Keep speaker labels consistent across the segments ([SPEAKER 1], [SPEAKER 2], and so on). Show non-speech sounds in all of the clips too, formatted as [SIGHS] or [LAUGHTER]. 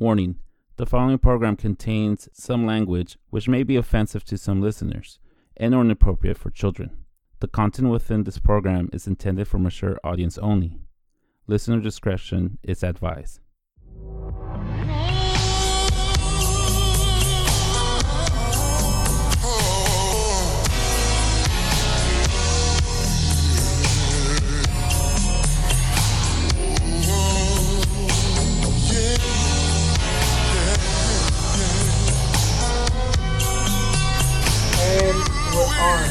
[SPEAKER 1] Warning the following program contains some language which may be offensive to some listeners and or inappropriate for children. The content within this program is intended for mature audience only. Listener discretion is advised.
[SPEAKER 2] On.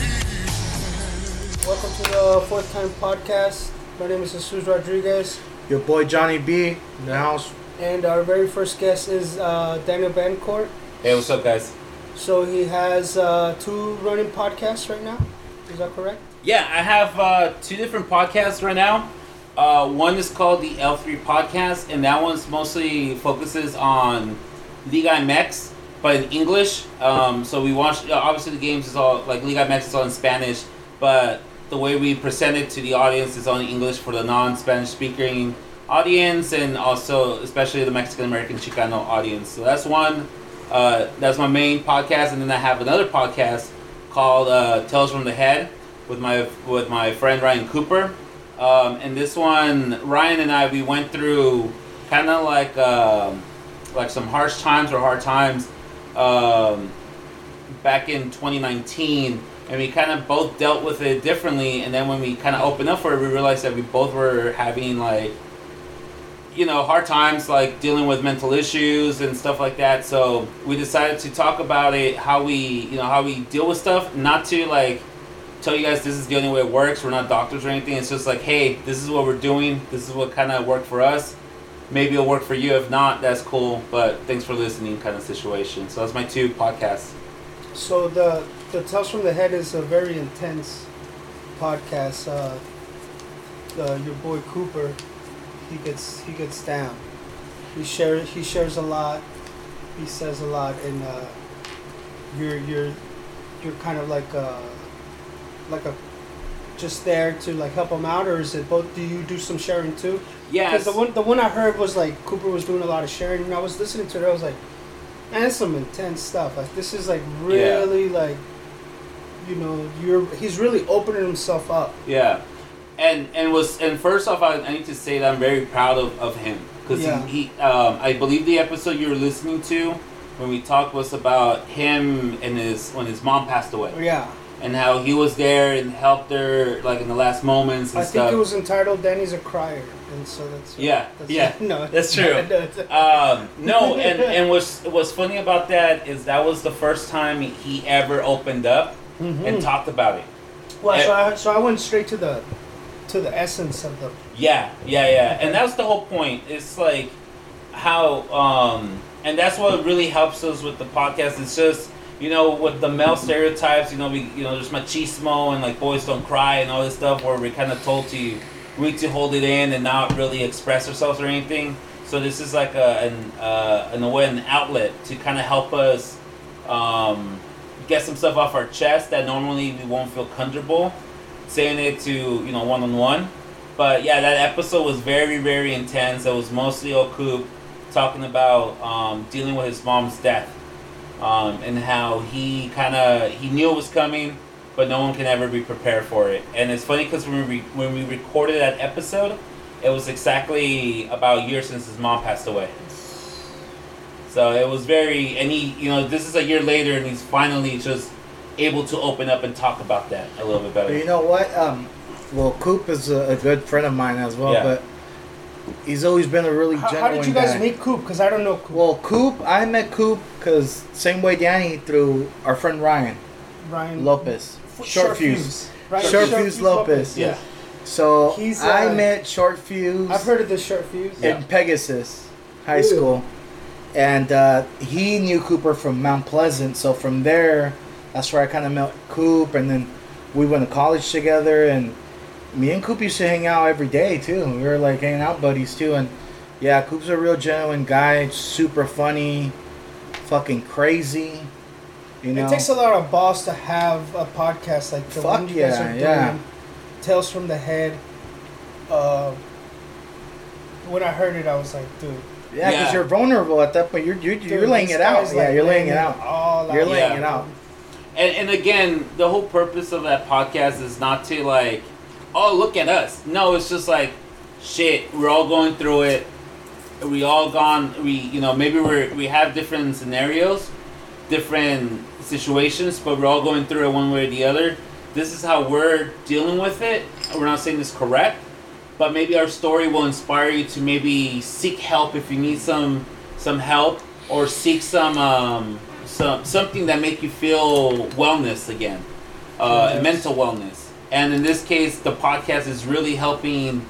[SPEAKER 2] Welcome to the fourth kind podcast. My name is Jesus Rodriguez,
[SPEAKER 3] Your boy Johnny B in the house.
[SPEAKER 2] and our very first guest is uh, Daniel Betancourt.
[SPEAKER 1] Hey, what's up, guys?
[SPEAKER 2] So he has uh, two running podcasts right now. Is that correct?
[SPEAKER 1] Yeah, I have uh, two different podcasts right now. Uh, one is called the L3 Podcast, and that one's mostly focuses on Liga MX, but in English. Um, so we watch, uh, obviously, the games is all like Liga MX is all in Spanish, but the way we present it to the audience is all in English for the non Spanish speaking audience, and also, especially the Mexican American Chicano audience. So that's one. Uh, that's my main podcast, and then I have another podcast called uh, Tales from the Head with my with my friend Ryan Cooper. Um, and this one, Ryan and I, we went through kind of like um, like some harsh times or hard times um, back in 2019, and we kind of both dealt with it differently. And then when we kind of opened up for it, we realized that we both were having like you know hard times like dealing with mental issues and stuff like that. So we decided to talk about it how we you know how we deal with stuff. Not to like tell you guys this is the only way it works. We're not doctors or anything. It's just like hey this is what we're doing. This is what kind of worked for us maybe it'll work for you if not that's cool but thanks for listening kind of situation so that's my two podcasts
[SPEAKER 2] So the the Tales from the Head is a very intense podcast. Uh, uh, your boy Cooper, he gets he gets down. He shares he shares a lot. He says a lot, and uh, you're you're you're kind of like a like a just there to like help him out, or is it both? Do you do some sharing too?
[SPEAKER 1] Yeah
[SPEAKER 2] Because the one the one I heard was like Cooper was doing a lot of sharing, and I was listening to it. I was like, man, that's some intense stuff. Like this is like really like, you know, you're he's really opening himself up.
[SPEAKER 1] Yeah, and and was and first off, I, I need to say that I'm very proud of, of him because
[SPEAKER 2] Yeah.
[SPEAKER 1] he, he um, I believe the episode you were listening to when we talked was about him and his when his mom passed away
[SPEAKER 2] Yeah,
[SPEAKER 1] and how he was there and helped her like in the last moments and
[SPEAKER 2] I
[SPEAKER 1] stuff.
[SPEAKER 2] think it was entitled "Danny's a Crier," and so that's
[SPEAKER 1] Yeah,
[SPEAKER 2] that's,
[SPEAKER 1] yeah, [LAUGHS]
[SPEAKER 2] no,
[SPEAKER 1] that's true. [LAUGHS]
[SPEAKER 2] no,
[SPEAKER 1] um, no, [LAUGHS] and and what's what's funny about that is that was the first time he ever opened up
[SPEAKER 2] Mhm.
[SPEAKER 1] and talked about it.
[SPEAKER 2] well, so I so I went straight to the to the essence of the
[SPEAKER 1] Yeah, yeah, yeah. And that's the whole point. It's like how um and that's what really helps us with the podcast. It's just you know, with the male stereotypes, you know, we you know, there's machismo and like boys don't cry and all this stuff where we're kinda told to we to hold it in and not really express ourselves or anything. So this is like a an uh in a way an outlet to kinda help us um get some stuff off our chest that normally we won't feel comfortable saying it to, you know, one on one. But yeah, that episode was very, very intense. It was mostly Coop talking about um, dealing with his mom's death um, and how he kind of he knew it was coming, but no one can ever be prepared for it. And it's funny because when we when we recorded that episode, it was exactly about a year since his mom passed away. So it was very, and he, you know, this is a year later, and he's finally just able to open up and talk about that a little bit better.
[SPEAKER 3] But you know what? Um, well, Coop is a, a good friend of mine as well,
[SPEAKER 1] Yeah.
[SPEAKER 3] but he's always been a really
[SPEAKER 2] How,
[SPEAKER 3] genuine
[SPEAKER 2] how did you guys
[SPEAKER 3] guy.
[SPEAKER 2] meet Coop? Because I don't know Coop.
[SPEAKER 3] Well, Coop, I met Coop because same way Danny through our friend Ryan
[SPEAKER 2] Ryan
[SPEAKER 3] Lopez,
[SPEAKER 2] F-
[SPEAKER 3] short, fuse.
[SPEAKER 2] Right?
[SPEAKER 3] Short Fuse Lopez.
[SPEAKER 1] Yeah.
[SPEAKER 3] So
[SPEAKER 2] He's,
[SPEAKER 3] I
[SPEAKER 2] uh,
[SPEAKER 3] met Short Fuse
[SPEAKER 2] I've heard of this short fuse.
[SPEAKER 1] Yeah.
[SPEAKER 3] in Pegasus High
[SPEAKER 2] Ew.
[SPEAKER 3] School, and uh, he knew Cooper from Mount Pleasant. So from there, that's where I kind of met Coop, and then we went to college together, and me and Coop used to hang out every day too. We were like hanging out buddies too, and yeah, Coop's a real genuine guy, super funny, fucking crazy. You know,
[SPEAKER 2] It takes a lot of balls to have a podcast like the
[SPEAKER 3] Fuck
[SPEAKER 2] one you guys
[SPEAKER 3] yeah,
[SPEAKER 2] are doing.
[SPEAKER 3] yeah.
[SPEAKER 2] Tales from the Head. Uh, when I heard it, I was like, dude,
[SPEAKER 3] Yeah, because
[SPEAKER 1] Yeah.
[SPEAKER 3] you're vulnerable at that point. You're you're, you're
[SPEAKER 2] Dude,
[SPEAKER 3] laying it out.
[SPEAKER 2] guy's,
[SPEAKER 3] Yeah, you're laying it out.
[SPEAKER 2] all
[SPEAKER 3] You're
[SPEAKER 2] out.
[SPEAKER 3] laying
[SPEAKER 1] Yeah.
[SPEAKER 3] it out.
[SPEAKER 1] And, and again, the whole purpose of that podcast is not to like, oh look at us. No, it's just like, shit. We're all going through it. We all gone. We you know maybe we're we have different scenarios, different situations, but we're all going through it one way or the other. This is how we're dealing with it. We're not saying this correct, but maybe our story will inspire you to maybe seek help if you need some some help or seek some um, some something that make you feel wellness again, uh,
[SPEAKER 2] Yes.
[SPEAKER 1] mental wellness. And in this case, the podcast is really helping.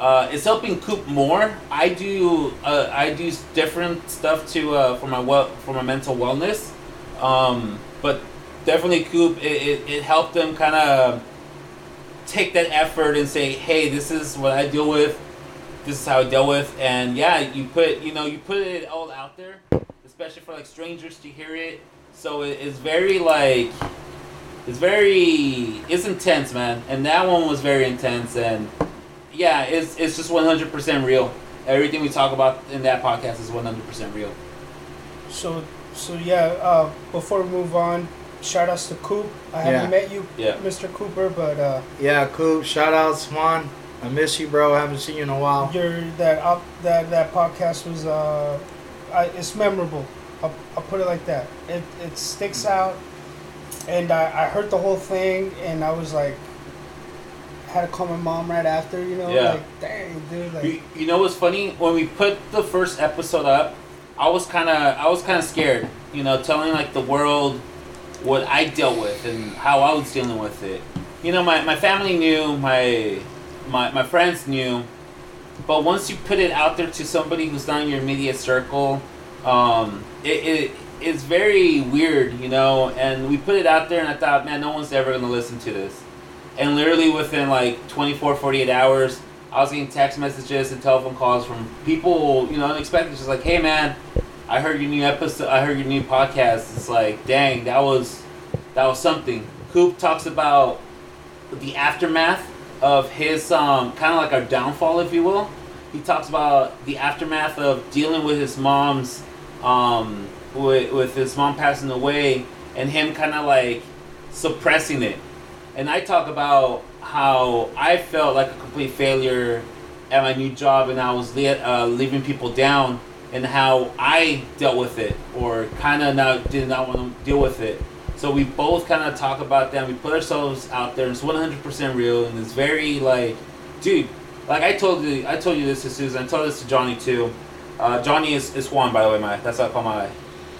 [SPEAKER 1] Uh, it's helping Coop more. I do uh, I do different stuff to uh, for my well for my mental wellness, um, but definitely Coop it, it, it helped them kind of take that effort and say, hey, this is what I deal with. This is how I deal with, and yeah, you put you know you put it all out there, especially for like strangers to hear it. So it, it's very like it's very it's intense, man. And that one was very intense, and yeah, it's it's just one hundred percent real. Everything we talk about in that podcast is one hundred percent real.
[SPEAKER 2] So, so yeah. Uh, before we move on, shout outs to Coop. I haven't
[SPEAKER 3] Yeah.
[SPEAKER 2] met you,
[SPEAKER 1] Yeah.
[SPEAKER 2] Mr. Cooper, but uh,
[SPEAKER 3] Yeah, Coop. Shout out, Swan. I miss you, bro. I haven't seen you in a while.
[SPEAKER 2] your that up that that podcast was uh, I, it's memorable. I'll, I'll put it like that. It it sticks out, and I, I heard the whole thing, and I was like, had to call my mom right after. You know,
[SPEAKER 1] Yeah.
[SPEAKER 2] like dang, dude, like.
[SPEAKER 1] You, you know what's funny? When we put the first episode up, I was kind of I was kind of scared. You know, telling like the world what I dealt with and how I was dealing with it. You know, my, my family knew, my my my friends knew, but once you put it out there to somebody who's not in your immediate circle, um, it, it it's very weird, you know. And we put it out there, and I thought, man, no one's ever gonna listen to this. And literally within like 24, 48 hours, I was getting text messages and telephone calls from people, you know, unexpected. Just like, hey, man, I heard your new episode. I heard your new podcast. It's like, dang, that was that was something. Coop talks about the aftermath of his um, kind of like our downfall, if you will. He talks about the aftermath of dealing with his mom's, um, with, with his mom passing away, and him kind of like suppressing it. And I talk about how I felt like a complete failure at my new job, and I was le- uh, leaving people down, and how I dealt with it, or kind of now did not want to deal with it. So we both kind of talk about that. We put ourselves out there. And it's one hundred percent real, and it's very like, dude. Like I told you, I told you this to Susan. I told this to Johnny too. Uh, Johnny is, is Juan, by the way. My that's how I call my,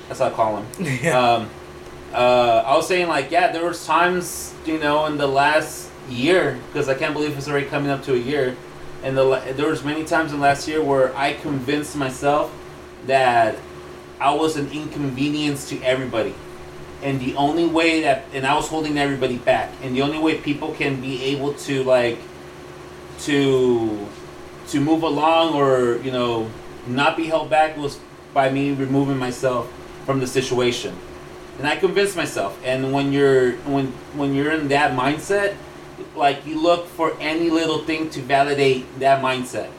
[SPEAKER 1] that's how I call him. [LAUGHS]
[SPEAKER 3] yeah.
[SPEAKER 1] Um, uh, I was saying like, yeah, there was times, you know, in the last year, because I can't believe it's already coming up to a year. And the there was many times in last year where I convinced myself that I was an inconvenience to everybody. And the only way that, and I was holding everybody back. And the only way people can be able to like, to, to move along or you know, not be held back was by me removing myself from the situation and I convinced myself. And when you're when when you're in that mindset, like you look for any little thing to validate that mindset.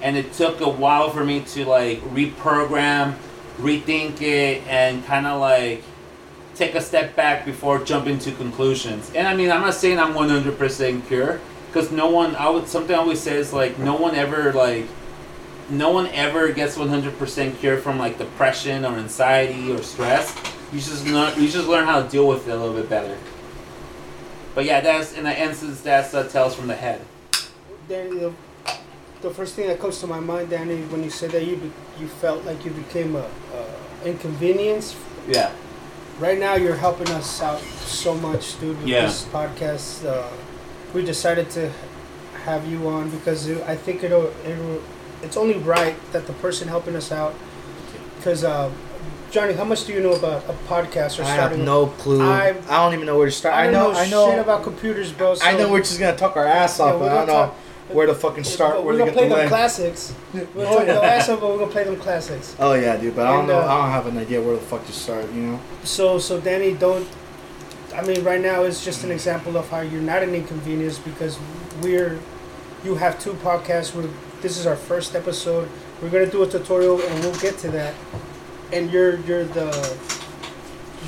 [SPEAKER 1] And it took a while for me to like reprogram, rethink it, and kind of like take a step back before jumping to conclusions. And I mean, I'm not saying I'm 100% cure, because no one. I would something I always say is like no one ever like no one ever gets 100% cure from like depression or anxiety or stress. You just learn, you just learn how to deal with it a little bit better. But yeah, that's in the instance, that's uh, tales from the head.
[SPEAKER 2] Danny, the, the first thing that comes to my mind, Danny, when you said that you be, you felt like you became a, a inconvenience.
[SPEAKER 1] Yeah,
[SPEAKER 2] Right now, you're helping us out so much, dude. With
[SPEAKER 1] Yeah.
[SPEAKER 2] this podcast, uh, we decided to have you on because I think it'll, it'll it's only right that the person helping us out. Because uh, Johnny, how much do you know about a podcast or
[SPEAKER 3] I have no clue. I,
[SPEAKER 2] I'm-
[SPEAKER 3] don't even know where to start.
[SPEAKER 2] I,
[SPEAKER 3] I, know.
[SPEAKER 2] know,
[SPEAKER 3] I know.
[SPEAKER 2] shit about computers, bro. So
[SPEAKER 3] I know we're just gonna talk our ass off,
[SPEAKER 2] we're
[SPEAKER 3] but I don't
[SPEAKER 2] gonna
[SPEAKER 3] know where to fucking start.
[SPEAKER 2] We're gonna play
[SPEAKER 3] the
[SPEAKER 2] them classics. We'll
[SPEAKER 3] Oh,
[SPEAKER 2] talk
[SPEAKER 3] yeah.
[SPEAKER 2] the ass off, but we're gonna play them classics.
[SPEAKER 3] Oh yeah, dude. But I don't
[SPEAKER 2] And,
[SPEAKER 3] know.
[SPEAKER 2] uh,
[SPEAKER 3] I don't have an idea where the fuck to start. You know.
[SPEAKER 2] So, so Danny, don't. I mean, right now it's just an example of how you're not an inconvenience because we're. You have two podcasts. We're, this is our first episode. We're gonna do a tutorial and we'll get to that. And you're you're the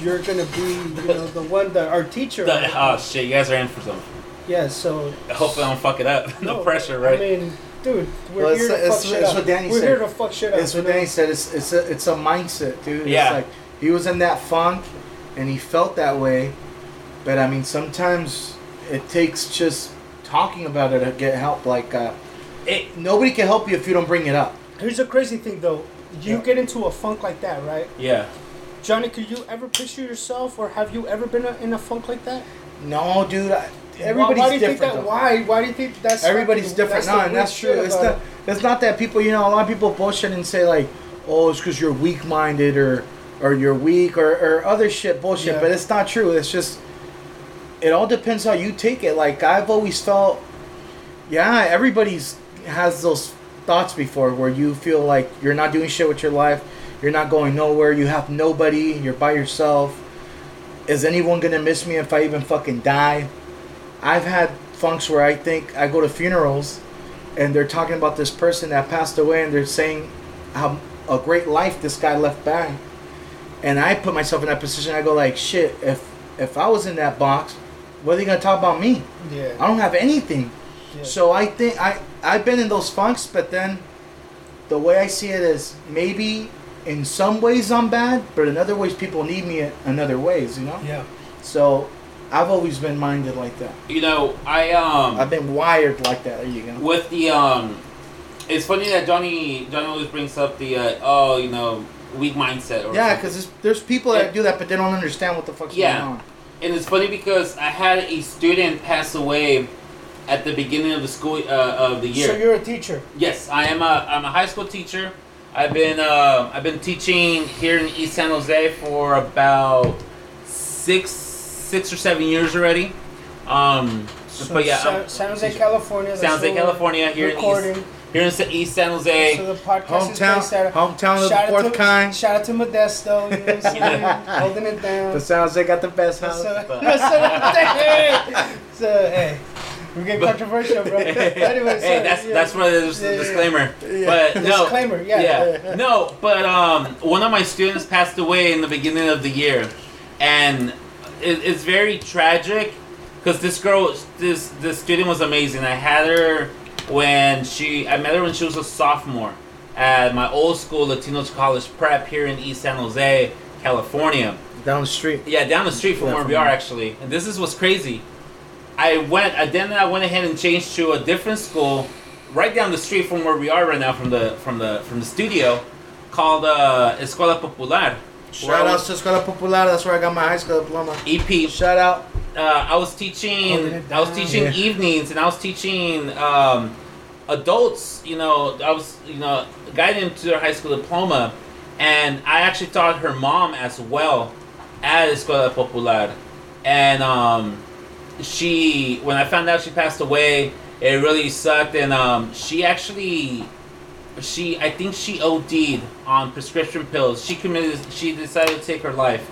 [SPEAKER 2] you're gonna be you know the one that our teacher.
[SPEAKER 1] The, oh shit, you guys are in for some.
[SPEAKER 2] yeah. So
[SPEAKER 1] Hopefully, I don't fuck it up. [LAUGHS] no,
[SPEAKER 2] no,
[SPEAKER 1] pressure, right?
[SPEAKER 2] I mean, dude, we're
[SPEAKER 3] Well,
[SPEAKER 2] here to
[SPEAKER 3] it's-
[SPEAKER 2] fuck shit
[SPEAKER 3] it's
[SPEAKER 2] up.
[SPEAKER 3] what Danny
[SPEAKER 2] we're
[SPEAKER 3] said.
[SPEAKER 2] here to fuck shit up.
[SPEAKER 3] It's what
[SPEAKER 2] know?
[SPEAKER 3] Danny said. It's it's a it's a mindset, dude.
[SPEAKER 1] Yeah.
[SPEAKER 3] It's like he was in that funk, and he felt that way. But I mean, sometimes it takes just talking about it to get help. Like uh,
[SPEAKER 1] it,
[SPEAKER 3] nobody can help you if you don't bring it up.
[SPEAKER 2] Here's the crazy thing, though. You
[SPEAKER 3] Yeah.
[SPEAKER 2] get into a funk like that, right?
[SPEAKER 1] yeah.
[SPEAKER 2] Johnny, could you ever picture yourself, or have you ever been a, in a funk like that?
[SPEAKER 3] No, dude. I, everybody's
[SPEAKER 2] why you
[SPEAKER 3] different.
[SPEAKER 2] that? Why? Why do you think that's?
[SPEAKER 3] Everybody's different.
[SPEAKER 2] the
[SPEAKER 3] No, and that's true. It's not. It's not that people. You know, a lot of people bullshit and say like, "Oh, it's because you're weak-minded or or you're weak or, or other shit bullshit."
[SPEAKER 2] Yeah.
[SPEAKER 3] But it's not true. It's just. It all depends how you take it. Like I've always felt. Yeah, everybody's has those thoughts before where you feel like you're not doing shit with your life, you're not going nowhere, you have nobody, you're by yourself. Is anyone gonna miss me if I even fucking die? I've had funks where I think I go to funerals and they're talking about this person that passed away and they're saying how a great life this guy left behind. And I put myself in that position. I go like, shit. If if I was in that box, what are they gonna talk about me?
[SPEAKER 2] Yeah.
[SPEAKER 3] I don't have anything.
[SPEAKER 2] yeah.
[SPEAKER 3] So I think I I've been in those funks, but then the way I see it is maybe in some ways I'm bad, but in other ways people need me in, in other ways. You know.
[SPEAKER 2] yeah.
[SPEAKER 3] So I've always been minded like that.
[SPEAKER 1] You know, I um.
[SPEAKER 3] I've been wired like that. There you go.
[SPEAKER 1] with the um it's funny that johnny johnny always brings up the uh, oh you know weak mindset or
[SPEAKER 3] Yeah, because there's people that
[SPEAKER 1] Yeah.
[SPEAKER 3] do that, but they don't understand what the fuck's
[SPEAKER 1] Yeah.
[SPEAKER 3] going on.
[SPEAKER 1] and it's funny because i had a student pass away at the beginning of the school uh, of the year
[SPEAKER 2] So you're a teacher.
[SPEAKER 1] yes i am a i'm a high school teacher i've been uh, i've been teaching here in east san jose for about six six or seven years already um
[SPEAKER 2] So
[SPEAKER 1] but yeah
[SPEAKER 2] San, San Jose, California.
[SPEAKER 1] San Jose, California, here in East,
[SPEAKER 2] recording.
[SPEAKER 1] here in East San Jose.
[SPEAKER 2] So the podcast is
[SPEAKER 3] Hometown,
[SPEAKER 2] based out
[SPEAKER 3] hometown of the fourth
[SPEAKER 2] to,
[SPEAKER 3] kind.
[SPEAKER 2] Shout out to Modesto, you know what I'm saying? [LAUGHS] Holding it down.
[SPEAKER 3] The sounds they got the best house.
[SPEAKER 2] So, so, so, hey, we're getting controversial, bro. [LAUGHS] [LAUGHS] Anyway,
[SPEAKER 1] hey, that's
[SPEAKER 2] yeah.
[SPEAKER 1] that's what it is.
[SPEAKER 2] Yeah, yeah,
[SPEAKER 1] disclaimer.
[SPEAKER 3] yeah.
[SPEAKER 1] But [LAUGHS] no,
[SPEAKER 2] Disclaimer, yeah.
[SPEAKER 1] yeah, no. But um, one of my students passed away in the beginning of the year, and it, it's very tragic because this girl, this this student was amazing. I had her when she, I met her when she was a sophomore at my old school Latino College Prep here in East San Jose, California.
[SPEAKER 3] Down the street.
[SPEAKER 1] Yeah, down the street from
[SPEAKER 3] Yeah,
[SPEAKER 1] where
[SPEAKER 3] from
[SPEAKER 1] we are actually. And this is what's crazy. I went, I then I went ahead and changed to a different school, right down the street from where we are right now, from the from the from the studio, called uh, Escuela Popular.
[SPEAKER 3] Shout out to Escuela Popular. That's where I got my high school diploma.
[SPEAKER 1] EP.
[SPEAKER 3] Shout out.
[SPEAKER 1] Uh, I was teaching.
[SPEAKER 2] Holding
[SPEAKER 1] I was teaching
[SPEAKER 3] Yeah.
[SPEAKER 1] evenings, and I was teaching um, adults. You know, I was you know guiding them to their high school diploma, and I actually taught her mom as well at Escuela Popular, and um, she when I found out she passed away, it really sucked, and um, she actually. She, I think she OD'd on prescription pills. She committed. She decided to take her life.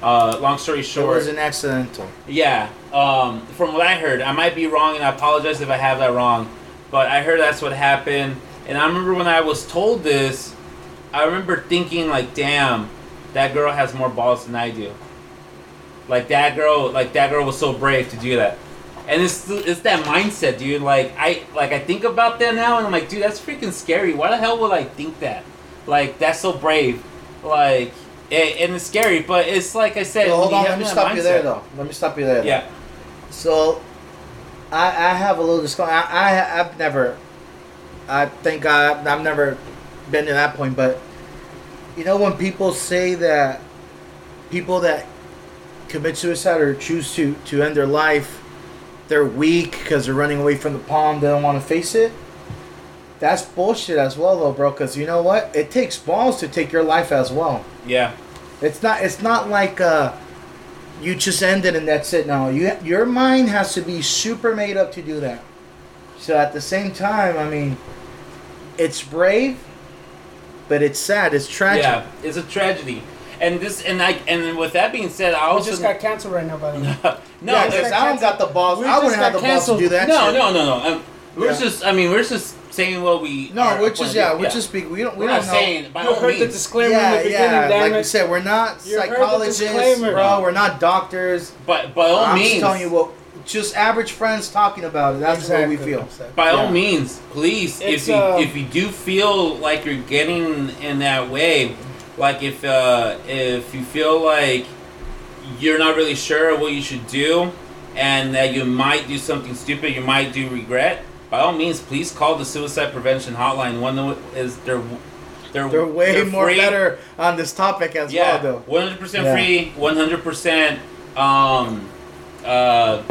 [SPEAKER 1] Uh, long story short, It
[SPEAKER 3] was an accidental.
[SPEAKER 1] yeah. Um, from what I heard, I might be wrong, and I apologize if I have that wrong. But I heard that's what happened, and I remember when I was told this, I remember thinking like, "Damn, that girl has more balls than I do." Like that girl, like that girl was so brave to do that, and it's it's that mindset, dude. Like I like I think about that now, and I'm like, dude, that's freaking scary. Why the hell would I think that? Like that's so brave. Like it, and it's scary, but it's like I said.
[SPEAKER 3] Well, hold on. Let me stop
[SPEAKER 1] that
[SPEAKER 3] you there, though. Let me stop you there. though.
[SPEAKER 1] Yeah.
[SPEAKER 3] So, I I have a little disclaimer. I, I I've never, I think I I've never been to that point. But you know when people say that people that commit suicide or choose to to end their life, they're weak because they're running away from the palm. They don't want to face it. That's bullshit as well, though, bro. Because you know what? It takes balls to take your life as well.
[SPEAKER 1] Yeah.
[SPEAKER 3] It's not. It's not like uh, you just end it and that's it. No, you your mind has to be super made up to do that. So at the same time, I mean, it's brave, but it's sad. It's tragic.
[SPEAKER 1] Yeah, it's a tragedy. And this and I and with that being said, I
[SPEAKER 2] We just got canceled right now, by the way. [LAUGHS]
[SPEAKER 1] no,
[SPEAKER 3] yeah, because I don't got the balls.
[SPEAKER 2] We
[SPEAKER 3] I
[SPEAKER 2] just
[SPEAKER 3] wouldn't have
[SPEAKER 2] got
[SPEAKER 3] the balls to do that.
[SPEAKER 1] no,
[SPEAKER 3] shit.
[SPEAKER 1] no, no, no. Um, we're
[SPEAKER 3] Yeah.
[SPEAKER 1] just I mean we're just saying what we.
[SPEAKER 3] No,
[SPEAKER 1] our
[SPEAKER 3] which
[SPEAKER 1] point
[SPEAKER 3] is yeah,
[SPEAKER 1] view.
[SPEAKER 3] we're just speaking. We don't. We
[SPEAKER 1] We're
[SPEAKER 3] don't
[SPEAKER 1] not
[SPEAKER 3] know.
[SPEAKER 1] saying by
[SPEAKER 2] You
[SPEAKER 1] all
[SPEAKER 2] heard the
[SPEAKER 1] means.
[SPEAKER 2] disclaimer in
[SPEAKER 3] yeah,
[SPEAKER 2] the beginning,
[SPEAKER 3] yeah.
[SPEAKER 2] damn
[SPEAKER 3] Like
[SPEAKER 2] it.
[SPEAKER 3] you said, we're not
[SPEAKER 2] You
[SPEAKER 3] psychologists, bro. We're not doctors.
[SPEAKER 1] But by all
[SPEAKER 3] I'm
[SPEAKER 1] means,
[SPEAKER 3] just telling you what. Just average friends talking about it. That's
[SPEAKER 2] Exactly,
[SPEAKER 3] what we feel.
[SPEAKER 2] exactly.
[SPEAKER 1] by all means, please,
[SPEAKER 2] It's,
[SPEAKER 1] if you
[SPEAKER 2] uh,
[SPEAKER 1] if you do feel like you're getting in that way, like if uh, if you feel like you're not really sure what you should do, and that you might do something stupid, you might do regret. By all means, please call the suicide prevention hotline. One that is they're they're
[SPEAKER 3] They're way
[SPEAKER 1] they're
[SPEAKER 3] more
[SPEAKER 1] free.
[SPEAKER 3] better on this topic as
[SPEAKER 1] Yeah,
[SPEAKER 3] well, though.
[SPEAKER 1] one hundred percent
[SPEAKER 3] Yeah.
[SPEAKER 1] free, one hundred percent. Um, uh,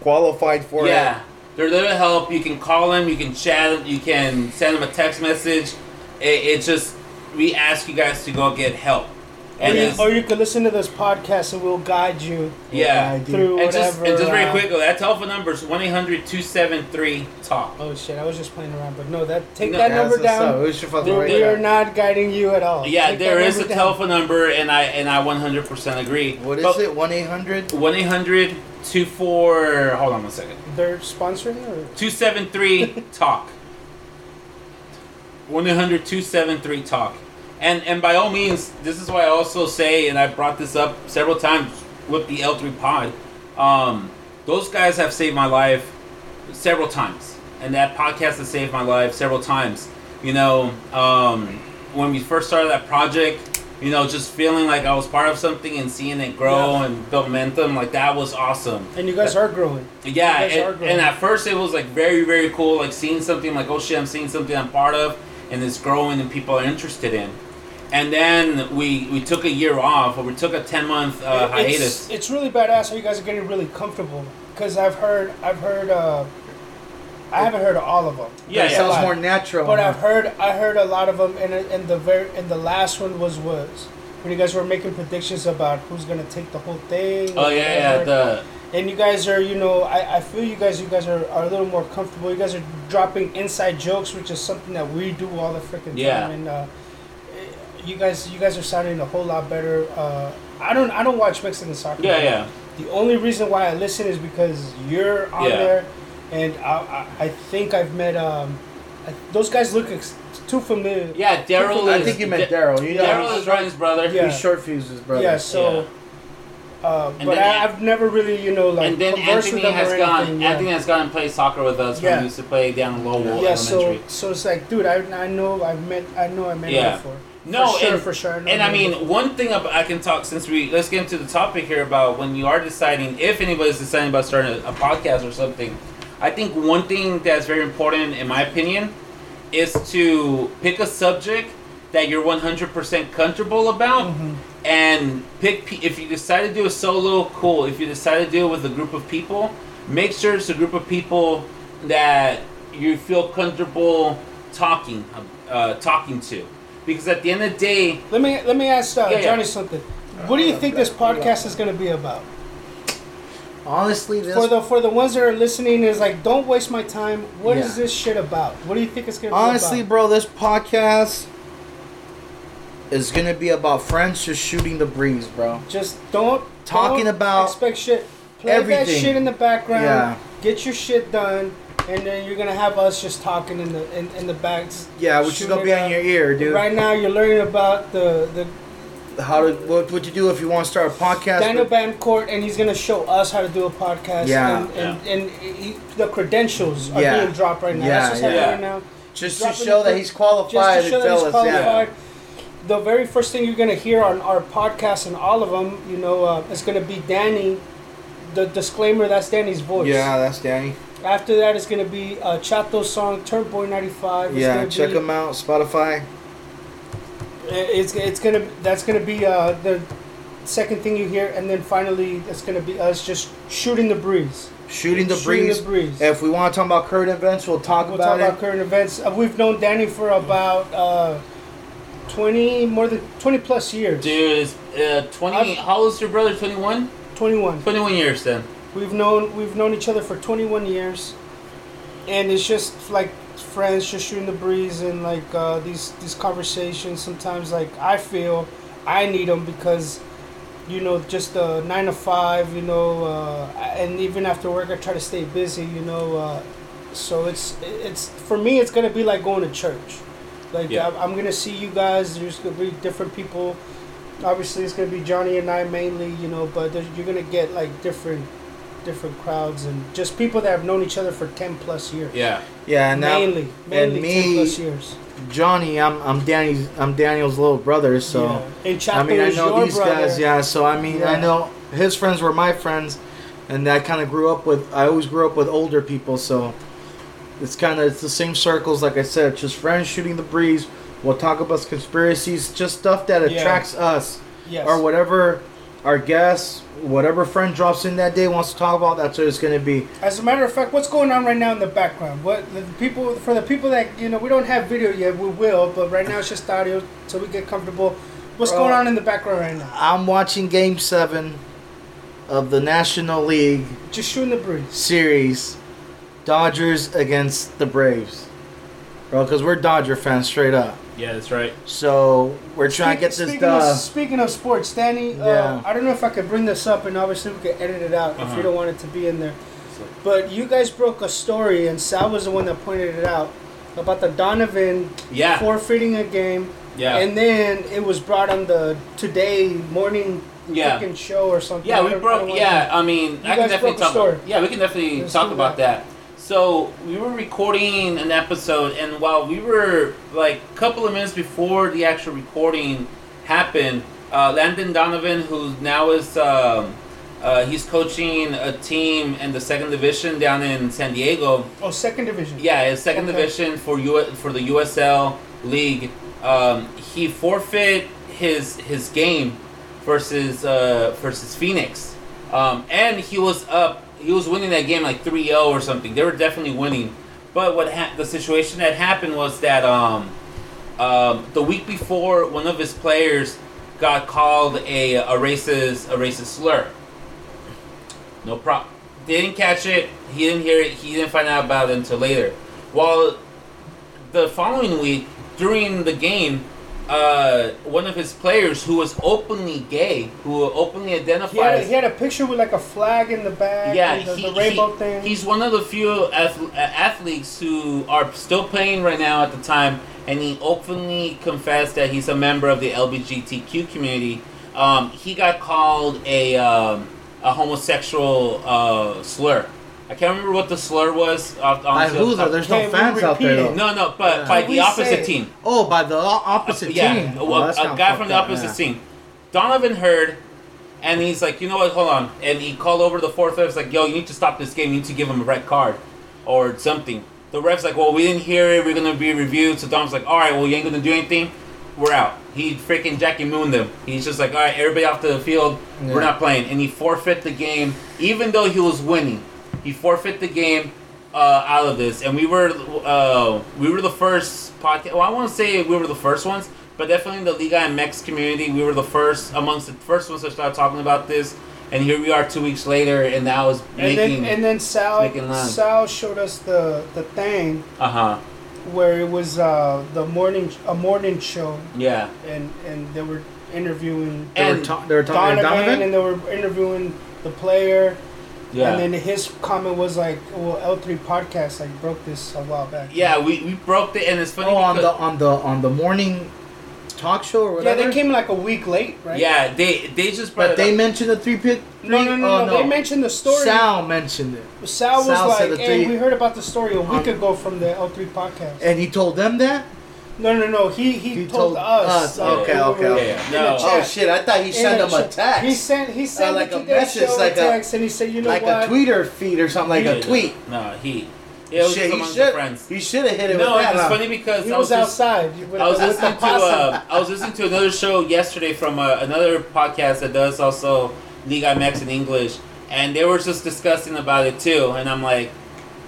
[SPEAKER 3] Qualified for
[SPEAKER 1] yeah, they're there to help. You can call them, you can chat, you can send them a text message. It, it just we ask you guys to go get help,
[SPEAKER 2] Or
[SPEAKER 1] and
[SPEAKER 2] you,
[SPEAKER 1] it's,
[SPEAKER 2] or you could listen to this podcast and we'll guide you
[SPEAKER 1] yeah.
[SPEAKER 3] ID.
[SPEAKER 2] through
[SPEAKER 1] And just,
[SPEAKER 2] whatever.
[SPEAKER 1] and just very
[SPEAKER 2] uh,
[SPEAKER 1] quick, that telephone number is 1 800 273 TALK.
[SPEAKER 2] Oh shit! I was just playing around, but no, that take
[SPEAKER 1] No,
[SPEAKER 2] that
[SPEAKER 3] Yeah,
[SPEAKER 2] number
[SPEAKER 3] that's what's up.
[SPEAKER 2] down.
[SPEAKER 3] We should fucking
[SPEAKER 2] We,
[SPEAKER 3] write
[SPEAKER 2] we
[SPEAKER 3] it
[SPEAKER 2] are
[SPEAKER 3] down.
[SPEAKER 2] not guiding you at all.
[SPEAKER 1] Yeah,
[SPEAKER 2] Take
[SPEAKER 1] there
[SPEAKER 2] that
[SPEAKER 1] is a
[SPEAKER 2] down.
[SPEAKER 1] telephone number, and I and I 100% agree.
[SPEAKER 3] What is
[SPEAKER 1] But
[SPEAKER 3] it? One eight hundred.
[SPEAKER 1] 1 800 24. Hold on one second.
[SPEAKER 2] They're sponsoring or
[SPEAKER 1] 273 talk 1-800-273 talk and and by all means this is why i also say and i brought this up several times with the l3 pod um, those guys have saved my life several times and that podcast has saved my life several times you know um, when we first started that project you know just feeling like i was part of something and seeing it grow
[SPEAKER 2] Yeah.
[SPEAKER 1] and build momentum like that was awesome
[SPEAKER 2] and you guys are growing.
[SPEAKER 1] yeah,
[SPEAKER 2] guys are growing.
[SPEAKER 1] and at first it was like very, very cool, like seeing something like, oh shit, I'm seeing something I'm part of, and it's growing and people are interested in. And then we we took a year off, or we took a ten month uh, hiatus.
[SPEAKER 2] It's, it's really badass how you guys are getting really comfortable because I've heard I've heard uh, I haven't heard of all of them.
[SPEAKER 1] Yeah,
[SPEAKER 3] it
[SPEAKER 1] yeah.
[SPEAKER 3] sounds more natural.
[SPEAKER 2] But
[SPEAKER 3] huh?
[SPEAKER 2] I've heard I heard a lot of them, and and the very and the last one was was when you guys were making predictions about who's gonna take the whole thing.
[SPEAKER 1] Oh yeah, yeah. The
[SPEAKER 2] and you guys are you know I, I feel you guys you guys are, are a little more comfortable. You guys are dropping inside jokes, which is something that we do all the freaking
[SPEAKER 1] Yeah.
[SPEAKER 2] time. And uh, you guys you guys are sounding a whole lot better. Uh, I don't I don't watch Mexican soccer.
[SPEAKER 1] yeah, yeah.
[SPEAKER 2] The only reason why I listen is because you're on
[SPEAKER 1] Yeah.
[SPEAKER 2] there, and I, I, I think I've met um, I, those guys look ex- too familiar.
[SPEAKER 1] Yeah, Daryl. Is I
[SPEAKER 3] think you meant
[SPEAKER 1] Da-
[SPEAKER 3] Daryl. You know,
[SPEAKER 1] Daryl
[SPEAKER 3] he's
[SPEAKER 1] is Ryan's brother.
[SPEAKER 2] Yeah.
[SPEAKER 3] He's short fuses, brother.
[SPEAKER 2] Yeah, so. Uh, but
[SPEAKER 1] then-
[SPEAKER 2] I, I've never really, you know, like
[SPEAKER 1] and then Anthony has gone.
[SPEAKER 2] yeah.
[SPEAKER 1] Anthony has gone and played soccer with us when
[SPEAKER 2] Yeah.
[SPEAKER 1] we used to play down in Lowell
[SPEAKER 2] yeah, so
[SPEAKER 1] Elementary.
[SPEAKER 2] so it's like, dude, I, I know I've met I know I met
[SPEAKER 1] Yeah.
[SPEAKER 2] before.
[SPEAKER 1] No,
[SPEAKER 2] for sure,
[SPEAKER 1] and-
[SPEAKER 2] for sure. I
[SPEAKER 1] And I mean,
[SPEAKER 2] before.
[SPEAKER 1] one thing I can talk since we let's get into the topic here about when you are deciding if anybody's deciding about starting a, a podcast or something. I think one thing that's very important, in my opinion, is to pick a subject that you're 100% comfortable about,
[SPEAKER 2] Mhm.
[SPEAKER 1] And pick. pe- If you decide to do a solo, cool. If you decide to do it with a group of people, make sure it's a group of people that you feel comfortable talking, uh, talking to, because at the end of the day,
[SPEAKER 2] let me let me ask uh,
[SPEAKER 1] Yeah, yeah.
[SPEAKER 2] Johnny something. What do you think this podcast is going to be about?
[SPEAKER 3] honestly, this
[SPEAKER 2] For the for the ones that are listening, is like, don't waste my time. What is
[SPEAKER 3] Yeah.
[SPEAKER 2] this shit about? What do you think it's going to be about?
[SPEAKER 3] honestly,
[SPEAKER 2] about?
[SPEAKER 3] bro, this podcast is gonna be about friends just shooting the breeze, bro.
[SPEAKER 2] Just don't
[SPEAKER 3] Talking
[SPEAKER 2] don't
[SPEAKER 3] about
[SPEAKER 2] expect shit. Play that
[SPEAKER 3] everything.
[SPEAKER 2] shit in the background.
[SPEAKER 3] Yeah.
[SPEAKER 2] Get your shit done, and then you're gonna have us just talking in the in, in the back.
[SPEAKER 3] Yeah, which is gonna be
[SPEAKER 2] it
[SPEAKER 3] on your ear, dude.
[SPEAKER 2] Right now, you're learning about the the
[SPEAKER 3] How to what what you do if you want to start a podcast?
[SPEAKER 2] Daniel Betancourt, and he's gonna show us how to do a podcast.
[SPEAKER 3] Yeah.
[SPEAKER 2] and and, and he, the credentials are
[SPEAKER 3] Yeah.
[SPEAKER 2] being dropped right now.
[SPEAKER 3] Yeah,
[SPEAKER 2] That's what's happening
[SPEAKER 1] yeah.
[SPEAKER 2] right now.
[SPEAKER 3] just to
[SPEAKER 2] dropping
[SPEAKER 3] show that he's qualified
[SPEAKER 2] Just to show that he's
[SPEAKER 3] us. Yeah.
[SPEAKER 2] qualified. The very first thing you're gonna hear on our podcast and all of them, you know, uh, is gonna be Danny. The disclaimer that's Danny's voice.
[SPEAKER 3] Yeah, that's Danny.
[SPEAKER 2] After that, it's gonna be uh, Chato's song "Turn Boy '95." It's
[SPEAKER 3] Yeah, check
[SPEAKER 2] be,
[SPEAKER 3] him out. Spotify.
[SPEAKER 2] It's it's gonna that's gonna be uh, the second thing you hear, and then finally it's gonna be us just shooting the breeze.
[SPEAKER 3] Shooting the
[SPEAKER 2] Shooting
[SPEAKER 3] breeze.
[SPEAKER 2] the breeze.
[SPEAKER 3] If we want to talk about current events, we'll talk
[SPEAKER 2] We'll
[SPEAKER 3] about
[SPEAKER 2] talk
[SPEAKER 3] it.
[SPEAKER 2] about current events. Uh, we've known Danny for about uh, twenty more than twenty plus years.
[SPEAKER 1] dude, is uh, 20.
[SPEAKER 2] I've-
[SPEAKER 1] how old is your brother? 21.
[SPEAKER 2] Twenty one.
[SPEAKER 1] 21 years then.
[SPEAKER 2] We've known we've known each other for 21 years, and it's just like friends, just shooting the breeze and like uh, these these conversations. Sometimes like I feel I need them because you know just uh, nine to five, you know, uh, and even after work I try to stay busy, you know. Uh, so it's it's for me it's gonna be like going to church. Like
[SPEAKER 1] Yeah.
[SPEAKER 2] I'm, I'm gonna see you guys. There's gonna be different people. Obviously, it's gonna be Johnny and I mainly, you know. But you're gonna get like different different crowds and just people that have known each other for ten plus years.
[SPEAKER 1] Yeah.
[SPEAKER 3] Yeah, and now
[SPEAKER 2] mainly, mainly
[SPEAKER 3] me-
[SPEAKER 2] ten plus years.
[SPEAKER 3] Johnny, I'm I'm Danny's I'm Daniel's little brother, so
[SPEAKER 2] yeah. and
[SPEAKER 3] I mean I know these
[SPEAKER 2] brother.
[SPEAKER 3] guys, yeah. So I mean I know his friends were my friends, and I kind of grew up with. I always grew up with older people, so it's kind of it's the same circles. Like I said, just friends shooting the breeze. We'll talk about conspiracies, just stuff that
[SPEAKER 2] Yeah.
[SPEAKER 3] attracts us,
[SPEAKER 2] Yes.
[SPEAKER 3] or whatever our guests, whatever friend drops in that day wants to talk about. That's what it's gonna be.
[SPEAKER 2] As a matter of fact, what's going on right now in the background? What the people for the people that you know we don't have video yet, we will, but right now it's just audio, so we get comfortable. What's
[SPEAKER 3] Bro.
[SPEAKER 2] going on in the background right now?
[SPEAKER 3] I'm watching Game Seven of the National League
[SPEAKER 2] Just shooting the breeze.
[SPEAKER 3] series, Dodgers against the Braves, bro. Because we're Dodger fans, straight up.
[SPEAKER 1] Yeah, that's right.
[SPEAKER 3] So we're trying to get this
[SPEAKER 2] speaking
[SPEAKER 3] done.
[SPEAKER 2] Of, speaking of sports, Danny,
[SPEAKER 3] Yeah.
[SPEAKER 2] uh, I don't know if I could bring this up, and obviously we could edit it out if
[SPEAKER 1] Uh-huh.
[SPEAKER 2] you don't want it to be in there. But you guys broke a story, and Sal was the one that pointed it out about the Donovan
[SPEAKER 1] Yeah.
[SPEAKER 2] forfeiting a game,
[SPEAKER 1] Yeah.
[SPEAKER 2] and then it was brought on the Today morning
[SPEAKER 1] yeah.
[SPEAKER 2] freaking show or something.
[SPEAKER 1] Yeah, we
[SPEAKER 2] don't-
[SPEAKER 1] broke. Yeah, I mean,
[SPEAKER 2] You
[SPEAKER 1] I can
[SPEAKER 2] guys
[SPEAKER 1] definitely
[SPEAKER 2] broke a
[SPEAKER 1] talk.
[SPEAKER 2] story.
[SPEAKER 1] yeah, we can definitely
[SPEAKER 2] Let's
[SPEAKER 1] talk
[SPEAKER 2] do
[SPEAKER 1] about that. So we were recording an episode, and while we were like a couple of minutes before the actual recording happened, uh, Landon Donovan, who now is um, uh, he's coaching a team in the second division down in San Diego.
[SPEAKER 2] Oh, second division.
[SPEAKER 1] Yeah, his second
[SPEAKER 2] Okay.
[SPEAKER 1] division for U for the USL league. Um, he forfeit his his game versus uh, versus Phoenix, um, and he was up. He was winning that game like 3-0 or something. They were definitely winning. But what ha- the situation that happened was that um, um, the week before, one of his players got called a, a racist a racist slur. No problem. They didn't catch it. He didn't hear it. He didn't find out about it until later. While the following week, during the game, uh, one of his players who was openly gay, who openly
[SPEAKER 2] He had, a, he had a picture with like a flag in the back.
[SPEAKER 1] yeah,
[SPEAKER 2] the,
[SPEAKER 1] he,
[SPEAKER 2] the rainbow
[SPEAKER 1] he-
[SPEAKER 2] thing.
[SPEAKER 1] he's one of the few ath- uh, athletes who are still playing right now at the time, and he openly confessed that he's a member of the LGBTQ community. Um, he got called a um, a homosexual uh, slur. I can't remember what the slur was. Uh, off,
[SPEAKER 3] By
[SPEAKER 1] honestly,
[SPEAKER 3] who
[SPEAKER 1] the
[SPEAKER 3] though? There's no fans out there
[SPEAKER 2] repeat
[SPEAKER 3] though.
[SPEAKER 1] no, no, but
[SPEAKER 3] Yeah.
[SPEAKER 1] by
[SPEAKER 2] Can
[SPEAKER 1] the opposite
[SPEAKER 2] say-
[SPEAKER 1] team.
[SPEAKER 3] Oh, by the o- opposite
[SPEAKER 1] Yeah,
[SPEAKER 3] team.
[SPEAKER 1] Yeah,
[SPEAKER 3] Well, oh, that's
[SPEAKER 1] a guy from
[SPEAKER 3] fucked
[SPEAKER 1] the
[SPEAKER 3] up,
[SPEAKER 1] opposite
[SPEAKER 3] yeah.
[SPEAKER 1] team. Donovan heard, and he's like, you know what? Hold on, and he called over the fourth ref. like, yo, you need to stop this game. You need to give him a red card, or something. The ref's like, well, we didn't hear it. We're gonna be reviewed. So Dom's like, all right, well, you ain't gonna do anything. We're out. He freaking Jackie Mooned them. He's just like, all right, everybody off the field.
[SPEAKER 3] Yeah.
[SPEAKER 1] We're not playing, and he forfeit the game, even though he was winning. He forfeit the game uh, out of this, and we were uh, we were the first podcast. Well, I want to say we were the first ones, but definitely in the Liga MX community, we were the first amongst the first ones to start talking about this. And here we are, two weeks later, and now is
[SPEAKER 2] and
[SPEAKER 1] making
[SPEAKER 2] then and then Sal
[SPEAKER 1] making.
[SPEAKER 2] Sal showed us the the thing
[SPEAKER 1] uh huh
[SPEAKER 2] where it was uh, the morning a morning show
[SPEAKER 1] yeah
[SPEAKER 2] and and they were interviewing
[SPEAKER 3] They were,
[SPEAKER 1] And
[SPEAKER 3] ta- they were talking
[SPEAKER 2] Donovan,
[SPEAKER 3] Donovan.
[SPEAKER 2] and they were interviewing the player
[SPEAKER 1] yeah
[SPEAKER 2] and then his comment was like well L3 podcast like broke this a while back
[SPEAKER 1] yeah. We, we broke the and it's funny
[SPEAKER 3] Oh, on the on the on the morning talk show or
[SPEAKER 2] yeah they came like a week late right
[SPEAKER 1] yeah they they just brought
[SPEAKER 3] But
[SPEAKER 1] it
[SPEAKER 3] they
[SPEAKER 1] up.
[SPEAKER 3] mentioned the three pit.
[SPEAKER 2] no no no,
[SPEAKER 3] oh,
[SPEAKER 2] no they mentioned the story
[SPEAKER 3] Sal mentioned it,
[SPEAKER 2] Sal was
[SPEAKER 3] Sal
[SPEAKER 2] like hey we heard about the story a week ago from the L3 podcast
[SPEAKER 3] and he told them that.
[SPEAKER 2] No no no he he,
[SPEAKER 3] He
[SPEAKER 2] told,
[SPEAKER 3] told
[SPEAKER 2] us
[SPEAKER 3] us. Okay,
[SPEAKER 2] when
[SPEAKER 3] okay,
[SPEAKER 2] were
[SPEAKER 3] okay.
[SPEAKER 1] Yeah,
[SPEAKER 2] in
[SPEAKER 1] no. Oh,
[SPEAKER 3] shit! I thought he
[SPEAKER 2] In
[SPEAKER 3] sent
[SPEAKER 2] the
[SPEAKER 3] them a text,
[SPEAKER 2] He sent he sent
[SPEAKER 3] like a
[SPEAKER 2] Today
[SPEAKER 3] message, like a-
[SPEAKER 2] text, and he said, you know
[SPEAKER 3] like
[SPEAKER 2] what?
[SPEAKER 3] a Twitter feed or something, like a
[SPEAKER 1] Yeah,
[SPEAKER 3] tweet.
[SPEAKER 1] No, he. Yeah, it was
[SPEAKER 3] Shit, he
[SPEAKER 1] among
[SPEAKER 3] should.
[SPEAKER 1] friends.
[SPEAKER 3] He should have hit it
[SPEAKER 1] No,
[SPEAKER 3] with that.
[SPEAKER 1] it's
[SPEAKER 3] huh?
[SPEAKER 1] funny because
[SPEAKER 2] He
[SPEAKER 1] I
[SPEAKER 2] was
[SPEAKER 1] was just,
[SPEAKER 2] outside. with
[SPEAKER 1] I was
[SPEAKER 2] the- with the
[SPEAKER 1] listening to uh, I was listening to another show yesterday from uh, another podcast that does also League MX in English, and they were just discussing about it too. And I'm like,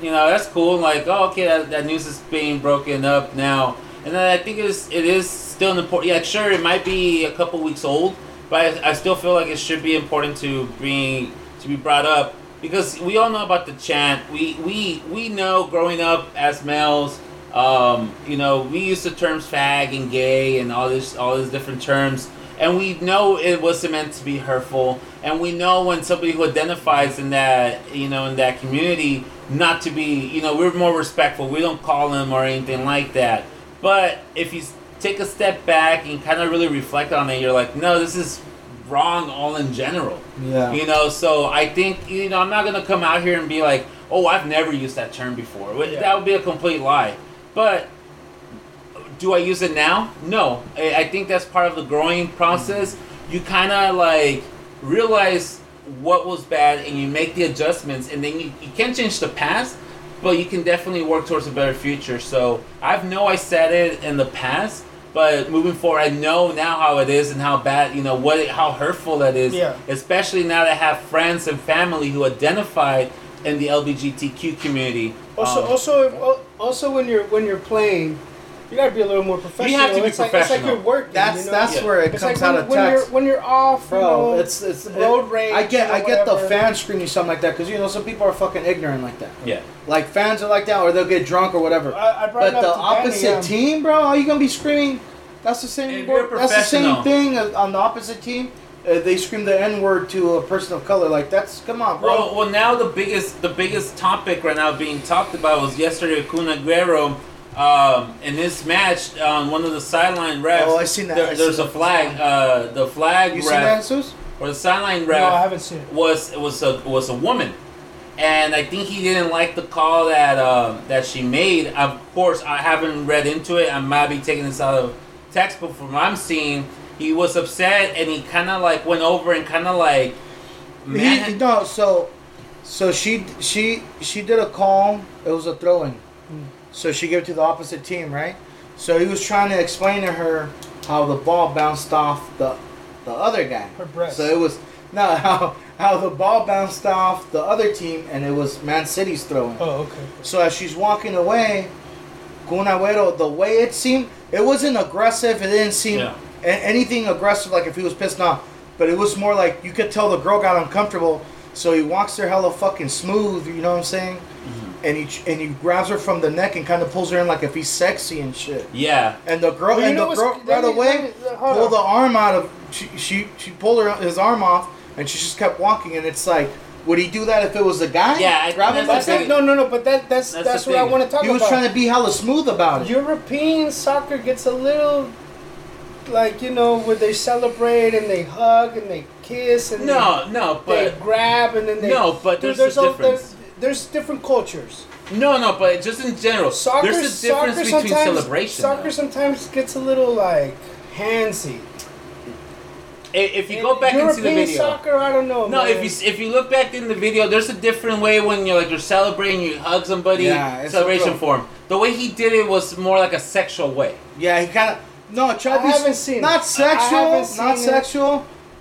[SPEAKER 1] you know, that's cool. I'm Like, oh, okay, that, that news is being broken up now, and then I think it's it is still an important. Yeah, sure, it might be a couple weeks old, but I, I still feel like it should be important to bring to be brought up because we all know about the chant. We we we know growing up as males. Um, you know, we use the terms fag and gay and all this all these different terms. and we know it wasn't meant to be hurtful, and we know when somebody who identifies in that you know in that community not to be you know we're more respectful. We don't call them or anything like that. But if you take a step back and kind of really reflect on it, you're like, no, this is wrong all in general.
[SPEAKER 3] Yeah.
[SPEAKER 1] You know, so I think you know I'm not gonna come out here and be like, "Oh, I've never used that term before."
[SPEAKER 2] Yeah.
[SPEAKER 1] That would be a complete lie. But do I use it now? No. I, I think that's part of the growing process. Mm-hmm. You kind of like realize what was bad and you make the adjustments, and then you, you can't change the past, but you can definitely work towards a better future. So I know I said it in the past. But moving forward, I know now how it is and how bad, you know, what, it, how hurtful that is
[SPEAKER 2] Yeah.
[SPEAKER 1] especially now that I have friends and family who identify in the LGBTQ community.
[SPEAKER 2] Also,
[SPEAKER 1] Um,
[SPEAKER 2] also, also when you're when you're playing, you gotta be a little more professional.
[SPEAKER 1] have to be
[SPEAKER 2] it's Like, it's like
[SPEAKER 1] professional.
[SPEAKER 2] you're working.
[SPEAKER 3] That's
[SPEAKER 2] you know?
[SPEAKER 3] that's
[SPEAKER 1] Yeah.
[SPEAKER 3] where it
[SPEAKER 2] It's
[SPEAKER 3] comes
[SPEAKER 2] like
[SPEAKER 3] out
[SPEAKER 2] when,
[SPEAKER 3] of
[SPEAKER 2] when
[SPEAKER 3] text.
[SPEAKER 2] you're when you're off,
[SPEAKER 3] Bro,
[SPEAKER 2] you know,
[SPEAKER 3] it's it's
[SPEAKER 2] road rage.
[SPEAKER 3] I get
[SPEAKER 2] or
[SPEAKER 3] I get the
[SPEAKER 2] whatever.
[SPEAKER 3] fans screaming something like that because you know some people are fucking ignorant like that.
[SPEAKER 1] yeah,
[SPEAKER 3] Like fans are like that, or they'll get drunk or whatever.
[SPEAKER 2] I, I
[SPEAKER 3] But the
[SPEAKER 2] to Danny,
[SPEAKER 3] opposite
[SPEAKER 2] um,
[SPEAKER 3] team, bro, are you gonna be screaming? That's the same.
[SPEAKER 1] If
[SPEAKER 3] That's the same thing on the opposite team. Uh, they scream the N word to a person of color. Like that's come on, bro.
[SPEAKER 1] Well, well, now the biggest the biggest topic right now being talked about was yesterday Kun Aguero. Um, in this match, on one of the sideline refs,
[SPEAKER 3] Oh, I seen that.
[SPEAKER 1] there-
[SPEAKER 3] I
[SPEAKER 1] there's
[SPEAKER 3] seen
[SPEAKER 1] a
[SPEAKER 3] that.
[SPEAKER 1] flag. Uh, the flag
[SPEAKER 3] you see that,
[SPEAKER 1] ref
[SPEAKER 3] Jesus?
[SPEAKER 1] or the sideline
[SPEAKER 2] No, I haven't seen it.
[SPEAKER 1] was it was a was a woman, and I think he didn't like the call that uh, that she made. Of course, I haven't read into it. I might be taking this out of text, but from what I'm seeing, he was upset and he kind of like went over and kind of like.
[SPEAKER 3] He, no, so so she she she did a call. It was a throw in. So she gave it to the opposite team, right? So he was trying to explain to her how the ball bounced off the the other guy.
[SPEAKER 2] Her breast.
[SPEAKER 3] So it was no [LAUGHS] how how the ball bounced off the other team and it was Man City's throwing.
[SPEAKER 2] Oh, okay.
[SPEAKER 3] So as she's walking away, Kun Agüero, the way it seemed, it wasn't aggressive. It didn't seem
[SPEAKER 1] Yeah.
[SPEAKER 3] anything aggressive like if he was pissed off. But it was more like you could tell the girl got uncomfortable. So he walks her hella fucking smooth. You know what I'm saying?
[SPEAKER 1] Mm-hmm.
[SPEAKER 3] And he and he grabs her from the neck and kind of pulls her in like if he's sexy and shit.
[SPEAKER 1] Yeah,
[SPEAKER 3] And the girl
[SPEAKER 2] Well, you
[SPEAKER 3] and the girl right
[SPEAKER 2] me-
[SPEAKER 3] away
[SPEAKER 2] let me-
[SPEAKER 3] pulled the arm out of she she she pulled her his arm off and she just kept walking and it's like would he do that if it was a guy?
[SPEAKER 1] Yeah, I-
[SPEAKER 3] grab him
[SPEAKER 1] that's
[SPEAKER 3] like
[SPEAKER 1] the
[SPEAKER 2] That's no, no, no. But that that's
[SPEAKER 1] That's
[SPEAKER 2] that's,
[SPEAKER 1] the
[SPEAKER 2] what I want to talk about.
[SPEAKER 3] He was
[SPEAKER 2] about.
[SPEAKER 3] trying to be hella smooth about it.
[SPEAKER 2] European soccer gets a little like you know where they celebrate and they hug and they kiss and
[SPEAKER 1] no, no,
[SPEAKER 2] they, they
[SPEAKER 1] but
[SPEAKER 2] grab and then they
[SPEAKER 1] No, but
[SPEAKER 2] Dude,
[SPEAKER 1] there's a
[SPEAKER 2] al-
[SPEAKER 1] difference.
[SPEAKER 2] There's, there's different cultures.
[SPEAKER 1] no, no, but just in general,
[SPEAKER 2] Soccer,
[SPEAKER 1] there's a difference
[SPEAKER 2] soccer
[SPEAKER 1] between
[SPEAKER 2] sometimes,
[SPEAKER 1] celebration.
[SPEAKER 2] Soccer
[SPEAKER 1] though.
[SPEAKER 2] sometimes gets a little like handsy.
[SPEAKER 1] If you go back
[SPEAKER 2] European
[SPEAKER 1] into the video,
[SPEAKER 2] soccer, I don't know.
[SPEAKER 1] No,
[SPEAKER 2] man.
[SPEAKER 1] if you if you look back in the video, there's a different way when you're like you're celebrating, you hug somebody,
[SPEAKER 3] Yeah, it's
[SPEAKER 1] celebration
[SPEAKER 3] a-
[SPEAKER 1] for him. The way he did it was more like a sexual way.
[SPEAKER 3] Yeah, he kind of no try to
[SPEAKER 2] I haven't seen it.
[SPEAKER 3] not
[SPEAKER 2] I
[SPEAKER 3] sexual,
[SPEAKER 2] haven't seen
[SPEAKER 3] not
[SPEAKER 2] it.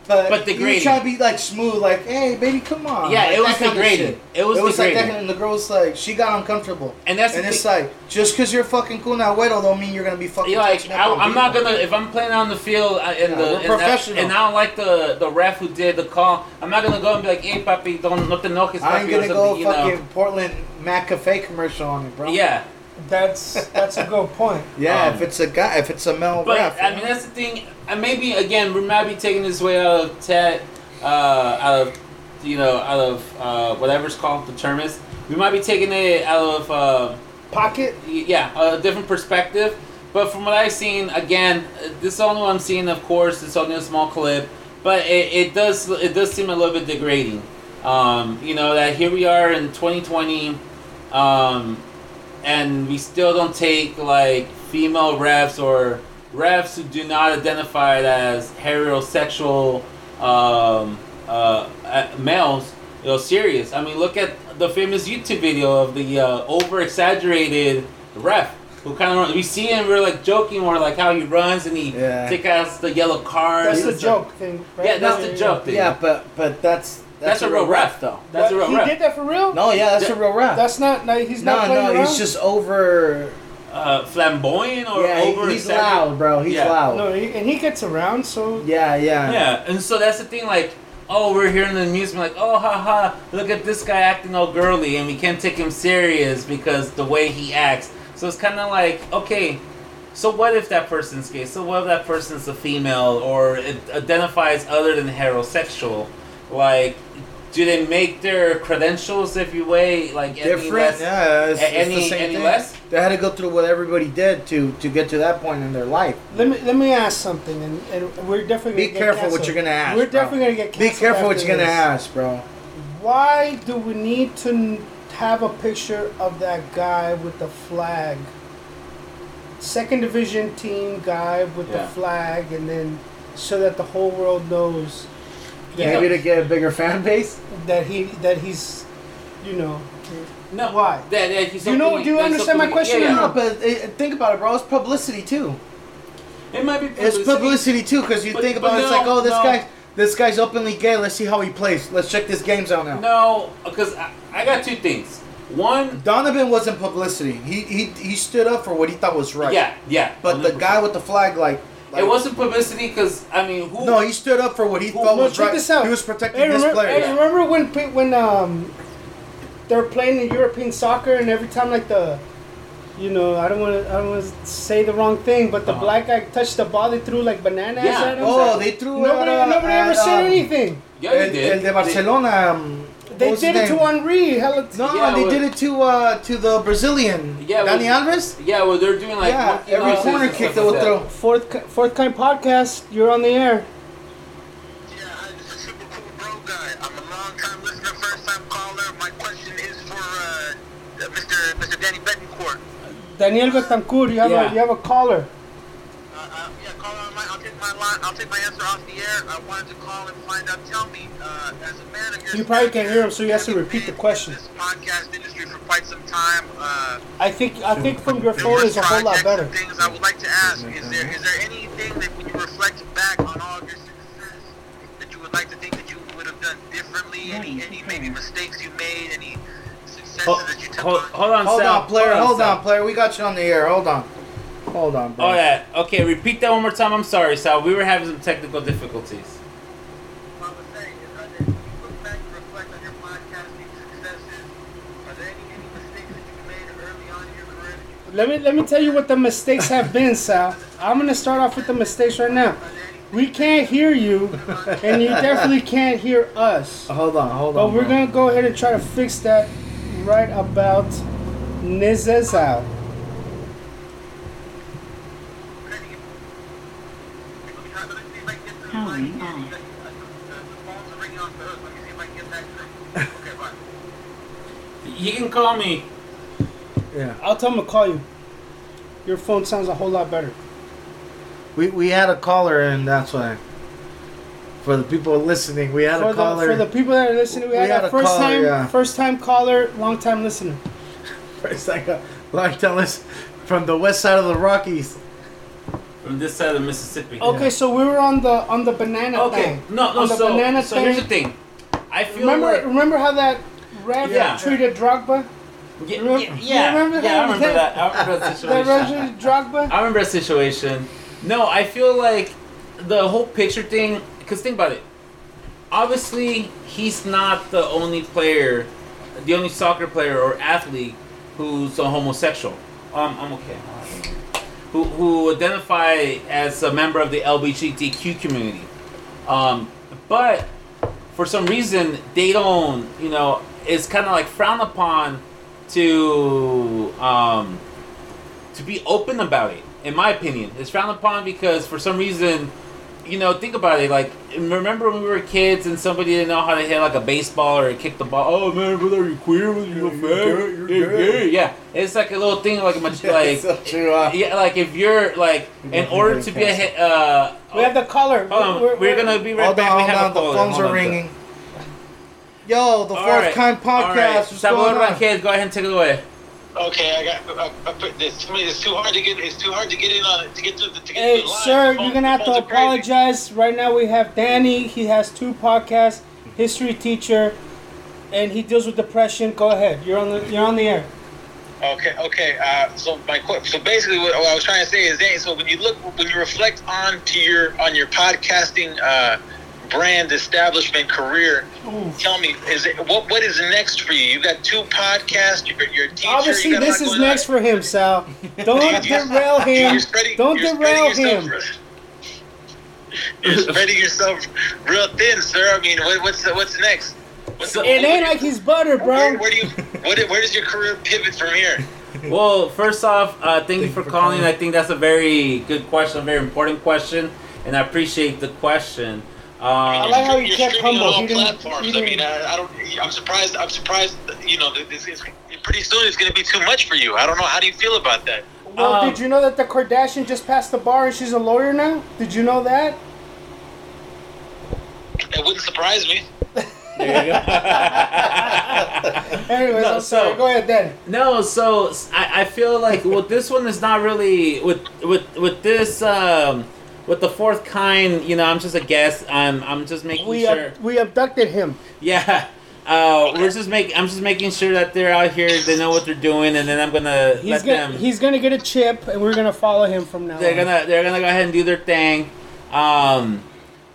[SPEAKER 3] But
[SPEAKER 1] But
[SPEAKER 3] he was
[SPEAKER 1] degrading.
[SPEAKER 3] trying to be like smooth, like hey baby, come on.
[SPEAKER 1] Yeah,
[SPEAKER 3] like,
[SPEAKER 1] it was
[SPEAKER 3] that kind of
[SPEAKER 1] degrading.
[SPEAKER 3] shit.
[SPEAKER 1] It was
[SPEAKER 3] like that, and the girl's like she got uncomfortable,
[SPEAKER 1] And that's
[SPEAKER 3] and
[SPEAKER 1] the
[SPEAKER 3] it's like just because you're fucking Kun Agüero don't mean you're gonna be fucking.
[SPEAKER 1] You're like, I, I'm not gonna if I'm playing on the field uh, and
[SPEAKER 3] Yeah,
[SPEAKER 1] the
[SPEAKER 3] we're
[SPEAKER 1] and, that-
[SPEAKER 3] professional.
[SPEAKER 1] and I don't like the the ref who did the call. I'm not gonna go and be like, hey papi, don't no te enojes,
[SPEAKER 3] I ain't gonna go
[SPEAKER 1] you know.
[SPEAKER 3] fucking Portland McAfee commercial on it, bro.
[SPEAKER 1] Yeah,
[SPEAKER 2] that's that's a good point. [LAUGHS]
[SPEAKER 3] Yeah,
[SPEAKER 1] Um,
[SPEAKER 3] if it's a guy, if it's a male
[SPEAKER 1] but
[SPEAKER 3] ref,
[SPEAKER 1] I mean
[SPEAKER 3] know?
[SPEAKER 1] that's the thing. And maybe again we might be taking this way out of Ted, uh, out of you know out of uh, whatever's called the term is. We might be taking it out of. Uh,
[SPEAKER 2] Pocket.
[SPEAKER 1] yeah, a different perspective. But from what I've seen, again, uh, this is only what I'm seeing. Of course, it's only a small clip, but it, it does it does seem a little bit degrading. Um, you know that here we are in 2020, um, and we still don't take like female refs or refs who do not identify as heterosexual um, uh, uh, males, you know, serious. I mean, look at the famous YouTube video of the uh, over exaggerated ref who kind of runs we see him. We're like joking, or like how he runs and he
[SPEAKER 3] Yeah.
[SPEAKER 1] take out the yellow card.
[SPEAKER 2] That's the joke thing. Right?
[SPEAKER 1] Yeah, that's the joke thing.
[SPEAKER 3] yeah, but but that's
[SPEAKER 1] That's, a real ref, though. That's a
[SPEAKER 2] What,
[SPEAKER 1] real
[SPEAKER 2] he
[SPEAKER 1] ref.
[SPEAKER 2] did that for real?
[SPEAKER 3] No, yeah, that's a real ref.
[SPEAKER 2] That's not. No, he's
[SPEAKER 3] no,
[SPEAKER 2] not playing
[SPEAKER 3] no,
[SPEAKER 2] around.
[SPEAKER 3] he's just over.
[SPEAKER 1] Uh, flamboyant or
[SPEAKER 3] yeah,
[SPEAKER 1] over
[SPEAKER 3] he's loud, bro. He's
[SPEAKER 1] Yeah.
[SPEAKER 3] loud.
[SPEAKER 2] No, he, and he gets around. So
[SPEAKER 3] Yeah, yeah,
[SPEAKER 1] Yeah, and so that's the thing. Like, oh, we're hearing the news, we're like, oh, haha, look at this guy acting all girly, and we can't take him serious because the way he acts. So it's kind of like, okay, So what if that person's gay? So what if that person's a female or it identifies other than heterosexual? Like, do they make their credentials if you weigh like any
[SPEAKER 3] Different,
[SPEAKER 1] less?
[SPEAKER 3] yeah. It's,
[SPEAKER 1] a-
[SPEAKER 3] it's
[SPEAKER 1] any-
[SPEAKER 3] the same
[SPEAKER 1] any
[SPEAKER 3] thing.
[SPEAKER 1] less?
[SPEAKER 3] They had to go through what everybody did to to get to that point in their life.
[SPEAKER 2] Let me let me ask something, and, and we're definitely
[SPEAKER 3] Be
[SPEAKER 2] gonna get
[SPEAKER 3] careful what you're gonna ask.
[SPEAKER 2] We're
[SPEAKER 3] bro.
[SPEAKER 2] definitely gonna get
[SPEAKER 3] Be
[SPEAKER 2] canceled.
[SPEAKER 3] careful what you're gonna ask, bro.
[SPEAKER 2] Why do we need to have a picture of that guy with the flag? Second division team guy with
[SPEAKER 1] Yeah.
[SPEAKER 2] the flag, and then so that the whole world knows
[SPEAKER 1] Yeah.
[SPEAKER 3] Maybe to get a bigger fan base.
[SPEAKER 2] that he that he's, you know,
[SPEAKER 1] No.
[SPEAKER 2] Why?
[SPEAKER 1] That, that he's
[SPEAKER 2] you know- do you understand my question
[SPEAKER 1] Yeah, yeah.
[SPEAKER 3] No,
[SPEAKER 2] not?
[SPEAKER 3] but it, think about it, bro. It's publicity too.
[SPEAKER 1] It might be
[SPEAKER 3] It's publicity too, because you
[SPEAKER 1] But-
[SPEAKER 3] think
[SPEAKER 1] but
[SPEAKER 3] about it, it's
[SPEAKER 1] no,
[SPEAKER 3] like, oh, this
[SPEAKER 1] no.
[SPEAKER 3] guy, this guy's openly gay. Let's see how he plays. Let's check this games out now.
[SPEAKER 1] No, because I, I got two things. One,
[SPEAKER 3] Donovan wasn't publicity. He he he stood up for what he thought was right.
[SPEAKER 1] yeah, yeah.
[SPEAKER 3] But the
[SPEAKER 1] 100%.
[SPEAKER 3] guy with the flag, like, like
[SPEAKER 1] it wasn't publicity because I mean, who?
[SPEAKER 3] No, he stood up for what he
[SPEAKER 1] Well,
[SPEAKER 3] thought
[SPEAKER 2] no,
[SPEAKER 3] was
[SPEAKER 2] check
[SPEAKER 3] right.
[SPEAKER 2] this out.
[SPEAKER 3] He was protecting
[SPEAKER 2] Hey,
[SPEAKER 3] his
[SPEAKER 2] remember,
[SPEAKER 3] players.
[SPEAKER 2] hey, remember when when um they were playing in European soccer and every time like the you know I don't want to I don't want to say the wrong thing but the
[SPEAKER 1] Uh-huh.
[SPEAKER 2] black guy touched the ball they threw like bananas
[SPEAKER 1] Yeah.
[SPEAKER 2] at him.
[SPEAKER 3] Oh, they threw
[SPEAKER 2] nobody
[SPEAKER 3] at, uh,
[SPEAKER 2] nobody ever
[SPEAKER 3] at,
[SPEAKER 2] said
[SPEAKER 3] um,
[SPEAKER 2] anything.
[SPEAKER 1] yeah, they
[SPEAKER 3] el,
[SPEAKER 1] did.
[SPEAKER 3] el de Barcelona. um,
[SPEAKER 2] They did it to? Henri. Hella
[SPEAKER 3] No,
[SPEAKER 1] Yeah,
[SPEAKER 3] they
[SPEAKER 1] well-
[SPEAKER 3] did it to uh to the Brazilian.
[SPEAKER 1] Yeah,
[SPEAKER 3] Danny
[SPEAKER 1] well-
[SPEAKER 3] Alves.
[SPEAKER 1] Yeah, well, they're doing like
[SPEAKER 3] yeah, every corner kick
[SPEAKER 1] stuff
[SPEAKER 3] they would
[SPEAKER 1] like
[SPEAKER 3] throw.
[SPEAKER 1] that.
[SPEAKER 2] Fourth ki- fourth kind podcast. You're on the air.
[SPEAKER 4] Yeah, hi, this a Super Cool Bro Guy. I'm a long time listener, first time caller. My question is for uh, uh, Mr. Mr. Danny Betancourt.
[SPEAKER 2] Daniel Betancourt. You have
[SPEAKER 1] Yeah.
[SPEAKER 2] a you have a caller.
[SPEAKER 4] Uh, uh, yeah, call on my. I'll take my line. I'll take my answer off the air. I wanted to call and find out. Tell me, uh, as a man of your
[SPEAKER 2] You probably can't hear him, so he has to repeat the question.
[SPEAKER 4] This podcast industry for quite some time. Uh,
[SPEAKER 2] I think I think from your phone is a whole lot better.
[SPEAKER 4] Things I would like to ask: Is there is there anything that when you reflect back on all of your success that you would like to think that you would have done differently? Any any maybe mistakes you made? Any successes
[SPEAKER 1] Hold,
[SPEAKER 4] that you took
[SPEAKER 1] hold,
[SPEAKER 4] on?
[SPEAKER 1] hold on,
[SPEAKER 3] Hold
[SPEAKER 1] Sal.
[SPEAKER 3] on, player. Hold
[SPEAKER 1] Sal.
[SPEAKER 3] on, player. We got you on the air. Hold on. Hold on, bro.
[SPEAKER 1] Oh yeah. Okay, repeat that one more time. I'm sorry, Sal. We were having some technical difficulties.
[SPEAKER 4] I was saying is that if you look back and reflect on your podcasting successes, are there any, any mistakes that you made early on in your career? That you,
[SPEAKER 2] Let me let me tell you what the mistakes have been, Sal. I'm gonna start off with the mistakes right now.
[SPEAKER 4] are there any
[SPEAKER 2] We can't hear you, and you definitely can't hear us.
[SPEAKER 3] Uh, hold on, hold on.
[SPEAKER 2] But
[SPEAKER 3] on.
[SPEAKER 2] we're
[SPEAKER 3] bro.
[SPEAKER 2] gonna go ahead and try to fix that right about Nizezal.
[SPEAKER 4] Powering oh. on.
[SPEAKER 1] You can call me.
[SPEAKER 3] Yeah.
[SPEAKER 2] I'll tell him to call you. Your phone sounds a whole lot better.
[SPEAKER 3] We we had a caller, and that's why. For the people listening, we had
[SPEAKER 2] For
[SPEAKER 3] a
[SPEAKER 2] the,
[SPEAKER 3] caller.
[SPEAKER 2] for the people that are listening, we,
[SPEAKER 3] We
[SPEAKER 2] had,
[SPEAKER 3] had
[SPEAKER 2] a
[SPEAKER 3] a
[SPEAKER 2] first
[SPEAKER 3] caller,
[SPEAKER 2] time
[SPEAKER 3] yeah.
[SPEAKER 2] first time caller, long time listener. [LAUGHS]
[SPEAKER 3] It's like a like tell us from the west side of the Rockies.
[SPEAKER 1] From this side of Mississippi.
[SPEAKER 2] Okay, so we were on the on the banana
[SPEAKER 1] Okay.
[SPEAKER 2] thing.
[SPEAKER 1] No, no.
[SPEAKER 2] On the
[SPEAKER 1] So,
[SPEAKER 2] banana
[SPEAKER 1] so
[SPEAKER 2] thing.
[SPEAKER 1] here's the thing. I feel
[SPEAKER 2] Remember
[SPEAKER 1] like
[SPEAKER 2] remember how that ref
[SPEAKER 1] Yeah.
[SPEAKER 2] treated Drogba?
[SPEAKER 1] yeah,
[SPEAKER 2] remember-
[SPEAKER 1] yeah, yeah,
[SPEAKER 2] remember
[SPEAKER 1] yeah, I
[SPEAKER 2] that?
[SPEAKER 1] remember [LAUGHS] that. I remember that
[SPEAKER 2] That
[SPEAKER 1] situation.
[SPEAKER 2] ref treated Drogba?
[SPEAKER 1] I remember a situation. No, I feel like the whole picture thing. Because think about it. Obviously, he's not the only player, the only soccer player or athlete who's a homosexual. Um, I'm okay. Who who identify as a member of the LGBTQ community. Um, but for some reason they don't. You know, it's kind of like frowned upon to um, to be open about it. In my opinion, it's frowned upon because for some reason, you know, think about it. Like, remember when we were kids and somebody didn't know how to hit like a baseball or kick the ball? Oh man, brother, are you queer? Are you a
[SPEAKER 3] You're
[SPEAKER 1] fag?
[SPEAKER 3] gay, you're
[SPEAKER 1] You're
[SPEAKER 3] gay."
[SPEAKER 1] gay. Yeah, it's like a little thing, like a much [LAUGHS] like.
[SPEAKER 3] so true. uh,
[SPEAKER 1] Yeah, like if you're like, in order to be a hit, uh,
[SPEAKER 2] We have the caller.
[SPEAKER 1] hold on, we're, gonna be right
[SPEAKER 3] hold
[SPEAKER 1] back.
[SPEAKER 3] on,
[SPEAKER 1] we
[SPEAKER 3] hold
[SPEAKER 1] have
[SPEAKER 3] on.
[SPEAKER 1] a
[SPEAKER 3] The
[SPEAKER 1] caller.
[SPEAKER 3] phones
[SPEAKER 1] Hold
[SPEAKER 3] are
[SPEAKER 1] on.
[SPEAKER 3] ringing. Yo, the
[SPEAKER 1] All
[SPEAKER 3] fourth
[SPEAKER 1] right,
[SPEAKER 3] kind
[SPEAKER 1] all
[SPEAKER 3] podcast.
[SPEAKER 1] right.
[SPEAKER 3] What's
[SPEAKER 1] Sabor
[SPEAKER 3] going on?
[SPEAKER 1] Raquel, go ahead and take it away.
[SPEAKER 4] Okay, I got. I, I put this. To me, it's too hard to get. It's too hard to get in on it to get to the. To get
[SPEAKER 2] Hey,
[SPEAKER 4] to the
[SPEAKER 2] sir, you're gonna have to apologize. Right now, we have Danny. He has two podcasts, history teacher, and he deals with depression. Go ahead. You're on the you're on the air.
[SPEAKER 4] Okay, okay. Uh, so my so basically what, what I was trying to say is that so when you look when you reflect on to your on your podcasting uh, brand establishment career.
[SPEAKER 2] Oof.
[SPEAKER 4] Tell me, is it what what is next for you? You got two podcasts. You're, you're a teacher.
[SPEAKER 2] Obviously,
[SPEAKER 4] you got
[SPEAKER 2] this is next
[SPEAKER 4] on.
[SPEAKER 2] for him, Sal. Don't [LAUGHS] derail him.
[SPEAKER 4] Spreading-
[SPEAKER 2] Don't derail him.
[SPEAKER 4] You're spreading yourself real thin, sir. I mean, what, what's what's next? What's
[SPEAKER 1] So-
[SPEAKER 2] It ain't like he's butter, bro.
[SPEAKER 4] where do you where, where does your career pivot from here? [LAUGHS]
[SPEAKER 1] Well, first off, uh, thank you for calling. I think that's a very good question, a very important question, and I appreciate the question. Um,
[SPEAKER 2] I like how
[SPEAKER 4] You're
[SPEAKER 2] kept
[SPEAKER 4] streaming
[SPEAKER 2] humble.
[SPEAKER 4] on all
[SPEAKER 2] He
[SPEAKER 4] platforms.
[SPEAKER 2] he
[SPEAKER 4] I mean, I, I don't. I'm surprised. I'm surprised. You know, this is pretty soon. It's going to be too much for you. I don't know. How do you feel about that?
[SPEAKER 2] Well,
[SPEAKER 1] Um,
[SPEAKER 2] did you know that the Kardashian just passed the bar and she's a lawyer now? Did you know that?
[SPEAKER 4] It wouldn't surprise me.
[SPEAKER 1] there you go. [LAUGHS]
[SPEAKER 2] Anyways,
[SPEAKER 1] No,
[SPEAKER 2] I'm sorry.
[SPEAKER 1] so-
[SPEAKER 2] Go ahead, then.
[SPEAKER 1] No, so I, I feel like with this one is not really with with with this um with the fourth kind. You know, I'm just a guest. I'm I'm just making
[SPEAKER 2] We
[SPEAKER 1] sure.
[SPEAKER 2] ab- we abducted him.
[SPEAKER 1] yeah. Uh, we're just making. I'm just making sure that they're out here. They know what they're doing, and then I'm gonna
[SPEAKER 2] He's
[SPEAKER 1] let
[SPEAKER 2] gonna
[SPEAKER 1] them.
[SPEAKER 2] he's gonna get a chip, and we're gonna follow him from now.
[SPEAKER 1] they're
[SPEAKER 2] on.
[SPEAKER 1] gonna they're gonna go ahead and do their thing. Um,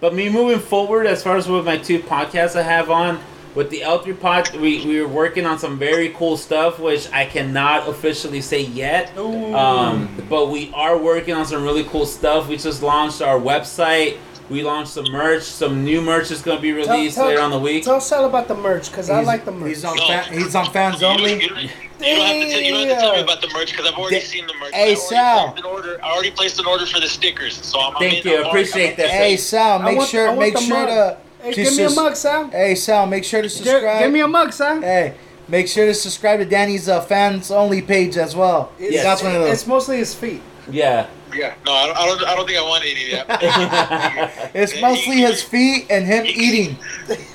[SPEAKER 1] but me moving forward, as far as with my two podcasts I have on with the L3 pod, we we were working on some very cool stuff, which I cannot officially say yet. Um, but we are working on some really cool stuff. We just launched our website. We launched some merch. Some new merch is going to be released
[SPEAKER 2] tell-
[SPEAKER 1] later on the week.
[SPEAKER 2] Tell Sal about the merch because I like the merch.
[SPEAKER 3] He's on
[SPEAKER 4] No.
[SPEAKER 3] fan, he's on fans
[SPEAKER 4] You don't,
[SPEAKER 3] only.
[SPEAKER 4] you don't, you don't have to. Tell, you don't have to tell me about the merch because I've already
[SPEAKER 3] Da-
[SPEAKER 4] seen the merch.
[SPEAKER 3] Hey,
[SPEAKER 4] I
[SPEAKER 3] Sal.
[SPEAKER 4] an order. I already placed an order for the stickers. So I'm. I'm
[SPEAKER 1] Thank you.
[SPEAKER 4] I'm
[SPEAKER 1] Appreciate that.
[SPEAKER 3] Hey Sal, make
[SPEAKER 2] want-
[SPEAKER 3] sure make sure
[SPEAKER 2] mug.
[SPEAKER 3] to
[SPEAKER 2] Hey,
[SPEAKER 3] to
[SPEAKER 2] give me a mug, Sal.
[SPEAKER 3] Hey Sal, make sure to subscribe.
[SPEAKER 2] Give me a mug, Sal.
[SPEAKER 3] Hey, make sure to subscribe to Danny's uh, fans only page as well.
[SPEAKER 2] It's,
[SPEAKER 3] That's one of those.
[SPEAKER 2] It's mostly his feet.
[SPEAKER 1] Yeah.
[SPEAKER 4] Yeah. No, I don't, I don't. I don't think I want any of that. [LAUGHS]
[SPEAKER 3] It's mostly his feet and him eating.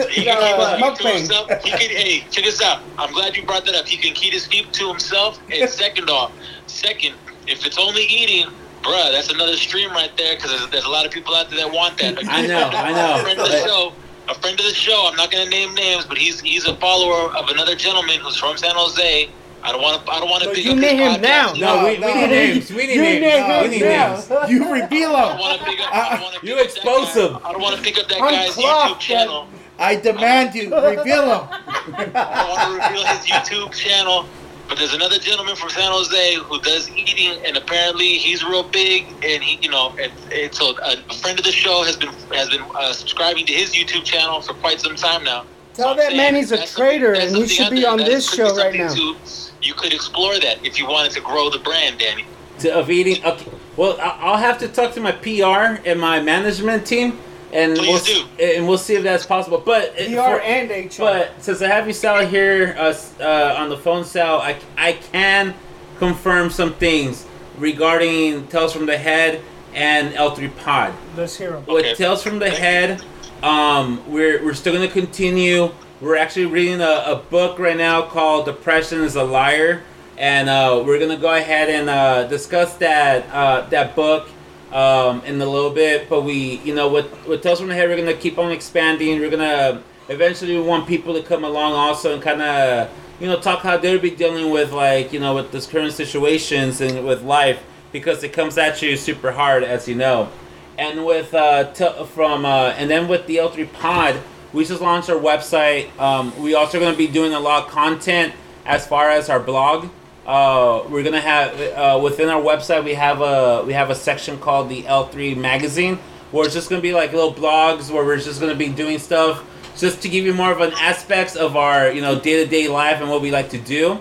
[SPEAKER 4] He can
[SPEAKER 2] a
[SPEAKER 4] keep it [LAUGHS] to himself. He can, hey, check this out. I'm glad you brought that up. He can keep his feet to himself. And [LAUGHS] second off, second, if it's only eating, bruh, that's another stream right there because there's, there's a lot of people out there that want that.
[SPEAKER 1] I know, I know.
[SPEAKER 4] A friend of the show. A friend of the show. I'm not gonna name names, but he's he's a follower of another gentleman who's from San Jose. I don't want to. I don't want to
[SPEAKER 2] No,
[SPEAKER 4] pick
[SPEAKER 2] you
[SPEAKER 4] up his
[SPEAKER 2] name him
[SPEAKER 4] podcast.
[SPEAKER 2] now.
[SPEAKER 1] No, we, we
[SPEAKER 3] no.
[SPEAKER 1] need names. We need
[SPEAKER 2] You
[SPEAKER 1] names.
[SPEAKER 2] name
[SPEAKER 1] we
[SPEAKER 2] him
[SPEAKER 1] need
[SPEAKER 2] now.
[SPEAKER 1] names.
[SPEAKER 3] You reveal him.
[SPEAKER 4] want to pick up. I don't want to
[SPEAKER 1] You expose him.
[SPEAKER 4] I don't want to pick up that guy's
[SPEAKER 2] clocked,
[SPEAKER 4] YouTube channel.
[SPEAKER 3] I demand you reveal him. [LAUGHS]
[SPEAKER 4] I don't want to reveal his YouTube channel, but there's another gentleman from San Jose who does eating, and apparently he's real big. And he, you know, and, and so a, a friend of the show has been has been uh, subscribing to his YouTube channel for quite some time now.
[SPEAKER 2] Tell that man he's a traitor and he should be on.
[SPEAKER 4] That
[SPEAKER 2] this show right now.
[SPEAKER 4] to- you could explore that if you wanted to grow the brand, Danny.
[SPEAKER 1] To, of eating. Okay. Well, I'll have to talk to my PR and my management team, and
[SPEAKER 4] Please
[SPEAKER 1] we'll
[SPEAKER 4] do.
[SPEAKER 1] and we'll see if that's possible. But
[SPEAKER 2] PR
[SPEAKER 1] for-
[SPEAKER 2] and HR.
[SPEAKER 1] But since I have you, Sal, here uh, uh, on the phone, Sal, I, I can confirm some things regarding Tales from the Head and L3 Pod.
[SPEAKER 2] Let's hear him.
[SPEAKER 1] With
[SPEAKER 4] Okay.
[SPEAKER 1] Tales from the
[SPEAKER 4] Thank
[SPEAKER 1] Head, um, we're, we're still going to continue. We're actually reading a, a book right now called Depression is a Liar. And uh, we're going to go ahead and uh, discuss that uh, that book um, in a little bit. But we, you know, with, with Tales from the Head, we're to keep on expanding. We're to eventually we want people to come along also and kind of, you know, talk how they'll be dealing with, like, you know, with this current situations and with life because it comes at you super hard, as you know and with uh, t- from uh, and then with the L3 Pod, we just launched our website. Um, we also to be doing a lot of content as far as our blog. Uh, we're gonna have uh, within our website we have a we have a section called the L3 Magazine where it's just gonna be like little blogs where we're just gonna be doing stuff just to give you more of an aspects of our you know day to day life and what we like to do.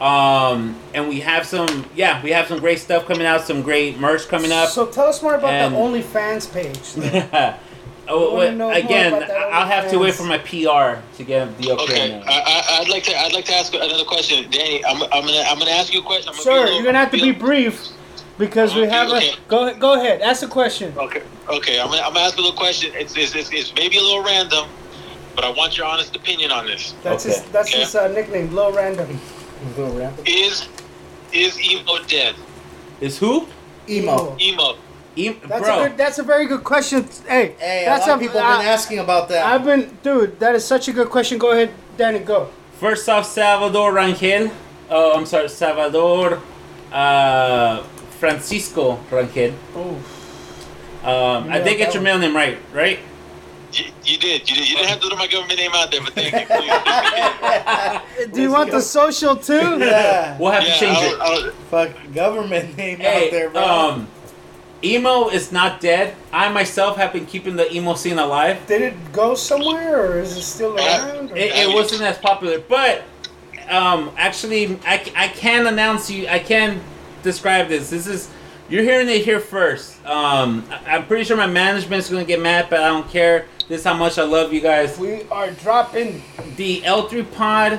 [SPEAKER 1] Um, and we have some yeah we have some great stuff coming out, some great merch coming up.
[SPEAKER 2] So tell us more about
[SPEAKER 1] And-
[SPEAKER 2] the OnlyFans page. [LAUGHS]
[SPEAKER 1] oh,
[SPEAKER 2] wanna
[SPEAKER 1] wait, again, I'll have to wait for my PR to get the okay.
[SPEAKER 4] Okay. I, I, I'd like to I'd like to ask another question, Danny. I'm, I'm gonna I'm gonna ask you a question. I'm gonna
[SPEAKER 2] Sir,
[SPEAKER 4] little-
[SPEAKER 2] you're gonna have to be
[SPEAKER 4] a-
[SPEAKER 2] brief because we
[SPEAKER 4] Okay,
[SPEAKER 2] have a.
[SPEAKER 4] okay.
[SPEAKER 2] Go go ahead. Ask a question.
[SPEAKER 4] Okay, okay. I'm gonna, I'm gonna ask a little question. It's, it's, it's, it's maybe a little random, but I want your honest opinion on this.
[SPEAKER 2] That's
[SPEAKER 1] Okay.
[SPEAKER 2] his. That's
[SPEAKER 4] Okay.
[SPEAKER 2] his uh, nickname. Low random.
[SPEAKER 4] Is is emo dead?
[SPEAKER 1] Is who?
[SPEAKER 3] Emo.
[SPEAKER 4] Emo.
[SPEAKER 1] Em-
[SPEAKER 2] That's
[SPEAKER 1] bro.
[SPEAKER 2] a good. That's a very good question. Hey,
[SPEAKER 3] Hey,
[SPEAKER 2] that's
[SPEAKER 3] a lot of people have been asking about that.
[SPEAKER 2] I've been, dude. That is such a good question. Go ahead, Danny. Go.
[SPEAKER 1] First off, Salvador Rangel. Oh, I'm sorry, Salvador uh, Francisco Rangel.
[SPEAKER 2] Oh,
[SPEAKER 1] Um, I did get your
[SPEAKER 2] one.
[SPEAKER 1] middle name right, right?
[SPEAKER 4] You, you did. You did. You didn't have to throw my government name out there, but thank you. Please. [LAUGHS]
[SPEAKER 2] Do you want the social too?
[SPEAKER 3] Yeah.
[SPEAKER 1] We'll have
[SPEAKER 4] Yeah,
[SPEAKER 1] to change
[SPEAKER 4] I
[SPEAKER 1] it.
[SPEAKER 4] was- I was-
[SPEAKER 3] Fuck government name
[SPEAKER 1] Hey,
[SPEAKER 3] out there, bro.
[SPEAKER 1] um, emo is not dead. I myself have been keeping the emo scene alive.
[SPEAKER 2] Did it go somewhere, or is it still around?
[SPEAKER 1] It, it wasn't as popular, but um, actually, I, I can announce you. I can describe this. This is you're hearing it here first. Um, I, I'm pretty sure my management's gonna get mad, but I don't care. This is how much I love you guys.
[SPEAKER 2] we are dropping.
[SPEAKER 1] The L3 Pod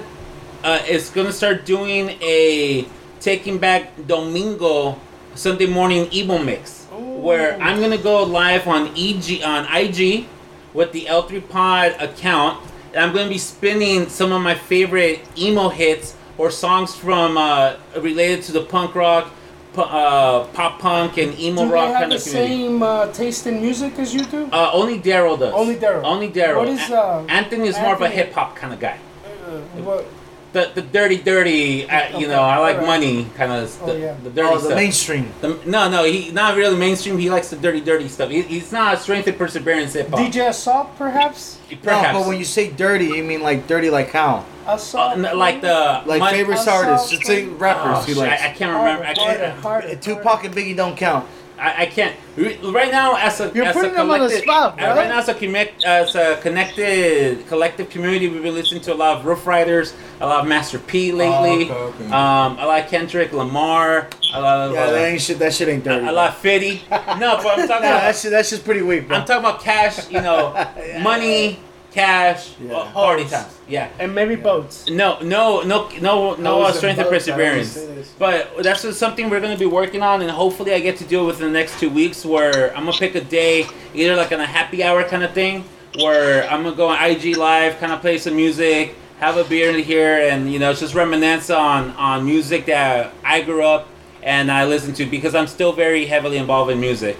[SPEAKER 1] uh, is gonna start doing a Taking Back Domingo Sunday morning emo mix, where I'm gonna go live on EG on IG with the L3 Pod account, and I'm gonna be spinning some of my favorite emo hits or songs from uh, related to the punk rock, uh, pop punk, and emo
[SPEAKER 2] Do they
[SPEAKER 1] rock
[SPEAKER 2] have
[SPEAKER 1] kind
[SPEAKER 2] the
[SPEAKER 1] of community.
[SPEAKER 2] same uh, taste in music as you do?
[SPEAKER 1] Uh, only Daryl does.
[SPEAKER 2] Only Daryl.
[SPEAKER 1] Only Daryl.
[SPEAKER 2] What is, uh,
[SPEAKER 1] Anthony is more of a hip hop kind of guy.
[SPEAKER 2] Uh, what?
[SPEAKER 1] The the dirty dirty. Uh, you
[SPEAKER 2] Okay,
[SPEAKER 1] know, I like
[SPEAKER 2] alright.
[SPEAKER 1] money kind of.
[SPEAKER 2] Oh,
[SPEAKER 1] the,
[SPEAKER 2] yeah.
[SPEAKER 1] the dirty stuff.
[SPEAKER 3] oh, the
[SPEAKER 1] stuff.
[SPEAKER 3] mainstream.
[SPEAKER 1] The- no, no, he not really mainstream. He likes the dirty, dirty stuff. He, he's not strength and perseverance hip hop.
[SPEAKER 2] DJ Assault, perhaps?
[SPEAKER 1] Perhaps.
[SPEAKER 3] No, but when you say dirty, you mean like dirty like how?
[SPEAKER 2] Assault.
[SPEAKER 1] Uh, n- like the
[SPEAKER 3] Like
[SPEAKER 1] mon-
[SPEAKER 3] favorite
[SPEAKER 2] I saw
[SPEAKER 3] artists. Just say rappers.
[SPEAKER 1] Oh,
[SPEAKER 3] you
[SPEAKER 1] shit,
[SPEAKER 3] like.
[SPEAKER 1] I, I can't remember. I can't.
[SPEAKER 2] harder, harder.
[SPEAKER 3] Tupac and Biggie don't count.
[SPEAKER 1] I, I can't. Right now, as a
[SPEAKER 2] You're
[SPEAKER 1] as
[SPEAKER 2] putting
[SPEAKER 1] a
[SPEAKER 2] them on the
[SPEAKER 1] collective,
[SPEAKER 2] spot,
[SPEAKER 1] uh,
[SPEAKER 2] bro.
[SPEAKER 1] right now, as a connect, as a connected collective community, we've been listening to a lot of Ruff Ryders, a lot of Master P lately.
[SPEAKER 3] Oh, okay, okay.
[SPEAKER 1] Um, I like Kendrick Lamar. A lot of
[SPEAKER 3] Yeah,
[SPEAKER 1] uh,
[SPEAKER 3] that ain't shit. That shit ain't dirty.
[SPEAKER 1] I like Fitty. No, but I'm talking
[SPEAKER 3] Nah,
[SPEAKER 1] about
[SPEAKER 3] that shit. That's just pretty weak, bro.
[SPEAKER 1] I'm talking about cash. You know, [LAUGHS] money, cash,
[SPEAKER 3] Yeah.
[SPEAKER 1] uh, party
[SPEAKER 2] Hoes.
[SPEAKER 1] times. Yeah.
[SPEAKER 2] And maybe boats.
[SPEAKER 1] No, no, no, no, no uh, strength and
[SPEAKER 3] boats, I always
[SPEAKER 1] perseverance. But that's just something we're gonna be working on, and hopefully I get to do it within the next two weeks. Where I'm gonna pick a day, either like on a happy hour kind of thing, where I'm gonna go on IG live, kind of play some music, have a beer in here, and you know just reminisce on on music that I grew up and I listen to because I'm still very heavily involved in music.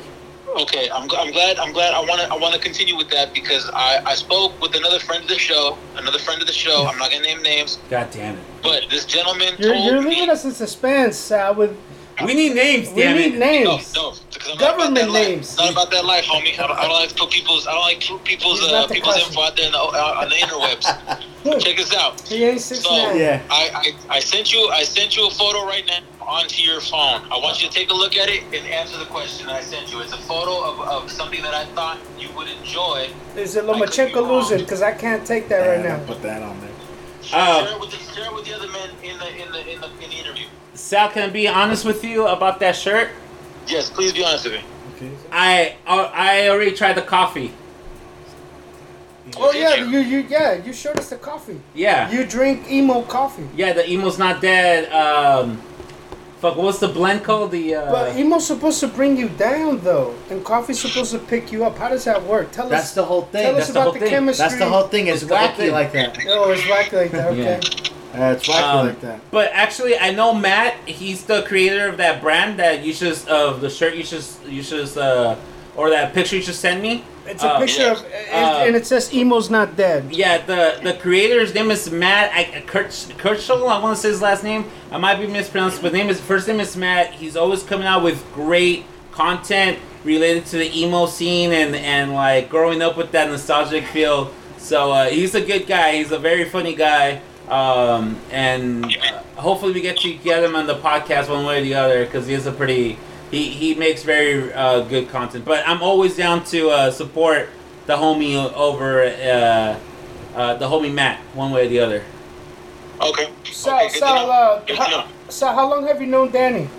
[SPEAKER 4] Okay, I'm, I'm glad. I'm glad. I want to. I want to continue with that because I, I spoke with another friend of the show. Another friend of the show. I'm not gonna name names,
[SPEAKER 1] God damn it.
[SPEAKER 4] but this gentleman
[SPEAKER 2] You're,
[SPEAKER 4] told
[SPEAKER 2] you're
[SPEAKER 4] me.
[SPEAKER 2] leaving us in suspense, Sal. With
[SPEAKER 1] We need names,
[SPEAKER 2] we
[SPEAKER 1] damn
[SPEAKER 2] need
[SPEAKER 1] it.
[SPEAKER 2] names.
[SPEAKER 4] No, no, I'm
[SPEAKER 2] Government
[SPEAKER 4] not about life.
[SPEAKER 2] names.
[SPEAKER 4] It's not about that life, homie. I don't, I don't like to put people's. I don't like to put people's uh, people's
[SPEAKER 2] question.
[SPEAKER 4] info out there in the, uh, on the interwebs. [LAUGHS] Check this out.
[SPEAKER 2] He ain't six
[SPEAKER 4] So
[SPEAKER 2] nine.
[SPEAKER 3] Yeah.
[SPEAKER 4] I, I I sent you I sent you a photo right now onto your phone. I want you to take a look at it and answer the question I sent you. It's a photo of, of something that I thought you would enjoy.
[SPEAKER 2] Is it
[SPEAKER 4] I could be
[SPEAKER 2] Lomachenko
[SPEAKER 4] wrong.
[SPEAKER 2] losing? Because I can't take that right now.
[SPEAKER 3] Put that on there.
[SPEAKER 1] Oh.
[SPEAKER 4] Share it with the share it with the other men in the in the in the, in the interview.
[SPEAKER 1] Sal, can I be honest with you about that shirt?
[SPEAKER 4] Yes, please be honest with me.
[SPEAKER 3] Okay.
[SPEAKER 1] I uh, I already tried the coffee.
[SPEAKER 2] Oh yeah,
[SPEAKER 4] you?
[SPEAKER 2] you you yeah, you showed us the coffee.
[SPEAKER 1] Yeah.
[SPEAKER 2] You drink emo coffee.
[SPEAKER 1] Yeah, the emo's not dead. Um, fuck, what's the blend called? The uh,
[SPEAKER 2] But emo's supposed to bring you down though, and coffee's supposed to pick you up. How does that work? Tell
[SPEAKER 3] That's
[SPEAKER 2] us.
[SPEAKER 3] the whole thing.
[SPEAKER 2] tell
[SPEAKER 1] that's
[SPEAKER 2] us
[SPEAKER 1] the
[SPEAKER 2] about
[SPEAKER 1] whole
[SPEAKER 2] the
[SPEAKER 1] thing.
[SPEAKER 2] chemistry.
[SPEAKER 3] That's the whole thing. It's
[SPEAKER 1] It's the whole
[SPEAKER 3] wacky
[SPEAKER 1] thing.
[SPEAKER 3] like that.
[SPEAKER 2] Oh, it's wacky like that. Okay.
[SPEAKER 1] Yeah.
[SPEAKER 3] Uh, it's wacky
[SPEAKER 1] Um,
[SPEAKER 3] like that.
[SPEAKER 1] But actually, I know Matt. He's the creator of that brand that you should of the shirt you should you should uh, or that picture you just sent me.
[SPEAKER 2] It's a
[SPEAKER 1] Uh,
[SPEAKER 2] picture
[SPEAKER 4] yeah.
[SPEAKER 2] of, and, and it says emo's not dead.
[SPEAKER 1] Yeah, the the creator's name is Matt I, Kurt Kurtschel. I want to say his last name. I might be mispronounced, but his name is first name is Matt. He's always coming out with great content related to the emo scene and and like growing up with that nostalgic feel. So uh, he's a good guy. He's a very funny guy. Um, and uh, hopefully we get to get him on the podcast one way or the other because he is a pretty he, he makes very uh, good content. But I'm always down to uh, support the homie over uh, uh, the homie Matt one way or the other.
[SPEAKER 4] Okay.
[SPEAKER 2] So,
[SPEAKER 4] okay, good
[SPEAKER 2] so, uh, how, so how long have you known Danny?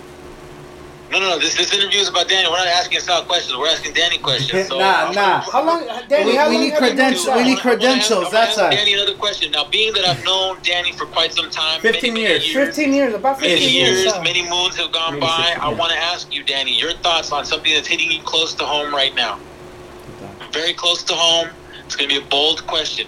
[SPEAKER 4] No, no, no. This this interview is about Danny. We're not asking Sal questions. We're asking Danny questions. So
[SPEAKER 3] Nah,
[SPEAKER 4] I'm-
[SPEAKER 3] nah.
[SPEAKER 2] How long, Danny?
[SPEAKER 3] We-
[SPEAKER 2] how
[SPEAKER 3] we
[SPEAKER 2] long
[SPEAKER 3] need
[SPEAKER 2] have you known
[SPEAKER 3] credentials- we need credentials,
[SPEAKER 4] ask- I wanna
[SPEAKER 3] that's right.
[SPEAKER 4] Danny another question. Now, being that I've known Danny for quite some time,
[SPEAKER 1] 15
[SPEAKER 4] many,
[SPEAKER 1] years.
[SPEAKER 4] years,
[SPEAKER 2] 15 years, about 15
[SPEAKER 4] Many
[SPEAKER 2] years.
[SPEAKER 4] years, many moons have gone by.
[SPEAKER 1] 16,
[SPEAKER 4] I want to ask you, Danny, your thoughts on something that's hitting you close to home right now. Very close to home. It's going to be a bold question.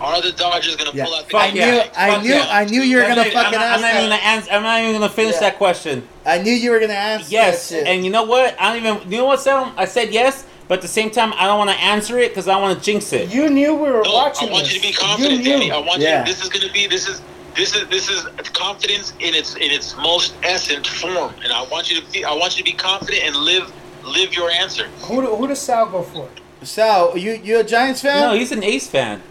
[SPEAKER 4] Are the Dodgers going to
[SPEAKER 3] Yeah.
[SPEAKER 4] pull out the
[SPEAKER 1] Fuck
[SPEAKER 3] I knew,
[SPEAKER 1] yeah.
[SPEAKER 3] I
[SPEAKER 1] Fuck
[SPEAKER 3] knew,
[SPEAKER 1] yeah.
[SPEAKER 3] I knew you were gonna fucking
[SPEAKER 1] I'm not,
[SPEAKER 3] ask
[SPEAKER 1] I'm not even gonna answer. I'm not even gonna finish
[SPEAKER 3] Yeah.
[SPEAKER 1] that question.
[SPEAKER 3] I knew you were gonna ask.
[SPEAKER 1] Yes,
[SPEAKER 3] that shit.
[SPEAKER 1] and you know what? I don't even. You know what, Sam? I said yes, but at the same time, I don't want to answer it because I want to jinx it.
[SPEAKER 2] You knew we were
[SPEAKER 4] No,
[SPEAKER 2] watching
[SPEAKER 4] I want
[SPEAKER 2] this.
[SPEAKER 4] you to be confident,
[SPEAKER 2] you
[SPEAKER 4] Danny. I want
[SPEAKER 3] Yeah.
[SPEAKER 4] you. This is going to be. This is. This is this is confidence in its in its most essence form, and I want you to be. I want you to be confident and live live your answer.
[SPEAKER 2] Who, do- who does Sal go for?
[SPEAKER 3] Sal, you you a Giants fan?
[SPEAKER 1] No, he's an A's fan.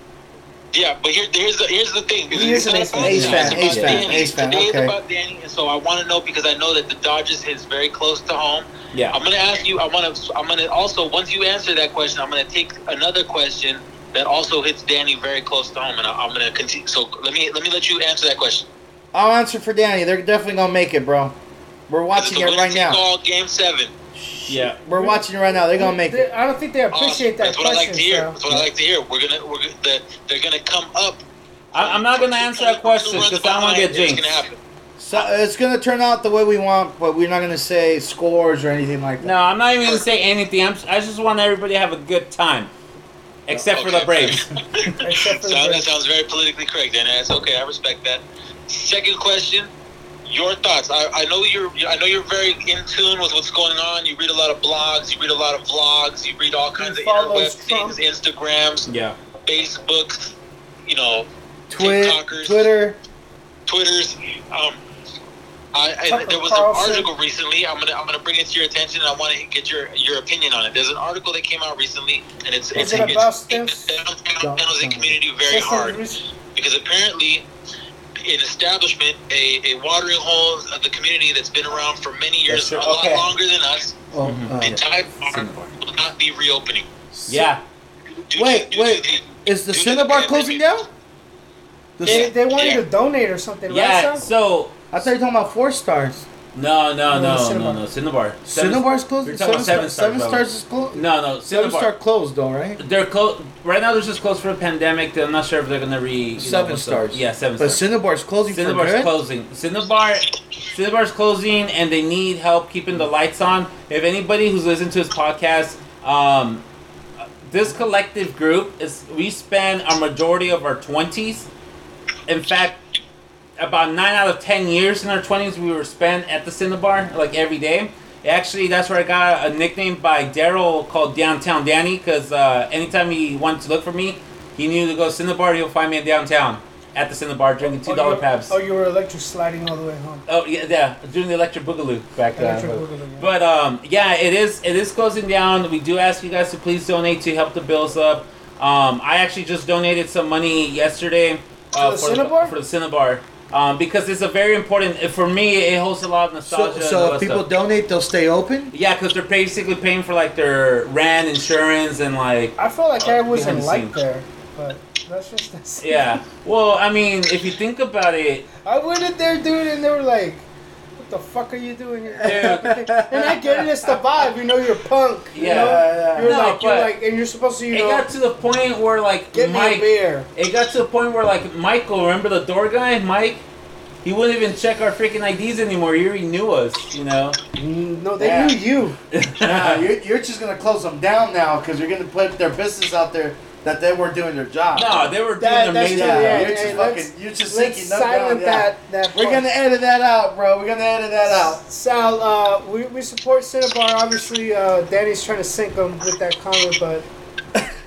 [SPEAKER 4] Yeah, but here, here's the here's the thing.
[SPEAKER 2] He is an A's fan.
[SPEAKER 3] A's fan, A's
[SPEAKER 4] about
[SPEAKER 3] fan,
[SPEAKER 4] Danny.
[SPEAKER 3] A's fan,
[SPEAKER 4] Today is about Danny, and so I want to know because I know that the Dodgers is very close to home.
[SPEAKER 1] Yeah.
[SPEAKER 4] I'm gonna ask you. I want to. I'm gonna also once you answer that question, I'm gonna take another question that also hits Danny very close to home, and I, I'm gonna continue. So let me let me let you answer that question.
[SPEAKER 3] I'll answer for Danny. They're definitely gonna make it, bro. We're watching it right now.
[SPEAKER 4] Game seven.
[SPEAKER 1] Yeah.
[SPEAKER 3] We're watching right now. They're gonna make
[SPEAKER 2] They-
[SPEAKER 3] it.
[SPEAKER 2] I don't think they appreciate
[SPEAKER 4] Awesome.
[SPEAKER 2] that
[SPEAKER 4] That's what I like to hear.
[SPEAKER 2] Sal.
[SPEAKER 4] That's what I like to hear. We're gonna we're gonna the, they're gonna come up.
[SPEAKER 1] I, I'm not gonna answer that question because I don't want to get
[SPEAKER 4] It's gonna
[SPEAKER 1] jinxed.
[SPEAKER 4] happen.
[SPEAKER 3] So it's gonna turn out the way we want, but we're not gonna say scores or anything like that.
[SPEAKER 1] No, I'm not even gonna say anything. I'm, I just want everybody to have a good time, except for the
[SPEAKER 4] Okay.
[SPEAKER 1] Braves. [LAUGHS]
[SPEAKER 2] Except for the
[SPEAKER 4] So- that sounds very politically correct, and that's okay. I respect that. Second question: Your thoughts? I, I know you're. I know you're very in tune with what's going on. You read a lot of blogs. You read a lot of vlogs. You read all kinds of
[SPEAKER 2] follows
[SPEAKER 4] interweb things, Instagrams,
[SPEAKER 1] yeah.
[SPEAKER 4] Facebooks. You know,
[SPEAKER 3] Twi-
[SPEAKER 4] TikTokers.
[SPEAKER 3] Twitter.
[SPEAKER 4] Twitters. Um, I, I there was
[SPEAKER 2] Carlson.
[SPEAKER 4] an article recently. I'm gonna I'm gonna bring it to your attention. And I want to get your your opinion on it. There's an article that came out recently, and it's
[SPEAKER 2] Is
[SPEAKER 4] it's,
[SPEAKER 2] it
[SPEAKER 4] it's
[SPEAKER 2] about
[SPEAKER 4] hitting
[SPEAKER 2] Stims?
[SPEAKER 4] the downtown
[SPEAKER 3] Don't-
[SPEAKER 4] San Jose
[SPEAKER 3] don't.
[SPEAKER 4] community very hard because apparently an establishment, a, a watering hole of the community that's been around for many years,
[SPEAKER 3] That's
[SPEAKER 4] a lot
[SPEAKER 3] Okay.
[SPEAKER 4] longer than us,
[SPEAKER 3] Oh,
[SPEAKER 1] Mhm.
[SPEAKER 3] uh,
[SPEAKER 4] the entire park
[SPEAKER 1] Cinebar.
[SPEAKER 4] will not be reopening.
[SPEAKER 1] Yeah.
[SPEAKER 4] Due
[SPEAKER 3] Wait,
[SPEAKER 4] to,
[SPEAKER 3] wait.
[SPEAKER 4] The,
[SPEAKER 3] is the
[SPEAKER 4] Cinebar
[SPEAKER 3] closing down? The
[SPEAKER 2] They,
[SPEAKER 3] Cin-
[SPEAKER 2] they want you
[SPEAKER 4] Yeah.
[SPEAKER 2] to donate or something, right,
[SPEAKER 1] Yeah. So
[SPEAKER 3] I thought you were talking about four stars.
[SPEAKER 1] No, no,
[SPEAKER 2] No,
[SPEAKER 1] no, no,
[SPEAKER 2] Cinebar.
[SPEAKER 1] no. Cinebar. Seven-
[SPEAKER 3] Cinebar's closing.
[SPEAKER 1] You're talking about seven stars,
[SPEAKER 3] Seven stars is closed.
[SPEAKER 1] No, no.
[SPEAKER 3] Seven
[SPEAKER 1] Cinebar.
[SPEAKER 3] star closed though, right?
[SPEAKER 1] They're closed right now. They're just closed for the pandemic. I'm not sure if they're gonna re. you know,
[SPEAKER 3] Seven
[SPEAKER 1] what's up.
[SPEAKER 3] stars.
[SPEAKER 1] Yeah, seven
[SPEAKER 3] But
[SPEAKER 1] stars.
[SPEAKER 3] But Cinebar's closing for
[SPEAKER 1] Cinebar's
[SPEAKER 3] good.
[SPEAKER 1] closing. Cinebar, Cinebar's closing, and they need help keeping the lights on. If anybody who's listened to his podcast, um, this collective group is we spend a majority of our twenties. In fact, about nine out of ten years in our twenties, we were spent at the Cinebar like every day. Actually, that's where I got a nickname by Daryl called Downtown Danny because uh, anytime he wanted to look for me, he knew to go to Cinebar. He'll find me in downtown at the Cinebar drinking two dollar
[SPEAKER 2] oh,
[SPEAKER 1] pabs.
[SPEAKER 2] Oh, you were electric sliding all the way home.
[SPEAKER 1] Oh yeah, yeah, doing the electric boogaloo back then. But,
[SPEAKER 2] boogaloo, yeah.
[SPEAKER 1] but, um, yeah, it is it is closing down. We do ask you guys to please donate to help the bills up. Um, I actually just donated some money yesterday uh,
[SPEAKER 2] the
[SPEAKER 1] for,
[SPEAKER 2] Cinebar?
[SPEAKER 1] for the Cinebar um, because it's a very important for me. It holds a lot of nostalgia. and all
[SPEAKER 3] so if people
[SPEAKER 1] stuff.
[SPEAKER 3] donate, they'll stay open.
[SPEAKER 1] yeah, because they're basically paying for like their rent, insurance, and like
[SPEAKER 2] I felt like I wasn't
[SPEAKER 1] behind the
[SPEAKER 2] like there, but that's just that's
[SPEAKER 1] yeah. Well, I mean, if you think about it,
[SPEAKER 2] I went in there, dude, and they were like, "What the fuck are you doing here?"
[SPEAKER 1] Dude.
[SPEAKER 2] and I get it, it's the vibe. You know, you're punk. You
[SPEAKER 1] Yeah.
[SPEAKER 2] know?
[SPEAKER 3] Yeah,
[SPEAKER 2] You're
[SPEAKER 1] No,
[SPEAKER 2] like, you're
[SPEAKER 1] but
[SPEAKER 2] like, and you're supposed to, you
[SPEAKER 1] it
[SPEAKER 2] know,
[SPEAKER 1] got to the point where like
[SPEAKER 2] get me a
[SPEAKER 1] Mike.
[SPEAKER 2] beer.
[SPEAKER 1] It got to the point where like Michael, remember the door guy, Mike? He wouldn't even check our freaking IDs anymore. He already knew us, you know.
[SPEAKER 2] Mm, No, they
[SPEAKER 3] Yeah.
[SPEAKER 2] knew you. [LAUGHS]
[SPEAKER 3] Nah, you're, you're just gonna close them down now because you're gonna put their business out there that they weren't doing their job.
[SPEAKER 1] no, they were doing
[SPEAKER 2] That-
[SPEAKER 1] their
[SPEAKER 2] that's
[SPEAKER 1] major.
[SPEAKER 3] Yeah,
[SPEAKER 2] yeah,
[SPEAKER 3] you're
[SPEAKER 2] yeah,
[SPEAKER 3] just fucking, you're just
[SPEAKER 2] Let's
[SPEAKER 3] sinking them
[SPEAKER 2] silent
[SPEAKER 3] down, yeah.
[SPEAKER 2] that. That
[SPEAKER 3] We're gonna edit that out, bro. We're gonna edit that out.
[SPEAKER 2] Sal, uh, we, we support Cinebar. Obviously, uh, Danny's trying to sink them with that comment, but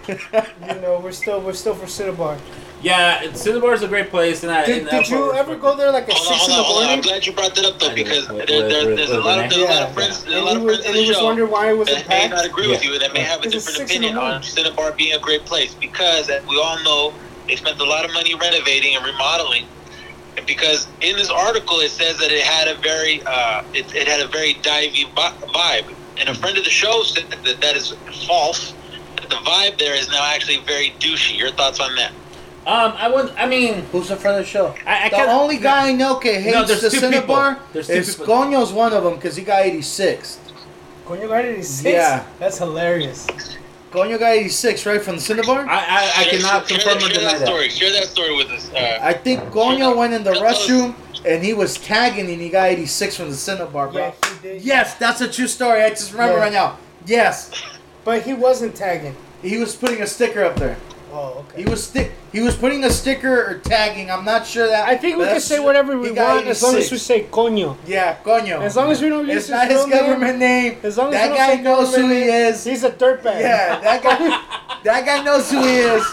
[SPEAKER 2] [LAUGHS] you know we're still we're still for Cinebar.
[SPEAKER 1] Yeah, Cinebar is a great place, and I.
[SPEAKER 2] Did,
[SPEAKER 1] and
[SPEAKER 2] did
[SPEAKER 1] that's what
[SPEAKER 2] you ever go there like at
[SPEAKER 4] Hold on,
[SPEAKER 2] six in the
[SPEAKER 4] on, hold on. I'm glad you brought that up though because there, there,
[SPEAKER 1] with-
[SPEAKER 4] there's a lot of
[SPEAKER 1] Renee?
[SPEAKER 4] there's a lot of friends there's a
[SPEAKER 2] And
[SPEAKER 4] lot
[SPEAKER 2] he
[SPEAKER 4] of friends
[SPEAKER 2] and
[SPEAKER 4] in
[SPEAKER 2] he
[SPEAKER 4] the
[SPEAKER 2] was
[SPEAKER 4] show
[SPEAKER 2] wondering why it wasn't
[SPEAKER 4] that may not agree with you and that may have a different
[SPEAKER 2] six in the
[SPEAKER 4] opinion on
[SPEAKER 2] morning.
[SPEAKER 4] Cinebar being a great place because as we all know they spent a lot of money renovating and remodeling and because in this article it says that it had a very uh, it, it had a very divey vibe and a friend of the show said that that is false that the vibe there is now actually very douchey your thoughts on that
[SPEAKER 1] Um, I would. I mean,
[SPEAKER 3] Who's the front of the show?
[SPEAKER 1] I, I
[SPEAKER 3] The
[SPEAKER 1] can't-
[SPEAKER 3] only guy I know that hates
[SPEAKER 1] No, there's
[SPEAKER 3] the
[SPEAKER 1] two
[SPEAKER 3] Cinebar
[SPEAKER 1] people. There's two
[SPEAKER 3] is
[SPEAKER 1] people.
[SPEAKER 3] Coño's one of them because he got 86.
[SPEAKER 2] Coño got 86?
[SPEAKER 3] Yeah.
[SPEAKER 2] That's hilarious.
[SPEAKER 3] Coño got 86, right, from the Cinebar?
[SPEAKER 1] I, I, I cannot
[SPEAKER 4] share,
[SPEAKER 1] confirm
[SPEAKER 4] share
[SPEAKER 1] or deny
[SPEAKER 4] that
[SPEAKER 1] that.
[SPEAKER 4] story share that story with us uh,
[SPEAKER 3] I think Coño went in the restroom and he was tagging and he got 86 from the Cinebar, bro.
[SPEAKER 2] Yeah, he did.
[SPEAKER 3] Yes, that's a true story. I just remember
[SPEAKER 2] Yeah.
[SPEAKER 3] right now. Yes,
[SPEAKER 2] But he wasn't tagging.
[SPEAKER 3] he was putting a sticker up there.
[SPEAKER 2] Oh, okay.
[SPEAKER 3] He was stick. He was putting a sticker or tagging. I'm not sure that.
[SPEAKER 2] I think we can say whatever we want as long as we say coño.
[SPEAKER 3] Yeah, Coño.
[SPEAKER 2] As long as we don't use
[SPEAKER 3] it's
[SPEAKER 2] his
[SPEAKER 3] not his
[SPEAKER 2] real name,
[SPEAKER 3] government name.
[SPEAKER 2] As long as
[SPEAKER 3] that
[SPEAKER 2] we don't
[SPEAKER 3] guy
[SPEAKER 2] say
[SPEAKER 3] knows who he is.
[SPEAKER 2] He's a dirtbag.
[SPEAKER 3] Yeah, that guy. [LAUGHS] that guy knows who he is.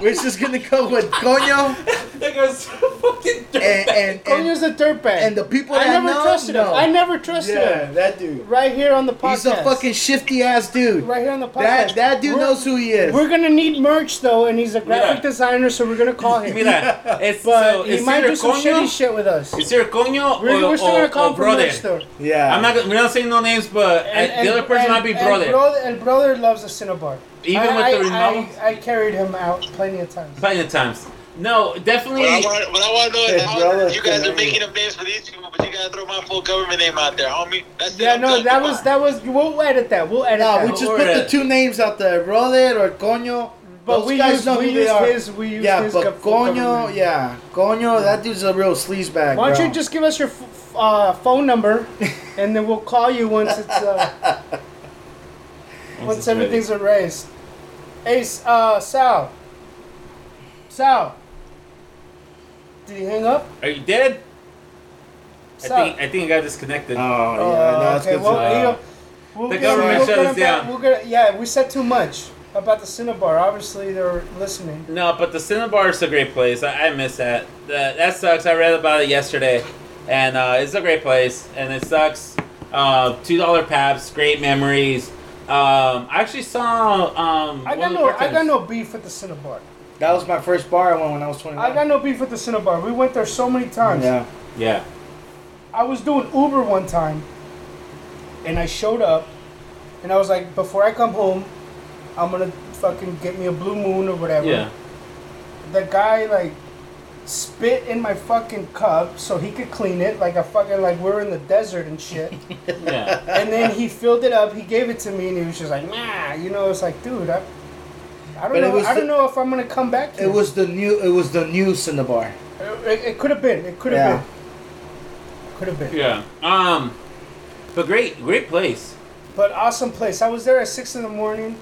[SPEAKER 3] We're just gonna go with Coño.
[SPEAKER 1] That guy's fucking
[SPEAKER 3] and and, and,
[SPEAKER 2] Coño's a dirtbag.
[SPEAKER 3] and the people
[SPEAKER 2] I never
[SPEAKER 3] know,
[SPEAKER 2] trusted
[SPEAKER 3] know.
[SPEAKER 2] him. I never trusted
[SPEAKER 3] yeah,
[SPEAKER 2] him.
[SPEAKER 3] that dude.
[SPEAKER 2] Right here on the podcast.
[SPEAKER 3] He's a fucking shifty ass dude.
[SPEAKER 2] right here on the podcast.
[SPEAKER 3] That that dude
[SPEAKER 2] We're-
[SPEAKER 3] knows who he is.
[SPEAKER 2] We're gonna need merch though, and he's a graphic
[SPEAKER 1] Mira.
[SPEAKER 2] designer, so we're gonna call him.
[SPEAKER 1] Mira, it's, [LAUGHS]
[SPEAKER 2] But
[SPEAKER 1] so,
[SPEAKER 2] he
[SPEAKER 1] it's
[SPEAKER 2] might do some
[SPEAKER 1] coño,
[SPEAKER 2] shitty shit with us.
[SPEAKER 1] It's either coño
[SPEAKER 2] We're,
[SPEAKER 1] or,
[SPEAKER 2] we're still
[SPEAKER 1] or,
[SPEAKER 2] gonna call
[SPEAKER 1] or
[SPEAKER 2] him
[SPEAKER 1] brother.
[SPEAKER 2] merch
[SPEAKER 3] yeah.
[SPEAKER 1] I'm not. We're not saying no names, but uh, the other person might be
[SPEAKER 2] and
[SPEAKER 1] brother.
[SPEAKER 2] brother. And brother loves a Cinebar.
[SPEAKER 1] Even
[SPEAKER 2] I,
[SPEAKER 1] with
[SPEAKER 2] I,
[SPEAKER 1] the removal?
[SPEAKER 2] I, I carried him out plenty of times.
[SPEAKER 1] Plenty of times. No, definitely.
[SPEAKER 4] What I want, what I want to know is
[SPEAKER 3] Hey,
[SPEAKER 4] how you guys are making up names for these people, but you gotta throw my full government name out there, homie. That's
[SPEAKER 2] Yeah,
[SPEAKER 4] I'm
[SPEAKER 2] no,
[SPEAKER 4] done.
[SPEAKER 2] that
[SPEAKER 4] Come
[SPEAKER 2] was
[SPEAKER 4] on.
[SPEAKER 2] that was. We'll edit that. We'll edit
[SPEAKER 3] no,
[SPEAKER 2] that.
[SPEAKER 3] we just
[SPEAKER 1] Or
[SPEAKER 3] put the two names out there, brother or coño.
[SPEAKER 2] But
[SPEAKER 3] Those
[SPEAKER 2] we
[SPEAKER 3] guys
[SPEAKER 2] used,
[SPEAKER 3] know
[SPEAKER 2] we
[SPEAKER 3] who they
[SPEAKER 2] used
[SPEAKER 3] are.
[SPEAKER 2] his. We used
[SPEAKER 3] Yeah,
[SPEAKER 2] his.
[SPEAKER 3] but
[SPEAKER 2] gov- full
[SPEAKER 3] coño,
[SPEAKER 2] government.
[SPEAKER 3] yeah, coño, that dude's a real sleazebag.
[SPEAKER 2] Why don't
[SPEAKER 3] bro.
[SPEAKER 2] you just give us your f- f- uh, phone number, [LAUGHS] and then we'll call you once it's uh, once
[SPEAKER 1] it's ready.
[SPEAKER 2] everything's erased. Ace, uh, Sal. Sal. Did he hang up?
[SPEAKER 1] Are you dead? I
[SPEAKER 2] Sal.
[SPEAKER 1] think I think I got disconnected.
[SPEAKER 3] Oh yeah,
[SPEAKER 2] Oh,
[SPEAKER 3] no, it's
[SPEAKER 2] okay.
[SPEAKER 3] good.
[SPEAKER 2] Well,
[SPEAKER 3] to-
[SPEAKER 2] he'll- we'll
[SPEAKER 1] The
[SPEAKER 2] get-
[SPEAKER 1] government
[SPEAKER 2] we'll
[SPEAKER 1] shut us
[SPEAKER 2] him back-
[SPEAKER 1] down.
[SPEAKER 2] We'll get, yeah, we said too much about the Cinebar. Obviously, they're listening.
[SPEAKER 1] No, but the Cinebar is a great place. I, I miss that. that. That sucks. I read about it yesterday, and uh, it's a great place. And it sucks. Uh, Two dollar paps, great memories. Um, I actually saw. Um,
[SPEAKER 2] I got no, I got no beef with the Cinebar.
[SPEAKER 3] that was my first bar I went when I was 21.
[SPEAKER 2] I got no beef with the Cinebar. We went there so many times.
[SPEAKER 3] Yeah.
[SPEAKER 1] Yeah.
[SPEAKER 2] I was doing Uber one time, and I showed up, and I was like, before I come home, I'm gonna fucking get me a blue moon or whatever.
[SPEAKER 1] Yeah.
[SPEAKER 2] The guy like spit in my fucking cup so he could clean it, like a fucking like we're in the desert and shit. [LAUGHS]
[SPEAKER 1] Yeah.
[SPEAKER 2] and then he filled it up. He gave it to me, and he was just like, nah, you know. It's like, dude, I, I don't
[SPEAKER 3] But
[SPEAKER 2] know.
[SPEAKER 3] was
[SPEAKER 2] I don't know if I'm gonna come back. Here.
[SPEAKER 3] It was the new. It was the new Cinebar.
[SPEAKER 2] It, it, could have been. It could have
[SPEAKER 3] Yeah.
[SPEAKER 2] been. Could have been.
[SPEAKER 1] Yeah. Um, but great, great place.
[SPEAKER 2] But awesome place. I was there at six in the morning,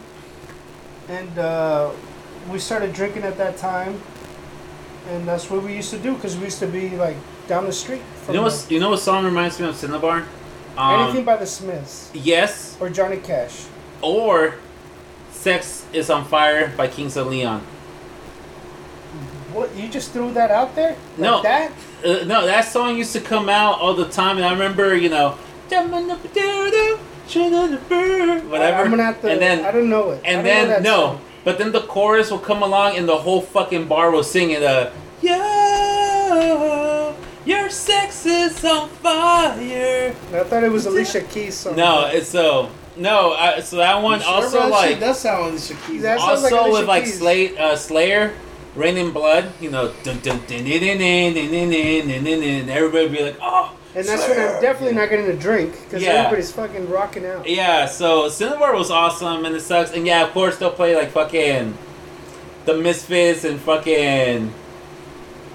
[SPEAKER 2] and uh, we started drinking at that time, and that's what we used to do because we used to be like down the street.
[SPEAKER 1] You know what? You know what song reminds me of Cinebar? Um,
[SPEAKER 2] anything by the Smiths
[SPEAKER 1] Yes,
[SPEAKER 2] or Johnny Cash.
[SPEAKER 1] or "Sex Is on Fire" by Kings of Leon.
[SPEAKER 2] What you just threw that out there? Like
[SPEAKER 1] No.
[SPEAKER 2] that.
[SPEAKER 1] Uh, no, that song used to come out all the time, and I remember, you know, whatever.
[SPEAKER 2] I'm gonna have to.
[SPEAKER 1] and then,
[SPEAKER 2] I don't know it.
[SPEAKER 1] And then no,
[SPEAKER 2] song.
[SPEAKER 1] but then the chorus will come along, and the whole fucking bar will sing it. Uh, yo, your sex is on fire.
[SPEAKER 2] I thought it was Alicia Keys song.
[SPEAKER 1] No, it's so no. I, so that one
[SPEAKER 3] sure
[SPEAKER 1] also like
[SPEAKER 3] that sound like Alicia Keys.
[SPEAKER 2] That sounds like
[SPEAKER 1] also
[SPEAKER 2] Alicia
[SPEAKER 1] with like
[SPEAKER 2] Keys.
[SPEAKER 1] Slay, uh, Slayer, Raining Blood. You know, dun, dun, dun, dun, dun, dun, dun, dun, dun, dun, dun, dun, everybody be like, oh.
[SPEAKER 2] And that's when I'm definitely not getting a drink because
[SPEAKER 1] Yeah.
[SPEAKER 2] everybody's fucking rocking out.
[SPEAKER 1] Yeah, so Cinebar was awesome and it sucks. And yeah, of course they'll play like fucking the Misfits and fucking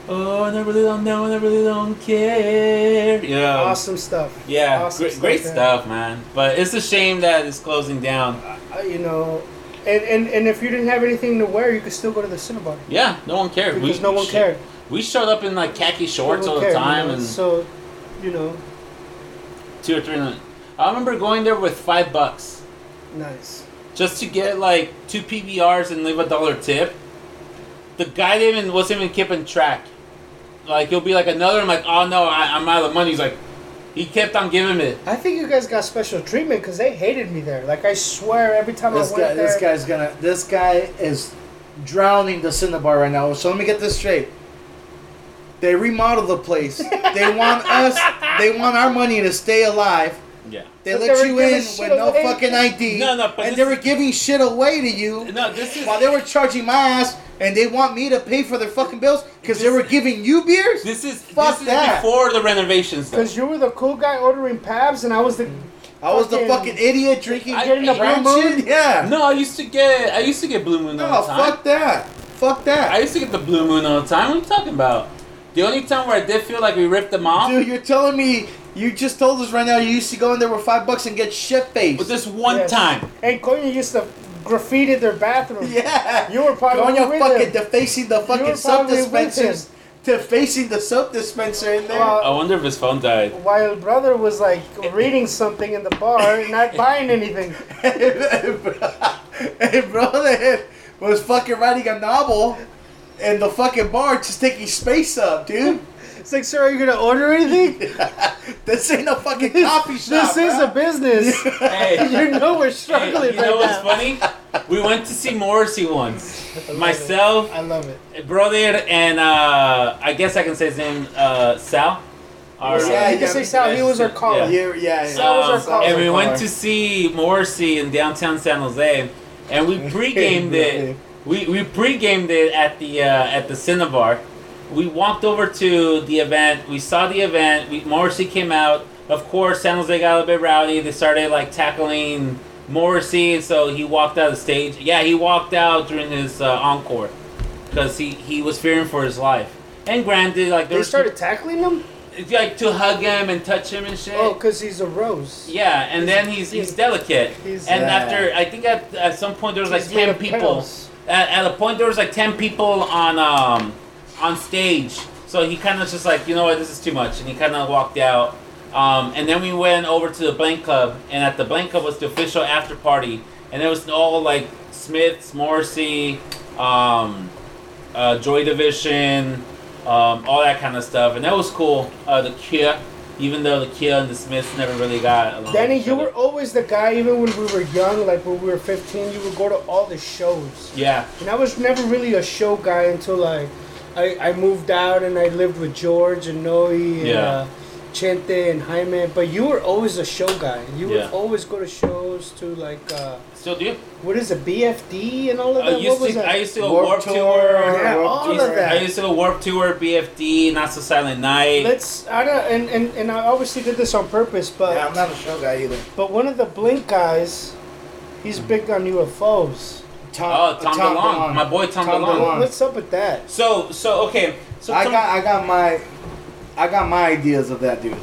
[SPEAKER 1] Oh, and I really don't know, and I really don't care. Yeah.
[SPEAKER 2] Awesome stuff.
[SPEAKER 1] Yeah,
[SPEAKER 2] Awesome
[SPEAKER 1] great, great
[SPEAKER 2] yeah.
[SPEAKER 1] stuff, man. But it's a shame that it's closing down.
[SPEAKER 2] Uh, you know, and, and and if you didn't have anything to wear, you could still go to the Cinebar
[SPEAKER 1] Yeah, no one cared.
[SPEAKER 2] because
[SPEAKER 1] we,
[SPEAKER 2] no one cared.
[SPEAKER 1] We showed up in like khaki shorts
[SPEAKER 2] No
[SPEAKER 1] all the
[SPEAKER 2] cared, you
[SPEAKER 1] time
[SPEAKER 2] know,
[SPEAKER 1] and
[SPEAKER 2] so, you know,
[SPEAKER 1] two or three. I remember going there with five bucks
[SPEAKER 2] nice.
[SPEAKER 1] just to get like two PBRs and leave a dollar tip. The guy didn't even wasn't even keeping track. Like he'll be like another. I'm like, oh no, I, I'm out of money. He's like, he kept on giving it.
[SPEAKER 2] I think you guys got special treatment because they hated me there. Like I swear, every time
[SPEAKER 3] This
[SPEAKER 2] I went
[SPEAKER 3] guy,
[SPEAKER 2] there,
[SPEAKER 3] this guy's gonna. This guy is drowning the Cinebar right now. So let me get this straight. They remodel the place. they want us. They want our money to stay alive.
[SPEAKER 1] Yeah.
[SPEAKER 3] They
[SPEAKER 2] But
[SPEAKER 3] let
[SPEAKER 2] they
[SPEAKER 3] you in with no
[SPEAKER 2] away.
[SPEAKER 3] fucking ID.
[SPEAKER 1] No, no, but
[SPEAKER 3] and they were giving shit away to you
[SPEAKER 1] No, this is
[SPEAKER 3] while they were charging my ass, and they want me to pay for their fucking bills because they were giving you beers.
[SPEAKER 1] this is
[SPEAKER 3] Fuck
[SPEAKER 1] this is
[SPEAKER 3] that.
[SPEAKER 1] before the renovations.
[SPEAKER 2] Because you were the cool guy ordering Pabs, and I was the.
[SPEAKER 3] I was the
[SPEAKER 2] fucking-
[SPEAKER 3] fucking idiot drinking
[SPEAKER 1] I-
[SPEAKER 2] getting a
[SPEAKER 3] brown
[SPEAKER 2] Blue Moon?
[SPEAKER 3] shit. Yeah.
[SPEAKER 1] No, I used to get I used to get Blue Moon all
[SPEAKER 3] No,
[SPEAKER 1] the time.
[SPEAKER 3] fuck that. Fuck that.
[SPEAKER 1] I used to get the Blue Moon all the time. What are you talking about? The only time where I did feel like we ripped them off
[SPEAKER 3] Dude, you're telling me you just told us right now you used to go in there with five bucks and get shit faced.
[SPEAKER 1] was this one
[SPEAKER 2] Yes.
[SPEAKER 1] time.
[SPEAKER 2] And Coño used to graffiti their bathroom. [LAUGHS]
[SPEAKER 3] Yeah.
[SPEAKER 2] You were probably
[SPEAKER 3] Going
[SPEAKER 2] with
[SPEAKER 3] fucking
[SPEAKER 2] him.
[SPEAKER 3] defacing the fucking soap
[SPEAKER 2] probably with
[SPEAKER 3] dispensers. Defacing the soap dispenser in there.
[SPEAKER 2] Well,
[SPEAKER 1] I wonder if his phone died.
[SPEAKER 2] While brother was like reading something in the bar, not [LAUGHS] buying anything. [LAUGHS]
[SPEAKER 3] and brother was fucking writing a novel in the fucking bar just taking space up, dude.
[SPEAKER 2] It's like, sir, are you gonna order anything? [LAUGHS]
[SPEAKER 3] this ain't a fucking coffee shop.
[SPEAKER 2] this is
[SPEAKER 3] bro.
[SPEAKER 2] a business. [LAUGHS]
[SPEAKER 1] Hey, [LAUGHS]
[SPEAKER 2] you know we're
[SPEAKER 1] hey,
[SPEAKER 2] struggling
[SPEAKER 1] you know
[SPEAKER 2] right
[SPEAKER 1] what's
[SPEAKER 2] now.
[SPEAKER 1] funny? We went to see Morrissey once.
[SPEAKER 2] I
[SPEAKER 1] Myself,
[SPEAKER 2] it. I love it.
[SPEAKER 1] brother, and uh, I guess I can say his name, uh, Sal. Our,
[SPEAKER 2] Yeah,
[SPEAKER 3] yeah,
[SPEAKER 2] you can say Sal. He was our caller.
[SPEAKER 3] Yeah, yeah, yeah.
[SPEAKER 2] That was our
[SPEAKER 1] Um,
[SPEAKER 2] caller.
[SPEAKER 1] and we went to see Morrissey in downtown San Jose, and we pre-gamed it. We we pre-gamed it at the uh, at the Cinebar. We walked over to the event. We saw the event. We, Morrissey came out. Of course, San Jose got a little bit rowdy. They started like tackling Morrissey, and so he walked out of the stage. Yeah, he walked out during his uh, encore because he, he was fearing for his life. And granted, like
[SPEAKER 2] They started tackling him.
[SPEAKER 1] like to hug him and touch him and shit.
[SPEAKER 2] Oh, cause he's a rose.
[SPEAKER 1] Yeah, and then he's he's delicate.
[SPEAKER 2] He's-
[SPEAKER 1] and
[SPEAKER 3] Yeah.
[SPEAKER 1] after I think at, at some point there was like ten people. At, at a point there was like ten people on um on stage. So he kind of just like you know what this is too much, and he kind of walked out. Um, and then we went over to the Blank Club, and at the Blank Club was the official after party, and it was all like Smiths, Morrissey, um, uh, Joy Division, um, all that kind of stuff, and that was cool. Uh, the Kia, even though the Kia and the Smiths never really got along.
[SPEAKER 2] Danny, you were always the guy. Even when we were young, like when we were 15, you would go to all the shows.
[SPEAKER 1] Yeah,
[SPEAKER 2] And I was never really a show guy until like I, I moved out and I lived with George and Noe and
[SPEAKER 1] Yeah.
[SPEAKER 2] uh, Chente and Jaime. But you were always a show guy. You
[SPEAKER 1] Yeah.
[SPEAKER 2] would always go to shows to like uh,
[SPEAKER 1] still do.
[SPEAKER 2] what is it, BFD and all of that.
[SPEAKER 1] used
[SPEAKER 2] what was
[SPEAKER 1] to,
[SPEAKER 2] that?
[SPEAKER 1] I used to go Warp
[SPEAKER 3] Tour,
[SPEAKER 1] Tour.
[SPEAKER 2] Yeah,
[SPEAKER 3] Warped
[SPEAKER 2] all
[SPEAKER 3] Tour.
[SPEAKER 2] of that.
[SPEAKER 1] I used to go Warp Tour, BFD, Not So Silent Night.
[SPEAKER 2] Let's I don't, and, and and I obviously did this on purpose, but
[SPEAKER 3] Yeah, I'm not a show guy either.
[SPEAKER 2] but one of the Blink guys, he's big on UFOs.
[SPEAKER 3] Tom,
[SPEAKER 1] oh, Tom, DeLonge, my boy Tom,
[SPEAKER 3] Tom
[SPEAKER 1] DeLonge.
[SPEAKER 3] DeLonge.
[SPEAKER 2] What's up with that?
[SPEAKER 1] So, so okay. So
[SPEAKER 3] I
[SPEAKER 1] Tom-
[SPEAKER 3] got, I got my, I got my ideas of that dude.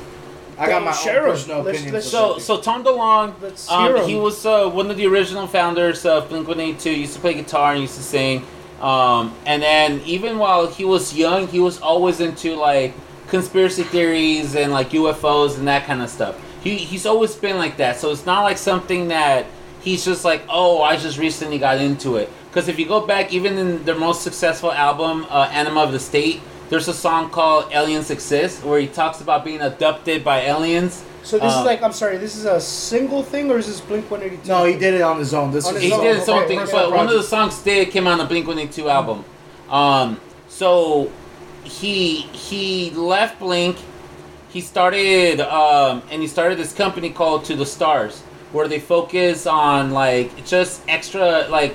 [SPEAKER 3] I got my
[SPEAKER 2] Share 'em.
[SPEAKER 3] own personal
[SPEAKER 2] Let's-
[SPEAKER 3] opinions.
[SPEAKER 2] let's-
[SPEAKER 1] So, so Tom DeLonge,
[SPEAKER 2] Let's hear
[SPEAKER 1] um,
[SPEAKER 2] 'em.
[SPEAKER 1] he was uh, one of the original founders of Blink One Eight Two. Used to play guitar and used to sing. Um, and then even while he was young, he was always into like conspiracy theories and like UFOs and that kind of stuff. He he's always been like that. So it's not like something that he's just like, oh, I just recently got into it. Because if you go back, even in their most successful album, uh, Enema of the State, there's a song called "Aliens Exist" where he talks about being abducted by aliens.
[SPEAKER 2] So this
[SPEAKER 1] Uh,
[SPEAKER 2] is like I'm sorry, this is a single thing or is this Blink 182?
[SPEAKER 3] No, he did it on his own. This
[SPEAKER 2] On
[SPEAKER 3] is
[SPEAKER 2] his
[SPEAKER 1] He
[SPEAKER 2] own,
[SPEAKER 1] did
[SPEAKER 2] okay,
[SPEAKER 1] something,
[SPEAKER 2] okay.
[SPEAKER 1] but one of the songs did came on the Blink One Eight Two album. Um, so he he left Blink. He started um, and he started this company called To the Stars, where they focus on like just extra like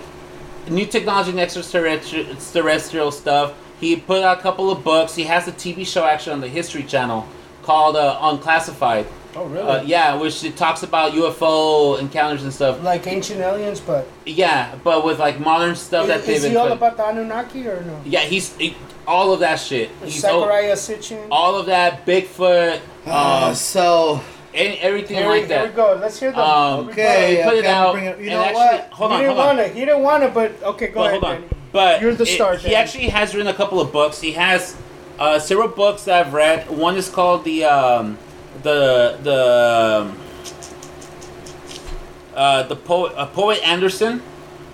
[SPEAKER 1] new technology and extraterrestrial terrestrial stuff. He put out a couple of books. He has a TV show actually on the History Channel called uh, Unclassified.
[SPEAKER 2] Oh really?
[SPEAKER 1] Uh, yeah, which it talks about UFO encounters and stuff.
[SPEAKER 2] Like ancient aliens, but
[SPEAKER 1] Yeah, but with like modern stuff that they've
[SPEAKER 2] is
[SPEAKER 1] been.
[SPEAKER 2] he all
[SPEAKER 1] put-
[SPEAKER 2] about the Anunnaki or no?
[SPEAKER 1] yeah, he's he, all of that shit. He's all,
[SPEAKER 2] Zecharia Sitchin.
[SPEAKER 1] all of that Bigfoot,
[SPEAKER 3] Uh,
[SPEAKER 1] um,
[SPEAKER 3] so
[SPEAKER 1] any, everything
[SPEAKER 2] Here,
[SPEAKER 1] like
[SPEAKER 2] we, here we go. Let's hear the.
[SPEAKER 1] Um,
[SPEAKER 3] Okay,
[SPEAKER 1] put it
[SPEAKER 3] okay, I'm
[SPEAKER 1] out.
[SPEAKER 3] bringing- you
[SPEAKER 1] and
[SPEAKER 3] know
[SPEAKER 1] actually,
[SPEAKER 3] what?
[SPEAKER 1] Hold on, he didn't
[SPEAKER 2] wanna. He didn't wanna, but okay, go
[SPEAKER 1] Well,
[SPEAKER 2] ahead.
[SPEAKER 1] hold on.
[SPEAKER 2] Danny.
[SPEAKER 1] But
[SPEAKER 2] You're the
[SPEAKER 1] it-
[SPEAKER 2] star,
[SPEAKER 1] He actually has written a couple of books. He has uh, several books that I've read. One is called the um, the the um, uh, the poet uh, poet Anderson,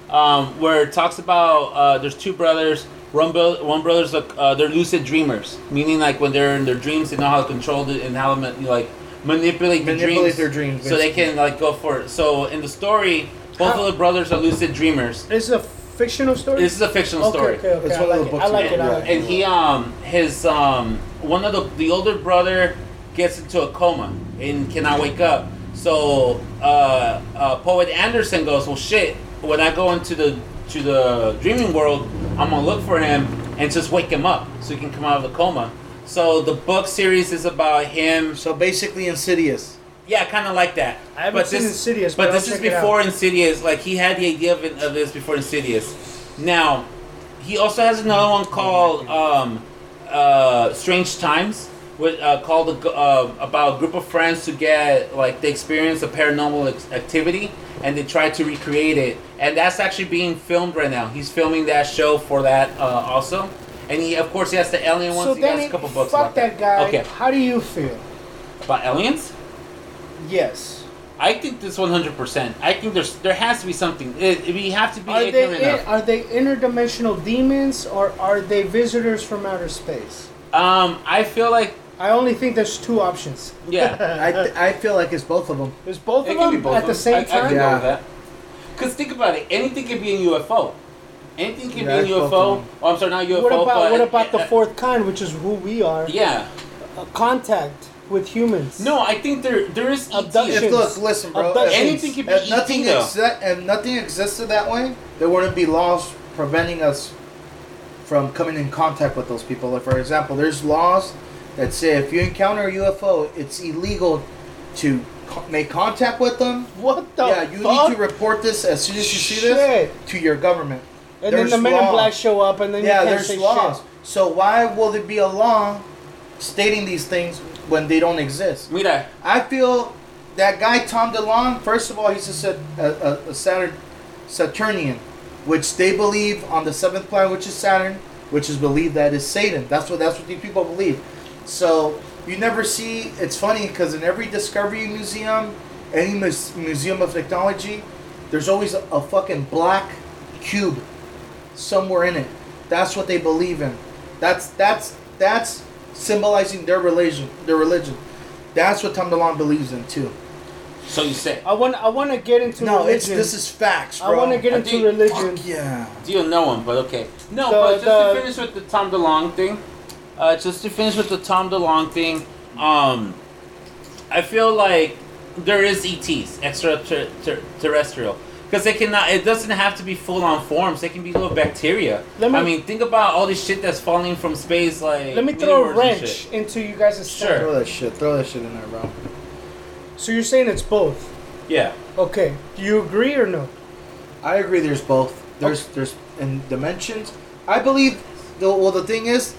[SPEAKER 1] um, where it talks about uh, there's two brothers. One, bro- one brother's like uh, they're lucid dreamers, meaning like when they're in their dreams, they know how to control it and how to like manipulate the
[SPEAKER 3] Manipulate
[SPEAKER 1] dreams,
[SPEAKER 3] their dreams,
[SPEAKER 1] so they can like go for it. So in the story, both
[SPEAKER 2] How-
[SPEAKER 1] of the brothers are lucid dreamers.
[SPEAKER 2] This is a fictional story.
[SPEAKER 1] This is a fictional
[SPEAKER 2] okay,
[SPEAKER 1] story.
[SPEAKER 2] okay, okay.
[SPEAKER 3] It's
[SPEAKER 2] I
[SPEAKER 3] one of the books
[SPEAKER 2] I like
[SPEAKER 3] you
[SPEAKER 2] it. I like it.
[SPEAKER 1] and he um his um one of the the older brother gets into a coma and cannot wake up so uh, uh poet anderson goes well shit when i go into the to the dreaming world i'm gonna look for him and just wake him up so he can come out of the coma so the book series is about him
[SPEAKER 3] so basically Insidious.
[SPEAKER 1] yeah kind of like that
[SPEAKER 2] I haven't
[SPEAKER 1] but
[SPEAKER 2] seen
[SPEAKER 1] this
[SPEAKER 2] Insidious,
[SPEAKER 1] but
[SPEAKER 2] but
[SPEAKER 1] this
[SPEAKER 2] I'll
[SPEAKER 1] is
[SPEAKER 2] check it out.
[SPEAKER 1] before Insidious. Like he had the idea of, of this before Insidious. Now, he also has another one called um, uh, Strange Times, with uh, called a, g- uh, about a group of friends who get like they experience a paranormal ex- activity and they try to recreate it. And that's actually being filmed right now. He's filming that show for that uh, also. And he, of course, he has the alien ones.
[SPEAKER 2] So
[SPEAKER 1] he has a couple books
[SPEAKER 2] fuck
[SPEAKER 1] about
[SPEAKER 2] that guy.
[SPEAKER 1] Okay,
[SPEAKER 2] How do you feel?
[SPEAKER 1] about aliens.
[SPEAKER 2] Yes.
[SPEAKER 1] I think this 100%. I think there's there has to be something. It, it- we have to be
[SPEAKER 2] Are
[SPEAKER 1] ignorant
[SPEAKER 2] they
[SPEAKER 1] enough.
[SPEAKER 2] are they interdimensional demons or are they visitors from outer space?
[SPEAKER 1] Um, I feel like
[SPEAKER 2] I only think there's two options.
[SPEAKER 1] yeah. [LAUGHS]
[SPEAKER 3] I, th- I feel like it's both of them.
[SPEAKER 2] There's both
[SPEAKER 1] It
[SPEAKER 2] of them
[SPEAKER 1] both
[SPEAKER 2] at
[SPEAKER 1] of
[SPEAKER 2] the
[SPEAKER 1] them.
[SPEAKER 2] same
[SPEAKER 1] I, I can
[SPEAKER 2] time.
[SPEAKER 1] go
[SPEAKER 3] Yeah.
[SPEAKER 1] with that. Cause think about it. Anything could be a UFO. Anything can
[SPEAKER 3] Yeah,
[SPEAKER 1] be
[SPEAKER 3] it's
[SPEAKER 1] a UFO. Oh, I'm sorry, not UFO.
[SPEAKER 2] What about what about the fourth kind, which is who we are?
[SPEAKER 1] Yeah.
[SPEAKER 2] Uh, contact with humans.
[SPEAKER 1] No, I think there there is ET.
[SPEAKER 2] Abduction.
[SPEAKER 3] If look, listen, bro.
[SPEAKER 2] Abductions.
[SPEAKER 3] If,
[SPEAKER 1] Anything can be
[SPEAKER 3] if nothing
[SPEAKER 1] ET though.
[SPEAKER 3] exi- if nothing existed that way, there wouldn't be laws preventing us from coming in contact with those people. Like for example, there's laws that say if you encounter a UFO, it's illegal to co- make contact with them.
[SPEAKER 2] What the
[SPEAKER 3] yeah, you
[SPEAKER 2] fuck?
[SPEAKER 3] need to report this as soon as you see
[SPEAKER 2] Shit.
[SPEAKER 3] this to your government.
[SPEAKER 2] And then
[SPEAKER 3] There's
[SPEAKER 2] the men in black show up, and then
[SPEAKER 3] yeah,
[SPEAKER 2] you can't
[SPEAKER 3] there's
[SPEAKER 2] say
[SPEAKER 3] laws.
[SPEAKER 2] shit.
[SPEAKER 3] So why will there be a law stating these things when they don't exist?
[SPEAKER 1] Mira,
[SPEAKER 3] I feel that guy Tom DeLonge. First of all, he's a, a, a, a Saturn, Saturnian, which they believe on the seventh planet, which is Saturn, which is believed that is Satan. That's what that's what these people believe. So you never see. It's funny because in every Discovery Museum, any mus- museum of technology, there's always a, a fucking black cube somewhere in it. That's what they believe in. That's that's that's symbolizing their religion. Their religion. That's what Tom DeLonge believes in too.
[SPEAKER 1] so you say.
[SPEAKER 2] I want I want to get into
[SPEAKER 3] No,
[SPEAKER 2] religion.
[SPEAKER 3] it's this is facts,
[SPEAKER 2] I want to get into
[SPEAKER 1] think-
[SPEAKER 2] religion.
[SPEAKER 3] Fuck yeah.
[SPEAKER 1] You don't know him, but okay. No,
[SPEAKER 2] The-
[SPEAKER 1] but just
[SPEAKER 2] the-
[SPEAKER 1] to finish with the Tom DeLonge thing, uh, just to finish with the Tom DeLonge thing, um, I feel like there is ETs, extraterrestrial, because they cannot. It doesn't have to be full on forms. They can be little bacteria.
[SPEAKER 2] Let me-
[SPEAKER 1] I mean, think about all this shit that's falling from space, like.
[SPEAKER 2] Let me throw a wrench into you guys'
[SPEAKER 1] Sure.
[SPEAKER 3] Throw that shit. Throw that shit in there, bro.
[SPEAKER 2] So you're saying it's both?
[SPEAKER 1] Yeah.
[SPEAKER 2] Okay. Do you agree or no?
[SPEAKER 3] I agree. There's both. There's there's in dimensions. I believe. The, well, the thing is,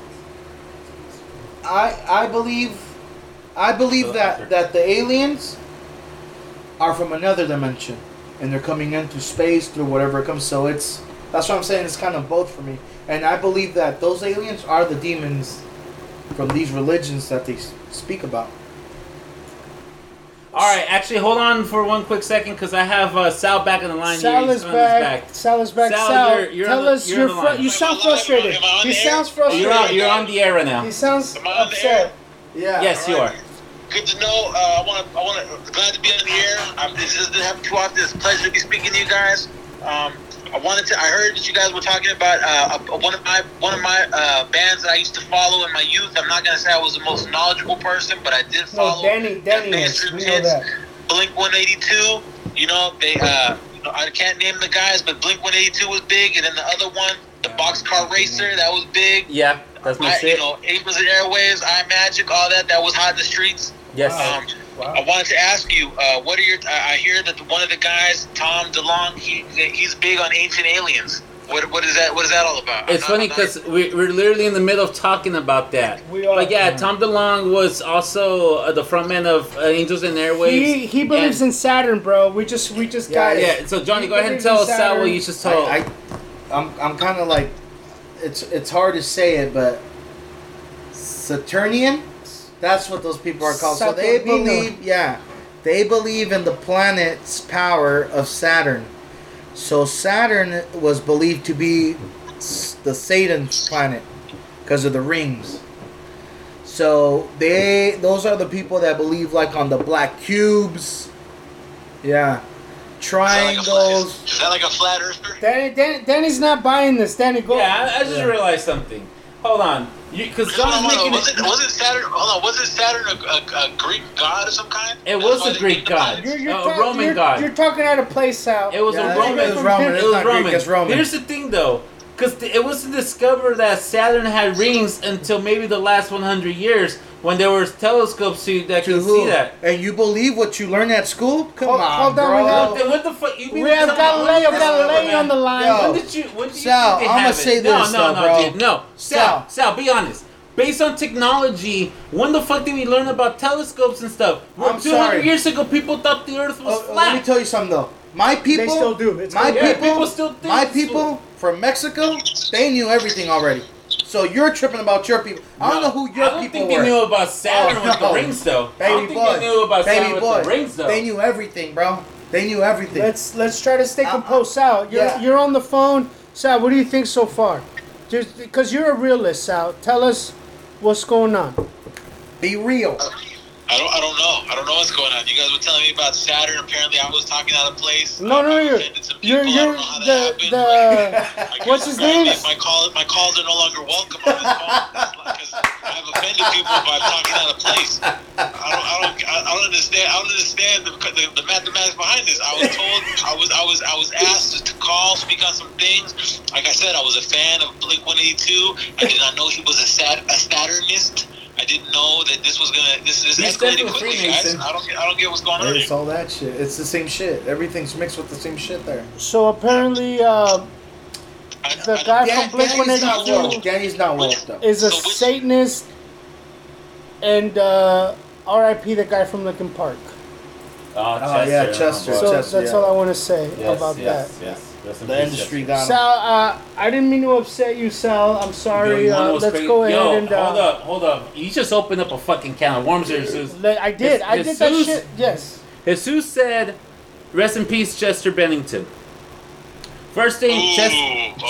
[SPEAKER 3] I I believe, I believe that that the aliens are from another dimension, and they're coming in through space through whatever it comes. So it's that's what I'm saying. It's kind of both for me, and I believe that those aliens are the demons from these religions that they speak about.
[SPEAKER 1] All right. Actually, hold on for one quick second, because I have uh, Sal back in the line
[SPEAKER 2] Sal is
[SPEAKER 1] He's on his
[SPEAKER 2] back. Sal is back.
[SPEAKER 1] Sal,
[SPEAKER 2] Sal,
[SPEAKER 1] you're- you're
[SPEAKER 2] tell
[SPEAKER 1] the-
[SPEAKER 2] us
[SPEAKER 1] you're
[SPEAKER 2] you're
[SPEAKER 1] on the
[SPEAKER 2] fru-
[SPEAKER 1] line.
[SPEAKER 2] you sound frustrated.
[SPEAKER 4] Am I on
[SPEAKER 2] He
[SPEAKER 4] the air?
[SPEAKER 2] sounds
[SPEAKER 1] You're on,
[SPEAKER 2] frustrated.
[SPEAKER 1] you're on the air right now.
[SPEAKER 2] He sounds
[SPEAKER 4] Am I on the
[SPEAKER 2] upset.
[SPEAKER 3] Yeah.
[SPEAKER 1] Yes, you are.
[SPEAKER 4] Alright. Good to know. Uh, I want to. I want to. Glad to be on the air. Um, this doesn't happen too often. It's a pleasure to be speaking to you guys. Um, I wanted to. I heard that you guys were talking about uh, a- one of my one of my uh, bands that I used to follow in my youth. I'm not gonna say I was the most knowledgeable person, but I did
[SPEAKER 2] No,
[SPEAKER 4] follow.
[SPEAKER 2] Danny, Danny
[SPEAKER 4] the
[SPEAKER 2] is.
[SPEAKER 4] mainstream
[SPEAKER 2] We know that.
[SPEAKER 4] Blink 182. You know they. Uh, you know, I can't name the guys, but Blink 182 was big, and then the other one, the Boxcar Racer, that was big.
[SPEAKER 1] Yeah, that's my
[SPEAKER 4] I,
[SPEAKER 1] shit.
[SPEAKER 4] you know, Angels and Airwaves, I Magic, all that. That was hot in the streets.
[SPEAKER 1] Yes.
[SPEAKER 4] Um, I wanted to ask you, uh, what are your? I I hear that one of the guys, Tom DeLonge, he he's big on ancient aliens. What what is that? What is that all about?
[SPEAKER 1] It's
[SPEAKER 4] I'm
[SPEAKER 1] funny because we, we're literally in the middle of talking about that.
[SPEAKER 2] We are.
[SPEAKER 1] But yeah, Tom DeLonge was also uh, the frontman of uh, Angels and Airwaves.
[SPEAKER 2] He he believes
[SPEAKER 1] and-
[SPEAKER 2] in Saturn, bro. We just we just
[SPEAKER 3] Yeah,
[SPEAKER 2] got it.
[SPEAKER 1] Yeah, so Johnny,
[SPEAKER 2] He
[SPEAKER 1] go ahead and tell
[SPEAKER 2] in
[SPEAKER 1] us Sal what you just told.
[SPEAKER 3] I, I I'm I'm kind of like, it's it's hard to say it, but Saturnian, that's what those people are called. So they believe, yeah, they believe in the planet's power of Saturn. So Saturn was believed to be the Satan's planet because of the rings. So they those are the people that believe like on the black cubes. Yeah.
[SPEAKER 4] Is that like a flat-
[SPEAKER 3] Triangles.
[SPEAKER 4] Is that like a flat earther?
[SPEAKER 2] Danny, Danny, Danny's not buying this. Danny, go.
[SPEAKER 1] yeah, I, I just
[SPEAKER 3] Yeah.
[SPEAKER 1] realized something. Hold on, because
[SPEAKER 4] Hold on,
[SPEAKER 1] John's
[SPEAKER 4] hold on.
[SPEAKER 1] making
[SPEAKER 4] Was
[SPEAKER 1] it.
[SPEAKER 4] it wasn't Saturn? Hold on, wasn't Saturn a, a, a Greek god of some kind?
[SPEAKER 1] It
[SPEAKER 4] That's
[SPEAKER 1] was a Greek god.
[SPEAKER 2] You're, you're uh,
[SPEAKER 1] A
[SPEAKER 2] ta-
[SPEAKER 1] Roman
[SPEAKER 2] you're,
[SPEAKER 1] god.
[SPEAKER 2] You're talking out of place, Sal.
[SPEAKER 1] It was
[SPEAKER 3] Yeah,
[SPEAKER 1] a Roman. [LAUGHS]
[SPEAKER 3] It was Roman.
[SPEAKER 1] It was
[SPEAKER 3] not Greek,
[SPEAKER 1] Roman. Here's the thing, though, because it wasn't discovered that Saturn had rings until maybe the last 100 years when there was telescopes to, that
[SPEAKER 3] To
[SPEAKER 1] could
[SPEAKER 3] who?
[SPEAKER 1] see that.
[SPEAKER 3] And you believe what you learn at school? Come
[SPEAKER 2] Hold-
[SPEAKER 3] on,
[SPEAKER 2] hold on,
[SPEAKER 3] bro.
[SPEAKER 2] we got-
[SPEAKER 1] What the, what the fuck? You mean
[SPEAKER 2] We have
[SPEAKER 1] tell me-
[SPEAKER 2] Galileo
[SPEAKER 1] when did this
[SPEAKER 2] Galilei on the line.
[SPEAKER 3] Yo.
[SPEAKER 1] When did you? When did
[SPEAKER 3] Sal,
[SPEAKER 1] you think they
[SPEAKER 3] I'ma say
[SPEAKER 1] it? No,
[SPEAKER 3] this,
[SPEAKER 1] no,
[SPEAKER 3] though,
[SPEAKER 1] no,
[SPEAKER 3] bro.
[SPEAKER 1] dude, no. Sal,
[SPEAKER 3] Sal.
[SPEAKER 1] Sal, be honest. Based on technology, when the fuck did we learn about telescopes and stuff?
[SPEAKER 3] I'm
[SPEAKER 1] 200
[SPEAKER 3] sorry.
[SPEAKER 1] years ago, people thought the Earth was
[SPEAKER 3] Oh,
[SPEAKER 1] flat.
[SPEAKER 3] let me tell you something though. My people,
[SPEAKER 2] They still do. It's
[SPEAKER 3] my
[SPEAKER 2] cool.
[SPEAKER 1] Yeah,
[SPEAKER 3] people,
[SPEAKER 1] people still think
[SPEAKER 3] my
[SPEAKER 1] it's
[SPEAKER 3] people from Mexico, they knew everything already. So you're tripping about your people. I don't know who your people were.
[SPEAKER 1] I don't
[SPEAKER 3] people
[SPEAKER 1] think
[SPEAKER 3] were.
[SPEAKER 1] they knew about oh, Saturn
[SPEAKER 3] Oh,
[SPEAKER 1] with
[SPEAKER 3] no.
[SPEAKER 1] the rings, though. I
[SPEAKER 3] Baby
[SPEAKER 1] don't think
[SPEAKER 3] boy.
[SPEAKER 1] they knew about
[SPEAKER 3] Baby
[SPEAKER 1] Saturn
[SPEAKER 3] boy.
[SPEAKER 1] with the rings, though.
[SPEAKER 3] They knew everything, bro. They knew everything.
[SPEAKER 2] Let's let's try to stay composed. Sal, you're
[SPEAKER 3] yeah.
[SPEAKER 2] you're on the phone. Sal, what do you think so far? Just because you're a realist, Sal. Tell us what's going on.
[SPEAKER 3] Be real.
[SPEAKER 4] I don't, I don't know. I don't know what's going on. You guys were telling me about Saturn. Apparently, I was talking out of place.
[SPEAKER 2] No, no, you're you're
[SPEAKER 4] I
[SPEAKER 2] you're
[SPEAKER 4] don't know how
[SPEAKER 2] the the [LAUGHS]
[SPEAKER 4] Like, uh,
[SPEAKER 2] what's his name?
[SPEAKER 4] My calls, my calls are no longer welcome on this phone because I've offended people by talking out of place. I don't, I don't, I don't understand. I don't understand the, the, the mathematics behind this. I was told, I was, I was, I was asked to call, speak on some things. Like I said, I was a fan of Blink 182. I did not know he was a sat, a Saturnist. I didn't know that this was gonna. This is
[SPEAKER 1] He's
[SPEAKER 4] escalating quickly, guys. I don't, get, I don't get what's going on
[SPEAKER 3] It's
[SPEAKER 4] here.
[SPEAKER 3] all that shit. It's the same shit. Everything's mixed with the same shit there.
[SPEAKER 2] so apparently uh,
[SPEAKER 4] I-
[SPEAKER 2] the
[SPEAKER 4] I-
[SPEAKER 2] guy
[SPEAKER 3] Dan-
[SPEAKER 2] from Blink
[SPEAKER 3] Danny's
[SPEAKER 2] 182.
[SPEAKER 3] Danny's not woke though.
[SPEAKER 2] is a
[SPEAKER 4] So
[SPEAKER 2] Satanist, and uh, R.I.P. the guy from Linkin Park.
[SPEAKER 1] Oh,
[SPEAKER 3] Oh, yeah, Chester.
[SPEAKER 2] So.
[SPEAKER 3] Chester,
[SPEAKER 2] that's
[SPEAKER 3] yeah.
[SPEAKER 2] all I want to say
[SPEAKER 1] Yes,
[SPEAKER 2] about
[SPEAKER 1] yes,
[SPEAKER 2] that.
[SPEAKER 1] Yes, Rest in
[SPEAKER 3] The
[SPEAKER 1] peace,
[SPEAKER 3] industry
[SPEAKER 1] Chester.
[SPEAKER 3] got him.
[SPEAKER 2] Sal, uh, I didn't mean to upset you, Sal. I'm sorry.
[SPEAKER 1] Yo, you wanna
[SPEAKER 2] Uh,
[SPEAKER 1] what's
[SPEAKER 2] let's
[SPEAKER 1] crazy?
[SPEAKER 2] go ahead
[SPEAKER 1] Yo,
[SPEAKER 2] and. Uh,
[SPEAKER 1] hold up, hold up. You just opened up a fucking can of worms here, Jesus.
[SPEAKER 2] I did.
[SPEAKER 1] It's-
[SPEAKER 2] I did that shit. Yes.
[SPEAKER 1] Jesus said, "Rest in peace, Chester Bennington." First thing,
[SPEAKER 4] Ooh,
[SPEAKER 1] Ches-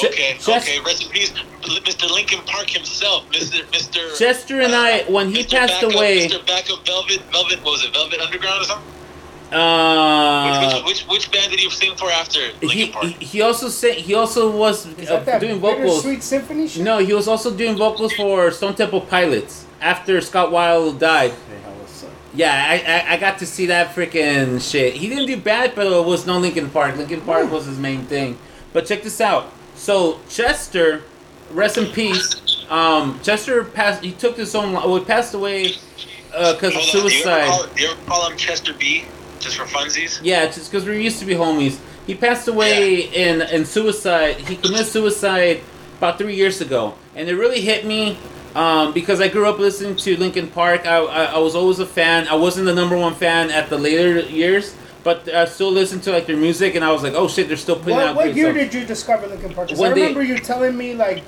[SPEAKER 4] okay,
[SPEAKER 1] Ches-
[SPEAKER 4] okay. Rest in peace, Mr. Linkin Park himself, Mr. Mr.
[SPEAKER 1] Chester and I, when he
[SPEAKER 4] Mr.
[SPEAKER 1] passed
[SPEAKER 4] Backup,
[SPEAKER 1] away,
[SPEAKER 4] Mr. Backup Velvet, Velvet, what was it Velvet Underground or something?
[SPEAKER 1] Uh,
[SPEAKER 4] which, which, which, which band did he sing for after Linkin
[SPEAKER 1] he,
[SPEAKER 4] Park?
[SPEAKER 1] he he also sang. He also was uh,
[SPEAKER 2] that that
[SPEAKER 1] doing vocals.
[SPEAKER 2] Sweet Symphony shit?
[SPEAKER 1] No, he was also doing vocals for Stone Temple Pilots after Scott Weiland died. Yeah, I, I, I got to see that freaking shit. He didn't do bad, but it was no Linkin Park. Linkin Park was his main thing. But check this out. So Chester, rest in peace. Um, Chester passed. He took his own. Well, he passed away because of
[SPEAKER 4] Hold on, do you, ever
[SPEAKER 1] suicide.
[SPEAKER 4] call, do you ever call him Chester B? Just for funsies?
[SPEAKER 1] Yeah, just because we used to be homies. He passed away in in suicide. He committed suicide about three years ago, and it really hit me um, because I grew up listening to Linkin Park. I, I I was always a fan. I wasn't the number one fan at the later years, but I still listened to like their music, and I was like, oh shit, they're still putting
[SPEAKER 2] What,
[SPEAKER 1] out
[SPEAKER 2] what
[SPEAKER 1] great
[SPEAKER 2] year
[SPEAKER 1] stuff.
[SPEAKER 2] did you discover Linkin Park?
[SPEAKER 1] When
[SPEAKER 2] I
[SPEAKER 1] they-
[SPEAKER 2] remember you telling me like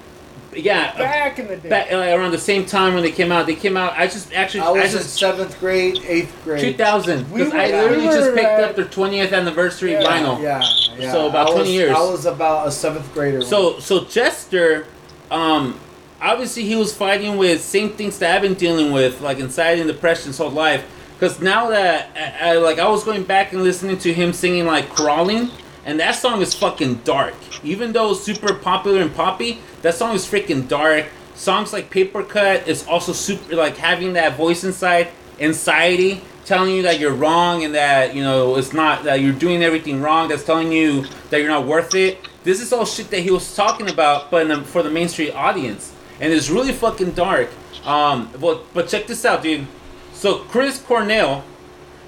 [SPEAKER 1] yeah,
[SPEAKER 2] back in the day.
[SPEAKER 1] back, uh, around the same time when they came out. They came out. I just actually
[SPEAKER 3] I was in
[SPEAKER 1] just
[SPEAKER 3] seventh grade, eighth grade.
[SPEAKER 1] 2000
[SPEAKER 2] We
[SPEAKER 1] because
[SPEAKER 2] were-
[SPEAKER 1] I literally
[SPEAKER 2] we
[SPEAKER 1] just picked
[SPEAKER 2] uh,
[SPEAKER 1] up their 20th anniversary
[SPEAKER 2] Yeah.
[SPEAKER 1] vinyl.
[SPEAKER 3] Yeah, yeah.
[SPEAKER 1] So about
[SPEAKER 3] I
[SPEAKER 1] 20 years.
[SPEAKER 3] I was about a seventh grader.
[SPEAKER 1] So so Chester, um, obviously he was fighting with same things that I've been dealing with, like anxiety and depression his whole life. Because now that I, I like I was going back and listening to him singing like crawling, and that song is fucking dark. Even though it's super popular and poppy, that song is freaking dark. Songs like Paper Cut is also super like having that voice inside, anxiety, telling you that you're wrong and that you know it's not that you're doing everything wrong. That's telling you that you're not worth it. This is all shit that he was talking about, but the, for the mainstream audience, and it's really fucking dark. Um, but but check this out, dude. So Chris Cornell,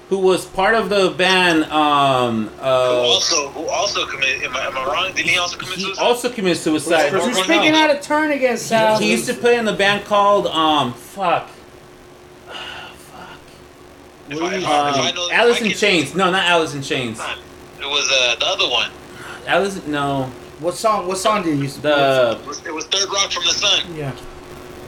[SPEAKER 1] who was part of the band, um,
[SPEAKER 4] Who
[SPEAKER 1] uh,
[SPEAKER 4] also, who also committed, am I, am I wrong? Didn't he also commit
[SPEAKER 1] he
[SPEAKER 4] suicide?
[SPEAKER 1] also committed suicide.
[SPEAKER 3] Chris
[SPEAKER 2] You're speaking out of turn again, Sal.
[SPEAKER 1] He used to play in a band called um fuck
[SPEAKER 4] If I, if I, if
[SPEAKER 1] um,
[SPEAKER 4] know,
[SPEAKER 1] Alice in Chains. No, not Alice in Chains.
[SPEAKER 4] It was uh, the other one.
[SPEAKER 1] Alice no
[SPEAKER 3] what song? What song did you use?
[SPEAKER 1] the
[SPEAKER 4] It was, it was Third Rock from the Sun.
[SPEAKER 3] Yeah.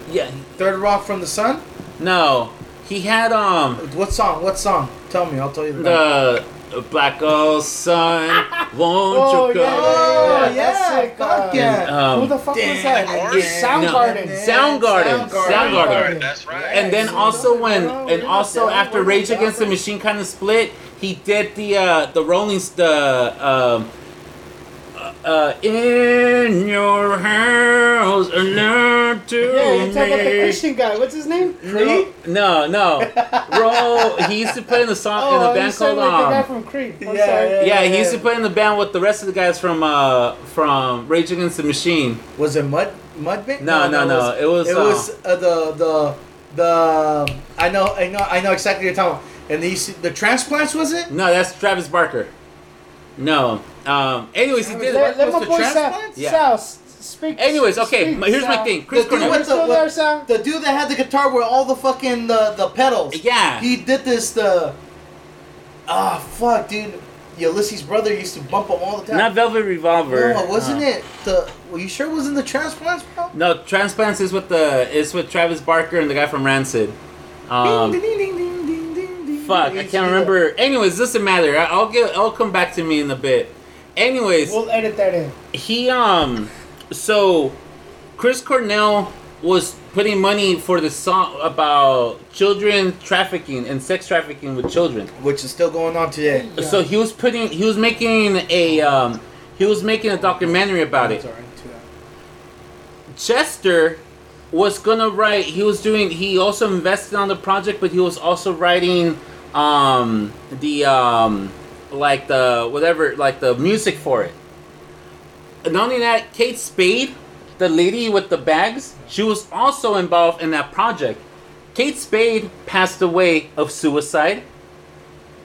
[SPEAKER 1] yeah
[SPEAKER 3] Third Rock from the Sun.
[SPEAKER 1] no he had um
[SPEAKER 3] What song? What song? Tell me. I'll tell you the. name.
[SPEAKER 1] the Black Hole Sun won't
[SPEAKER 2] Oh,
[SPEAKER 1] you
[SPEAKER 2] yeah,
[SPEAKER 1] come?
[SPEAKER 3] Oh,
[SPEAKER 2] yeah, that's
[SPEAKER 3] yeah, fuck yeah.
[SPEAKER 1] Um,
[SPEAKER 2] Who the fuck was
[SPEAKER 3] Damn,
[SPEAKER 2] that?
[SPEAKER 3] again.
[SPEAKER 2] Soundgarden.
[SPEAKER 1] No. Soundgarden. Soundgarden.
[SPEAKER 4] That's right.
[SPEAKER 1] And then
[SPEAKER 3] Yes.
[SPEAKER 1] also when
[SPEAKER 2] No,
[SPEAKER 1] and also
[SPEAKER 2] not
[SPEAKER 1] after Rage
[SPEAKER 2] not
[SPEAKER 1] Against the. Machine kind of split, he did the uh the Rolling the um uh, in your house alert to
[SPEAKER 2] Yeah, you're talking about the
[SPEAKER 1] me.
[SPEAKER 2] Christian guy. What's his name? Creed?
[SPEAKER 1] No, no, Ro. He used to play in the song in
[SPEAKER 2] Oh,
[SPEAKER 1] a
[SPEAKER 2] you
[SPEAKER 1] band
[SPEAKER 2] sound
[SPEAKER 1] called
[SPEAKER 2] like the guy
[SPEAKER 1] um.
[SPEAKER 2] from Creed. I'm
[SPEAKER 3] Yeah,
[SPEAKER 2] sorry.
[SPEAKER 3] yeah.
[SPEAKER 1] Yeah, he used to play in the band with the rest of the guys from uh from Rage Against the Machine.
[SPEAKER 3] Was it Mud Mudbit?
[SPEAKER 1] No, no, no, it was,
[SPEAKER 3] It
[SPEAKER 1] uh,
[SPEAKER 3] was uh, the the the. I know. I know. I know exactly what you're talking about. And these the transplants was it?
[SPEAKER 1] No, that's Travis Barker. No. Um. Anyways, he did
[SPEAKER 2] Let, let my boy Sal,
[SPEAKER 3] transplants?
[SPEAKER 1] Yeah.
[SPEAKER 2] Sal speak.
[SPEAKER 1] Anyways, okay.
[SPEAKER 2] speak,
[SPEAKER 1] my- Here's my thing. Chris
[SPEAKER 3] The dude
[SPEAKER 1] Cornell.
[SPEAKER 2] Are you
[SPEAKER 3] with
[SPEAKER 2] there, Sal?
[SPEAKER 3] The dude that had the guitar with all the fucking the the pedals.
[SPEAKER 1] Yeah.
[SPEAKER 3] He did this the. Ah fuck, dude. Ulysses' brother used to bump him all the time.
[SPEAKER 1] Not Velvet Revolver.
[SPEAKER 3] no, wasn't
[SPEAKER 1] Uh,
[SPEAKER 3] it the? Well, you sure it wasn't the transplants, bro?
[SPEAKER 1] No, Transplants is with the is with Travis Barker and the guy from Rancid. Um,
[SPEAKER 3] Ding, ding, ding,
[SPEAKER 1] fuck, I can't
[SPEAKER 3] do
[SPEAKER 1] remember. Anyways, doesn't matter. I- I'll get. I'll come back to me in a bit. Anyways,
[SPEAKER 2] We'll edit that in.
[SPEAKER 1] he um, so Chris Cornell was putting money for the song about children trafficking and sex trafficking with children.
[SPEAKER 3] Which is still going on today.
[SPEAKER 2] Yeah.
[SPEAKER 1] So he was putting. He was making a um, he was making a documentary about it.
[SPEAKER 3] Sorry, too.
[SPEAKER 1] Chester was gonna write. He was doing. He also invested on the project, but he was also writing um, the um, like the whatever like the music for it. And not only that, Kate Spade, the lady with the bags, she was also involved in that project. Kate Spade passed away of suicide.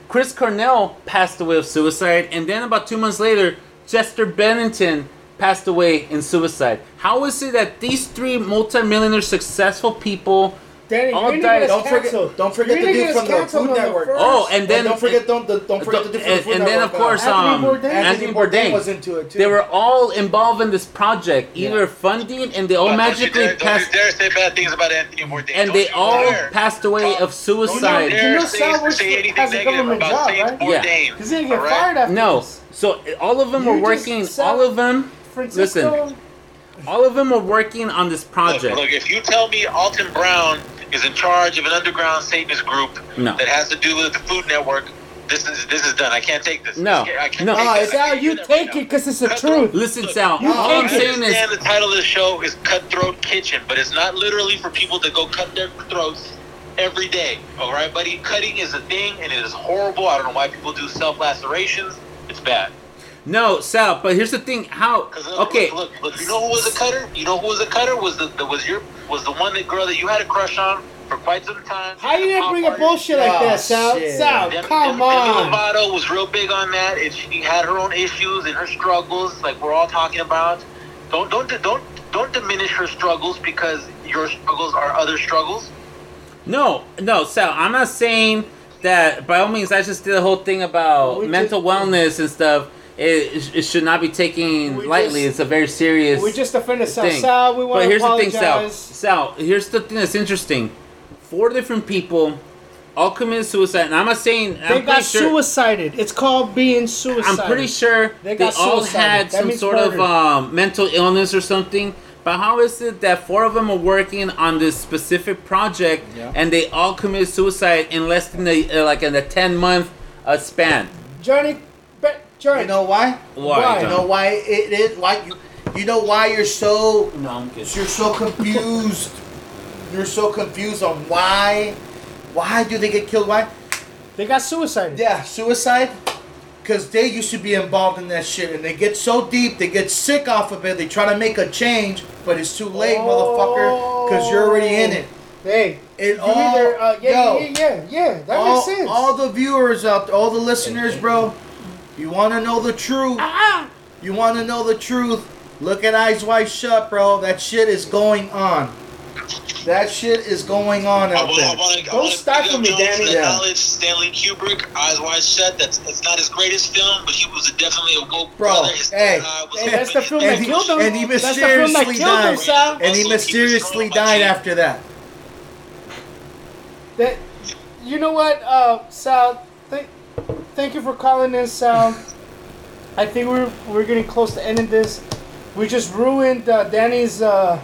[SPEAKER 1] Chris Cornell passed away of suicide, and then about two months later, Chester Bennington passed away in suicide. How is it that these three multimillionaire successful people
[SPEAKER 2] Danny,
[SPEAKER 1] All
[SPEAKER 2] you're
[SPEAKER 1] died.
[SPEAKER 2] gonna get us
[SPEAKER 3] Don't forget, don't forget
[SPEAKER 2] You're
[SPEAKER 3] the dude from the Food
[SPEAKER 2] on the
[SPEAKER 3] Network.
[SPEAKER 1] Oh, and then
[SPEAKER 3] don't forget, don't don't, don't forget the dude from the
[SPEAKER 1] and,
[SPEAKER 3] Food
[SPEAKER 1] and then of
[SPEAKER 3] Network,
[SPEAKER 1] course
[SPEAKER 3] uh,
[SPEAKER 2] Anthony
[SPEAKER 1] um,
[SPEAKER 2] Bourdain.
[SPEAKER 1] Anthony Bourdain
[SPEAKER 3] was into it too.
[SPEAKER 1] They were all involved in this project, either
[SPEAKER 3] Yeah.
[SPEAKER 1] funding and they all
[SPEAKER 4] Don't you
[SPEAKER 1] magically
[SPEAKER 4] dare- Don't you dare say bad things about Anthony Bourdain.
[SPEAKER 1] and
[SPEAKER 4] Don't
[SPEAKER 1] they all
[SPEAKER 4] dare.
[SPEAKER 1] passed away
[SPEAKER 4] Don't-
[SPEAKER 1] of suicide.
[SPEAKER 4] Don't you dare
[SPEAKER 2] You know
[SPEAKER 4] say,
[SPEAKER 2] Sal Works
[SPEAKER 4] say anything
[SPEAKER 2] has a
[SPEAKER 4] negative
[SPEAKER 2] government
[SPEAKER 4] about
[SPEAKER 2] job,
[SPEAKER 4] Saint
[SPEAKER 2] right?
[SPEAKER 1] Yeah.
[SPEAKER 4] Bourdain.
[SPEAKER 2] He's gonna get fired after
[SPEAKER 1] No, so all of them were working. All of them, listen. All of them are working on this project.
[SPEAKER 4] look, if you tell me Alton Brown is in charge of an underground Satanist group
[SPEAKER 1] No.
[SPEAKER 4] that has to do with the Food Network, this is this is done. I can't take this.
[SPEAKER 1] No.
[SPEAKER 4] I can't
[SPEAKER 1] No.
[SPEAKER 4] take
[SPEAKER 2] Ah,
[SPEAKER 4] this. I
[SPEAKER 2] Sal,
[SPEAKER 4] can't
[SPEAKER 2] you take
[SPEAKER 4] right
[SPEAKER 2] it because it's the truth.
[SPEAKER 1] Listen,
[SPEAKER 4] Look,
[SPEAKER 1] Sal.
[SPEAKER 2] you
[SPEAKER 1] All
[SPEAKER 2] take
[SPEAKER 1] I'm
[SPEAKER 4] I
[SPEAKER 1] saying is,
[SPEAKER 4] the title of the show is Cutthroat Kitchen, but it's not literally for people to go cut their throats every day. All right, buddy? Cutting is a thing, and it is horrible. I don't know why people do self lacerations. It's bad.
[SPEAKER 1] No, Sal. But here's the thing. How?
[SPEAKER 4] look,
[SPEAKER 1] Okay.
[SPEAKER 4] Look, look, look, you know who was a cutter? You know who was a cutter? Was the, the was your was the one that girl that you had a crush on for quite some time.
[SPEAKER 2] How you didn't bring up
[SPEAKER 4] Pop
[SPEAKER 2] bullshit like
[SPEAKER 3] Oh,
[SPEAKER 2] that, Sal?
[SPEAKER 3] shit.
[SPEAKER 2] Sal,
[SPEAKER 4] Demi,
[SPEAKER 2] come
[SPEAKER 4] Demi,
[SPEAKER 2] on.
[SPEAKER 4] Demi Lovato was real big on that, and she had her own issues and her struggles, like we're all talking about. Don't don't don't don't diminish her struggles because your struggles are other struggles.
[SPEAKER 1] No, no, Sal. I'm not saying that. By all means, I just did a whole thing about
[SPEAKER 2] We
[SPEAKER 1] mental
[SPEAKER 2] just-
[SPEAKER 1] wellness and stuff. It, it should not be taken
[SPEAKER 2] We
[SPEAKER 1] lightly.
[SPEAKER 2] just-
[SPEAKER 1] it's a very serious.
[SPEAKER 2] We just offended Sal.
[SPEAKER 1] thing.
[SPEAKER 2] Sal, we want
[SPEAKER 1] but
[SPEAKER 2] to
[SPEAKER 1] here's
[SPEAKER 2] apologize.
[SPEAKER 1] the thing, Sal. Sal, here's the thing that's interesting. Four different people all committed suicide, and I'm not saying.
[SPEAKER 2] They
[SPEAKER 1] I'm
[SPEAKER 2] got
[SPEAKER 1] sure.
[SPEAKER 2] suicided. It's called being suicided.
[SPEAKER 1] I'm pretty sure
[SPEAKER 2] They
[SPEAKER 1] they, all
[SPEAKER 2] suicided.
[SPEAKER 1] had
[SPEAKER 2] That
[SPEAKER 1] some sort of um, mental illness or something. But how is it that four of them are working on this specific project
[SPEAKER 3] Yeah.
[SPEAKER 1] and they all committed suicide in less than a, uh, like in a ten month uh, span?
[SPEAKER 2] Johnny, but
[SPEAKER 3] You know why?
[SPEAKER 2] Why?
[SPEAKER 3] You know why it is why you you know why you're so
[SPEAKER 1] No, I'm good.
[SPEAKER 3] you're so confused. you're so confused on why why do they get killed? Why?
[SPEAKER 2] they got suicide.
[SPEAKER 3] Yeah, suicide. Cause they used to be involved in that shit, and they get so deep, they get sick off of it. They try to make a change, but it's too late, motherfucker. Cause you're already in it.
[SPEAKER 2] Hey,
[SPEAKER 3] It all,
[SPEAKER 2] either, uh, yeah,
[SPEAKER 3] yo,
[SPEAKER 2] yeah, yeah, yeah, that
[SPEAKER 3] all,
[SPEAKER 2] makes sense.
[SPEAKER 3] all the viewers out there, all the listeners, bro. You want to know the truth?
[SPEAKER 2] Ah,
[SPEAKER 3] You want to know the truth? Look at Eyes Wide Shut, bro. That shit is going on. That shit is going on
[SPEAKER 4] I
[SPEAKER 3] out
[SPEAKER 4] want, I
[SPEAKER 3] there.
[SPEAKER 4] want to
[SPEAKER 2] Don't stifle me, Danny.
[SPEAKER 3] Yeah.
[SPEAKER 4] Knowledge, Stanley Kubrick, Eyes Wide Shut. That's it's not his greatest film, but he was definitely a woke
[SPEAKER 3] Bro,
[SPEAKER 4] brother. His
[SPEAKER 3] hey,
[SPEAKER 2] hey, that's the film that killed him.
[SPEAKER 3] and he
[SPEAKER 2] that's the film that
[SPEAKER 3] mysteriously
[SPEAKER 2] killed him,
[SPEAKER 3] died.
[SPEAKER 2] Sal.
[SPEAKER 3] And he
[SPEAKER 4] Also, he
[SPEAKER 3] mysteriously died after that.
[SPEAKER 2] That, you know what, uh, Sal? Th- thank you for calling in, Sal. I think we're we're getting close to ending this. We just ruined uh, Danny's uh,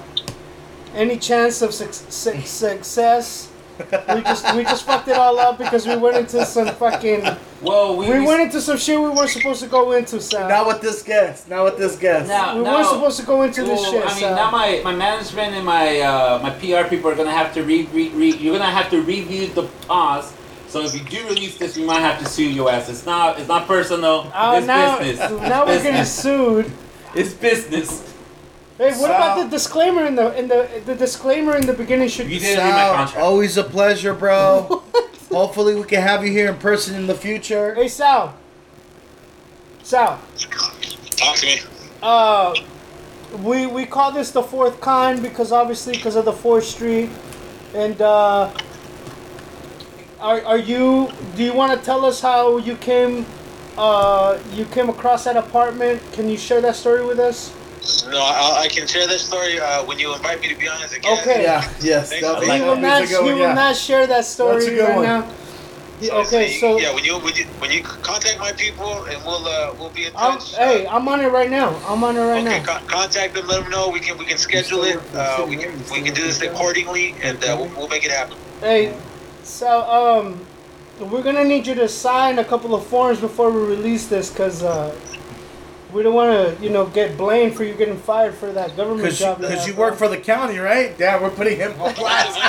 [SPEAKER 2] any chance of suc suc success. We just we just fucked it all up because we went into some fucking
[SPEAKER 1] Well, we,
[SPEAKER 2] we went into some shit we weren't supposed to go into, Sal.
[SPEAKER 3] Not with this guest. Not with this guest.
[SPEAKER 1] Now-
[SPEAKER 2] we weren't supposed to go into this shit,
[SPEAKER 1] I mean,
[SPEAKER 2] Sal.
[SPEAKER 1] now my, my management and my uh, my PR people are gonna have to re, re, re you're gonna have to review the pause. So if you do release this, we might have to sue your ass. It's not it's not personal.
[SPEAKER 2] Oh,
[SPEAKER 1] it's
[SPEAKER 2] now,
[SPEAKER 1] business.
[SPEAKER 2] now we're getting
[SPEAKER 1] business.
[SPEAKER 2] sued.
[SPEAKER 1] It's business.
[SPEAKER 2] Hey, what about the disclaimer in the in the the disclaimer in the beginning should be
[SPEAKER 1] didn't my
[SPEAKER 3] Sal,
[SPEAKER 1] contract.
[SPEAKER 3] always a pleasure, bro. [LAUGHS] Hopefully, we can have you here in person in the future.
[SPEAKER 2] Hey Sal. Sal.
[SPEAKER 4] Talk to me.
[SPEAKER 2] Uh we we call this the fourth kind because obviously because of the fourth street. And uh are are you do you wanna tell us how you came uh, you came across that apartment. Can you share that story with us?
[SPEAKER 4] No, I, I can share that story uh, when you invite me to be honest again.
[SPEAKER 2] Okay.
[SPEAKER 3] Yeah, yes.
[SPEAKER 4] Thank
[SPEAKER 3] that'll
[SPEAKER 4] you.
[SPEAKER 2] will not.
[SPEAKER 3] a good
[SPEAKER 2] He
[SPEAKER 3] one,
[SPEAKER 2] will
[SPEAKER 3] yeah.
[SPEAKER 2] not share that story
[SPEAKER 3] That's a good
[SPEAKER 2] right
[SPEAKER 3] one.
[SPEAKER 2] now. He-
[SPEAKER 4] So,
[SPEAKER 2] okay,
[SPEAKER 4] you-
[SPEAKER 2] so
[SPEAKER 4] yeah, when you when you when you contact my people and we'll uh, we'll be in
[SPEAKER 2] I'm,
[SPEAKER 4] touch.
[SPEAKER 2] hey,
[SPEAKER 4] uh,
[SPEAKER 2] I'm on it right now. I'm on it right
[SPEAKER 4] okay,
[SPEAKER 2] now.
[SPEAKER 4] con- contact them. Let them know we can we can schedule it. Uh, we can we can do this accordingly, and uh, we'll, we'll make it happen.
[SPEAKER 2] Hey, so um, we're gonna need you to sign a couple of forms before we release this, cause uh, we don't want to, you know, get blamed for you getting fired for that government
[SPEAKER 3] Because
[SPEAKER 2] job.
[SPEAKER 3] cause you work for the county, right? Yeah, we're putting him on blast.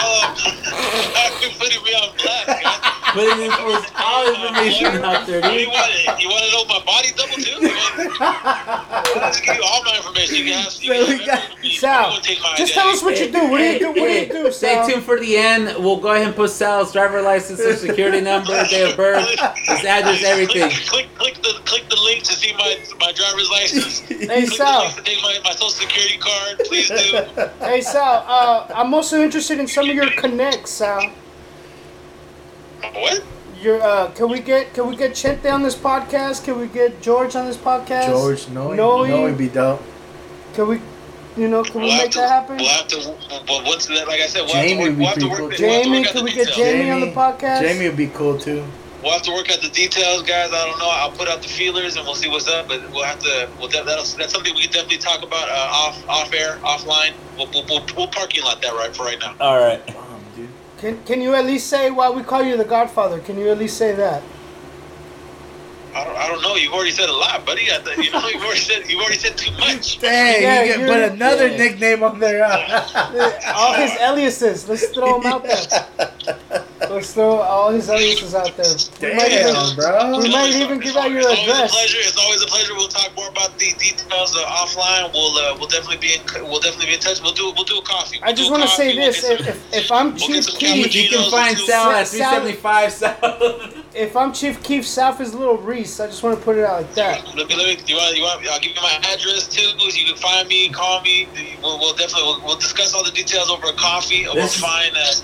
[SPEAKER 4] Again, why why would you putting me on blast, guys?
[SPEAKER 1] Putting in for all information out there,
[SPEAKER 4] What do you
[SPEAKER 1] dude.
[SPEAKER 4] want? You want to know my body double too? You want- I'll give you all my information. You can have, you
[SPEAKER 3] So we got-
[SPEAKER 4] everything.
[SPEAKER 2] Sal,
[SPEAKER 4] You won't take my
[SPEAKER 2] just tell us what you do. What do you do? What do you do,
[SPEAKER 1] Stay
[SPEAKER 2] Sal?
[SPEAKER 1] tuned for the end. We'll go ahead and put Sal's driver license, social security number, [LAUGHS] date of birth, his address, everything.
[SPEAKER 4] Click, click, click the click the link to see my my driver's license.
[SPEAKER 2] Hey, [LAUGHS]
[SPEAKER 4] Click the
[SPEAKER 2] Sal.
[SPEAKER 4] link to take my, my social security card. Please do. [LAUGHS]
[SPEAKER 2] Hey, Sal. Uh, I'm also interested in some of your connects, Sal.
[SPEAKER 4] What?
[SPEAKER 2] Your uh, can we get can we get Chente on this podcast? Can we get George on this podcast?
[SPEAKER 3] George, no,
[SPEAKER 2] Noe.
[SPEAKER 3] no, it'd be dope.
[SPEAKER 2] Can we, you know, can we
[SPEAKER 4] We'll have
[SPEAKER 2] make
[SPEAKER 4] to,
[SPEAKER 2] that happen?
[SPEAKER 4] We'll have to. Well, once that, like I said, we'll
[SPEAKER 3] Jamie
[SPEAKER 4] have to work.
[SPEAKER 3] would
[SPEAKER 4] We'll have
[SPEAKER 3] be
[SPEAKER 4] to
[SPEAKER 3] pretty
[SPEAKER 4] work.
[SPEAKER 3] cool.
[SPEAKER 4] we'll have to
[SPEAKER 2] Jamie,
[SPEAKER 4] work out
[SPEAKER 2] can we get
[SPEAKER 4] details.
[SPEAKER 2] Jamie on the podcast?
[SPEAKER 3] Jamie would be cool too.
[SPEAKER 4] We'll have to work out the details, guys. I don't know. I'll put out the feelers and we'll see what's up. But we'll have to. We'll de- that'll, that's something we can definitely talk about uh, off off air, offline. We'll, we'll, we'll, we'll parking lot that right for right now.
[SPEAKER 1] All right.
[SPEAKER 2] Can Can you at least say why we call you the Godfather? Can you at least say that?
[SPEAKER 4] I don't, I don't know. You've already said a lot, buddy. I th- you know, you've already said you've already said too much. [LAUGHS]
[SPEAKER 3] Dang,
[SPEAKER 2] Yeah,
[SPEAKER 3] you can
[SPEAKER 2] you're-
[SPEAKER 3] put another
[SPEAKER 1] yeah.
[SPEAKER 3] nickname on there. [LAUGHS]
[SPEAKER 2] all his aliases. Let's throw them out there. [LAUGHS] Let's throw all his aliases out there. We might even,
[SPEAKER 3] Damn, bro.
[SPEAKER 2] we might even give out your
[SPEAKER 4] it's always
[SPEAKER 2] address.
[SPEAKER 4] a pleasure. It's always a pleasure. We'll talk more about the details uh, offline. We'll uh, we'll definitely be in we'll definitely be in touch. We'll do we'll do a coffee.
[SPEAKER 2] I
[SPEAKER 4] We'll
[SPEAKER 2] just want to say.
[SPEAKER 4] We'll
[SPEAKER 2] this:
[SPEAKER 4] get
[SPEAKER 2] if, if, if I'm
[SPEAKER 4] we'll
[SPEAKER 2] Chief
[SPEAKER 4] get
[SPEAKER 1] You can find. Sal at
[SPEAKER 2] Sal-
[SPEAKER 1] 375 South.
[SPEAKER 2] If I'm Chief Keef, South is Lil Reese. I just want to put it out like that.
[SPEAKER 4] Let me, let me, you want, you want, I'll give you my address too. So you can find me, call me. We'll, we'll definitely, we'll, we'll discuss all the details over a coffee. We'll find, a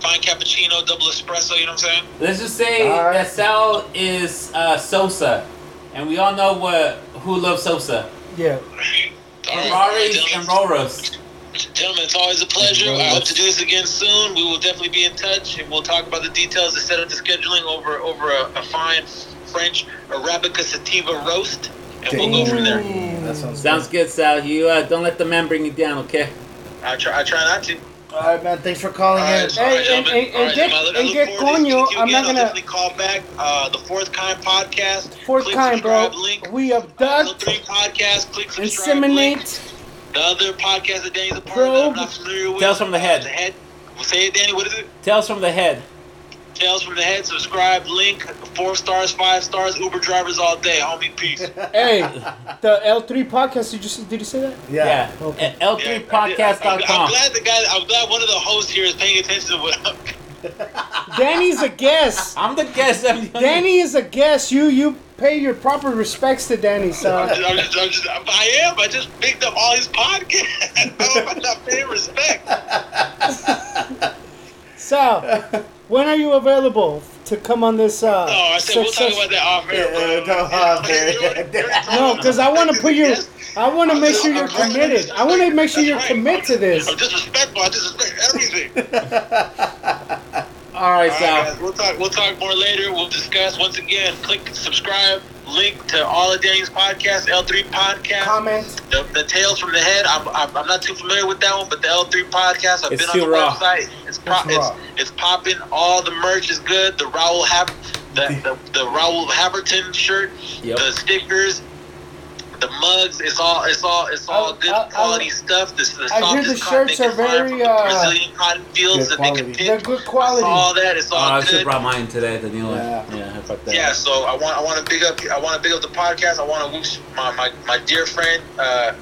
[SPEAKER 4] fine cappuccino, double espresso. You know what I'm saying?
[SPEAKER 1] Let's just say
[SPEAKER 3] All right.
[SPEAKER 1] that Sal is uh, Sosa, and we all know what who loves Sosa.
[SPEAKER 2] Yeah.
[SPEAKER 4] All right, all right,
[SPEAKER 1] Ferraris and
[SPEAKER 4] gentlemen.
[SPEAKER 1] Roros.
[SPEAKER 4] Gentlemen, it's always a pleasure. I hope to do this again soon. We will definitely be in touch, and we'll talk about the details to set up the scheduling over over a, a fine French Arabica sativa roast, and we'll go from there.
[SPEAKER 3] That sounds,
[SPEAKER 1] Sounds good, Sal. You uh, don't let the man bring you down, okay?
[SPEAKER 4] I try, I try not to.
[SPEAKER 3] All right, man. Thanks for calling
[SPEAKER 4] All
[SPEAKER 3] in.
[SPEAKER 4] right,
[SPEAKER 2] Hey,
[SPEAKER 4] all right,
[SPEAKER 2] and-
[SPEAKER 4] gentlemen.
[SPEAKER 2] and-
[SPEAKER 4] All right,
[SPEAKER 2] and get-
[SPEAKER 4] gentlemen. I look- I
[SPEAKER 2] and
[SPEAKER 4] look
[SPEAKER 2] get
[SPEAKER 4] forward to speaking
[SPEAKER 2] coño.
[SPEAKER 4] you
[SPEAKER 2] I'm not gonna-
[SPEAKER 4] definitely call back. Uh, the fourth kind podcast.
[SPEAKER 2] Fourth
[SPEAKER 4] Click
[SPEAKER 2] kind, bro.
[SPEAKER 4] Link.
[SPEAKER 2] We
[SPEAKER 4] Uh,
[SPEAKER 2] abduct,
[SPEAKER 4] three podcast. Click subscribe. Link.
[SPEAKER 2] Inseminate.
[SPEAKER 4] The other podcast that Danny's a part of that I'm not familiar with.
[SPEAKER 1] Tales from the Head.
[SPEAKER 4] The head. Well, say it, Danny. What is it?
[SPEAKER 1] Tales from the head.
[SPEAKER 4] Tales from the head. Subscribe. Link. Four stars. Five stars. Uber drivers all day. Homie, peace. [LAUGHS]
[SPEAKER 2] Hey, the L3 podcast. Did you see- did you say that?
[SPEAKER 3] Yeah.
[SPEAKER 1] Yeah.
[SPEAKER 2] Okay.
[SPEAKER 1] At
[SPEAKER 4] Yeah, I did. I'm, I'm glad the guy. I'm glad one of the hosts here is paying attention to what. I'm, [LAUGHS]
[SPEAKER 2] Danny's a guest.
[SPEAKER 1] I'm the guest. I'm the
[SPEAKER 2] Danny is a guest. You you pay your proper respects to Danny,
[SPEAKER 4] I'm
[SPEAKER 2] son.
[SPEAKER 4] just, I'm just, I'm just, I am. I just picked up all his podcasts. How [LAUGHS] am I not paying respect? [LAUGHS]
[SPEAKER 2] Sal, when are you available to come on this? Uh,
[SPEAKER 4] Oh, I said we'll talk about that off air, bro.
[SPEAKER 3] Yeah, no, off air.
[SPEAKER 4] You already- you already told
[SPEAKER 2] No,
[SPEAKER 4] me.
[SPEAKER 2] because I want to put you. I want to make sure you're committed. I want to make sure you're
[SPEAKER 4] That's right.
[SPEAKER 2] committed to this.
[SPEAKER 4] I'm disrespectful. I disrespect everything. [LAUGHS]
[SPEAKER 1] All right,
[SPEAKER 4] All right,
[SPEAKER 1] Sal.
[SPEAKER 4] guys, we'll talk. We'll talk more later. We'll discuss once again. Click subscribe. Link to all of Danny's podcasts. L3 podcast.
[SPEAKER 2] Comment.
[SPEAKER 4] The, the Tales from the Head. I'm, I'm, I'm not too familiar with that one, but the L3 podcast. I've
[SPEAKER 1] It's
[SPEAKER 4] been on the
[SPEAKER 1] raw.
[SPEAKER 4] website. It's pro-
[SPEAKER 3] It's raw.
[SPEAKER 4] it's, it's popping. All the merch is good. The Raul Hab, the, the the Raul Haverton shirt,
[SPEAKER 1] Yep.
[SPEAKER 4] the stickers, the mugs. It's all it's all it's all
[SPEAKER 2] I-
[SPEAKER 4] good
[SPEAKER 2] I- I-
[SPEAKER 4] quality stuff. This the
[SPEAKER 2] I hear the shirts are very, uh,
[SPEAKER 4] Brazilian cotton fields
[SPEAKER 3] good
[SPEAKER 4] that they can
[SPEAKER 3] quality.
[SPEAKER 4] pick.
[SPEAKER 2] They're good quality.
[SPEAKER 4] All that. It's
[SPEAKER 1] Oh,
[SPEAKER 4] all
[SPEAKER 1] I should
[SPEAKER 4] good.
[SPEAKER 1] have brought mine today, the new one.
[SPEAKER 3] Yeah.
[SPEAKER 1] Yeah, how that?
[SPEAKER 4] Yeah, so I want I want to big up I want to big up the podcast. I want to wish my, my, my dear friend uh,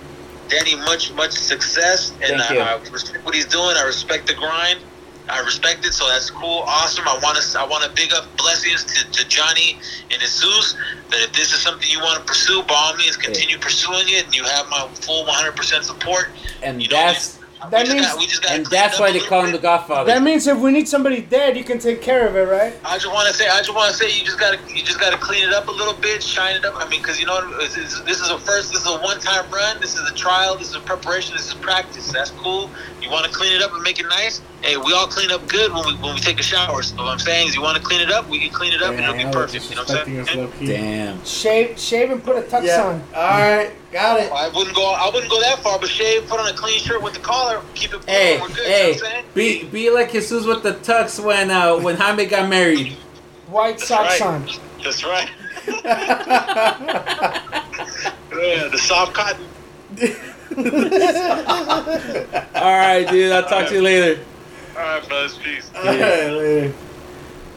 [SPEAKER 4] Danny much much success, and
[SPEAKER 1] Thank you.
[SPEAKER 4] I, I respect what he's doing. I respect the grind. I respect it, so that's cool, awesome. I want to I want to big up blessings to, to Johnny and Jesus. That if this is something you want to pursue, by all means, continue pursuing it, and you have my full 100% support.
[SPEAKER 1] And
[SPEAKER 4] You know,
[SPEAKER 1] that's
[SPEAKER 2] That
[SPEAKER 4] we just
[SPEAKER 2] means-
[SPEAKER 4] got, we just
[SPEAKER 1] And that's why they call him the Godfather.
[SPEAKER 2] That means if we need somebody dead, you can take care of it, right?
[SPEAKER 4] I just want to say, I just want to say, you just gotta, you just gotta clean it up a little bit, shine it up. I mean, because you know, this is, this is a first, this is a one-time run. This is a trial. This is a preparation. This is practice. That's cool. You want to clean it up and make it nice. Hey, we all clean up good when we when we take a shower. So what I'm saying is, you want to clean it up, we can clean it up, and it'll be perfect. You know what I'm saying?
[SPEAKER 1] Damn.
[SPEAKER 2] Shave, shave, and put a tux
[SPEAKER 3] Yeah.
[SPEAKER 2] on.
[SPEAKER 3] All right, got it.
[SPEAKER 4] I wouldn't go. I wouldn't go that far, but shave, put on a clean shirt with the collar, keep it.
[SPEAKER 1] Hey,
[SPEAKER 4] we're good.
[SPEAKER 1] hey,
[SPEAKER 4] You know what I'm saying?
[SPEAKER 1] be be like Jesus with the tux when uh when Jaime got married.
[SPEAKER 2] White socks
[SPEAKER 4] right.
[SPEAKER 2] on.
[SPEAKER 4] That's right. [LAUGHS] yeah, the soft cotton. [LAUGHS]
[SPEAKER 1] All right, dude. I'll talk to you later.
[SPEAKER 4] All right, brothers. Peace.
[SPEAKER 3] All right, later.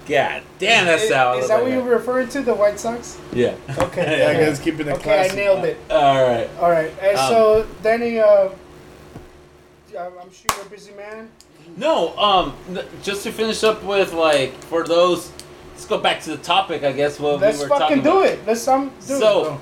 [SPEAKER 1] God damn, that's out.
[SPEAKER 2] Is,
[SPEAKER 1] how.
[SPEAKER 2] is that what you were referring to? The White Sox?
[SPEAKER 1] Yeah.
[SPEAKER 2] Okay. [LAUGHS]
[SPEAKER 3] Yeah, guys, keeping it
[SPEAKER 2] Okay, I nailed it.
[SPEAKER 1] All right.
[SPEAKER 2] All right. Hey,
[SPEAKER 1] Um,
[SPEAKER 2] so Danny, uh, I'm I'm sure you're a busy man.
[SPEAKER 1] No, um, just to finish up with like for those, let's go back to the topic. I guess what
[SPEAKER 2] Let's
[SPEAKER 1] we were
[SPEAKER 2] fucking
[SPEAKER 1] talking
[SPEAKER 2] do
[SPEAKER 1] about.
[SPEAKER 2] it. Let's um do
[SPEAKER 1] So-
[SPEAKER 2] it.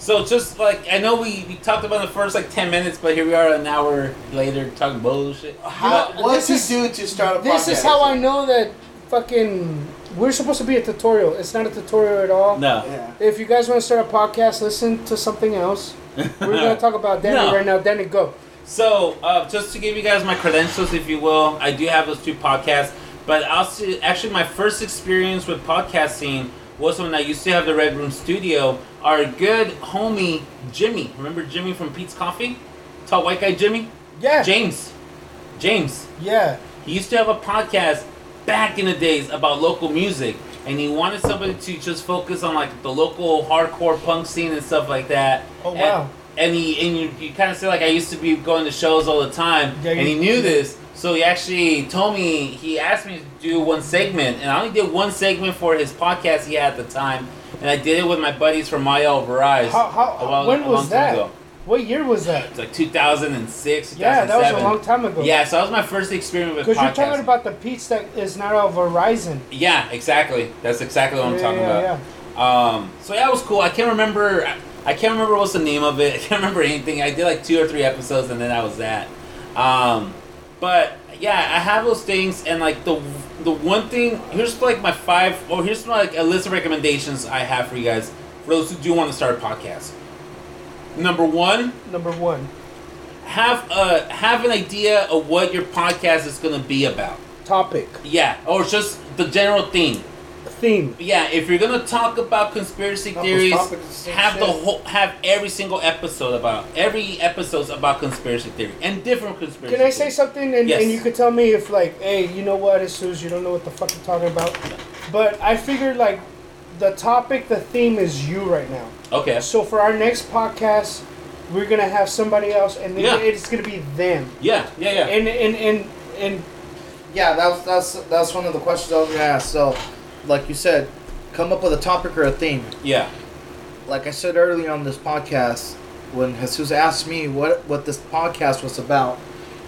[SPEAKER 1] So So just like I know we, we talked about the first like ten minutes, but here we are an hour later talking bullshit.
[SPEAKER 3] How,
[SPEAKER 2] But
[SPEAKER 3] what
[SPEAKER 2] this
[SPEAKER 3] to do to start a podcast?
[SPEAKER 2] This
[SPEAKER 3] podcast?
[SPEAKER 2] is how I know that fucking we're supposed to be a tutorial. It's not a tutorial at all.
[SPEAKER 1] No.
[SPEAKER 3] Yeah.
[SPEAKER 2] If you guys want to start a podcast, listen to something else. We're gonna [LAUGHS] talk about Danny
[SPEAKER 1] No.
[SPEAKER 2] right now. Danny, go.
[SPEAKER 1] So, uh, just to give you guys my credentials, if you will, I do have those two podcasts. But also, actually, my first experience with podcasting was when I used to have the Red Room Studio. Our good homie Jimmy, remember Jimmy from Pete's Coffee, tall white guy Jimmy,
[SPEAKER 2] Yeah.
[SPEAKER 1] James, James.
[SPEAKER 2] Yeah.
[SPEAKER 1] He used to have a podcast back in the days about local music, and he wanted somebody to just focus on like the local hardcore punk scene and stuff like that.
[SPEAKER 2] Oh,
[SPEAKER 1] And-
[SPEAKER 2] wow.
[SPEAKER 1] And, he and you, you kind of say like I used to be going to shows all the time,
[SPEAKER 2] Yeah,
[SPEAKER 1] and he knew this, so he actually told me he asked me to do one segment, and I only did one segment for his podcast he had at the time, and I did it with my buddies from Maya Verizon.
[SPEAKER 2] How, how, when was that?
[SPEAKER 1] ago.
[SPEAKER 2] What year was that?
[SPEAKER 1] It's like 2006, 2007.
[SPEAKER 2] Yeah, that was a long time ago.
[SPEAKER 1] Yeah, so that was my first experience with
[SPEAKER 2] Because you're talking about the Pete's that is not a Verizon.
[SPEAKER 1] Yeah, exactly. That's exactly what I'm
[SPEAKER 2] Yeah,
[SPEAKER 1] talking
[SPEAKER 2] yeah,
[SPEAKER 1] about. Um, so yeah, it was cool. I can't remember. I can't remember what's the name of it. [LAUGHS] I can't remember anything. I did like two or three episodes, and then that was that. Um, but yeah, I have those things, and like the the one thing here's like my five. Oh, here's my, like a list of recommendations I have for you guys for those who do want to start a podcast. Number one,
[SPEAKER 2] Number one.
[SPEAKER 1] have a have an idea of what your podcast is going to be about.
[SPEAKER 2] Topic.
[SPEAKER 1] Yeah, or just the general theme.
[SPEAKER 2] Theme.
[SPEAKER 1] Yeah, if you're gonna talk about conspiracy
[SPEAKER 3] Not
[SPEAKER 1] theories,
[SPEAKER 3] the
[SPEAKER 1] have the whole have every single episode about every episode's about conspiracy theory and different conspiracy.
[SPEAKER 2] Can I say something and,
[SPEAKER 1] Yes.
[SPEAKER 2] and you could tell me if like, hey, you know what, Jesus, you don't know what the fuck I'm talking about. But I figured like the topic, the theme is you right now.
[SPEAKER 1] Okay.
[SPEAKER 2] So for our next podcast, we're gonna have somebody else, and then
[SPEAKER 1] Yeah.
[SPEAKER 2] it's gonna be them.
[SPEAKER 1] Yeah, yeah, yeah.
[SPEAKER 2] And and and and
[SPEAKER 3] Yeah, that's that's that's one of the questions I was gonna ask. So, like you said, come up with a topic or a theme.
[SPEAKER 1] yeah.
[SPEAKER 3] Like I said earlier on this podcast, when Jesus asked me what what this podcast was about,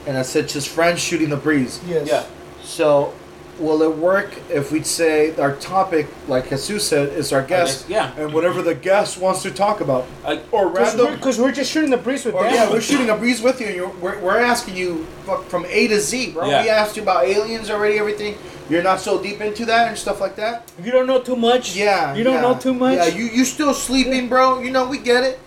[SPEAKER 3] and I said just friends shooting the breeze.
[SPEAKER 2] yes,
[SPEAKER 1] Yeah.
[SPEAKER 3] So, will it work if we say our topic, like Jesus said, is our guest,
[SPEAKER 1] Yeah.
[SPEAKER 3] and whatever the guest wants to talk about,
[SPEAKER 1] I,
[SPEAKER 3] or
[SPEAKER 2] Because we're, we're just shooting the breeze with
[SPEAKER 3] Or
[SPEAKER 2] them.
[SPEAKER 3] yeah, we're shooting a breeze with you, and you're, we're, we're asking you from A to Z, bro.
[SPEAKER 1] Yeah.
[SPEAKER 3] We asked you about aliens already, everything. You're not so deep into that and stuff like that.
[SPEAKER 2] You don't know too much.
[SPEAKER 3] Yeah.
[SPEAKER 2] You don't
[SPEAKER 3] yeah.
[SPEAKER 2] know too much.
[SPEAKER 3] Yeah, you you still sleeping, bro. You know we get it.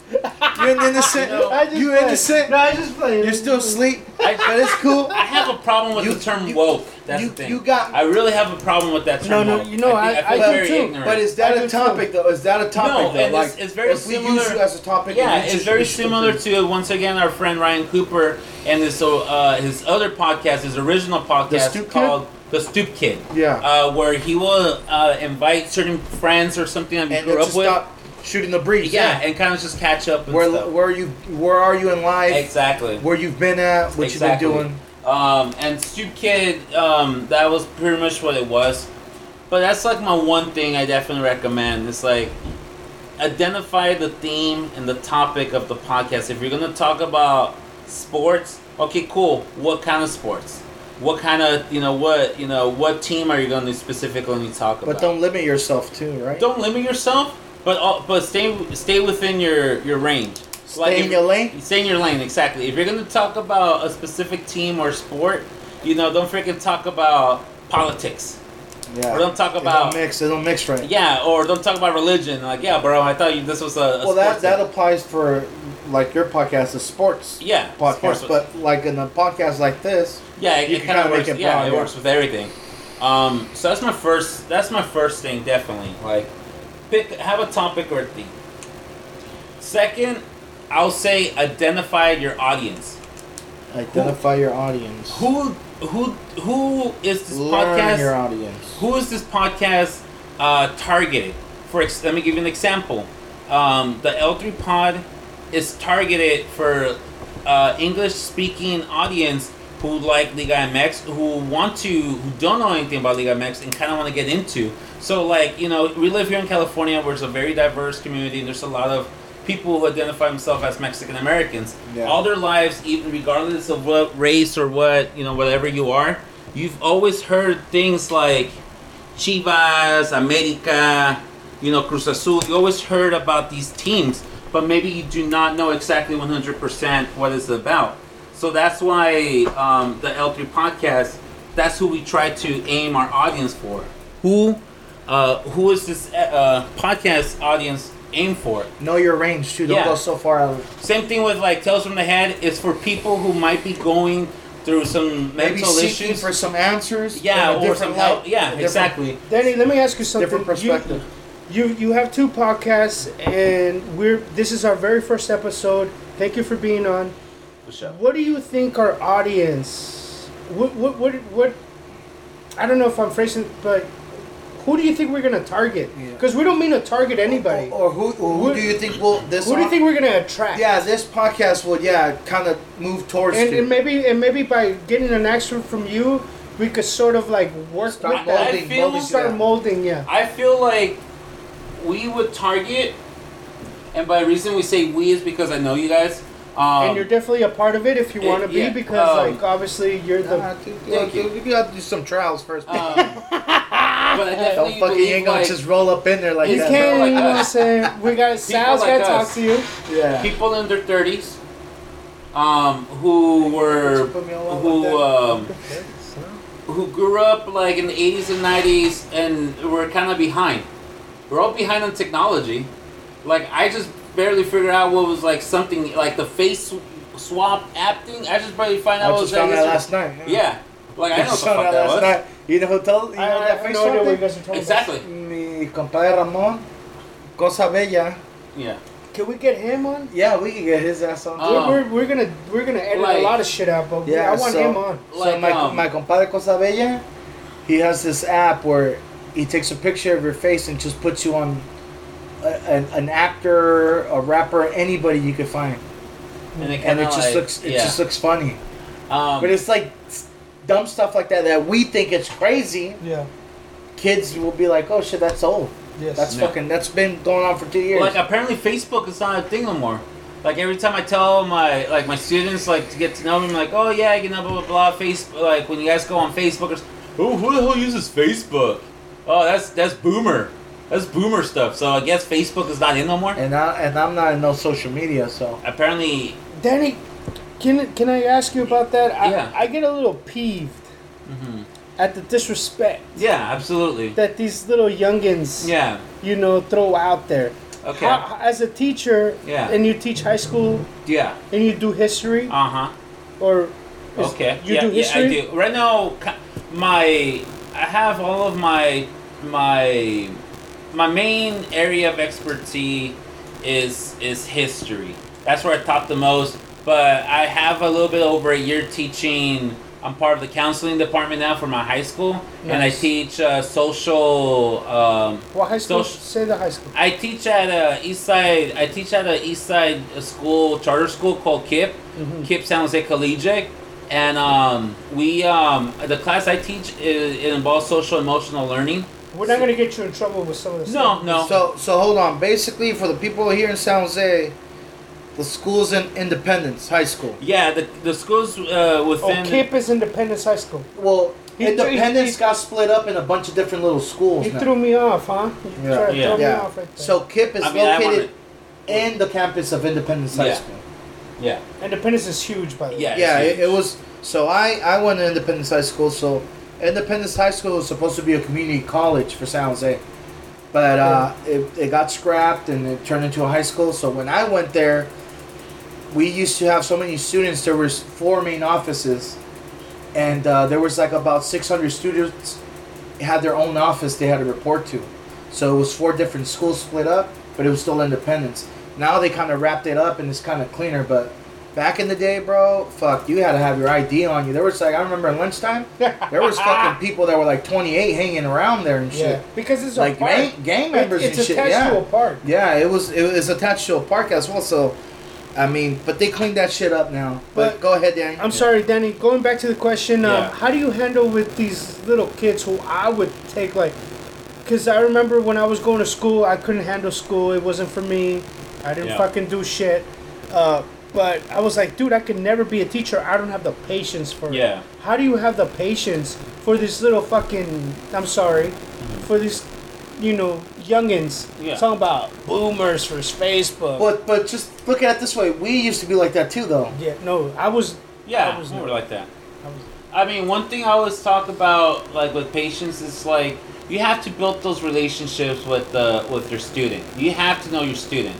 [SPEAKER 3] You're [LAUGHS] innocent.
[SPEAKER 1] You know,
[SPEAKER 2] I just
[SPEAKER 3] you
[SPEAKER 2] play.
[SPEAKER 3] innocent.
[SPEAKER 2] No, I just play.
[SPEAKER 3] You're still asleep.
[SPEAKER 1] I-
[SPEAKER 3] but it's cool.
[SPEAKER 1] I have a problem with
[SPEAKER 3] You-
[SPEAKER 1] the term
[SPEAKER 3] you-
[SPEAKER 1] woke. That's
[SPEAKER 3] you-
[SPEAKER 1] the thing.
[SPEAKER 3] you got-
[SPEAKER 1] I really have a problem with that term.
[SPEAKER 2] No, no,
[SPEAKER 1] woke.
[SPEAKER 2] you know,
[SPEAKER 1] I, think,
[SPEAKER 2] I-
[SPEAKER 1] I feel
[SPEAKER 2] I do
[SPEAKER 1] very
[SPEAKER 2] too.
[SPEAKER 1] ignorant.
[SPEAKER 3] But is that
[SPEAKER 2] I
[SPEAKER 3] a
[SPEAKER 2] do
[SPEAKER 3] topic though? Is that a topic
[SPEAKER 1] No,
[SPEAKER 3] though?
[SPEAKER 1] and
[SPEAKER 3] like
[SPEAKER 1] it's- it's very
[SPEAKER 3] if we
[SPEAKER 1] similar-
[SPEAKER 3] use you as a topic.
[SPEAKER 1] Yeah, it's
[SPEAKER 3] just
[SPEAKER 1] very similar to once again our friend Ryan Cooper and his uh, his other podcast, his original podcast
[SPEAKER 3] Stoop Kid?
[SPEAKER 1] The Stoop Kid.
[SPEAKER 3] Yeah.
[SPEAKER 1] Uh, where he will uh, invite certain friends or something that he
[SPEAKER 3] and
[SPEAKER 1] grew up with.
[SPEAKER 3] stop shooting the breeze.
[SPEAKER 1] Yeah, and kind of just catch up and
[SPEAKER 3] Where
[SPEAKER 1] stuff.
[SPEAKER 3] where you where are you in life?
[SPEAKER 1] exactly.
[SPEAKER 3] Where you've been at? What
[SPEAKER 1] Exactly.
[SPEAKER 3] you've been doing?
[SPEAKER 1] Um, and Stoop Kid, um, that was pretty much what it was. But that's like my one thing I definitely recommend. It's like identify the theme and the topic of the podcast. If you're gonna talk about sports, okay, cool. What kind of sports? What kind of you know what you know what team are you going to specifically talk about?
[SPEAKER 3] But don't limit yourself too, right?
[SPEAKER 1] don't limit yourself, but uh, but stay stay within your your range.
[SPEAKER 3] Stay in
[SPEAKER 1] if-
[SPEAKER 3] your lane.
[SPEAKER 1] Stay in your lane, exactly. If you're gonna talk about a specific team or sport, you know, don't freaking talk about politics.
[SPEAKER 3] Yeah.
[SPEAKER 1] Or don't talk about
[SPEAKER 3] don't mix. It don't mix right.
[SPEAKER 1] yeah, or don't talk about religion. Like, yeah, bro, I thought you this was a, a
[SPEAKER 3] Well, that that
[SPEAKER 1] thing.
[SPEAKER 3] applies for like your podcast, the sports
[SPEAKER 1] yeah
[SPEAKER 3] podcast.
[SPEAKER 1] sports-
[SPEAKER 3] But like in a podcast like this,
[SPEAKER 1] yeah, it,
[SPEAKER 3] you
[SPEAKER 1] it kind of works.
[SPEAKER 3] make it
[SPEAKER 1] yeah,
[SPEAKER 3] broad,
[SPEAKER 1] it
[SPEAKER 3] yeah.
[SPEAKER 1] works with everything. Um, so that's my first. That's my first thing, definitely. Like, pick have a topic or a theme. Second, I'll say identify your audience.
[SPEAKER 3] identify your audience.
[SPEAKER 1] Who who who is this
[SPEAKER 3] Learn
[SPEAKER 1] podcast?
[SPEAKER 3] your audience.
[SPEAKER 1] who is this podcast uh, targeted? For ex- let me give you an example. Um, the L3 Pod is targeted for uh, English speaking audience who like Liga MX, who want to, who don't know anything about Liga MX and kind of want to get into. So, like, you know, we live here in California where it's a very diverse community. and There's a lot of people who identify themselves as Mexican Americans.
[SPEAKER 3] Yeah.
[SPEAKER 1] All their lives, even regardless of what race or what, you know, whatever you are, you've always heard things like Chivas, America, you know, Cruz Azul. You always heard about these teams, but maybe you do not know exactly 100% what it's about. So that's why um, the L3 podcast, that's who we try to aim our audience for. Who, uh, who is this uh, podcast audience aimed for? It.
[SPEAKER 3] Know your range too. Don't
[SPEAKER 1] Yeah.
[SPEAKER 3] go so far out.
[SPEAKER 1] Same thing with like Tales from the Head. It's for people who might be going through some
[SPEAKER 3] Maybe
[SPEAKER 1] mental
[SPEAKER 3] seeking
[SPEAKER 1] issues.
[SPEAKER 3] for some answers.
[SPEAKER 1] yeah, or some help.
[SPEAKER 3] light,
[SPEAKER 1] Yeah, exactly.
[SPEAKER 2] Danny, let me ask you something.
[SPEAKER 3] Different
[SPEAKER 2] You-
[SPEAKER 3] perspective.
[SPEAKER 2] You you have two podcasts, and we're this is our very first episode. Thank you for being on. What do you think our audience? What what what what? I don't know if I'm phrasing, but who do you think we're gonna target?
[SPEAKER 3] Yeah.
[SPEAKER 2] Because we don't mean to target anybody.
[SPEAKER 3] Or, or who? Or who
[SPEAKER 2] Who-
[SPEAKER 3] do you think will this?
[SPEAKER 2] Who do you think we're gonna attract?
[SPEAKER 3] Yeah, this podcast will yeah kind of move towards.
[SPEAKER 2] And, and maybe and maybe by getting an answer from you, we could sort of like work
[SPEAKER 3] Start
[SPEAKER 2] with that.
[SPEAKER 3] molding,
[SPEAKER 1] feel-
[SPEAKER 3] molding
[SPEAKER 2] Start
[SPEAKER 3] that.
[SPEAKER 2] molding, yeah.
[SPEAKER 1] I feel like we would target, and by reason we say we is because I know you guys. Um,
[SPEAKER 2] and you're definitely a part of it if you want to be,
[SPEAKER 1] yeah,
[SPEAKER 2] because
[SPEAKER 1] um,
[SPEAKER 2] like obviously you're the.
[SPEAKER 3] Nah, dude,
[SPEAKER 1] Thank
[SPEAKER 3] dude,
[SPEAKER 1] you.
[SPEAKER 3] dude, you gotta do some trials first.
[SPEAKER 1] um, [LAUGHS] but I
[SPEAKER 3] Don't fucking you
[SPEAKER 1] believe
[SPEAKER 3] ain't gonna
[SPEAKER 1] like
[SPEAKER 3] just roll up in there like
[SPEAKER 2] you
[SPEAKER 3] that.
[SPEAKER 2] can't,
[SPEAKER 1] like
[SPEAKER 2] you know what I'm [LAUGHS] saying? We got Sal's
[SPEAKER 1] like
[SPEAKER 2] got to
[SPEAKER 1] us.
[SPEAKER 2] talk to you.
[SPEAKER 3] Yeah.
[SPEAKER 1] people in their thirties, um, who were
[SPEAKER 3] Put me on
[SPEAKER 1] who um, who grew up like in the 80s and 90s and were kind of behind. We're all behind on technology. Like I just barely figured out what was like something like the face swap app thing. I just barely find
[SPEAKER 3] I
[SPEAKER 1] out what was
[SPEAKER 3] just found that
[SPEAKER 1] yesterday.
[SPEAKER 3] last night.
[SPEAKER 1] Yeah, like I know what the [LAUGHS] fuck
[SPEAKER 3] out
[SPEAKER 1] that
[SPEAKER 3] last
[SPEAKER 1] was.
[SPEAKER 3] night. You know who told you know
[SPEAKER 2] I, I
[SPEAKER 3] that
[SPEAKER 2] have
[SPEAKER 3] face
[SPEAKER 2] no idea what you guys are talking
[SPEAKER 1] Exactly.
[SPEAKER 3] thing? Mi compadre Ramon, Cosa Bella.
[SPEAKER 1] Yeah.
[SPEAKER 2] Can we get him on?
[SPEAKER 3] Yeah, we can get his ass on.
[SPEAKER 1] Um,
[SPEAKER 2] we're, we're, we're gonna we're gonna edit
[SPEAKER 1] like-
[SPEAKER 2] a lot of shit out, but
[SPEAKER 3] Yeah,
[SPEAKER 2] I want
[SPEAKER 3] so-
[SPEAKER 2] him on.
[SPEAKER 3] so my,
[SPEAKER 1] um,
[SPEAKER 3] my compadre Cosa Bella, he has this app where he takes a picture of your face and just puts you on a, an, an actor, a rapper, anybody you could find,
[SPEAKER 1] And it,
[SPEAKER 3] and it just
[SPEAKER 1] like,
[SPEAKER 3] looks it
[SPEAKER 1] yeah.
[SPEAKER 3] just looks funny.
[SPEAKER 1] Um,
[SPEAKER 3] But it's like s- dumb stuff like that that we think it's crazy.
[SPEAKER 2] Yeah.
[SPEAKER 3] Kids will be like, "Oh shit, that's old.
[SPEAKER 2] Yes.
[SPEAKER 3] That's
[SPEAKER 1] Yeah.
[SPEAKER 3] fucking. That's been going on for two years."
[SPEAKER 1] like apparently Facebook is not a thing no more. Like every time I tell my like my students like to get to know me, I'm like, oh yeah, you know, blah blah blah. Facebook, like when you guys go on Facebook, or, s- oh who the hell uses Facebook? Oh, that's that's boomer. That's boomer stuff. So I guess Facebook is not in no more.
[SPEAKER 3] and I and I'm not in no social media, so
[SPEAKER 1] Apparently,
[SPEAKER 2] Danny, can can I ask you about that? I,
[SPEAKER 1] Yeah.
[SPEAKER 2] I get a little peeved
[SPEAKER 1] mhm.
[SPEAKER 2] at the disrespect
[SPEAKER 1] yeah, absolutely.
[SPEAKER 2] that these little youngins,
[SPEAKER 1] Yeah.
[SPEAKER 2] you know, throw out there.
[SPEAKER 1] Okay.
[SPEAKER 2] How, as a teacher,
[SPEAKER 1] Yeah.
[SPEAKER 2] and you teach high school,
[SPEAKER 1] Yeah.
[SPEAKER 2] and you do history,
[SPEAKER 1] Uh huh.
[SPEAKER 2] or is-
[SPEAKER 1] Okay.
[SPEAKER 2] you
[SPEAKER 1] yeah,
[SPEAKER 2] do
[SPEAKER 1] yeah,
[SPEAKER 2] history.
[SPEAKER 1] I do. Right now, my I have all of my my my main area of expertise is is history. That's where I taught the most. But I have a little bit over a year teaching. I'm part of the counseling department now for my high school, and I teach uh, social. Um,
[SPEAKER 2] What high school?
[SPEAKER 1] So-
[SPEAKER 2] Say the high school.
[SPEAKER 1] I teach at a East Side. I teach at a East Side school, charter school called KIPP,
[SPEAKER 2] Mhm.
[SPEAKER 1] KIPP San Jose Collegiate, and um, we um, the class I teach is, it involves social emotional learning.
[SPEAKER 2] We're not gonna get you in trouble with some of this.
[SPEAKER 1] No, no.
[SPEAKER 3] so so hold on. Basically, for the people here in San Jose, the school's in Independence High School.
[SPEAKER 1] yeah, the the schools uh,
[SPEAKER 2] Oh,
[SPEAKER 1] within.
[SPEAKER 2] KIPP is Independence High School.
[SPEAKER 3] Well,
[SPEAKER 2] He-
[SPEAKER 3] Independence
[SPEAKER 2] he-
[SPEAKER 3] got split up in a bunch of different little schools
[SPEAKER 2] You
[SPEAKER 3] now.
[SPEAKER 2] threw me off, huh? You
[SPEAKER 3] Yeah.
[SPEAKER 2] tried to
[SPEAKER 1] Yeah.
[SPEAKER 2] me
[SPEAKER 3] yeah.
[SPEAKER 2] off right there.
[SPEAKER 3] So KIPP is
[SPEAKER 1] I mean, I
[SPEAKER 3] located. in the campus of Independence High
[SPEAKER 1] Yeah.
[SPEAKER 3] School.
[SPEAKER 1] Yeah.
[SPEAKER 2] Independence is huge, by the way.
[SPEAKER 1] Yeah.
[SPEAKER 3] Yeah, it, it was. So I I went to Independence High School. So Independence High School was supposed to be a community college for San Jose, but uh, it it got scrapped and it turned into a high school. So when I went there, we used to have so many students. There was four main offices, and uh, there was like about six hundred students had their own office they had to report to. So it was four different schools split up, but it was still Independence. Now they kind of wrapped it up and it's kind of cleaner, but back in the day, bro, fuck, you had to have your ID on you. There was like I remember at lunchtime, there was fucking [LAUGHS] people that were like 28 hanging around there and shit.
[SPEAKER 2] Yeah, because it's
[SPEAKER 3] Like gang, gang members
[SPEAKER 2] it's
[SPEAKER 3] and shit. Yeah.
[SPEAKER 2] to a park.
[SPEAKER 3] Yeah, it was it was attached to a park as well. So, I mean, but they cleaned that shit up now. But,
[SPEAKER 2] But-
[SPEAKER 3] go ahead, Danny.
[SPEAKER 2] I'm sorry, Danny. Going back to the question, um,
[SPEAKER 1] Yeah.
[SPEAKER 2] how do you handle with these little kids who I would take like? Because I remember when I was going to school, I couldn't handle school. It wasn't for me. I didn't
[SPEAKER 1] Yeah.
[SPEAKER 2] fucking do shit. Uh, but I was like, dude, I could never be a teacher. I don't have the patience for it.
[SPEAKER 1] Yeah.
[SPEAKER 2] How do you have the patience for this little fucking? I'm sorry, for these, you know, youngins
[SPEAKER 1] Yeah.
[SPEAKER 2] talking about boomers for Facebook.
[SPEAKER 3] But but just look at it this way. We used to be like that too, though.
[SPEAKER 2] yeah, no, I was.
[SPEAKER 1] Yeah.
[SPEAKER 2] I was
[SPEAKER 1] we were like that.
[SPEAKER 2] I was
[SPEAKER 1] I mean, one thing I always talk about, like with patients, is like you have to build those relationships with the with your student. You have to know your student.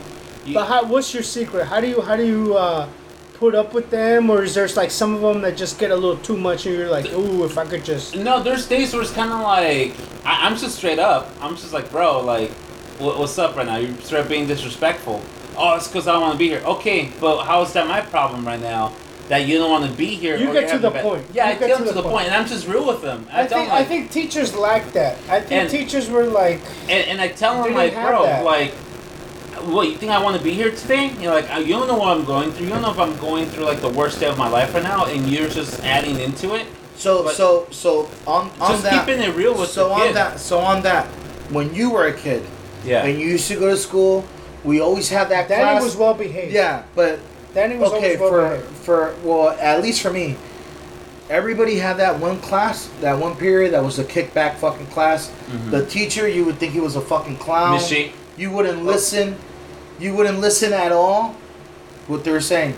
[SPEAKER 1] You,
[SPEAKER 2] But how, what's your secret? How do you how do you uh, put up with them, or is there like some of them that just get a little too much, and you're like, ooh, if I could just.
[SPEAKER 1] no, there's days where it's kind of like I, I'm just straight up. I'm just like, bro, like, what, what's up right now? You're straight up being disrespectful. Oh, it's because I don't want to be here. Okay, but how is that my problem right now? That you don't want to be here.
[SPEAKER 2] You get to the
[SPEAKER 1] bad-
[SPEAKER 2] point.
[SPEAKER 1] Yeah,
[SPEAKER 2] You
[SPEAKER 1] I
[SPEAKER 2] get
[SPEAKER 1] get
[SPEAKER 2] to the
[SPEAKER 1] the
[SPEAKER 2] point.
[SPEAKER 1] point, and I'm just real with them. I,
[SPEAKER 2] I think
[SPEAKER 1] them,
[SPEAKER 2] I
[SPEAKER 1] like,
[SPEAKER 2] think teachers lack that. I think
[SPEAKER 1] And-
[SPEAKER 2] teachers were like,
[SPEAKER 1] And, and I tell
[SPEAKER 2] them
[SPEAKER 1] like, bro,
[SPEAKER 2] that.
[SPEAKER 1] like, what you think I want to be here today? You're like, uh, you don't know what I'm going through. You don't know if I'm going through like the worst day of my life right now, and you're just adding into it.
[SPEAKER 3] So
[SPEAKER 1] But-
[SPEAKER 3] so so on on
[SPEAKER 1] just
[SPEAKER 3] that.
[SPEAKER 1] keeping it real with
[SPEAKER 3] so
[SPEAKER 1] the
[SPEAKER 3] on
[SPEAKER 1] kid.
[SPEAKER 3] that so on that when you were a kid
[SPEAKER 1] Yeah.
[SPEAKER 3] and you used to go to school, we always had that
[SPEAKER 2] Danny
[SPEAKER 3] class.
[SPEAKER 2] was well behaved.
[SPEAKER 3] yeah, but
[SPEAKER 2] Danny was
[SPEAKER 3] okay
[SPEAKER 2] always well
[SPEAKER 3] for
[SPEAKER 2] behaved.
[SPEAKER 3] for well at least for me. Everybody had that one class, that one period that was a kickback fucking class.
[SPEAKER 1] Mhm.
[SPEAKER 3] The teacher, you would think he was a fucking clown.
[SPEAKER 1] Miss She-
[SPEAKER 3] You wouldn't listen. You wouldn't listen at all. What they were saying.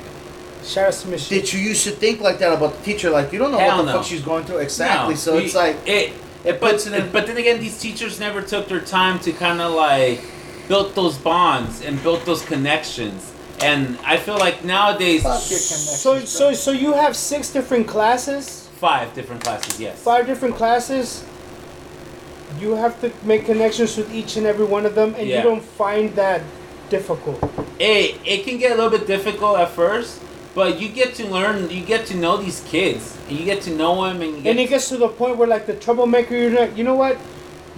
[SPEAKER 2] Shout out.
[SPEAKER 3] Did you used to think like that about the teacher? Like you don't know
[SPEAKER 1] Hell
[SPEAKER 3] what the
[SPEAKER 1] no.
[SPEAKER 3] fuck she's going through exactly.
[SPEAKER 1] No,
[SPEAKER 3] so
[SPEAKER 1] we-
[SPEAKER 3] it's like
[SPEAKER 1] it.
[SPEAKER 3] it
[SPEAKER 1] But
[SPEAKER 3] puts it in.
[SPEAKER 1] but then again, these teachers never took their time to kind of like build those bonds and build those connections. And I feel like nowadays,
[SPEAKER 3] Fuck your connections,
[SPEAKER 2] So so so you have six different classes,
[SPEAKER 1] five different classes. Yes.
[SPEAKER 2] five different classes. You have to make connections with each and every one of them, and
[SPEAKER 1] Yeah.
[SPEAKER 2] you don't find that difficult.
[SPEAKER 1] it it can get a little bit difficult at first, but you get to learn, you get to know these kids, and you get to know them, and you get
[SPEAKER 2] And it gets to the point where like the troublemaker, you're not. You know what?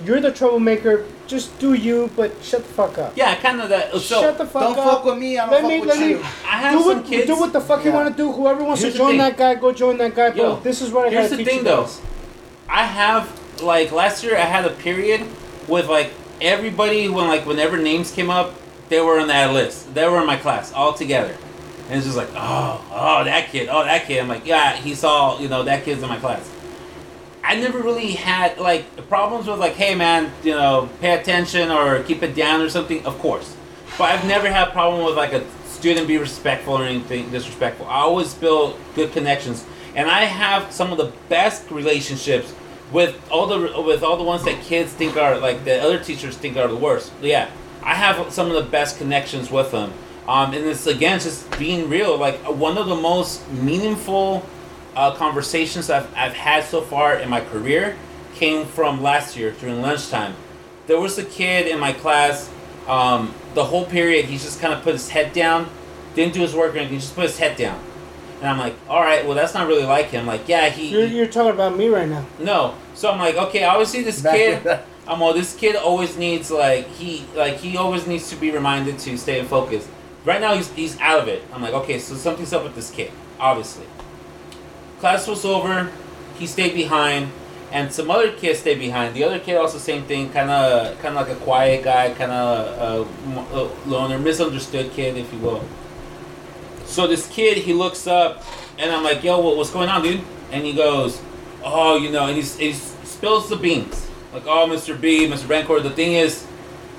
[SPEAKER 2] You're the troublemaker. Just do you, but shut the fuck up.
[SPEAKER 1] yeah, kind of that. So
[SPEAKER 2] shut the fuck
[SPEAKER 3] don't
[SPEAKER 2] up.
[SPEAKER 3] fuck with me. I don't
[SPEAKER 2] Let
[SPEAKER 3] fuck
[SPEAKER 2] me-
[SPEAKER 3] with
[SPEAKER 2] let me-
[SPEAKER 3] you.
[SPEAKER 1] I have
[SPEAKER 2] do
[SPEAKER 1] some
[SPEAKER 2] what,
[SPEAKER 1] kids.
[SPEAKER 2] do what the fuck you want to do. Whoever wants
[SPEAKER 1] Here's
[SPEAKER 2] to join
[SPEAKER 1] thing.
[SPEAKER 2] that guy, go join that guy. But
[SPEAKER 1] Yo,
[SPEAKER 2] this is what I
[SPEAKER 1] Here's
[SPEAKER 2] gotta
[SPEAKER 1] the
[SPEAKER 2] teach
[SPEAKER 1] thing,
[SPEAKER 2] you
[SPEAKER 1] though. I have like last year I had a period with like everybody when like whenever names came up, they were on that list. They were in my class all together. And it's just like, oh, oh, that kid, oh, that kid. I'm like, yeah, he saw, you know, that kid's in my class. I never really had like problems with like, hey man, you know, pay attention or keep it down or something. Of course, but I've never had a problem with like a student be respectful or anything disrespectful. I always build good connections, and I have some of the best relationships with all the with all the ones that kids think are like the other teachers think are the worst. Yeah, I have some of the best connections with them. Um, and it's again just being real. Like one of the most meaningful uh, conversations I've, I've had so far in my career came from last year during lunchtime. There was a kid in my class, um, the whole period, he just kind of put his head down, didn't do his work and he just put his head down. And I'm like, all right, well, that's not really like him. Like, yeah, he.
[SPEAKER 2] You're,
[SPEAKER 1] he-
[SPEAKER 2] you're talking about me right now.
[SPEAKER 1] no. So I'm like, okay, obviously this kid. I'm all this kid always needs like he like he always needs to be reminded to stay in focus. Right now he's he's out of it. I'm like, okay, so something's up with this kid, obviously. Class was over, he stayed behind, and some other kids stayed behind. The other kid also same thing, kind of kind of like a quiet guy, kind of a uh, loner, misunderstood kid, if you will. So this kid, he looks up, and I'm like, yo, what, what's going on, dude? And he goes, oh, you know, and he's, he spills the beans. Like, oh, Mr. B, Mr. Rancor, the thing is,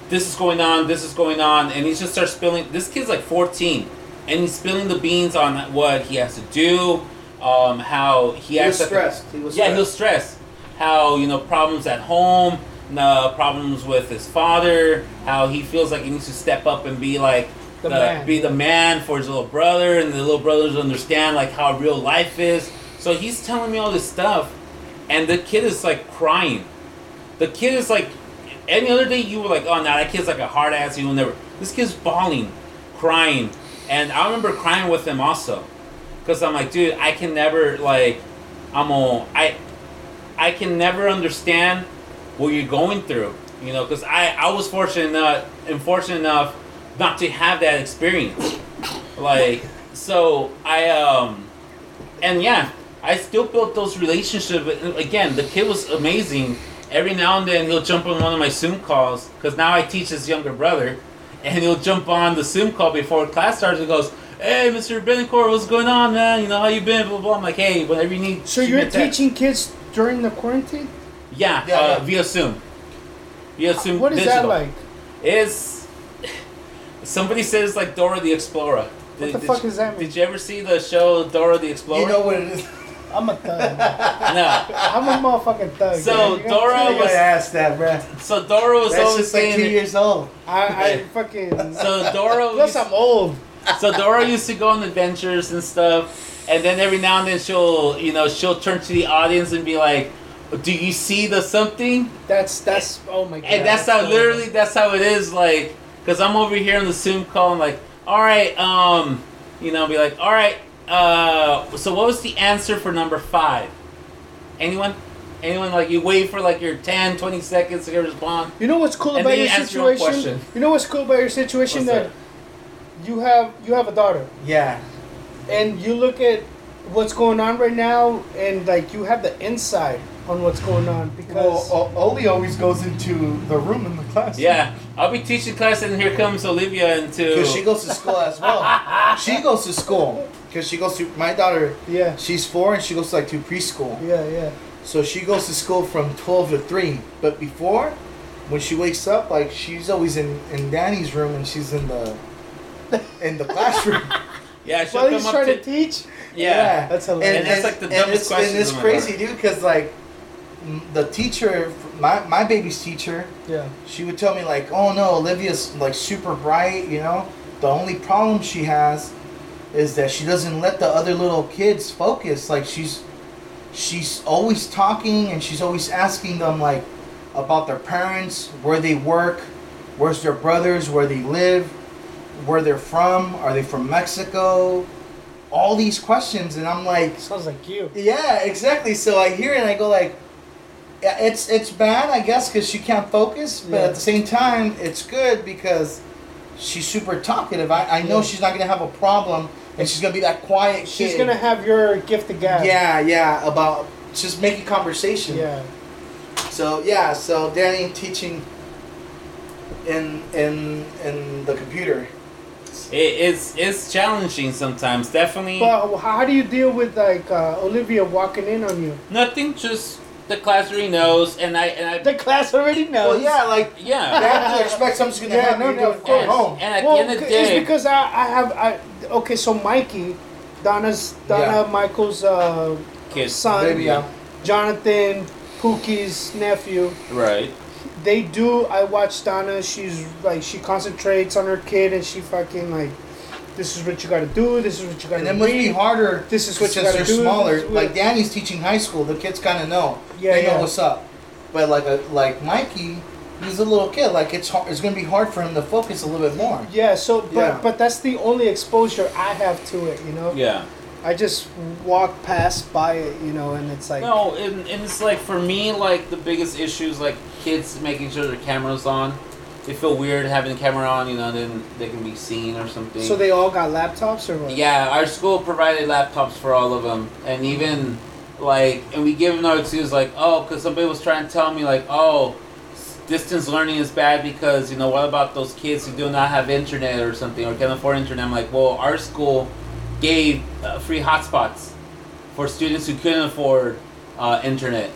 [SPEAKER 1] this is going on, this is going on, and he just starts spilling. This kid's like 14, and he's spilling the beans on what he has to do, um, how he,
[SPEAKER 3] He was
[SPEAKER 1] has to-
[SPEAKER 3] stressed. He was
[SPEAKER 1] yeah,
[SPEAKER 3] stressed.
[SPEAKER 1] he was stressed. How you know problems at home, no problems with his father. How he feels like he needs to step up and be like
[SPEAKER 2] The man.
[SPEAKER 1] be the man for his little brother, and the little brothers understand like how real life is. So he's telling me all this stuff, and the kid is like crying. The kid is like, any other day you were like, oh, nah, that kid's like a hard ass. Will never. This kid's bawling, crying, and I remember crying with him also, because I'm like, dude, I can never like, I'm all I, I can never understand what you're going through. You know, because I I was fortunate enough, and fortunate enough not to have that experience. Like, so I um, and yeah, I still built those relationships. Again, the kid was amazing. Every now and then he'll jump on one of my Zoom calls because now I teach his younger brother, and he'll jump on the Zoom call before class starts and goes, "Hey, Mr. Betancourt, what's going on, man? You know how you been?" Blah blah. I'm like, "Hey, whatever you need."
[SPEAKER 2] So you're
[SPEAKER 1] a text."
[SPEAKER 2] teaching kids during the quarantine?
[SPEAKER 1] Yeah,
[SPEAKER 3] Yeah,
[SPEAKER 1] uh,
[SPEAKER 3] yeah.
[SPEAKER 1] via Zoom. Via Zoom.
[SPEAKER 2] What is
[SPEAKER 1] digital.
[SPEAKER 2] that like?
[SPEAKER 1] Is somebody says like Dora the Explorer.
[SPEAKER 2] What
[SPEAKER 1] Did-
[SPEAKER 2] the
[SPEAKER 1] did
[SPEAKER 2] fuck
[SPEAKER 1] you-
[SPEAKER 2] does that mean?
[SPEAKER 1] Did you ever see the show Dora the Explorer?
[SPEAKER 3] You know what it is? [LAUGHS]
[SPEAKER 2] I'm a thug. [LAUGHS]
[SPEAKER 1] no.
[SPEAKER 2] I'm a motherfucking thug.
[SPEAKER 1] So,
[SPEAKER 2] man. You gotta
[SPEAKER 1] Dora
[SPEAKER 2] tell
[SPEAKER 3] I
[SPEAKER 2] me.
[SPEAKER 1] was-
[SPEAKER 3] asked that, bruh.
[SPEAKER 1] So Dora was
[SPEAKER 3] That's
[SPEAKER 1] always
[SPEAKER 3] just like two years old.
[SPEAKER 2] I, I fucking.
[SPEAKER 1] so Dora. [LAUGHS]
[SPEAKER 2] Plus, I'm old.
[SPEAKER 1] so Dora used to go on adventures and stuff, and then every now and then she'll, you know, she'll turn to the audience and be like, "Do you see the something?"
[SPEAKER 2] That's that's. Oh my god.
[SPEAKER 1] And that's how literally that's how it is like because I'm over here on the Zoom call and like all right um you know be like all right uh so what was the answer for number five anyone anyone like you wait for like your 10 20 seconds to get a response
[SPEAKER 2] You know what's cool
[SPEAKER 1] And
[SPEAKER 2] about
[SPEAKER 1] then
[SPEAKER 2] your
[SPEAKER 1] you answer your
[SPEAKER 2] situation?
[SPEAKER 1] question.
[SPEAKER 2] You know what's cool about your situation
[SPEAKER 1] What's
[SPEAKER 2] that, you have you have a daughter
[SPEAKER 3] Yeah.
[SPEAKER 2] and you look at what's going on right now and like you have the insight on what's going on because
[SPEAKER 3] Well, O- Oli always goes into the room in the class.
[SPEAKER 1] yeah I'll be teaching class and here comes Olivia into
[SPEAKER 3] Because she goes to school as well. [LAUGHS] she goes to school. Because she goes to, my daughter,
[SPEAKER 2] yeah
[SPEAKER 3] she's four and she goes to like to preschool.
[SPEAKER 2] yeah yeah
[SPEAKER 3] So she goes to school from 12 to 3. But before, when she wakes up, like she's always in, in Danny's room and she's in the in the classroom. [LAUGHS]
[SPEAKER 1] yeah she'll
[SPEAKER 2] while
[SPEAKER 1] come up
[SPEAKER 2] trying
[SPEAKER 1] to,
[SPEAKER 2] to teach
[SPEAKER 1] yeah
[SPEAKER 2] that's hilarious
[SPEAKER 1] And that's like the dumbest
[SPEAKER 3] it's,
[SPEAKER 1] questions
[SPEAKER 3] And it's crazy,
[SPEAKER 1] life.
[SPEAKER 3] dude, because like the teacher, my, my baby's teacher,
[SPEAKER 2] yeah
[SPEAKER 3] she would tell me like, "Oh no, Olivia's like super bright, you know. The only problem she has is that she doesn't let the other little kids focus. Like she's she's always talking and she's always asking them like about their parents, where they work, where's their brothers, where they live, where they're from, are they from Mexico? All these questions and I'm like,
[SPEAKER 2] sounds like you
[SPEAKER 3] yeah, exactly. So I hear it and I go like, it's it's bad, I guess, because she can't focus. But
[SPEAKER 2] Yeah.
[SPEAKER 3] at the same time, it's good because she's super talkative. I, I know
[SPEAKER 2] Yeah.
[SPEAKER 3] she's not gonna have a problem, and she's gonna be that quiet
[SPEAKER 2] she's
[SPEAKER 3] kid.
[SPEAKER 2] gonna have your gift of gab
[SPEAKER 3] Yeah, yeah, about just making conversation.
[SPEAKER 2] yeah
[SPEAKER 3] So yeah, so Danny teaching in in in the computer.
[SPEAKER 1] it, it's it's challenging sometimes definitely
[SPEAKER 2] but how do you deal with like uh, Olivia walking in on you
[SPEAKER 1] nothing just the class already knows and I and I
[SPEAKER 2] the class already knows
[SPEAKER 3] Well, yeah, like
[SPEAKER 1] yeah
[SPEAKER 3] they have to expect something's gonna
[SPEAKER 2] Yeah,
[SPEAKER 3] happen.
[SPEAKER 2] no, no, of course.
[SPEAKER 3] at home.
[SPEAKER 1] And at
[SPEAKER 2] well,
[SPEAKER 1] the end of the day,
[SPEAKER 2] it's because I, I have I okay. So Mikey, Donna's Donna
[SPEAKER 3] Yeah.
[SPEAKER 2] Michael's uh,
[SPEAKER 1] kids,
[SPEAKER 2] son,
[SPEAKER 3] Baby, yeah.
[SPEAKER 2] Jonathan Pookie's nephew.
[SPEAKER 1] right?
[SPEAKER 2] They do. I watch Donna. She's like she concentrates on her kid and she fucking like, this is what you got to do. This is what you got to. Do.
[SPEAKER 3] And
[SPEAKER 2] to
[SPEAKER 3] it must be harder.
[SPEAKER 2] This is what you gotta
[SPEAKER 3] they're
[SPEAKER 2] do.
[SPEAKER 3] smaller.
[SPEAKER 2] This is what-
[SPEAKER 3] Like Danny's teaching high school, the kids kind of know.
[SPEAKER 2] Yeah,
[SPEAKER 3] they know what's up. But like a like Mikey, he's a little kid. Like it's hard, it's gonna be hard for him to focus a little bit more.
[SPEAKER 2] Yeah. So, but
[SPEAKER 3] Yeah.
[SPEAKER 2] but that's the only exposure I have to it. You know.
[SPEAKER 1] Yeah.
[SPEAKER 2] I just walk past by it. You know, and it's like.
[SPEAKER 1] No, and, and it's like for me, like the biggest issue is like kids making sure their cameras on. They feel weird having the camera on, you know, then they can be seen or something.
[SPEAKER 2] So they all got laptops or what?
[SPEAKER 1] Yeah, our school provided laptops for all of them, and even like, and we give them no excuse like, oh, because somebody was trying to tell me like, oh, distance learning is bad because you know what about those kids who do not have internet or something or can't afford internet? I'm like, well, our school gave uh, free hotspots for students who couldn't afford uh, internet.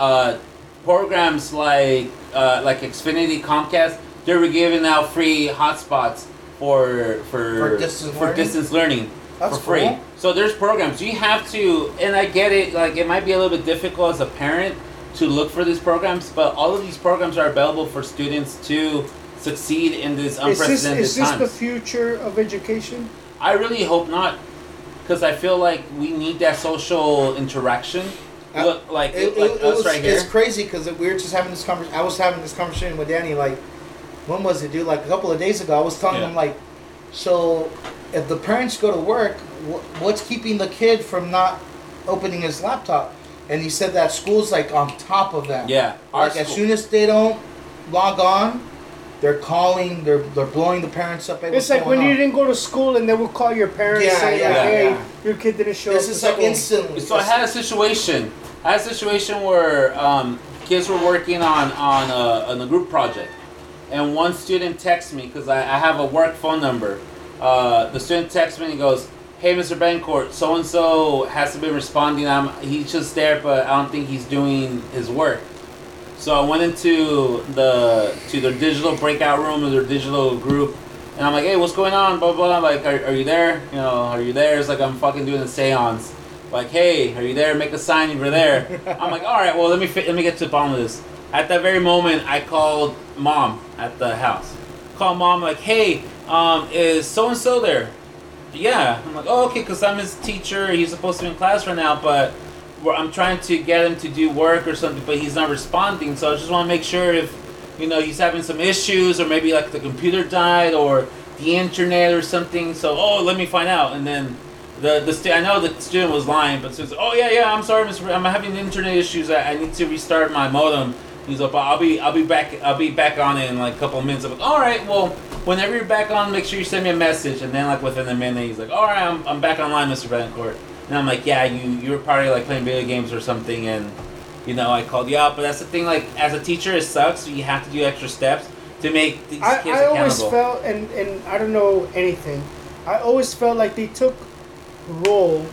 [SPEAKER 1] Uh, programs like uh, like Xfinity, Comcast, they were giving out free hotspots for for
[SPEAKER 3] For distance
[SPEAKER 1] for
[SPEAKER 3] learning?
[SPEAKER 1] distance learning
[SPEAKER 3] That's
[SPEAKER 1] for free.
[SPEAKER 3] cool.
[SPEAKER 1] So there's programs you have to, and I get it. Like it might be a little bit difficult as a parent to look for these programs, but all of these programs are available for students to succeed in this
[SPEAKER 2] Is this is this
[SPEAKER 1] times.
[SPEAKER 2] the future of education?
[SPEAKER 1] I really hope not, because I feel like we need that social interaction.
[SPEAKER 3] Uh,
[SPEAKER 1] Look, like
[SPEAKER 3] It,
[SPEAKER 1] like
[SPEAKER 3] it- it
[SPEAKER 1] us
[SPEAKER 3] was,
[SPEAKER 1] right here.
[SPEAKER 3] It's crazy because we were just having this conversation. I was having this conversation with Danny. Like, when was it, dude? Like a couple of days ago. I was telling
[SPEAKER 1] Yeah.
[SPEAKER 3] him like, so if the parents go to work, wh- what's keeping the kid from not opening his laptop? And he said that school's like on top of them.
[SPEAKER 1] Yeah, our
[SPEAKER 3] Like as soon as they don't log on, they're calling. They're they're blowing the parents up. Hey,
[SPEAKER 2] It's like when
[SPEAKER 3] going
[SPEAKER 2] you didn't go to school and they would call your parents
[SPEAKER 3] Yeah,
[SPEAKER 2] saying
[SPEAKER 3] yeah,
[SPEAKER 2] like, "Hey,
[SPEAKER 3] yeah.
[SPEAKER 2] your kid didn't show
[SPEAKER 3] This
[SPEAKER 2] up."
[SPEAKER 3] This
[SPEAKER 2] is
[SPEAKER 3] like
[SPEAKER 2] school."
[SPEAKER 3] instantly.
[SPEAKER 1] So I had a situation. I had a situation where um, kids were working on on a, on a group project, and one student texts me because I, I have a work phone number. Uh, the student texts me and he goes, "Hey, Mr. Betancourt, so and so hasn't been responding. I'm he's just there, but I don't think he's doing his work." So I went into the to their digital breakout room or their digital group, and I'm like, "Hey, what's going on?" Blah blah. blah. Like, are, are you there? You know, are you there? It's like I'm fucking doing a séance. Like, hey, are you there? Make a sign if you're there. [LAUGHS] I'm like, all right, well, let me fi- let me get to the bottom of this. At that very moment, I called mom at the house. Call mom like, hey, um, is so and so there? Yeah. I'm like, oh, okay, because I'm his teacher. He's supposed to be in class right now, but I'm trying to get him to do work or something, but he's not responding. So I just want to make sure if, you know, he's having some issues or maybe like the computer died or the internet or something. So, oh, let me find out. And then the the stu- I know the student was lying, but says, oh yeah, yeah, I'm sorry, Mr. I'm having internet issues. I, I need to restart my modem. He's like, I'll be I'll be back I'll be back on it in like a couple of minutes. I'm like, all right, well, whenever you're back on, make sure you send me a message. And then like within a minute, he's like, all right, I'm, I'm back online, Mr. Betancourt. And I'm like, yeah, you you were probably like playing video games or something, and you know I called you out. But that's the thing, like as a teacher, it sucks. You have to do extra steps to make these
[SPEAKER 2] I,
[SPEAKER 1] kids
[SPEAKER 2] I always felt, and, and I don't know anything, I always felt like they took roll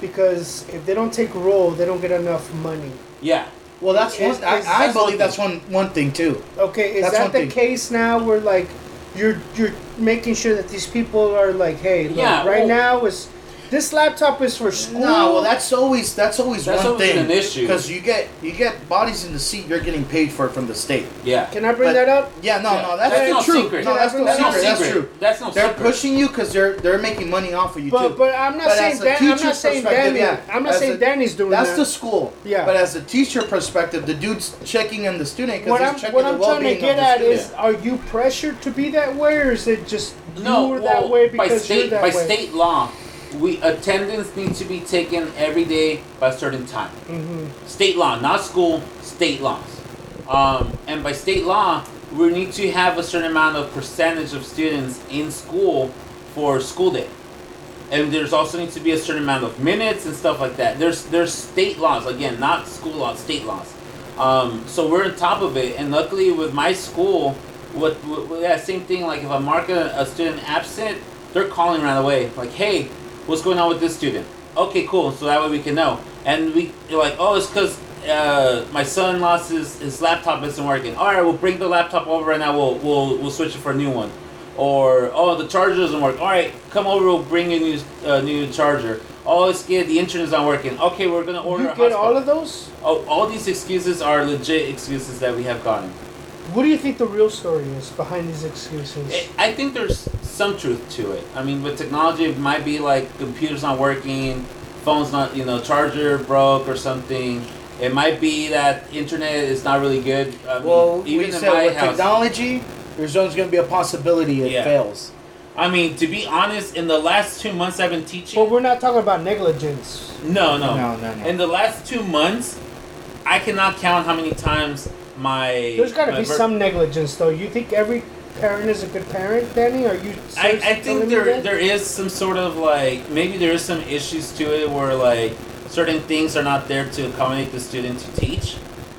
[SPEAKER 2] because if they don't take roll, they don't get enough money.
[SPEAKER 1] yeah,
[SPEAKER 3] Well, that's
[SPEAKER 2] Is-
[SPEAKER 3] one. I,
[SPEAKER 2] is-
[SPEAKER 3] I
[SPEAKER 1] that's
[SPEAKER 3] believe that's one one thing too.
[SPEAKER 2] Okay, is
[SPEAKER 3] That's
[SPEAKER 2] that the
[SPEAKER 3] thing.
[SPEAKER 2] case now where like you're you're making sure that these people are like, hey, look,
[SPEAKER 1] Yeah,
[SPEAKER 2] right
[SPEAKER 1] well-
[SPEAKER 2] now is this laptop is for school.
[SPEAKER 3] No, well, that's always that's always
[SPEAKER 1] That's
[SPEAKER 3] one
[SPEAKER 1] always
[SPEAKER 3] thing
[SPEAKER 1] an issue.
[SPEAKER 3] because you get you get bodies in the seat. You're getting paid for it from the state.
[SPEAKER 1] yeah.
[SPEAKER 2] Can I bring
[SPEAKER 3] But-
[SPEAKER 2] that up?
[SPEAKER 3] Yeah, no,
[SPEAKER 1] Yeah,
[SPEAKER 3] no, that's,
[SPEAKER 1] that's no
[SPEAKER 3] true.
[SPEAKER 1] secret.
[SPEAKER 3] No, that's no
[SPEAKER 2] That's
[SPEAKER 3] secret.
[SPEAKER 2] no
[SPEAKER 3] That's
[SPEAKER 1] secret.
[SPEAKER 3] true.
[SPEAKER 1] That's no secret.
[SPEAKER 3] They're
[SPEAKER 1] secret.
[SPEAKER 3] pushing you because they're they're making money off of you
[SPEAKER 2] But
[SPEAKER 3] too.
[SPEAKER 2] but I'm not
[SPEAKER 3] But
[SPEAKER 2] saying
[SPEAKER 3] as a
[SPEAKER 2] Dan, I'm
[SPEAKER 3] teacher
[SPEAKER 2] not saying
[SPEAKER 3] perspective,
[SPEAKER 2] Danny.
[SPEAKER 3] yeah.
[SPEAKER 2] I'm not
[SPEAKER 3] As
[SPEAKER 2] saying
[SPEAKER 3] a-
[SPEAKER 2] Danny's doing it.
[SPEAKER 3] That's
[SPEAKER 2] that.
[SPEAKER 3] the school.
[SPEAKER 2] Yeah.
[SPEAKER 3] But as a teacher perspective, the dude's checking in the student
[SPEAKER 2] what
[SPEAKER 3] because
[SPEAKER 2] I'm
[SPEAKER 3] he's checking
[SPEAKER 2] what
[SPEAKER 3] the
[SPEAKER 2] I'm trying to
[SPEAKER 3] well-being
[SPEAKER 2] get
[SPEAKER 3] of the
[SPEAKER 2] at
[SPEAKER 3] student.
[SPEAKER 2] is, are you pressured to be that way, or is it just
[SPEAKER 1] No,
[SPEAKER 2] you're
[SPEAKER 1] well,
[SPEAKER 2] that way
[SPEAKER 1] by
[SPEAKER 2] because
[SPEAKER 1] state
[SPEAKER 2] you're that
[SPEAKER 1] by
[SPEAKER 2] way?
[SPEAKER 1] state law, we attendance needs to be taken every day by a certain time.
[SPEAKER 2] hmm
[SPEAKER 1] State law, not school, state laws. Um, and by state law, we need to have a certain amount of percentage of students in school for school day. And there's also needs to be a certain amount of minutes and stuff like that. There's there's state laws again, not school laws, state laws. Um, so we're on top of it, and luckily with my school, what, what yeah, same thing. Like if I mark a, a student absent, they're calling right away. Like, hey, what's going on with this student? Okay, cool. So that way we can know. And we you're like, oh, it's because uh, my son lost his, his laptop isn't working. All right, we'll bring the laptop over and now we'll we'll we'll switch it for a new one. Or oh, the charger doesn't work. All right, come over. We'll bring a new uh, new charger. Oh, it's good. The internet's not working. Okay, we're gonna order.
[SPEAKER 2] You get all of those.
[SPEAKER 1] Oh, all these excuses are legit excuses that we have gotten.
[SPEAKER 2] What do you think the real story is behind these excuses?
[SPEAKER 1] I- I think there's some truth to it. I mean, with technology, it might be like computers not working, phone's not, you know, charger broke or something. It might be that internet is not really good. I mean,
[SPEAKER 3] Well,
[SPEAKER 1] even
[SPEAKER 3] we
[SPEAKER 1] in
[SPEAKER 3] said
[SPEAKER 1] my
[SPEAKER 3] with
[SPEAKER 1] house.
[SPEAKER 3] technology, there's always going to be a possibility it
[SPEAKER 1] Yeah.
[SPEAKER 3] fails.
[SPEAKER 1] I mean, to be honest, in the last two months I've been teaching.
[SPEAKER 2] but we're not talking about negligence.
[SPEAKER 1] no, no,
[SPEAKER 3] No, no, no.
[SPEAKER 1] In the last two months, I cannot count how many times my.
[SPEAKER 2] There's got to be
[SPEAKER 1] ver-
[SPEAKER 2] some negligence, though. You think every parent is a good parent, Danny? Are you?
[SPEAKER 1] I, I think there there is some sort of like maybe there is some issues to it where like certain things are not there to accommodate the student to teach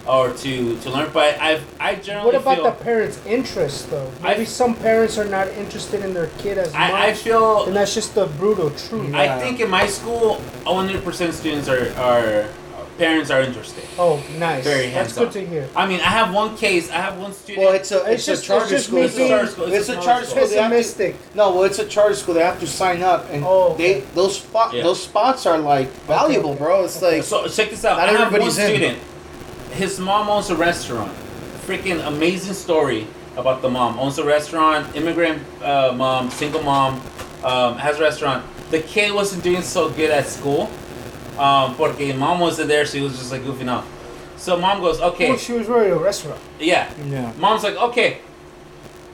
[SPEAKER 1] or to to learn. But I've I generally
[SPEAKER 2] What about
[SPEAKER 1] feel
[SPEAKER 2] the parents' interest, though?
[SPEAKER 1] I-
[SPEAKER 2] Maybe some parents are not interested in their kid as much,
[SPEAKER 1] I, I feel
[SPEAKER 2] and that's just the brutal truth.
[SPEAKER 3] Yeah.
[SPEAKER 1] I think in my school, 100% students are are parents are interested.
[SPEAKER 2] Oh, nice.
[SPEAKER 1] Very
[SPEAKER 2] That's
[SPEAKER 1] hands-on.
[SPEAKER 2] good to hear.
[SPEAKER 1] I mean, I have one case. I have one student.
[SPEAKER 3] Well, it's a
[SPEAKER 2] It's
[SPEAKER 3] it's,
[SPEAKER 2] just-
[SPEAKER 3] a charter
[SPEAKER 2] it's
[SPEAKER 3] school. It's a charter school. It's a charter school. They have to-
[SPEAKER 2] Pessimistic.
[SPEAKER 3] No, well, it's a charter school. They have to sign up, and
[SPEAKER 2] Oh, okay.
[SPEAKER 3] they those spot
[SPEAKER 1] Yeah.
[SPEAKER 3] those spots are like valuable,
[SPEAKER 2] okay.
[SPEAKER 3] bro. It's like
[SPEAKER 1] So check this out.
[SPEAKER 3] Not
[SPEAKER 1] I have one
[SPEAKER 3] everybody's in.
[SPEAKER 1] student. His mom owns a restaurant. Freaking amazing story about the mom. Owns a restaurant. Immigrant uh, mom, single mom, um, has a restaurant. The kid wasn't doing so good at school. Um, porque mom wasn't there, so he was just like goofing off. So mom goes, okay,
[SPEAKER 2] Oh, she was running a restaurant.
[SPEAKER 1] yeah.
[SPEAKER 3] yeah.
[SPEAKER 1] Mom's like, okay,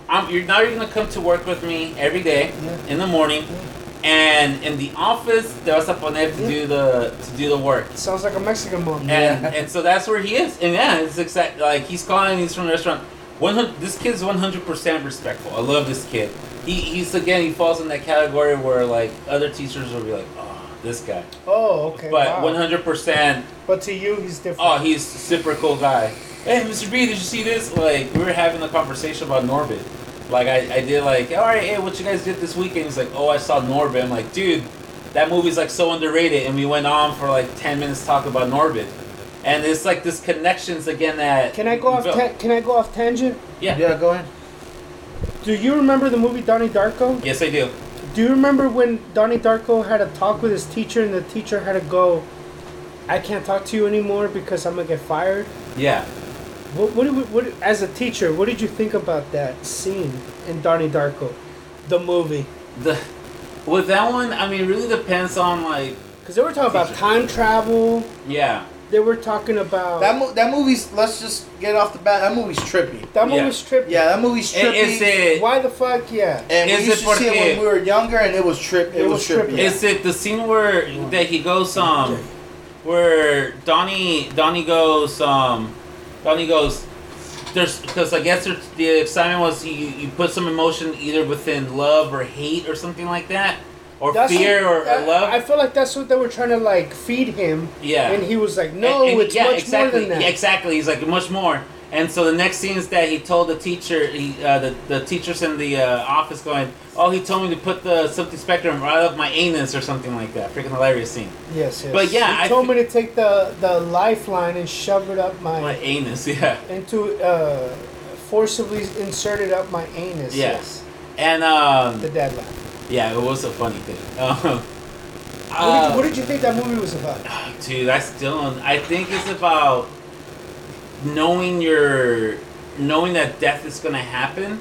[SPEAKER 1] I'm, you're now you're gonna come to work with me every day
[SPEAKER 2] Yeah.
[SPEAKER 1] in the morning, and in the office there was a poner to
[SPEAKER 2] Yeah.
[SPEAKER 1] do the to do the work.
[SPEAKER 2] Sounds like a Mexican mom.
[SPEAKER 1] and
[SPEAKER 3] Yeah.
[SPEAKER 1] and so that's where he is. And yeah, it's exact like he's calling. He's from the restaurant. One hundred. This kid's one hundred percent respectful. I love this kid. He he's again he falls in that category where like other teachers will be like, oh, this guy.
[SPEAKER 2] Oh, okay.
[SPEAKER 1] But
[SPEAKER 2] wow.
[SPEAKER 1] one hundred percent.
[SPEAKER 2] But to you, he's different.
[SPEAKER 1] Oh, he's a super cool guy. Hey, Mr. B, did you see this? Like we were having a conversation about Norbit. Like I, I did like, all right, hey, what you guys did this weekend? He's like, oh, I saw Norbit. I'm like, dude, that movie's like so underrated. And we went on for like ten minutes talking about Norbit. And it's like this connections again that.
[SPEAKER 2] Can I go off? Ta- can I go off tangent?
[SPEAKER 1] yeah.
[SPEAKER 3] Yeah, go ahead.
[SPEAKER 2] Do you remember the movie Donnie Darko?
[SPEAKER 1] Yes, I do.
[SPEAKER 2] Do you remember when Donnie Darko had a talk with his teacher, and the teacher had to go? I can't talk to you anymore because I'm gonna get fired.
[SPEAKER 1] Yeah.
[SPEAKER 2] What, what, we- what, as a teacher, what did you think about that scene in Donnie Darko, the movie?
[SPEAKER 1] The with that one, I mean, it really depends on like,
[SPEAKER 2] Because they were talking about time travel.
[SPEAKER 1] yeah.
[SPEAKER 2] They were talking about
[SPEAKER 3] That mo- that movie's. Let's just get off the bat. That movie's trippy.
[SPEAKER 2] that
[SPEAKER 1] Yeah.
[SPEAKER 2] movie's trippy.
[SPEAKER 3] Yeah, that movie's
[SPEAKER 1] And
[SPEAKER 3] trippy.
[SPEAKER 1] Is it
[SPEAKER 2] Why the fuck? Yeah.
[SPEAKER 3] and
[SPEAKER 1] is
[SPEAKER 3] we used
[SPEAKER 1] it
[SPEAKER 3] to see it when we were younger, and it was trip. It,
[SPEAKER 2] It
[SPEAKER 3] was,
[SPEAKER 2] was
[SPEAKER 3] trippy.
[SPEAKER 2] trippy.
[SPEAKER 1] Is it the scene where that he goes um where Donnie Donnie goes um Donnie goes there's because I guess the excitement was you you put some emotion either within love or hate or something like that or
[SPEAKER 2] That's
[SPEAKER 1] fear
[SPEAKER 2] what-
[SPEAKER 1] or, or
[SPEAKER 2] I-
[SPEAKER 1] love
[SPEAKER 2] I feel like that's what they were trying to like feed him.
[SPEAKER 1] yeah
[SPEAKER 2] And he was like, "No,
[SPEAKER 1] And- and
[SPEAKER 2] it's
[SPEAKER 1] yeah,
[SPEAKER 2] much
[SPEAKER 1] exactly
[SPEAKER 2] more than that."
[SPEAKER 1] Yeah, exactly he's like much more and so the next scene is that he told the teacher he uh, the the teachers in the uh, office going oh he told me to put the something spectrum right up my anus or something like that freaking hilarious scene
[SPEAKER 2] Yes, yes.
[SPEAKER 1] But yeah,
[SPEAKER 2] he
[SPEAKER 1] I
[SPEAKER 2] told me to take the the lifeline and shove it up my,
[SPEAKER 1] my anus [LAUGHS] yeah
[SPEAKER 2] into uh, forcibly insert it up my anus.
[SPEAKER 1] Yeah.
[SPEAKER 2] Yes,
[SPEAKER 1] and um
[SPEAKER 2] the dad line.
[SPEAKER 1] Yeah, it was a funny thing. [LAUGHS] Um,
[SPEAKER 2] What,
[SPEAKER 1] uh,
[SPEAKER 2] did you, what did you think that movie was about? [SIGHS]
[SPEAKER 1] dude, I still, I think it's about knowing your, knowing that death is gonna happen.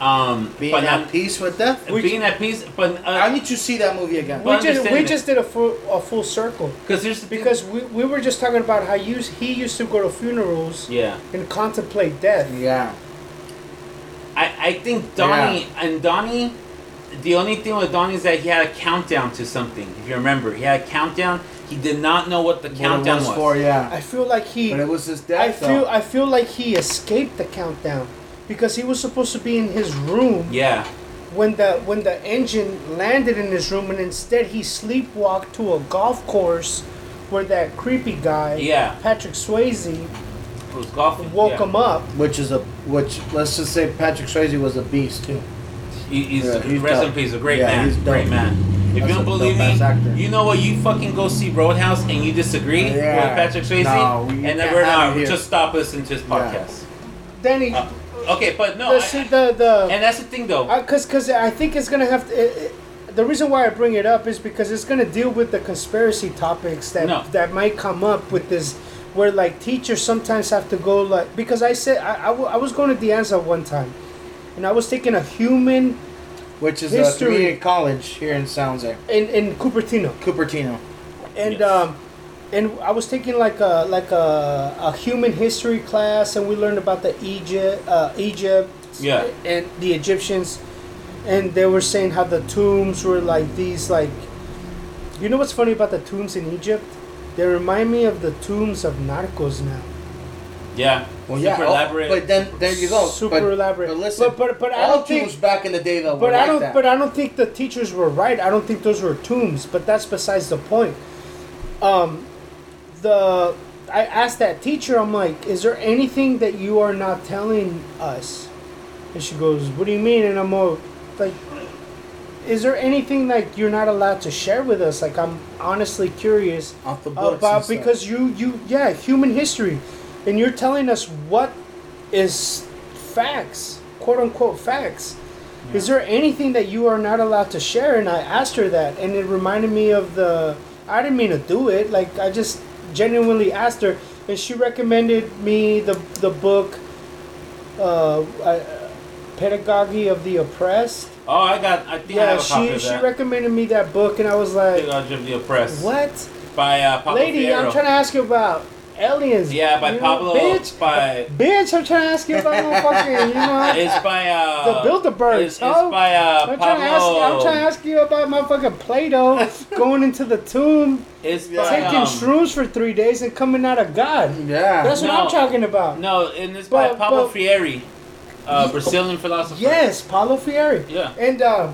[SPEAKER 1] Um,
[SPEAKER 3] being
[SPEAKER 1] but
[SPEAKER 3] at
[SPEAKER 1] not
[SPEAKER 3] peace with death.
[SPEAKER 1] being at peace, but
[SPEAKER 3] I
[SPEAKER 1] uh,
[SPEAKER 3] need to see that movie again.
[SPEAKER 2] We just we just did a full a full circle
[SPEAKER 1] because there's the thing-
[SPEAKER 2] because we, we were just talking about how you, he used to go to funerals
[SPEAKER 1] yeah,
[SPEAKER 2] and contemplate death.
[SPEAKER 3] Yeah.
[SPEAKER 1] I I think Donnie and Donnie. The only thing with Donnie is that he had a countdown to something. If you remember, he had a countdown. He did not know what the
[SPEAKER 3] What
[SPEAKER 1] countdown
[SPEAKER 3] was
[SPEAKER 1] was.
[SPEAKER 3] for, yeah.
[SPEAKER 2] I feel like he
[SPEAKER 3] But it was his death.
[SPEAKER 2] I
[SPEAKER 3] death.
[SPEAKER 2] feel
[SPEAKER 3] though.
[SPEAKER 2] I feel like he escaped the countdown because he was supposed to be in his room
[SPEAKER 1] Yeah,
[SPEAKER 2] when the when the engine landed in his room and instead he sleepwalked to a golf course where that creepy guy
[SPEAKER 1] Yeah.
[SPEAKER 2] Patrick Swayze
[SPEAKER 1] it was golfing.
[SPEAKER 2] woke
[SPEAKER 1] yeah.
[SPEAKER 2] him up.
[SPEAKER 3] which is a which let's just say Patrick Swayze was a beast too.
[SPEAKER 1] He, he's,
[SPEAKER 3] Yeah, he's
[SPEAKER 1] rest in peace, a great
[SPEAKER 3] Yeah,
[SPEAKER 1] man,
[SPEAKER 3] he's dope.
[SPEAKER 1] great man. If
[SPEAKER 3] That's
[SPEAKER 1] you don't believe me,
[SPEAKER 3] actor.
[SPEAKER 1] you know what? You fucking go see Roadhouse and you disagree
[SPEAKER 3] Yeah.
[SPEAKER 1] with Patrick Swayze,
[SPEAKER 3] No, we
[SPEAKER 1] and then we're not.
[SPEAKER 3] it here.
[SPEAKER 1] Just stop listening to his podcast.
[SPEAKER 2] Danny,
[SPEAKER 1] Uh, Okay, but no,
[SPEAKER 2] the,
[SPEAKER 1] I-
[SPEAKER 2] see, the the
[SPEAKER 1] and that's the thing though.
[SPEAKER 2] because because I think it's gonna have to. It, it, the reason why I bring it up is because it's gonna deal with the conspiracy topics that
[SPEAKER 1] No.
[SPEAKER 2] that might come up with this, where like teachers sometimes have to go like because I said I, I, w- I was going to De Anza one time, and I was taking a human
[SPEAKER 3] Which is a
[SPEAKER 2] History.
[SPEAKER 3] community college here in San Jose.
[SPEAKER 2] in in Cupertino,
[SPEAKER 3] Cupertino.
[SPEAKER 2] and
[SPEAKER 1] Yes.
[SPEAKER 2] um, and I was taking like a like a, a human history class, and we learned about the Egypt, uh, Egypt,
[SPEAKER 1] Yeah.
[SPEAKER 2] and the Egyptians, and they were saying how the tombs were like these like. You know what's funny about the tombs in Egypt? They remind me of the tombs of Narcos now.
[SPEAKER 1] yeah,
[SPEAKER 3] Well,
[SPEAKER 1] super
[SPEAKER 3] yeah, oh,
[SPEAKER 1] elaborate.
[SPEAKER 3] but then there you go.
[SPEAKER 2] Super
[SPEAKER 3] but,
[SPEAKER 2] elaborate.
[SPEAKER 3] But listen,
[SPEAKER 2] but but, but I
[SPEAKER 3] all
[SPEAKER 2] don't think.
[SPEAKER 3] tombs back in the day though
[SPEAKER 2] But
[SPEAKER 3] were
[SPEAKER 2] I
[SPEAKER 3] like
[SPEAKER 2] don't.
[SPEAKER 3] that.
[SPEAKER 2] But I don't think the teachers were right. I don't think those were tombs. But that's besides the point. Um, the I asked that teacher. I'm like, is there anything that you are not telling us? And she goes, What do you mean? And I'm all like, is there anything like you're not allowed to share with us? Like I'm honestly curious
[SPEAKER 3] Off the books
[SPEAKER 2] about because you you yeah human history, and you're telling us what is facts, quote unquote facts. Is there anything that you are not allowed to share? And I asked her that, and it reminded me of the. I didn't mean to do it. Like I just genuinely asked her, and she recommended me the the book, uh, uh, Pedagogy of the Oppressed.
[SPEAKER 1] Oh, I got. I think I
[SPEAKER 2] Yeah,
[SPEAKER 1] have a copy
[SPEAKER 2] she
[SPEAKER 1] of
[SPEAKER 2] she recommended me that book, and I was like,
[SPEAKER 1] Pedagogy of the Oppressed.
[SPEAKER 2] "What,
[SPEAKER 1] By uh, Pablo
[SPEAKER 2] lady? I'm trying to ask you about aliens."
[SPEAKER 1] Yeah, by
[SPEAKER 2] you know,
[SPEAKER 1] Pablo.
[SPEAKER 2] bitch.
[SPEAKER 1] By
[SPEAKER 2] Bitch, I'm trying to ask you about motherfucking, you know. [LAUGHS]
[SPEAKER 1] it's by uh.
[SPEAKER 2] The Bilderbergs,
[SPEAKER 1] It's, it's
[SPEAKER 2] huh?
[SPEAKER 1] by uh
[SPEAKER 2] I'm trying, to ask,
[SPEAKER 1] Pablo.
[SPEAKER 2] I'm trying to ask you about motherfucking Plato [LAUGHS] going into the tomb,
[SPEAKER 1] It's by,
[SPEAKER 2] taking
[SPEAKER 1] um,
[SPEAKER 2] shrooms for three days and coming out of God.
[SPEAKER 3] Yeah.
[SPEAKER 2] That's what
[SPEAKER 1] No.
[SPEAKER 2] I'm talking about.
[SPEAKER 1] No, and it's by
[SPEAKER 2] But-
[SPEAKER 1] Pablo
[SPEAKER 2] but-
[SPEAKER 1] Freire, uh, Brazilian philosopher.
[SPEAKER 2] Yes, Paulo Freire.
[SPEAKER 1] Yeah,
[SPEAKER 2] And uh,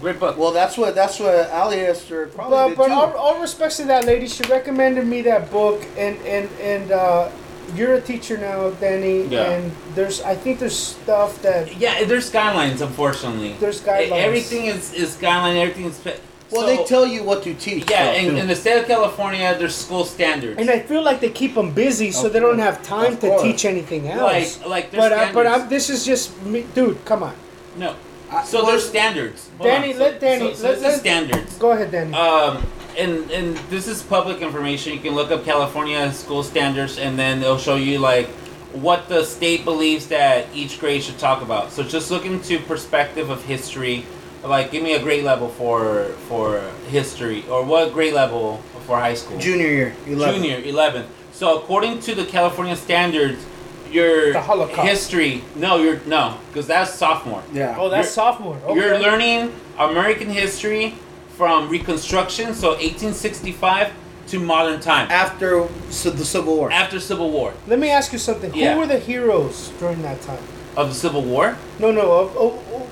[SPEAKER 1] great book.
[SPEAKER 3] Well, that's what that's what Alistair probably
[SPEAKER 2] but
[SPEAKER 3] did
[SPEAKER 2] but
[SPEAKER 3] too.
[SPEAKER 2] all, all respects to that lady, she recommended me that book, and and and uh, you're a teacher now, Danny,
[SPEAKER 1] Yeah.
[SPEAKER 2] and there's I think there's stuff that
[SPEAKER 1] Yeah, there's guidelines, unfortunately.
[SPEAKER 2] there's guidelines.
[SPEAKER 1] Everything is, is guideline, everything is. Fit.
[SPEAKER 3] well,
[SPEAKER 1] so,
[SPEAKER 3] they tell you what to teach.
[SPEAKER 1] Yeah,
[SPEAKER 3] though,
[SPEAKER 1] in,
[SPEAKER 3] too.
[SPEAKER 1] in the state of California, there's school standards.
[SPEAKER 2] And I feel like they keep them busy, so
[SPEAKER 3] Of
[SPEAKER 2] they don't
[SPEAKER 3] course.
[SPEAKER 2] have time
[SPEAKER 3] Of
[SPEAKER 2] to
[SPEAKER 3] course.
[SPEAKER 2] teach anything else.
[SPEAKER 1] like, like there's
[SPEAKER 2] but I, but
[SPEAKER 1] standards.
[SPEAKER 2] I'm, this is just me, dude. Come on,
[SPEAKER 1] no.
[SPEAKER 3] I-
[SPEAKER 1] So
[SPEAKER 3] well,
[SPEAKER 1] there's standards. Hold
[SPEAKER 2] Danny,
[SPEAKER 1] on.
[SPEAKER 2] let Danny-
[SPEAKER 1] So, so
[SPEAKER 2] let-
[SPEAKER 1] this
[SPEAKER 2] let-
[SPEAKER 1] is standards.
[SPEAKER 2] go ahead, Danny.
[SPEAKER 1] Um, and and this is public information. You can look up California school standards, and then it'll show you like what the state believes that each grade should talk about. So just look into perspective of history. Like, give me a grade level for for history, or what grade level for high school?
[SPEAKER 3] junior year, 11.
[SPEAKER 1] Junior, 11. So according to the California standards, your
[SPEAKER 2] The Holocaust.
[SPEAKER 1] history. No, you're no, because that's sophomore.
[SPEAKER 3] Yeah.
[SPEAKER 2] oh, that's
[SPEAKER 1] you're-
[SPEAKER 2] sophomore. Okay.
[SPEAKER 1] You're learning American history from Reconstruction, so 1865 to modern time,
[SPEAKER 3] After so the Civil War.
[SPEAKER 1] after Civil War.
[SPEAKER 2] Let me ask you something.
[SPEAKER 1] Yeah.
[SPEAKER 2] Who were the heroes during that time?
[SPEAKER 1] Of the Civil War?
[SPEAKER 2] No, no. Of, oh, oh,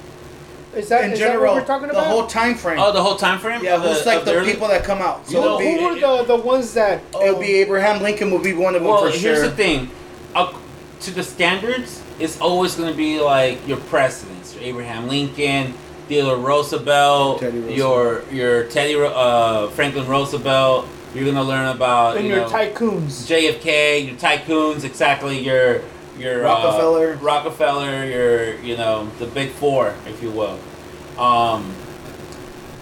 [SPEAKER 2] is that
[SPEAKER 3] in
[SPEAKER 2] is
[SPEAKER 3] general,
[SPEAKER 2] that what we're talking
[SPEAKER 3] the whole time frame.
[SPEAKER 1] Oh, the whole time frame.
[SPEAKER 3] yeah,
[SPEAKER 1] of
[SPEAKER 3] who's like the,
[SPEAKER 1] early-
[SPEAKER 3] people that come out.
[SPEAKER 1] You
[SPEAKER 3] So
[SPEAKER 1] know,
[SPEAKER 3] be,
[SPEAKER 2] who were the the ones that?
[SPEAKER 3] it'll
[SPEAKER 2] um,
[SPEAKER 3] be Abraham Lincoln will be one of them
[SPEAKER 1] Well,
[SPEAKER 3] for
[SPEAKER 1] here's the thing. To the standards, it's always going to be like your presidents, your Abraham Lincoln, Theodore Roosevelt,
[SPEAKER 3] Teddy Roosevelt.
[SPEAKER 1] your your Teddy uh, Franklin Roosevelt. You're going to learn about
[SPEAKER 2] and
[SPEAKER 1] you
[SPEAKER 2] your
[SPEAKER 1] know,
[SPEAKER 2] tycoons.
[SPEAKER 1] JFK, your tycoons, exactly your your uh,
[SPEAKER 3] Rockefeller.
[SPEAKER 1] Rockefeller, your you know the big four, if you will. Um,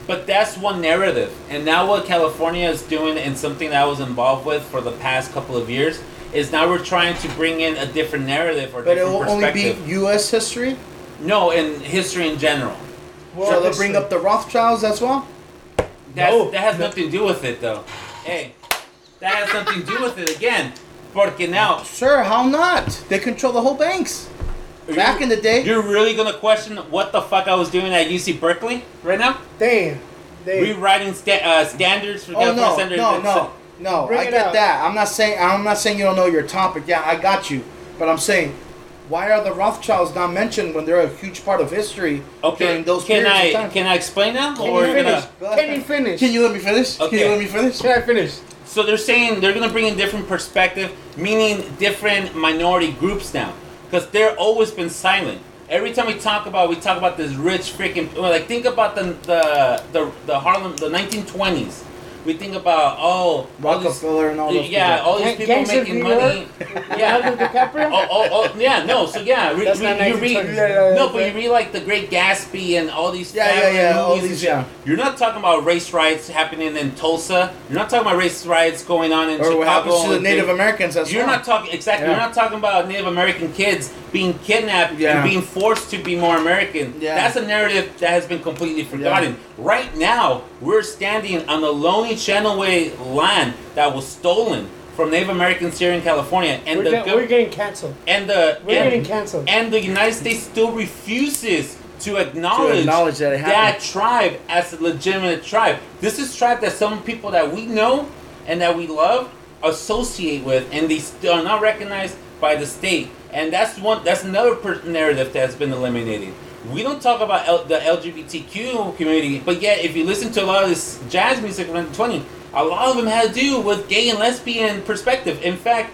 [SPEAKER 1] but that's one narrative, and now what California is doing, and something that I was involved with for the past couple of years, is now we're trying to bring in a different narrative or
[SPEAKER 3] but it will only be. U.S. history.
[SPEAKER 1] no, in history in general.
[SPEAKER 2] World
[SPEAKER 3] so they'll bring up the Rothschilds as well.
[SPEAKER 1] That's,
[SPEAKER 2] No.
[SPEAKER 1] that has nothing to do with it, though. Hey, that has nothing to do with it again. Porque now
[SPEAKER 3] Sure, how not? They control the whole banks. Back in the day,
[SPEAKER 1] You're really gonna question what the fuck I was doing at UC Berkeley right now?
[SPEAKER 2] Damn. They,
[SPEAKER 1] Rewriting sta- uh, standards for
[SPEAKER 3] Oh
[SPEAKER 1] California
[SPEAKER 3] no,
[SPEAKER 1] standards.
[SPEAKER 3] no,
[SPEAKER 1] and
[SPEAKER 3] no,
[SPEAKER 1] so-
[SPEAKER 3] no!
[SPEAKER 2] Bring
[SPEAKER 3] I
[SPEAKER 2] it
[SPEAKER 3] get
[SPEAKER 2] out.
[SPEAKER 3] that. I'm not saying I'm not saying you don't know your topic. Yeah, I got you. But I'm saying, why are the Rothschilds not mentioned when they're a huge part of history
[SPEAKER 1] Okay,
[SPEAKER 3] during those
[SPEAKER 1] can
[SPEAKER 3] periods
[SPEAKER 1] I
[SPEAKER 3] of time?
[SPEAKER 1] can I explain now?
[SPEAKER 2] can
[SPEAKER 1] or
[SPEAKER 2] you finish?
[SPEAKER 1] gonna-
[SPEAKER 2] Can you finish?
[SPEAKER 3] Can you let me finish? Can you let me finish?
[SPEAKER 2] Can I finish?
[SPEAKER 1] So they're saying they're gonna bring in different perspective, meaning different minority groups now, because they're always been silent. Every time we talk about, we talk about this rich freaking like think about the the the, the Harlem the 1920s. We think about oh all these-
[SPEAKER 3] Rockefeller and all those.
[SPEAKER 1] yeah,
[SPEAKER 3] people.
[SPEAKER 1] all these people
[SPEAKER 2] gangs
[SPEAKER 1] making money. Yeah,
[SPEAKER 2] Leonardo DiCaprio?
[SPEAKER 1] oh, oh, oh, yeah, no, so yeah, re,
[SPEAKER 2] That's
[SPEAKER 1] re-
[SPEAKER 2] not
[SPEAKER 1] you read,
[SPEAKER 2] Yeah, yeah, yeah,
[SPEAKER 1] no, but
[SPEAKER 2] yeah.
[SPEAKER 1] you read like The Great Gatsby and all these
[SPEAKER 3] Yeah, yeah, yeah, all
[SPEAKER 1] movies and
[SPEAKER 3] these, yeah.
[SPEAKER 1] You're not talking about race riots happening in Tulsa. You're not talking about race riots going on in
[SPEAKER 3] or
[SPEAKER 1] Chicago.
[SPEAKER 3] what happens to the Native
[SPEAKER 1] things.
[SPEAKER 3] Americans as
[SPEAKER 1] You're
[SPEAKER 3] well.
[SPEAKER 1] not talking exactly.
[SPEAKER 3] Yeah.
[SPEAKER 1] You're not talking about Native American kids being kidnapped
[SPEAKER 3] Yeah.
[SPEAKER 1] and being forced to be more American.
[SPEAKER 3] Yeah.
[SPEAKER 1] That's a narrative that has been completely forgotten. Right now, we're standing on the lonely Channelway land that was stolen from Native Americans here in California, and
[SPEAKER 2] We're,
[SPEAKER 1] the
[SPEAKER 2] get- we're getting canceled.
[SPEAKER 1] and the
[SPEAKER 2] We're
[SPEAKER 1] and,
[SPEAKER 2] getting canceled.
[SPEAKER 1] and the United States still refuses to acknowledge,
[SPEAKER 3] acknowledge that it
[SPEAKER 1] that tribe as a legitimate tribe. This is tribe that some people that we know and that we love associate with, and they still are not recognized by the state. And that's one. That's another per- narrative that has been eliminated. We don't talk about L- the LGBTQ community, but yet if you listen to a lot of this jazz music from the 20, a lot of them had to do with gay and lesbian perspective. In fact,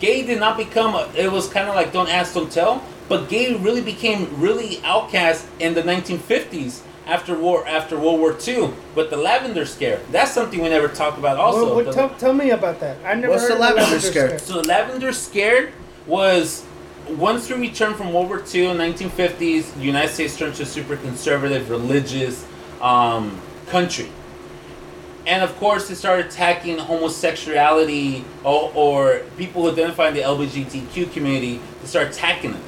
[SPEAKER 1] gay did not become a, it was kind of like don't ask don't tell but gay really became really outcast in the 1950s after war after World War II with the lavender scare. That's something we never talked about. Also,
[SPEAKER 2] What- what-
[SPEAKER 1] The-
[SPEAKER 2] tell, tell me about that. I never
[SPEAKER 3] What's
[SPEAKER 2] heard
[SPEAKER 3] the
[SPEAKER 2] of
[SPEAKER 3] lavender scare?
[SPEAKER 1] So the Lavender Scare was once we returned from World War II in 1950s, the United States turned to a super conservative, religious um, country. And of course, they started attacking homosexuality or, or people who identify in the LGBTQ community. They started attacking them.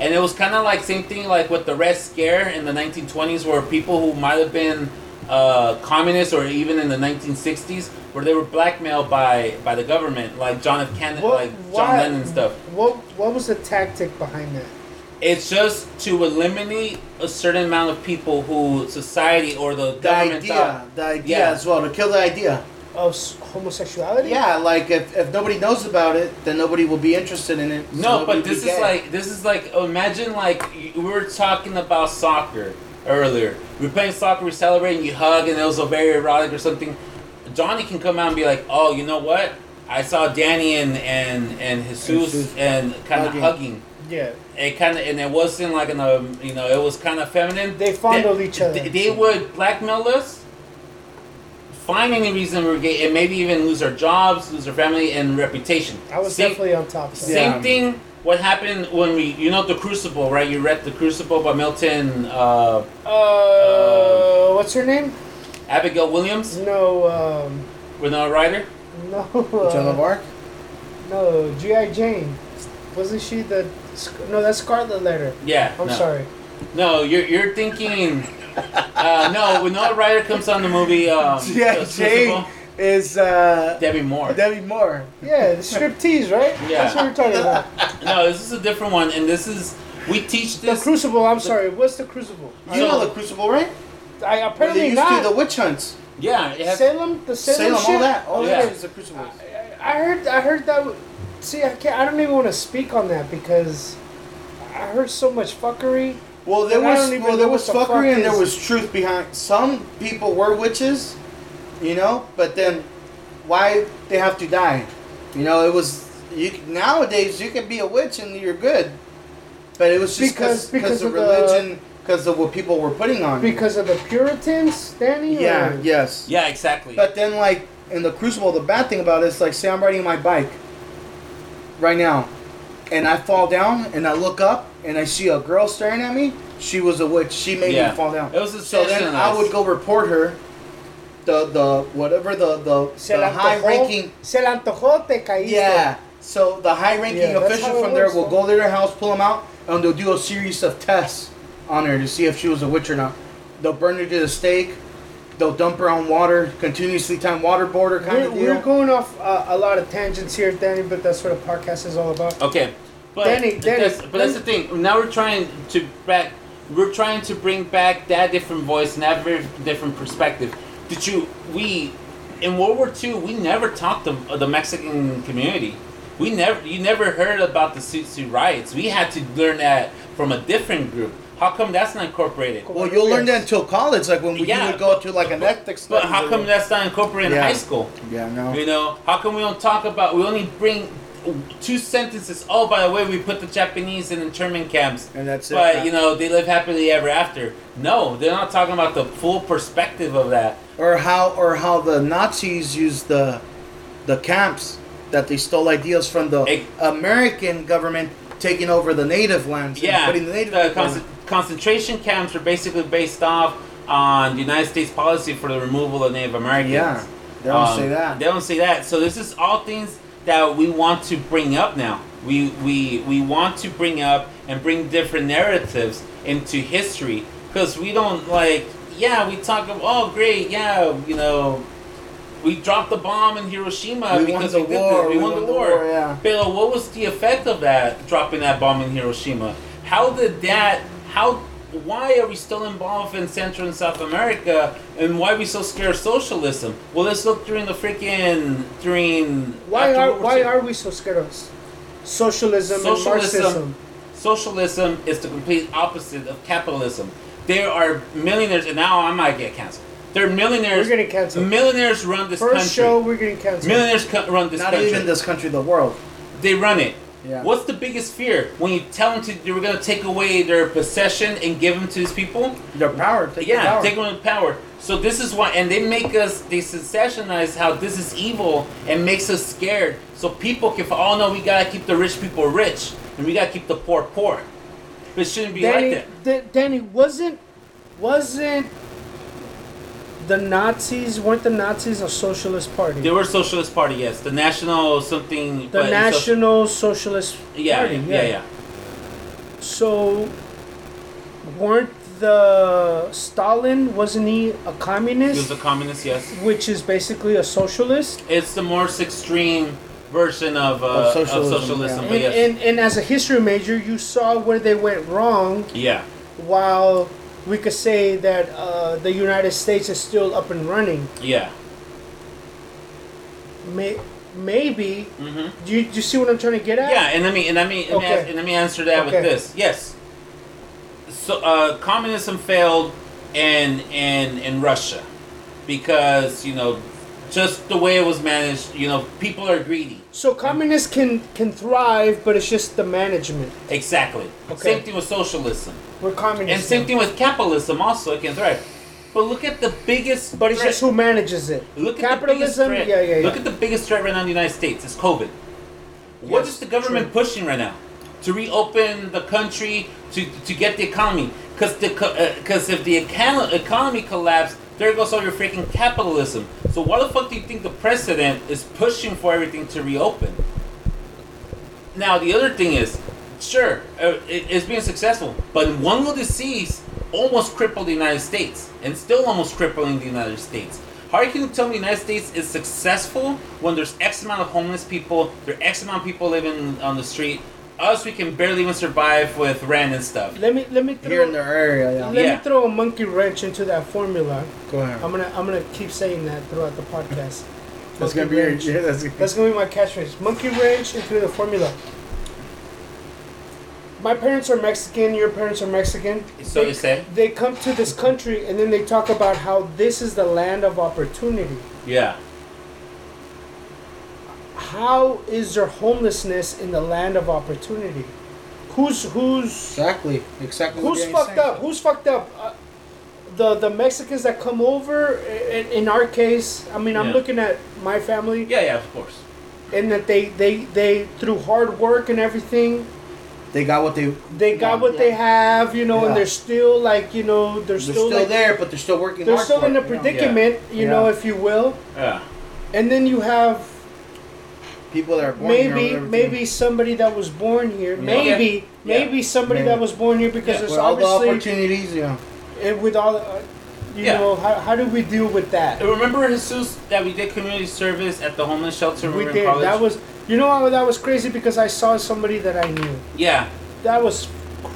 [SPEAKER 1] And it was kind of like same thing like with the Red Scare in the 1920s, where people who might have been uh, communists or even in the 1960s, where they were blackmailed by by the government, like John F. Kennedy,
[SPEAKER 2] What-
[SPEAKER 1] like John
[SPEAKER 2] why-
[SPEAKER 1] Lennon stuff.
[SPEAKER 2] What What was the tactic behind that?
[SPEAKER 1] It's just to eliminate a certain amount of people who society or the
[SPEAKER 3] The
[SPEAKER 1] government
[SPEAKER 3] idea,
[SPEAKER 1] thought.
[SPEAKER 3] the idea
[SPEAKER 1] Yeah.
[SPEAKER 3] as well to kill the idea.
[SPEAKER 2] Of homosexuality?
[SPEAKER 3] Yeah, like if, if nobody knows about it, then nobody will be interested in it. so
[SPEAKER 1] No,
[SPEAKER 3] nobody
[SPEAKER 1] but this is
[SPEAKER 3] gay.
[SPEAKER 1] like this is like imagine like we were talking about soccer earlier. We are playing soccer, we're celebrating, you hug, and it was a very erotic or something. Johnny can come out and be like, "Oh, you know what? I saw Danny and and and Jesus,
[SPEAKER 3] Jesus.
[SPEAKER 1] and kind of
[SPEAKER 3] Hugging.
[SPEAKER 1] hugging.
[SPEAKER 2] Yeah.
[SPEAKER 1] It kind of and it wasn't like an um, you know it was kind of feminine.
[SPEAKER 2] They fondled each other.
[SPEAKER 1] They, they would blackmail us, find any reason we're gay, and maybe even lose our jobs, lose our family and reputation.
[SPEAKER 2] I was
[SPEAKER 1] Same-
[SPEAKER 2] definitely on top of that.
[SPEAKER 1] same
[SPEAKER 3] Yeah.
[SPEAKER 1] thing. What happened when we, you know, the Crucible, right? You read the Crucible by Milton uh,
[SPEAKER 2] Uh, what's her name?
[SPEAKER 1] Abigail Williams,
[SPEAKER 2] No, um,
[SPEAKER 1] Winona Ryder.
[SPEAKER 2] no. [LAUGHS]
[SPEAKER 3] Joan of
[SPEAKER 2] Uh,
[SPEAKER 3] Arc?
[SPEAKER 2] no, G.I. Jane. Wasn't she the. No, that's Scarlet Letter.
[SPEAKER 1] Yeah.
[SPEAKER 2] I'm
[SPEAKER 1] no.
[SPEAKER 2] sorry.
[SPEAKER 1] No, you're you're thinking. Uh, no, Winona Ryder comes on the movie. Um, [LAUGHS]
[SPEAKER 3] Yeah,
[SPEAKER 1] the
[SPEAKER 3] Jane
[SPEAKER 1] Crucible.
[SPEAKER 3] is uh,
[SPEAKER 1] Demi Moore.
[SPEAKER 3] Demi Moore.
[SPEAKER 2] Yeah, the striptease, right?
[SPEAKER 1] Yeah.
[SPEAKER 2] That's what we're talking about. [LAUGHS]
[SPEAKER 1] No, this is a different one, and this is we teach this. The.
[SPEAKER 2] Crucible, I'm sorry. What's the Crucible?
[SPEAKER 3] You know the Crucible, right?
[SPEAKER 2] I
[SPEAKER 3] Where they
[SPEAKER 2] apparently
[SPEAKER 3] used
[SPEAKER 2] not.
[SPEAKER 3] to the witch hunts.
[SPEAKER 1] yeah, it has,
[SPEAKER 2] Salem, the Salem,
[SPEAKER 3] Salem, all that. All oh,
[SPEAKER 1] Yeah.
[SPEAKER 3] that is the Crucible.
[SPEAKER 2] I, I heard, I heard that. See, I can't. I don't even want to speak on that because I heard so much fuckery.
[SPEAKER 3] Well, there was well, there was
[SPEAKER 2] what the fuck
[SPEAKER 3] fuckery and there was truth behind. Some people were witches, you know, but then why they have to die? You know, it was you nowadays you can be a witch and you're good, but it was just
[SPEAKER 2] Because- because
[SPEAKER 3] because of
[SPEAKER 2] of the-
[SPEAKER 3] religion, because of what people were putting on. you.
[SPEAKER 2] Because of the Puritans, Danny.
[SPEAKER 3] yeah,
[SPEAKER 2] or-
[SPEAKER 3] yes.
[SPEAKER 1] yeah, exactly.
[SPEAKER 3] But then, like in the Crucible, the bad thing about it is like, say I'm riding my bike right now, and I fall down, and I look up, and I see a girl staring at me. She was a witch. She made
[SPEAKER 1] Yeah.
[SPEAKER 3] me fall down.
[SPEAKER 1] It was a
[SPEAKER 3] so then I would go report her. The the whatever the the,
[SPEAKER 2] Se
[SPEAKER 3] the high
[SPEAKER 2] antojó,
[SPEAKER 3] ranking
[SPEAKER 2] se le antojó, te caíste.
[SPEAKER 3] yeah. So the high ranking
[SPEAKER 2] Yeah,
[SPEAKER 3] official
[SPEAKER 2] how it
[SPEAKER 3] from there will go to their house, pull them out, and they'll do a series of tests on her to see if she was a witch or not. They'll burn her to the stake. They'll dump her on water, continuously time waterboarder kind
[SPEAKER 2] We're,
[SPEAKER 3] of deal.
[SPEAKER 2] we're going off uh, a lot of tangents here, Danny, but that's what a podcast is all about.
[SPEAKER 1] Okay, but
[SPEAKER 2] Danny, Danny,
[SPEAKER 1] that's, but that's the thing. Now we're trying to back. We're trying to bring back that different voice and that very different perspective. Did you? We in World War II, we never talked to uh, the Mexican community. We never. You never heard about the Zoot Suit riots. We had to learn that from a different group. How come that's not incorporated?
[SPEAKER 3] well, you'll learn that until college, like when we
[SPEAKER 1] Yeah,
[SPEAKER 3] would go
[SPEAKER 1] but-
[SPEAKER 3] to like an ethics.
[SPEAKER 1] But how come that's not incorporated in high school?
[SPEAKER 3] Yeah, no.
[SPEAKER 1] You know, how come we don't talk about? We only bring two sentences. Oh, by the way, we put the Japanese in internment camps,
[SPEAKER 3] And that's it.
[SPEAKER 1] but you know they live happily ever after. No, they're not talking about the full perspective of that.
[SPEAKER 3] or how or how the Nazis used the the camps that they stole ideas from the
[SPEAKER 1] Ex-
[SPEAKER 3] American government taking over the native lands and
[SPEAKER 1] Yeah,
[SPEAKER 3] putting the native
[SPEAKER 1] the con- concentration camps are basically based off on the United States policy for the removal of Native Americans.
[SPEAKER 3] Yeah, they don't
[SPEAKER 1] Um,
[SPEAKER 3] say that.
[SPEAKER 1] They don't say that. So this is all things that we want to bring up now. We we we want to bring up and bring different narratives into history because we don't like. Yeah, we talk of oh great, yeah, you know, we dropped the bomb in Hiroshima
[SPEAKER 3] We won
[SPEAKER 1] because
[SPEAKER 3] the
[SPEAKER 1] we did
[SPEAKER 3] war,
[SPEAKER 1] this. We,
[SPEAKER 3] we
[SPEAKER 1] won,
[SPEAKER 3] won
[SPEAKER 1] the
[SPEAKER 3] the
[SPEAKER 1] war.
[SPEAKER 3] war, yeah.
[SPEAKER 1] But what was the effect of that dropping that bomb in Hiroshima? How did that? How? Why are we still involved in Central and South America? And why are we so scared of socialism? Well, let's look during the freaking during.
[SPEAKER 2] Why are why
[SPEAKER 1] II.
[SPEAKER 2] are we so scared of socialism,
[SPEAKER 1] Socialism.
[SPEAKER 2] and Marxism?
[SPEAKER 1] Socialism is the complete opposite of capitalism. There are millionaires, and now I might get canceled. There are millionaires.
[SPEAKER 2] We're getting canceled.
[SPEAKER 1] Millionaires run this
[SPEAKER 2] First
[SPEAKER 1] country.
[SPEAKER 2] show, we're getting canceled.
[SPEAKER 1] Millionaires co- run this
[SPEAKER 3] Not
[SPEAKER 1] country.
[SPEAKER 3] even this country, the world.
[SPEAKER 1] They run it.
[SPEAKER 3] Yeah.
[SPEAKER 1] What's the biggest fear when you tell them to they're going to take away their possession and give them to these people?
[SPEAKER 3] Their power. Take
[SPEAKER 1] yeah,
[SPEAKER 3] power.
[SPEAKER 1] take away the power. So this is why, and they make us they sensationalize how this is evil and makes us scared. So people can, oh no, we gotta keep the rich people rich and we gotta keep the poor poor. But it shouldn't be
[SPEAKER 2] Danny,
[SPEAKER 1] like that.
[SPEAKER 2] D- Danny wasn't wasn't the Nazis weren't the Nazis a socialist party?
[SPEAKER 1] They were a socialist party, yes. The national something.
[SPEAKER 2] the
[SPEAKER 1] but it's a-
[SPEAKER 2] National Socialist
[SPEAKER 1] yeah,
[SPEAKER 2] Party.
[SPEAKER 1] yeah, yeah,
[SPEAKER 2] So weren't the Stalin wasn't he a communist?
[SPEAKER 1] He was a communist, yes.
[SPEAKER 2] which is basically a socialist?
[SPEAKER 1] It's the most extreme version of, uh,
[SPEAKER 3] Of
[SPEAKER 1] of
[SPEAKER 3] socialism,
[SPEAKER 1] socialism,
[SPEAKER 3] yeah.
[SPEAKER 1] but
[SPEAKER 2] And,
[SPEAKER 1] yes.
[SPEAKER 2] and and as a history major, you saw where they went wrong.
[SPEAKER 1] yeah,
[SPEAKER 2] While we could say that uh, the United States is still up and running,
[SPEAKER 1] yeah.
[SPEAKER 2] may, maybe.
[SPEAKER 1] hmm
[SPEAKER 2] Do you, do you see what I'm trying to get at?
[SPEAKER 1] Yeah, and let me and let me, me
[SPEAKER 2] Okay.
[SPEAKER 1] and let me answer that
[SPEAKER 2] Okay.
[SPEAKER 1] with this. Yes. So uh, communism failed in in in Russia because you know just the way it was managed. You know, people are greedy.
[SPEAKER 2] So communists can can thrive, but it's just the management.
[SPEAKER 1] Exactly.
[SPEAKER 2] Okay.
[SPEAKER 1] Same thing with socialism,
[SPEAKER 2] We're communists.
[SPEAKER 1] and same thing with capitalism. Also, it can thrive. But look at the biggest.
[SPEAKER 2] But it's
[SPEAKER 1] threat-
[SPEAKER 2] just who manages it.
[SPEAKER 1] Look at
[SPEAKER 2] Capitalism,
[SPEAKER 1] the biggest threat.
[SPEAKER 2] yeah, yeah, yeah.
[SPEAKER 1] Look at the biggest threat right now in the United States. It's COVID. What
[SPEAKER 2] Yes,
[SPEAKER 1] is the government
[SPEAKER 2] true.
[SPEAKER 1] pushing right now to reopen the country to to get the economy? Because the because uh, if the econ- economy collapsed, there goes all your freaking capitalism. So why the fuck do you think the president is pushing for everything to reopen? Now the other thing is, sure, uh, it, it's being successful, but one little disease almost crippled the United States, and still almost crippling the United States. How can you tell me the United States is successful when there's X amount of homeless people, there are X amount of people living on the street? Us, we can barely even survive with rent and stuff.
[SPEAKER 2] Let me let me throw,
[SPEAKER 3] Here in their area, yeah.
[SPEAKER 2] let
[SPEAKER 1] Yeah.
[SPEAKER 2] me throw a monkey wrench into that formula.
[SPEAKER 3] Go ahead.
[SPEAKER 2] I'm gonna I'm gonna keep saying that throughout the podcast. [LAUGHS]
[SPEAKER 3] That's gonna be your,
[SPEAKER 2] wrench.
[SPEAKER 3] yeah, [LAUGHS] that's,
[SPEAKER 2] That's gonna be my catchphrase. Monkey wrench into the formula. My parents are Mexican. Your parents are Mexican.
[SPEAKER 1] So
[SPEAKER 2] they,
[SPEAKER 1] you say?
[SPEAKER 2] they come to this country and then they talk about how this is the land of opportunity.
[SPEAKER 1] Yeah.
[SPEAKER 2] How is there homelessness in the land of opportunity? Who's who's
[SPEAKER 3] exactly, exactly.
[SPEAKER 2] who's fucked up? Who's fucked up? Uh, the the Mexicans that come over. In, in our case, I mean, I'm
[SPEAKER 1] Yeah.
[SPEAKER 2] looking at my family,
[SPEAKER 1] Yeah, yeah, of course.
[SPEAKER 2] and that they they they through hard work and everything,
[SPEAKER 3] They got what they.
[SPEAKER 2] they got
[SPEAKER 3] Yeah,
[SPEAKER 2] what
[SPEAKER 3] yeah.
[SPEAKER 2] they have, you know,
[SPEAKER 3] Yeah.
[SPEAKER 2] and they're still like you know they're, still
[SPEAKER 3] They're
[SPEAKER 2] still,
[SPEAKER 3] still,
[SPEAKER 2] like,
[SPEAKER 3] there, but they're still working.
[SPEAKER 2] They're
[SPEAKER 3] hard
[SPEAKER 2] still
[SPEAKER 3] for
[SPEAKER 2] in a
[SPEAKER 3] it, you know?
[SPEAKER 2] predicament, you know, if you will.
[SPEAKER 1] Yeah.
[SPEAKER 2] And then you have
[SPEAKER 3] People that are born here
[SPEAKER 2] maybe
[SPEAKER 3] with
[SPEAKER 2] maybe somebody that was born here, maybe
[SPEAKER 1] Yeah.
[SPEAKER 2] maybe somebody
[SPEAKER 3] Maybe.
[SPEAKER 2] that was born here because
[SPEAKER 1] Yeah.
[SPEAKER 2] there's
[SPEAKER 3] with all the opportunities, yeah.
[SPEAKER 2] and with all, uh, you
[SPEAKER 1] Yeah.
[SPEAKER 2] know, how, how do we deal with that?
[SPEAKER 1] Remember Jesus that we did community service at the homeless shelter
[SPEAKER 2] We
[SPEAKER 1] we
[SPEAKER 2] did.
[SPEAKER 1] college?
[SPEAKER 2] That was, you know, how that was crazy because I saw somebody that I knew.
[SPEAKER 1] yeah.
[SPEAKER 2] That was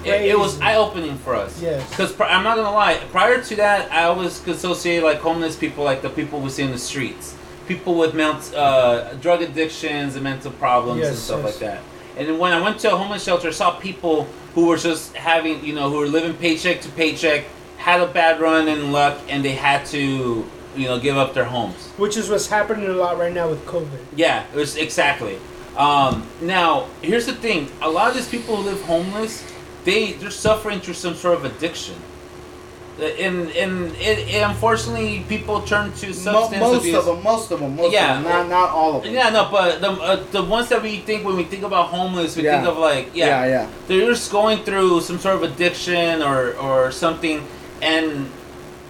[SPEAKER 1] It,
[SPEAKER 2] crazy.
[SPEAKER 1] it was eye opening for us.
[SPEAKER 2] Yes.
[SPEAKER 1] Because pr- I'm not gonna lie, prior to that, I always associated like homeless people like the people we see in the streets, people with ment- uh, drug addictions and mental problems and stuff
[SPEAKER 2] yes.
[SPEAKER 1] like that. And when I went to a homeless shelter, I saw people who were just having, you know, who were living paycheck to paycheck, had a bad run in luck, and they had to, you know, give up their homes.
[SPEAKER 2] which is what's happening a lot right now with COVID.
[SPEAKER 1] Yeah, it was exactly. Um, now, here's the thing: a lot of these people who live homeless, they they're suffering through some sort of addiction. And and it, it unfortunately people turn to substance
[SPEAKER 3] most
[SPEAKER 1] abuse.
[SPEAKER 3] of them, most of them, most
[SPEAKER 1] Yeah.
[SPEAKER 3] of them, not not all of them.
[SPEAKER 1] Yeah, no, but the uh, the ones that we think when we think about homeless, we
[SPEAKER 3] Yeah.
[SPEAKER 1] think of like yeah,
[SPEAKER 3] yeah, yeah.
[SPEAKER 1] they're just going through some sort of addiction or or something and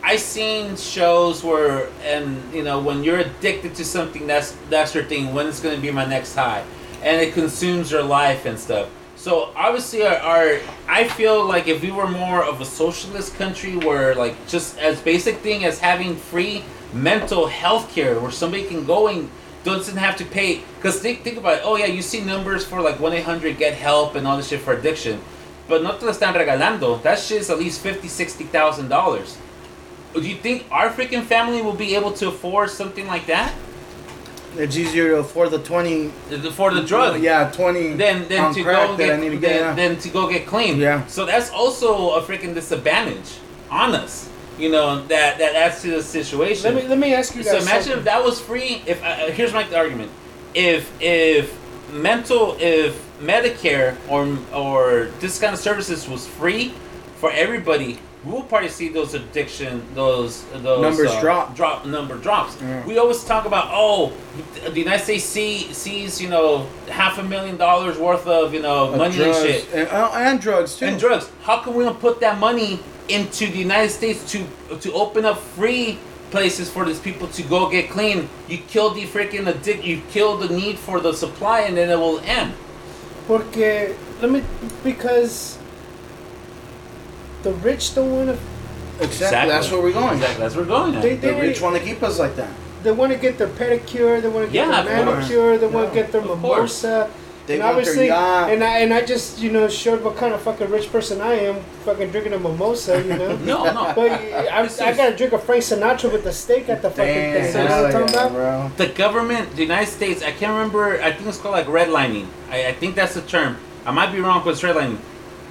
[SPEAKER 1] i seen shows where and you know when you're addicted to something that's that's your thing when it's going to be my next high and it consumes your life and stuff so obviously our, our i feel like if we were more of a socialist country where like just as basic thing as having free mental health care where somebody can go and doesn't have to pay because think, think about it. Oh yeah you see numbers for like 1-800 get help and all this shit for addiction. But no te están regalando. That shit is at least 50 60000 dollars. Do you think our freaking family will be able to afford something like that
[SPEAKER 3] It's easier to afford the twenty.
[SPEAKER 1] for the drug
[SPEAKER 3] Yeah, twenty.
[SPEAKER 1] than than
[SPEAKER 3] on
[SPEAKER 1] to
[SPEAKER 3] crack
[SPEAKER 1] go
[SPEAKER 3] that
[SPEAKER 1] get
[SPEAKER 3] I need to
[SPEAKER 1] than,
[SPEAKER 3] get. yeah.
[SPEAKER 1] than to go get clean
[SPEAKER 3] Yeah.
[SPEAKER 1] so that's also a freaking disadvantage on us you know that that adds to the situation
[SPEAKER 2] Let me let me ask you guys.
[SPEAKER 1] so imagine
[SPEAKER 2] something.
[SPEAKER 1] if that was free. If uh, uh, here's my argument, if if mental if Medicare or or this kind of services was free for everybody, we will probably see those addiction those those
[SPEAKER 3] Numbers
[SPEAKER 1] uh,
[SPEAKER 3] drop.
[SPEAKER 1] drop number drops.
[SPEAKER 3] Yeah.
[SPEAKER 1] We always talk about oh, the United States see, sees you know half a million dollars worth of you know
[SPEAKER 3] Of
[SPEAKER 1] money
[SPEAKER 3] drugs.
[SPEAKER 1] and shit
[SPEAKER 3] and, uh, and drugs too.
[SPEAKER 1] and drugs. How come we don't put that money into the United States to to open up free places for these people to go get clean? You kill the freaking addict. You kill the need for the supply, and then it will end.
[SPEAKER 2] Porque let me because the rich don't want to.
[SPEAKER 3] Exactly. That's where we're going.
[SPEAKER 1] Exactly. That's where we're going. at.
[SPEAKER 2] They-
[SPEAKER 3] The rich want to keep us like that.
[SPEAKER 2] They want to get their pedicure. They want to get
[SPEAKER 1] Yeah,
[SPEAKER 2] their
[SPEAKER 1] of course.
[SPEAKER 2] manicure. They want
[SPEAKER 3] Yeah,
[SPEAKER 2] to get their
[SPEAKER 1] of course.
[SPEAKER 2] mimosa.
[SPEAKER 3] They
[SPEAKER 2] and
[SPEAKER 3] want their
[SPEAKER 2] obviously,
[SPEAKER 3] yacht.
[SPEAKER 2] and I and I just you know showed what kind of fucking rich person I am, fucking drinking a mimosa, you know. [LAUGHS]
[SPEAKER 1] no, no.
[SPEAKER 2] But I,
[SPEAKER 1] This
[SPEAKER 2] I gotta drink a Frank Sinatra with the steak at the fucking
[SPEAKER 3] Damn,
[SPEAKER 2] thing. You know what I'm talking
[SPEAKER 3] yeah,
[SPEAKER 2] about?
[SPEAKER 3] bro.
[SPEAKER 1] the government, the United States, I can't remember. I think it's called like redlining. I, I think that's the term. I might be wrong, but it's redlining.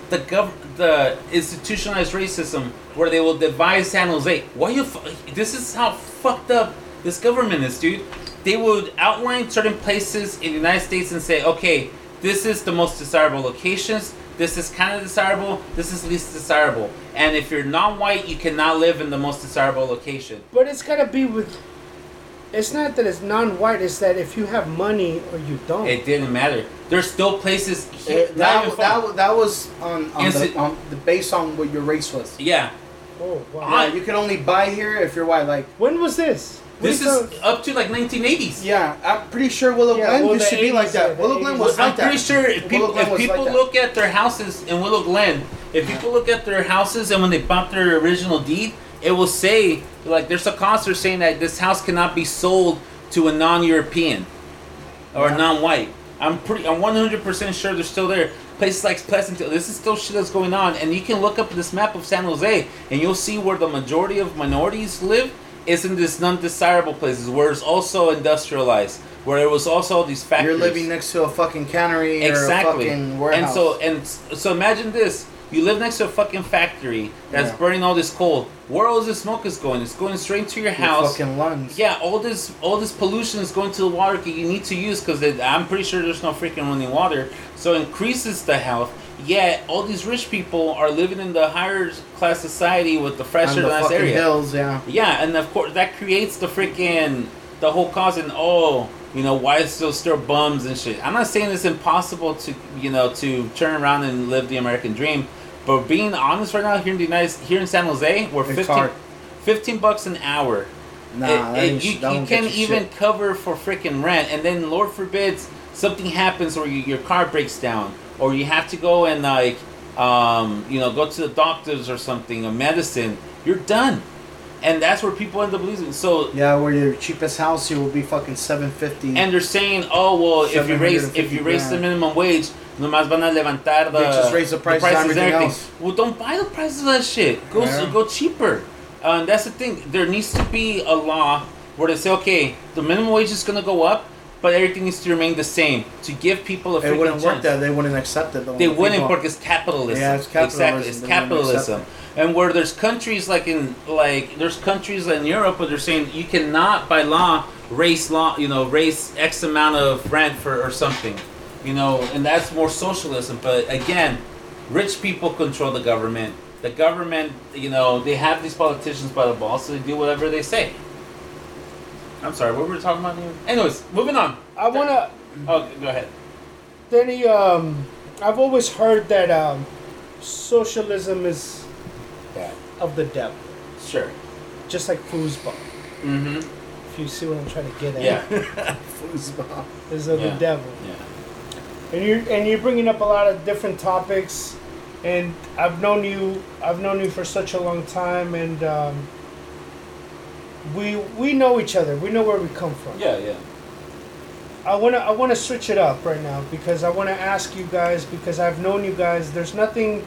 [SPEAKER 1] The gov, the institutionalized racism, where they will divide San Jose. Why you? This is how fucked up this government is, dude. They would outline certain places in the United States and say, okay, this is the most desirable locations. This is kind of desirable. This is least desirable. And if you're non-white, you cannot live in the most desirable location.
[SPEAKER 2] But it's gotta be with. It's not that it's non-white. It's that if you have money or you don't.
[SPEAKER 1] It didn't matter. There's still places uh, here.
[SPEAKER 3] It-
[SPEAKER 1] not
[SPEAKER 3] that, that, that was on, on, the,
[SPEAKER 1] it-
[SPEAKER 3] on the based on what your race was.
[SPEAKER 1] yeah.
[SPEAKER 2] oh wow.
[SPEAKER 1] I-
[SPEAKER 3] Yeah, you can only buy here if you're white. Like,
[SPEAKER 2] when was this?
[SPEAKER 1] This
[SPEAKER 2] When
[SPEAKER 1] is up to like 1980s.
[SPEAKER 3] yeah, I'm pretty sure Willow
[SPEAKER 2] Yeah,
[SPEAKER 3] Glen
[SPEAKER 2] well,
[SPEAKER 3] used to be like that. Willow Glen
[SPEAKER 2] 80s.
[SPEAKER 3] was
[SPEAKER 1] I'm
[SPEAKER 3] like that.
[SPEAKER 1] pretty sure if people, if people
[SPEAKER 3] like that.
[SPEAKER 1] look at their houses in Willow Glen, if people look at their houses and when they bought their original deed, it will say like there's a concert saying that this house cannot be sold to a non-European or
[SPEAKER 3] Yeah.
[SPEAKER 1] non-white. I'm pretty. I'm 100% sure they're still there. Places like Pleasantville. This is still shit that's going on, and you can look up this map of San Jose, and you'll see where the majority of minorities live is in this non-desirable places, where it's also industrialized, where it was also all these factories.
[SPEAKER 3] You're living next to a fucking cannery
[SPEAKER 1] exactly.
[SPEAKER 3] or a fucking warehouse.
[SPEAKER 1] and so and so imagine this: you live next to a fucking factory that's
[SPEAKER 3] Yeah.
[SPEAKER 1] burning all this coal. Where all this smoke is going? It's going straight to your
[SPEAKER 3] Your
[SPEAKER 1] house.
[SPEAKER 3] fucking lungs.
[SPEAKER 1] Yeah, all this all this pollution is going to the water that you need to use because I'm pretty sure there's no freaking running water. So it increases the health. Yet all these rich people are living in the higher class society with the fresher,
[SPEAKER 3] on the
[SPEAKER 1] nice
[SPEAKER 3] fucking
[SPEAKER 1] area.
[SPEAKER 3] hills, yeah.
[SPEAKER 1] Yeah, and of course that creates the freaking the whole cause and oh, you know, why is still still bums and shit. I'm not saying it's impossible to you know to turn around and live the American dream, but being honest right now here in the United here in San Jose, we're
[SPEAKER 3] It's
[SPEAKER 1] 15, 15 bucks an hour.
[SPEAKER 3] Nah,
[SPEAKER 1] It-
[SPEAKER 3] that
[SPEAKER 1] it-
[SPEAKER 3] ain't
[SPEAKER 1] you, you
[SPEAKER 3] won't get
[SPEAKER 1] can't
[SPEAKER 3] you
[SPEAKER 1] even
[SPEAKER 3] shit.
[SPEAKER 1] cover for freaking rent, and then Lord forbids something happens or you, your car breaks down, or you have to go and like, um, you know, go to the doctors or something, or medicine. You're done, and that's where people end up losing. So,
[SPEAKER 3] Yeah, where your cheapest house here will be fucking seven fifty.
[SPEAKER 1] and they're saying, oh well, if you raise if you
[SPEAKER 3] 750
[SPEAKER 1] raise the minimum wage, nomás van a levantar the
[SPEAKER 3] They just raise the prices on
[SPEAKER 1] and
[SPEAKER 3] everything else.
[SPEAKER 1] Well, don't buy the prices of that shit. Go
[SPEAKER 3] Yeah.
[SPEAKER 1] go cheaper. Uh, and that's the thing. There needs to be a law where they say, okay, the minimum wage is gonna go up, but everything needs to remain the same to give people a
[SPEAKER 3] it wouldn't work that. They wouldn't accept it.
[SPEAKER 1] They wouldn't
[SPEAKER 3] people-
[SPEAKER 1] because capitalism.
[SPEAKER 3] Yeah, it's capitalism.
[SPEAKER 1] Exactly, it's capitalism. And where there's countries like in like there's countries in Europe where they're saying you cannot by law raise law you know raise X amount of rent for or something, you know, and that's more socialism. But again, rich people control the government. The government, you know, they have these politicians by the balls, so they do whatever they say. I'm sorry, what were we talking about here? Anyways, moving on.
[SPEAKER 2] I wanna.
[SPEAKER 1] Oh, go ahead.
[SPEAKER 2] Danny, um, I've always heard that um, socialism is of the devil,
[SPEAKER 1] Sure.
[SPEAKER 2] just like foosball.
[SPEAKER 1] Mm-hmm.
[SPEAKER 2] If you see what I'm trying to get at,
[SPEAKER 1] Yeah. [LAUGHS]
[SPEAKER 3] Foosball.
[SPEAKER 2] is of
[SPEAKER 1] Yeah.
[SPEAKER 2] the devil.
[SPEAKER 1] Yeah.
[SPEAKER 2] And you're and you're bringing up a lot of different topics, and I've known you I've known you for such a long time, and um, we we know each other. We know where we come from.
[SPEAKER 1] Yeah, yeah.
[SPEAKER 2] I wanna I wanna switch it up right now because I wanna ask you guys because I've known you guys. There's nothing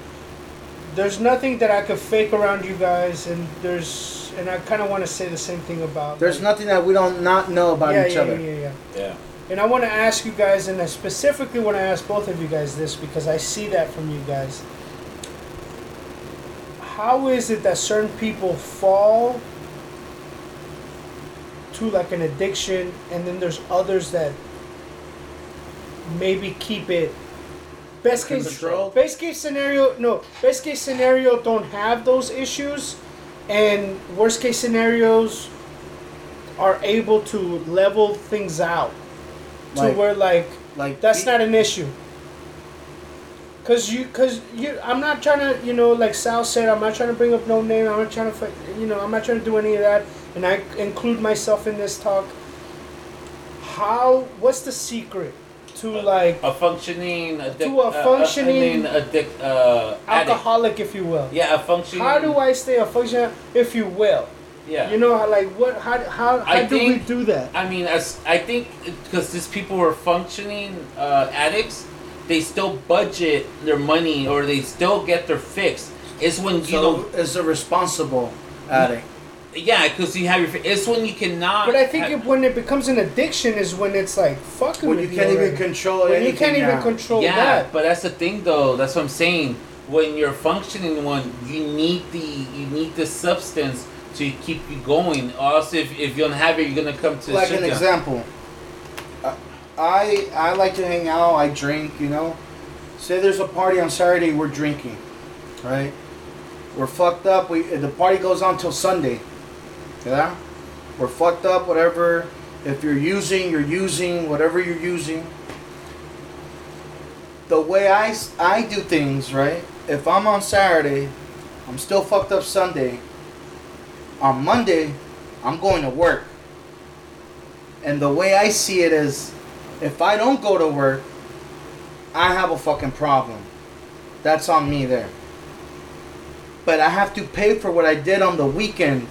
[SPEAKER 2] there's nothing that I could fake around you guys, and there's and I kind of want to say the same thing about.
[SPEAKER 3] There's nothing that we don't not know about
[SPEAKER 2] yeah,
[SPEAKER 3] each
[SPEAKER 2] yeah,
[SPEAKER 3] other.
[SPEAKER 2] Yeah, yeah, yeah.
[SPEAKER 1] Yeah.
[SPEAKER 2] And I want to ask you guys, and I specifically want to ask both of you guys this because I see that from you guys. How is it that certain people fall to like an addiction, and then there's others that maybe keep it. Best case, best case scenario, no. Best case scenario, don't have those issues, and worst case scenarios are able to level things out to
[SPEAKER 3] Like-
[SPEAKER 2] where like
[SPEAKER 3] Like
[SPEAKER 2] that's not an issue. Cause you, cause you, I'm not trying to, you know, like Sal said, I'm not trying to bring up no name. I'm not trying to, you know, I'm not trying to do any of that. And I include myself in this talk. How? What's the secret to like
[SPEAKER 1] a functioning addic-
[SPEAKER 2] To a
[SPEAKER 1] uh,
[SPEAKER 2] functioning
[SPEAKER 1] uh, addic- uh, addict.
[SPEAKER 2] alcoholic, if you will?
[SPEAKER 1] Yeah, a functioning.
[SPEAKER 2] How do I stay a functional, if you will?
[SPEAKER 1] Yeah.
[SPEAKER 2] You know, like what? How? How? How
[SPEAKER 1] I
[SPEAKER 2] do
[SPEAKER 1] think-
[SPEAKER 2] we do that?
[SPEAKER 1] I mean, as I think because these people were functioning uh, addicts, they still budget their money or they still get their fix. It's when you
[SPEAKER 3] So
[SPEAKER 1] don't.
[SPEAKER 3] is a responsible addict.
[SPEAKER 1] Yeah, because you have your. fi- It's when you cannot.
[SPEAKER 2] But I think
[SPEAKER 1] have-
[SPEAKER 2] it, when it becomes an addiction is when it's like fucking.
[SPEAKER 3] When
[SPEAKER 2] with
[SPEAKER 3] you can't even
[SPEAKER 2] already.
[SPEAKER 3] control
[SPEAKER 2] When you can't even
[SPEAKER 3] now.
[SPEAKER 2] control
[SPEAKER 1] yeah,
[SPEAKER 2] that.
[SPEAKER 1] but that's the thing, though. That's what I'm saying. When you're functioning one, you need the you need the substance to keep you going. Or else, if, if you don't have it, you're gonna come to
[SPEAKER 3] like
[SPEAKER 1] shit
[SPEAKER 3] an
[SPEAKER 1] down.
[SPEAKER 3] example. uh, I I like to hang out. I drink. You know, say there's a party on Saturday. We're drinking, right? We're fucked up. We the party goes on till Sunday. Yeah, we're fucked up. Whatever. If you're using, you're using whatever you're using. The way I, I do things, right? If I'm on Saturday, I'm still fucked up Sunday. On Monday, I'm going to work. And the way I see it is, if I don't go to work, I have a fucking problem. That's on me there. But I have to pay for what I did on the weekend.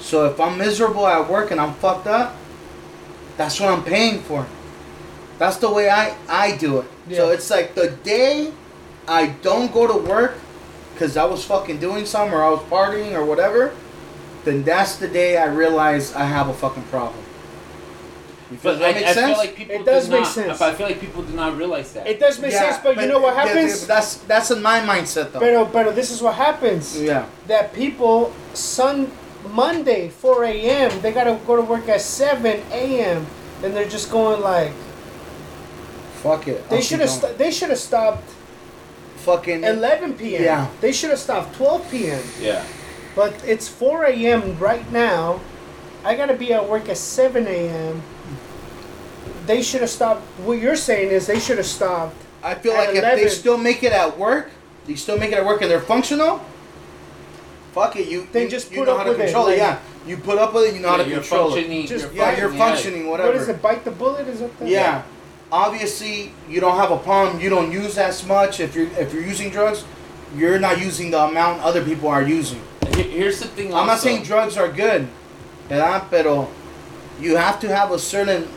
[SPEAKER 3] So if I'm miserable at work and I'm fucked up, that's what I'm paying for. That's the way I, I do it. So it's like the day I don't go to work because I was fucking doing something or I was partying or whatever, then that's the day I realize I have a fucking problem. You feel
[SPEAKER 1] But
[SPEAKER 3] that
[SPEAKER 1] I,
[SPEAKER 3] make
[SPEAKER 1] I
[SPEAKER 3] sense?
[SPEAKER 1] feel like people
[SPEAKER 2] It does
[SPEAKER 1] do
[SPEAKER 2] make
[SPEAKER 1] not,
[SPEAKER 2] sense.
[SPEAKER 1] But I feel like people do not realize that.
[SPEAKER 2] It does make
[SPEAKER 3] Yeah,
[SPEAKER 2] sense, but, you know what happens?
[SPEAKER 3] yeah, that's that's in my mindset though.
[SPEAKER 2] Pero, pero this is what happens.
[SPEAKER 3] yeah.
[SPEAKER 2] That people, Sun Monday, 4 a.m., they gotta go to work at 7 a.m. and they're just going like
[SPEAKER 3] Fuck it.
[SPEAKER 2] they should have st- they should have stopped
[SPEAKER 3] fucking
[SPEAKER 2] 11 p.m.
[SPEAKER 3] Yeah.
[SPEAKER 2] They should have stopped 12 p.m.
[SPEAKER 1] yeah.
[SPEAKER 2] But it's 4 a.m. right now. I gotta be at work at 7 a.m. They should have stopped. What you're saying is they should have stopped.
[SPEAKER 3] I feel
[SPEAKER 2] at
[SPEAKER 3] like if they still make it at work, they still make it at work and they're functional. Fuck it, you
[SPEAKER 2] Then
[SPEAKER 3] you,
[SPEAKER 2] just
[SPEAKER 3] you
[SPEAKER 2] put
[SPEAKER 3] know
[SPEAKER 2] up
[SPEAKER 3] how to
[SPEAKER 2] with it,
[SPEAKER 3] control it.
[SPEAKER 2] like-
[SPEAKER 3] Yeah, you put up with it. You know how
[SPEAKER 1] Yeah,
[SPEAKER 3] to
[SPEAKER 1] you're
[SPEAKER 3] control it.
[SPEAKER 1] functioning.
[SPEAKER 2] Just-
[SPEAKER 1] you're
[SPEAKER 3] Yeah, you're
[SPEAKER 1] functioning,
[SPEAKER 3] functioning. Whatever.
[SPEAKER 2] What is it? Bite the bullet? Is that the
[SPEAKER 3] Yeah. Obviously, you don't have a problem. You don't use as much. If you're if you're using drugs, you're not using the amount other people are using.
[SPEAKER 1] Here's the thing.
[SPEAKER 3] I'm not saying drugs are good, ¿verdad? Pero you have to have a certain
[SPEAKER 1] You need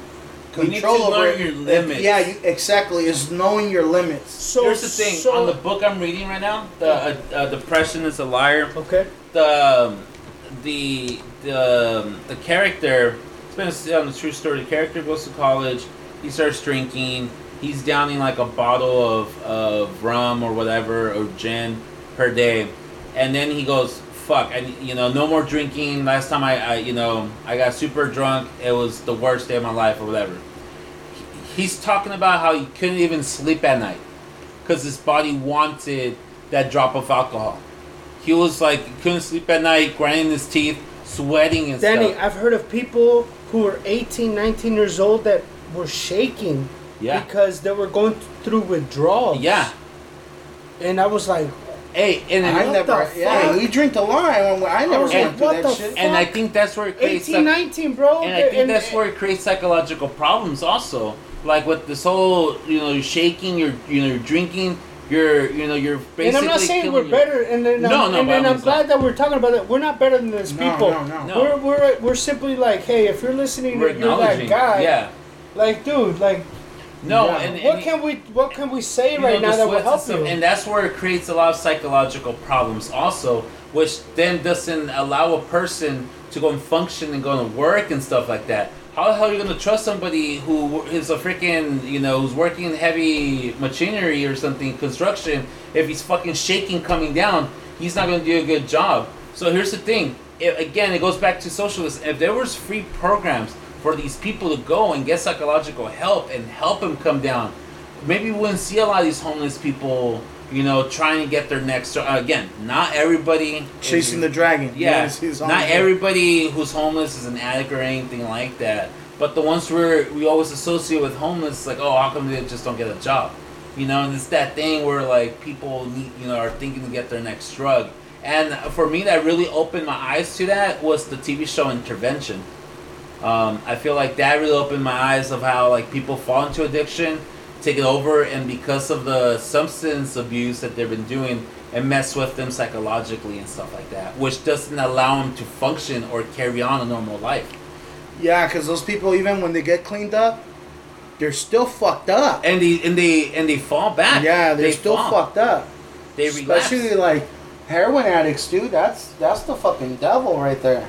[SPEAKER 3] control
[SPEAKER 1] to
[SPEAKER 3] over
[SPEAKER 1] learn your limits.
[SPEAKER 3] Yeah, you, exactly. Is knowing your limits.
[SPEAKER 2] So
[SPEAKER 1] Here's the thing.
[SPEAKER 2] So,
[SPEAKER 1] on the book I'm reading right now, the uh, uh, depression is a liar.
[SPEAKER 2] okay.
[SPEAKER 1] The um, the the um, the character. It's been on the true story. The character goes to college. He starts drinking. He's downing like a bottle of, of rum or whatever or gin per day, and then he goes, "Fuck! I you know no more drinking." Last time I, I you know I got super drunk. It was the worst day of my life or whatever. He's talking about how he couldn't even sleep at night because his body wanted that drop of alcohol. He was like couldn't sleep at night, grinding his teeth, sweating and
[SPEAKER 2] Danny,
[SPEAKER 1] stuff.
[SPEAKER 2] I've heard of people who are 18, 19 years old that were shaking
[SPEAKER 1] Yeah,
[SPEAKER 2] because they were going through withdrawals.
[SPEAKER 1] yeah.
[SPEAKER 2] And I was like,
[SPEAKER 1] Hey, and
[SPEAKER 3] I
[SPEAKER 2] What
[SPEAKER 3] never. Yeah,
[SPEAKER 2] fuck?
[SPEAKER 3] we drink a lot. I never
[SPEAKER 2] was
[SPEAKER 3] went
[SPEAKER 2] like,
[SPEAKER 3] through that shit.
[SPEAKER 1] and I think that's where it creates
[SPEAKER 2] 18, 19, bro.
[SPEAKER 1] and I think
[SPEAKER 2] And-
[SPEAKER 1] that's where it creates psychological problems also. Like with this whole, you know, you're shaking, you're you know, you're drinking, you're you know, you're basically.
[SPEAKER 2] And I'm not saying we're
[SPEAKER 1] your-
[SPEAKER 2] better, and then
[SPEAKER 1] No,
[SPEAKER 2] I'm,
[SPEAKER 1] no,
[SPEAKER 2] and
[SPEAKER 1] all
[SPEAKER 2] I'm glad that we're talking about that. We're not better than these
[SPEAKER 3] No,
[SPEAKER 2] people.
[SPEAKER 3] no, no.
[SPEAKER 1] No.
[SPEAKER 2] We're, we're we're simply like, hey, if you're listening,
[SPEAKER 1] We're
[SPEAKER 2] you're that
[SPEAKER 1] acknowledging.
[SPEAKER 2] guy.
[SPEAKER 1] Yeah.
[SPEAKER 2] Like, dude, like,
[SPEAKER 1] No,
[SPEAKER 3] Yeah.
[SPEAKER 1] and, and
[SPEAKER 2] what can we what can we say right
[SPEAKER 1] know,
[SPEAKER 2] now that will help
[SPEAKER 1] system,
[SPEAKER 2] you?
[SPEAKER 1] And that's where it creates a lot of psychological problems also, which then doesn't allow a person to go and function and go to work and stuff like that. How the hell are you going to trust somebody who is a freaking, you know, who's working in heavy machinery or something, construction, if he's fucking shaking coming down, he's not going to do a good job. So here's the thing. It, again, it goes back to socialism. If there was free programs for these people to go and get psychological help and help them come down, maybe we wouldn't see a lot of these homeless people, you know, trying to get their next. Uh, again, not everybody
[SPEAKER 3] Chasing the dragon.
[SPEAKER 1] Yeah,
[SPEAKER 3] wanna see his
[SPEAKER 1] not everybody who's homeless is an addict or anything like that. But the ones where we always associate with homeless, like, oh, how come they just don't get a job? You know, and it's that thing where like people need, you know, are thinking to get their next drug. And for me, that really opened my eyes to that was the TV show Intervention. Um, I feel like that really opened my eyes of how like people fall into addiction, take it over, and because of the substance abuse that they've been doing, it mess with them psychologically and stuff like that, which doesn't allow them to function or carry on a normal life.
[SPEAKER 3] Yeah, because those people, even when they get cleaned up, they're still fucked up.
[SPEAKER 1] And they and they and they fall back.
[SPEAKER 3] Yeah, they're
[SPEAKER 1] They
[SPEAKER 3] still
[SPEAKER 1] fall.
[SPEAKER 3] fucked up.
[SPEAKER 1] They.
[SPEAKER 3] Especially like heroin addicts, dude. That's that's the fucking devil right there.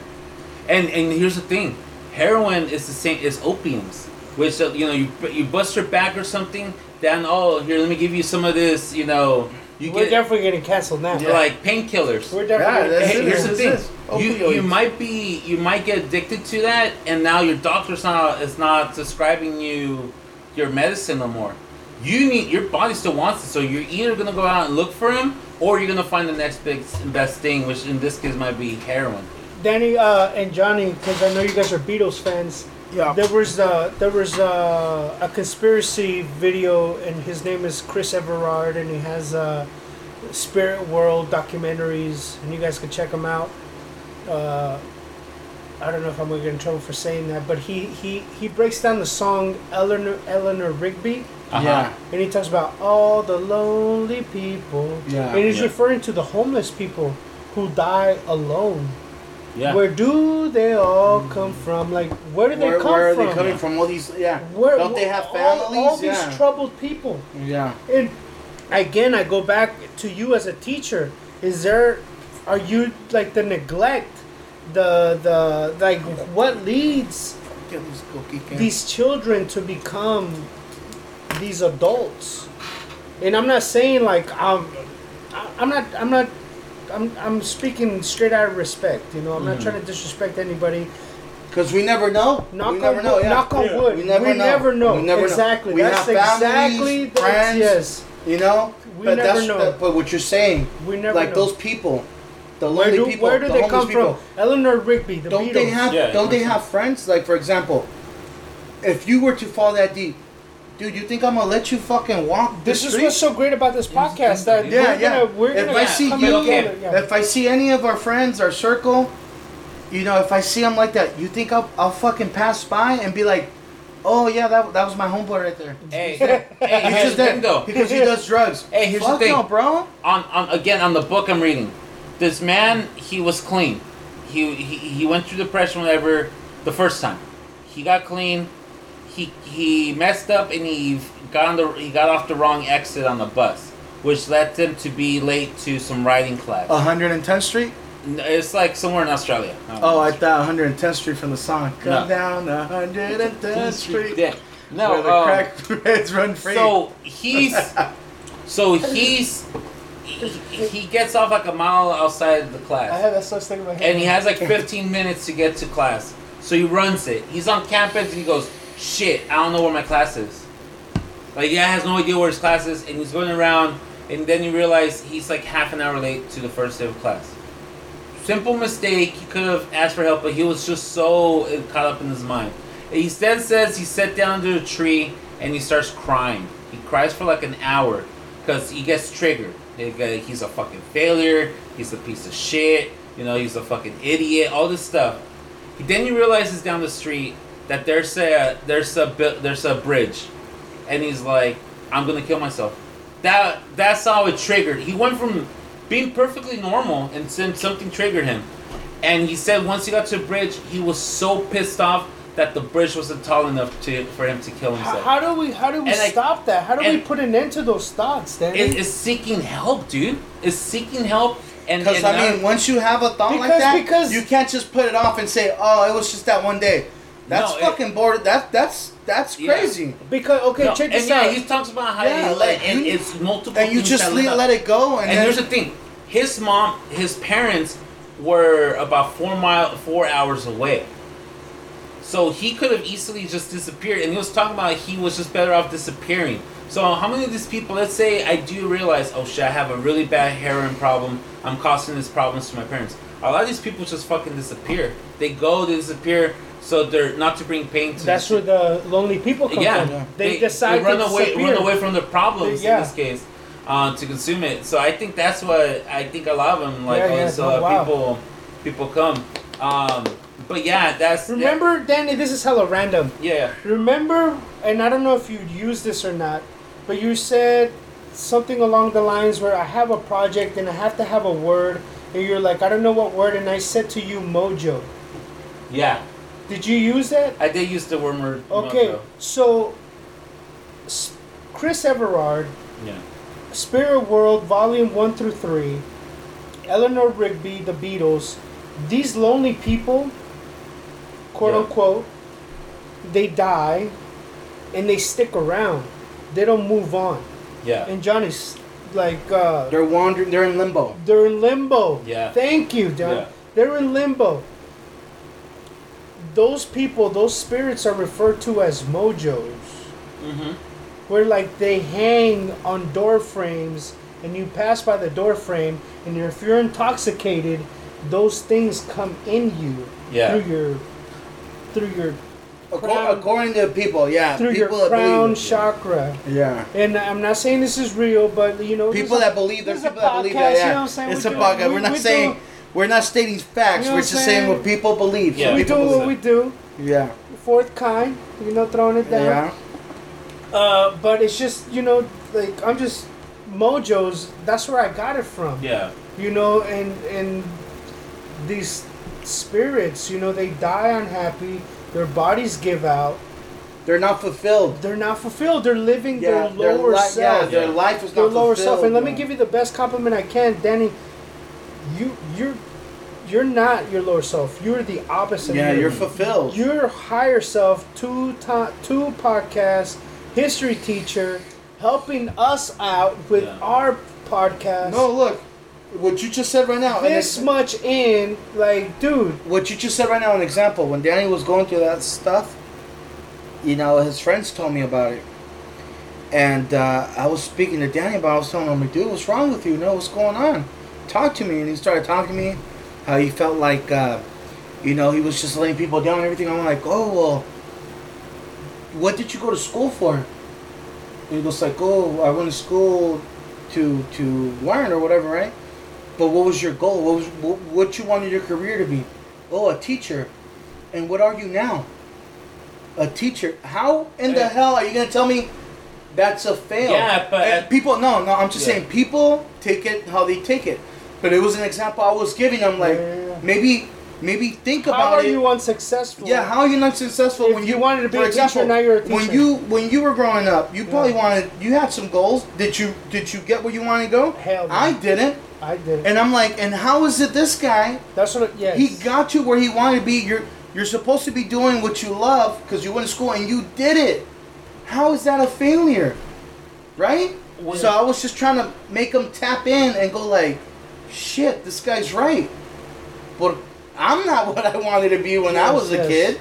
[SPEAKER 1] And and here's the thing, heroin is the same as opiums, which uh, you know you you bust your back or something. Then oh here let me give you some of this. You know you
[SPEAKER 2] We're
[SPEAKER 1] get
[SPEAKER 2] definitely getting canceled now.
[SPEAKER 1] like painkillers.
[SPEAKER 2] We're definitely
[SPEAKER 3] that's
[SPEAKER 1] Hey, here's the thing. You, you might be you might get addicted to that, and now your doctor's not is not prescribing you your medicine no more. You need your body still wants it, so you're either gonna go out and look for him, or you're gonna find the next big best thing, which in this case might be heroin.
[SPEAKER 2] Danny uh, and Johnny, because I know you guys are Beatles fans.
[SPEAKER 3] Yeah.
[SPEAKER 2] There was uh, there was uh, a conspiracy video, and his name is Chris Everard, and he has uh, Spirit World documentaries, and you guys can check them out. Uh, I don't know if I'm gonna get in trouble for saying that, but he he, he breaks down the song Eleanor Eleanor Rigby,
[SPEAKER 1] Uh-huh.
[SPEAKER 3] Yeah.
[SPEAKER 2] and he talks about all the lonely people,
[SPEAKER 3] Yeah.
[SPEAKER 2] and he's
[SPEAKER 1] Yeah.
[SPEAKER 2] referring to the homeless people who die alone.
[SPEAKER 1] Yeah.
[SPEAKER 2] Where do they all come from? Like, where do they
[SPEAKER 3] Where,
[SPEAKER 2] come
[SPEAKER 3] where are
[SPEAKER 2] from?
[SPEAKER 3] they coming from? All these, yeah.
[SPEAKER 2] Where,
[SPEAKER 3] Don't they have
[SPEAKER 2] all-
[SPEAKER 3] families?
[SPEAKER 2] All,
[SPEAKER 3] yeah.
[SPEAKER 2] these troubled people.
[SPEAKER 3] yeah.
[SPEAKER 2] And again, I go back to you as a teacher. Is there, are you like the neglect, the the like what leads
[SPEAKER 3] these cookie cans.
[SPEAKER 2] these children to become these adults? And I'm not saying like I'm, I'm not I'm not. I'm, I'm speaking straight out of respect, you know. I'm not mm. trying to disrespect anybody.
[SPEAKER 3] Because we never know.
[SPEAKER 2] Knock
[SPEAKER 3] we
[SPEAKER 2] on
[SPEAKER 3] never
[SPEAKER 2] wood.
[SPEAKER 3] know. Yeah.
[SPEAKER 2] Knock on wood.
[SPEAKER 3] We never know.
[SPEAKER 2] never know.
[SPEAKER 3] We never know.
[SPEAKER 2] exactly.
[SPEAKER 3] We
[SPEAKER 2] that's
[SPEAKER 3] have families,
[SPEAKER 2] exactly. that's-
[SPEAKER 3] friends.
[SPEAKER 2] yes.
[SPEAKER 3] You know.
[SPEAKER 2] We
[SPEAKER 3] but
[SPEAKER 2] never
[SPEAKER 3] that's
[SPEAKER 2] know.
[SPEAKER 3] that- but what you're saying,
[SPEAKER 2] We never
[SPEAKER 3] like
[SPEAKER 2] know.
[SPEAKER 3] those people, the
[SPEAKER 2] where do
[SPEAKER 3] people,
[SPEAKER 2] where do
[SPEAKER 3] the
[SPEAKER 2] they
[SPEAKER 3] homeless
[SPEAKER 2] come
[SPEAKER 3] people.
[SPEAKER 2] from? Eleanor Rigby, the
[SPEAKER 3] Don't
[SPEAKER 2] Beatles.
[SPEAKER 3] they have?
[SPEAKER 1] Yeah,
[SPEAKER 3] don't they have friends? Like for example, if you were to fall that deep, dude, you think I'm gonna let you fucking walk? the
[SPEAKER 2] this is what's so great about this podcast. That
[SPEAKER 3] Yeah,
[SPEAKER 2] we're
[SPEAKER 3] yeah.
[SPEAKER 2] Gonna, we're
[SPEAKER 3] if
[SPEAKER 2] gonna
[SPEAKER 3] I see
[SPEAKER 2] come
[SPEAKER 3] you,
[SPEAKER 2] together, yeah.
[SPEAKER 3] if I see any of our friends, our circle, you know, if I see them like that, you think I'll, I'll fucking pass by and be like, oh yeah, that, that was my homeboy right there. [LAUGHS]
[SPEAKER 1] Hey, [LAUGHS] hey,
[SPEAKER 3] He's
[SPEAKER 1] here's
[SPEAKER 3] just
[SPEAKER 1] the
[SPEAKER 3] there
[SPEAKER 1] thing though.
[SPEAKER 3] because he does drugs.
[SPEAKER 1] Hey, here's the
[SPEAKER 3] Fuck
[SPEAKER 1] thing.
[SPEAKER 3] no, bro.
[SPEAKER 1] on, on again on the book I'm reading, this man he was clean. He, he he went through depression whatever the first time. He got clean. He he messed up and he got on the he got off the wrong exit on the bus, which led him to be late to some writing class.
[SPEAKER 3] 110th Street.
[SPEAKER 1] N- It's like somewhere in Australia. don't
[SPEAKER 3] Oh,
[SPEAKER 1] know.
[SPEAKER 3] I thought 110th Street from the song. Come
[SPEAKER 1] No.
[SPEAKER 3] down 110th Street.
[SPEAKER 1] Yeah. No,
[SPEAKER 3] where the
[SPEAKER 1] um,
[SPEAKER 3] crackheads [LAUGHS] run free.
[SPEAKER 1] So he's [LAUGHS] so he's he, he gets off like a mile outside of the class.
[SPEAKER 2] I had that such thing in my head.
[SPEAKER 1] and he has like 15 minutes to get to class. So he runs it. He's on campus and he goes, "Shit, I don't know where my class is." Like, yeah, has no idea where his class is, and he's going around, and then you realize he's like half an hour late to the first day of class. Simple mistake. He could have asked for help, but he was just so uh, caught up in his mind. He then says he sat down under a tree and he starts crying. He cries for like an hour because he gets triggered. He's a fucking failure. He's a piece of shit. You know, he's a fucking idiot. All this stuff. Then he realizes down the street that there's a there's a there's a bridge, and he's like, I'm gonna kill myself. That that's how it triggered. He went from being perfectly normal and then something triggered him. And he said once he got to the bridge, he was so pissed off that the bridge wasn't tall enough to for him to kill himself.
[SPEAKER 2] how do we how do we
[SPEAKER 1] And, like-
[SPEAKER 2] stop that? How do we put an end to those thoughts, Danny?
[SPEAKER 1] It is seeking help, dude. It's seeking help. And
[SPEAKER 3] Because I mean, once you have a thought like
[SPEAKER 2] Because-
[SPEAKER 3] that,
[SPEAKER 2] because-
[SPEAKER 3] you can't just put it off and say, "Oh, it was just that one day." That's
[SPEAKER 1] No, it-
[SPEAKER 3] fucking bored. That that's that's
[SPEAKER 1] Yeah.
[SPEAKER 3] crazy.
[SPEAKER 2] because okay,
[SPEAKER 1] No,
[SPEAKER 2] check
[SPEAKER 1] and
[SPEAKER 2] this
[SPEAKER 1] yeah,
[SPEAKER 2] out.
[SPEAKER 1] he talks about how
[SPEAKER 3] Yeah,
[SPEAKER 1] he let,
[SPEAKER 3] like,
[SPEAKER 1] and
[SPEAKER 3] you-
[SPEAKER 1] it's multiple.
[SPEAKER 3] And you just let, let it go, and,
[SPEAKER 1] And
[SPEAKER 3] then
[SPEAKER 1] here's the thing: his mom, his parents were about four mile, four hours away. So he could have easily just disappeared, and he was talking about he was just better off disappearing. So how many of these people? Let's say I do realize, oh shit, I have a really bad heroin problem. I'm causing these problems to my parents. A lot of these people just fucking disappear. They go, they disappear, so they're not to bring pain to.
[SPEAKER 2] That's where the lonely people come
[SPEAKER 1] yeah,
[SPEAKER 2] from. They, decide
[SPEAKER 1] they run
[SPEAKER 2] to
[SPEAKER 1] away,
[SPEAKER 2] disappear.
[SPEAKER 1] run away from the problems
[SPEAKER 2] They- yeah.
[SPEAKER 1] in this case, uh, to consume it. So I think that's what I think a lot of them like.
[SPEAKER 2] Yeah, yeah,
[SPEAKER 1] so uh,
[SPEAKER 2] wow.
[SPEAKER 1] people, people come. Um, but yeah, that's
[SPEAKER 2] Remember, Danny, this is hella random.
[SPEAKER 1] Yeah,
[SPEAKER 2] Remember, and I don't know if you'd use this or not, but you said something along the lines where I have a project and I have to have a word, and you're like, I don't know what word, and I said to you, mojo.
[SPEAKER 1] yeah.
[SPEAKER 2] Did you use that?
[SPEAKER 1] I did use the wormer.
[SPEAKER 2] Okay,
[SPEAKER 1] mojo.
[SPEAKER 2] so S- Chris Everard,
[SPEAKER 1] Yeah.
[SPEAKER 2] Spirit World, Volume 1 through 3, Eleanor Rigby, The Beatles, these lonely people, quote
[SPEAKER 1] Yeah.
[SPEAKER 2] unquote, they die and they stick around. They don't move on.
[SPEAKER 1] Yeah.
[SPEAKER 2] And Johnny's like, uh,
[SPEAKER 3] They're wandering. They're in limbo.
[SPEAKER 2] they're in limbo.
[SPEAKER 1] Yeah.
[SPEAKER 2] Thank you, John.
[SPEAKER 1] Yeah.
[SPEAKER 2] They're in limbo. Those people, those spirits are referred to as mojos.
[SPEAKER 1] Mm-hmm.
[SPEAKER 2] where like they hang on door frames and you pass by the door frame and if you're intoxicated those things come in you
[SPEAKER 1] Yeah.
[SPEAKER 2] through your through your Crown-
[SPEAKER 3] according to people, yeah,
[SPEAKER 2] through
[SPEAKER 3] people
[SPEAKER 2] your crown chakra
[SPEAKER 3] Yeah.
[SPEAKER 2] and i'm not saying this is real but you know
[SPEAKER 3] People
[SPEAKER 2] this
[SPEAKER 3] that
[SPEAKER 2] is-
[SPEAKER 3] believe, there's
[SPEAKER 2] this
[SPEAKER 3] people that believe
[SPEAKER 2] podcast,
[SPEAKER 3] that.
[SPEAKER 2] you
[SPEAKER 3] Yeah,
[SPEAKER 2] know what I'm saying?
[SPEAKER 3] it's
[SPEAKER 2] We
[SPEAKER 3] a
[SPEAKER 2] do-
[SPEAKER 3] podcast.
[SPEAKER 2] we-
[SPEAKER 3] We're not
[SPEAKER 2] we
[SPEAKER 3] saying,
[SPEAKER 2] do-
[SPEAKER 3] we're not stating facts.
[SPEAKER 2] You know
[SPEAKER 3] we're just saying
[SPEAKER 2] saying?
[SPEAKER 3] what people believe.
[SPEAKER 1] Yeah.
[SPEAKER 3] Some
[SPEAKER 2] we
[SPEAKER 3] people
[SPEAKER 2] do
[SPEAKER 3] believe
[SPEAKER 2] what we do
[SPEAKER 3] Yeah.
[SPEAKER 2] fourth kind you know throwing it down
[SPEAKER 3] Yeah.
[SPEAKER 2] uh, but it's just you know like i'm just mojos that's where i got it from
[SPEAKER 1] Yeah.
[SPEAKER 2] you know and and these spirits you know they die unhappy their bodies give out
[SPEAKER 3] They're not fulfilled.
[SPEAKER 2] they're not fulfilled they're living
[SPEAKER 3] Yeah.
[SPEAKER 2] their lower
[SPEAKER 3] li-
[SPEAKER 2] self
[SPEAKER 3] Yeah, their
[SPEAKER 1] Yeah.
[SPEAKER 3] life is not fulfilled.
[SPEAKER 2] their
[SPEAKER 3] not
[SPEAKER 2] lower
[SPEAKER 3] fulfilled.
[SPEAKER 2] self and let me give you the best compliment i can danny you you're you're not your lower self you're the opposite
[SPEAKER 3] Yeah,
[SPEAKER 2] of your-
[SPEAKER 3] you're fulfilled.
[SPEAKER 2] You're your higher self two to- two podcasts history teacher helping us out with
[SPEAKER 1] Yeah.
[SPEAKER 2] our podcast
[SPEAKER 3] No, look, what you just said right now. an
[SPEAKER 2] this
[SPEAKER 3] ex-
[SPEAKER 2] much in like dude
[SPEAKER 3] what you just said right now, an example. When Danny was going through that stuff, you know, his friends told me about it. And uh, I was speaking to Danny about it. I was telling him, like, dude, what's wrong with you? You know, what's going on? Talk to me. And he started talking to me how he felt like, uh, you know, he was just letting people down and everything. I'm like, oh, well, what did you go to school for? And he goes like, oh, I went to school to to learn or whatever, right? But what was your goal? What was what, what you wanted your career to be? Oh, a teacher. And what are you now? A teacher. How in the hell are you gonna tell me that's a fail?
[SPEAKER 1] Yeah, but-
[SPEAKER 3] And people. No, no. I'm just
[SPEAKER 1] Yeah.
[SPEAKER 3] saying people take it how they take it. But it was an example I was giving. I'm like,
[SPEAKER 2] Yeah,
[SPEAKER 3] maybe maybe think
[SPEAKER 2] How
[SPEAKER 3] about
[SPEAKER 2] are
[SPEAKER 3] it.
[SPEAKER 2] you unsuccessful?
[SPEAKER 3] Yeah, how are you not successful
[SPEAKER 2] If
[SPEAKER 3] when
[SPEAKER 2] you
[SPEAKER 3] you,
[SPEAKER 2] wanted to be a teacher, now you're a teacher.
[SPEAKER 3] When you when you were growing up, you probably
[SPEAKER 2] Yeah.
[SPEAKER 3] wanted you had some goals. Did you did you get where you wanted to go?
[SPEAKER 2] Hell no.
[SPEAKER 3] I didn't.
[SPEAKER 2] I did.
[SPEAKER 3] And I'm like, and how is it this guy?
[SPEAKER 2] That's what. It, yes.
[SPEAKER 3] He got to where he wanted to be. You're you're supposed to be doing what you love because you went to school and you did it. How is that a failure? Right?
[SPEAKER 1] Well-
[SPEAKER 3] so I was just trying to make him tap in and go like, shit, this guy's right. But I'm not [LAUGHS] what I wanted to be when I was a
[SPEAKER 2] yes.
[SPEAKER 3] kid.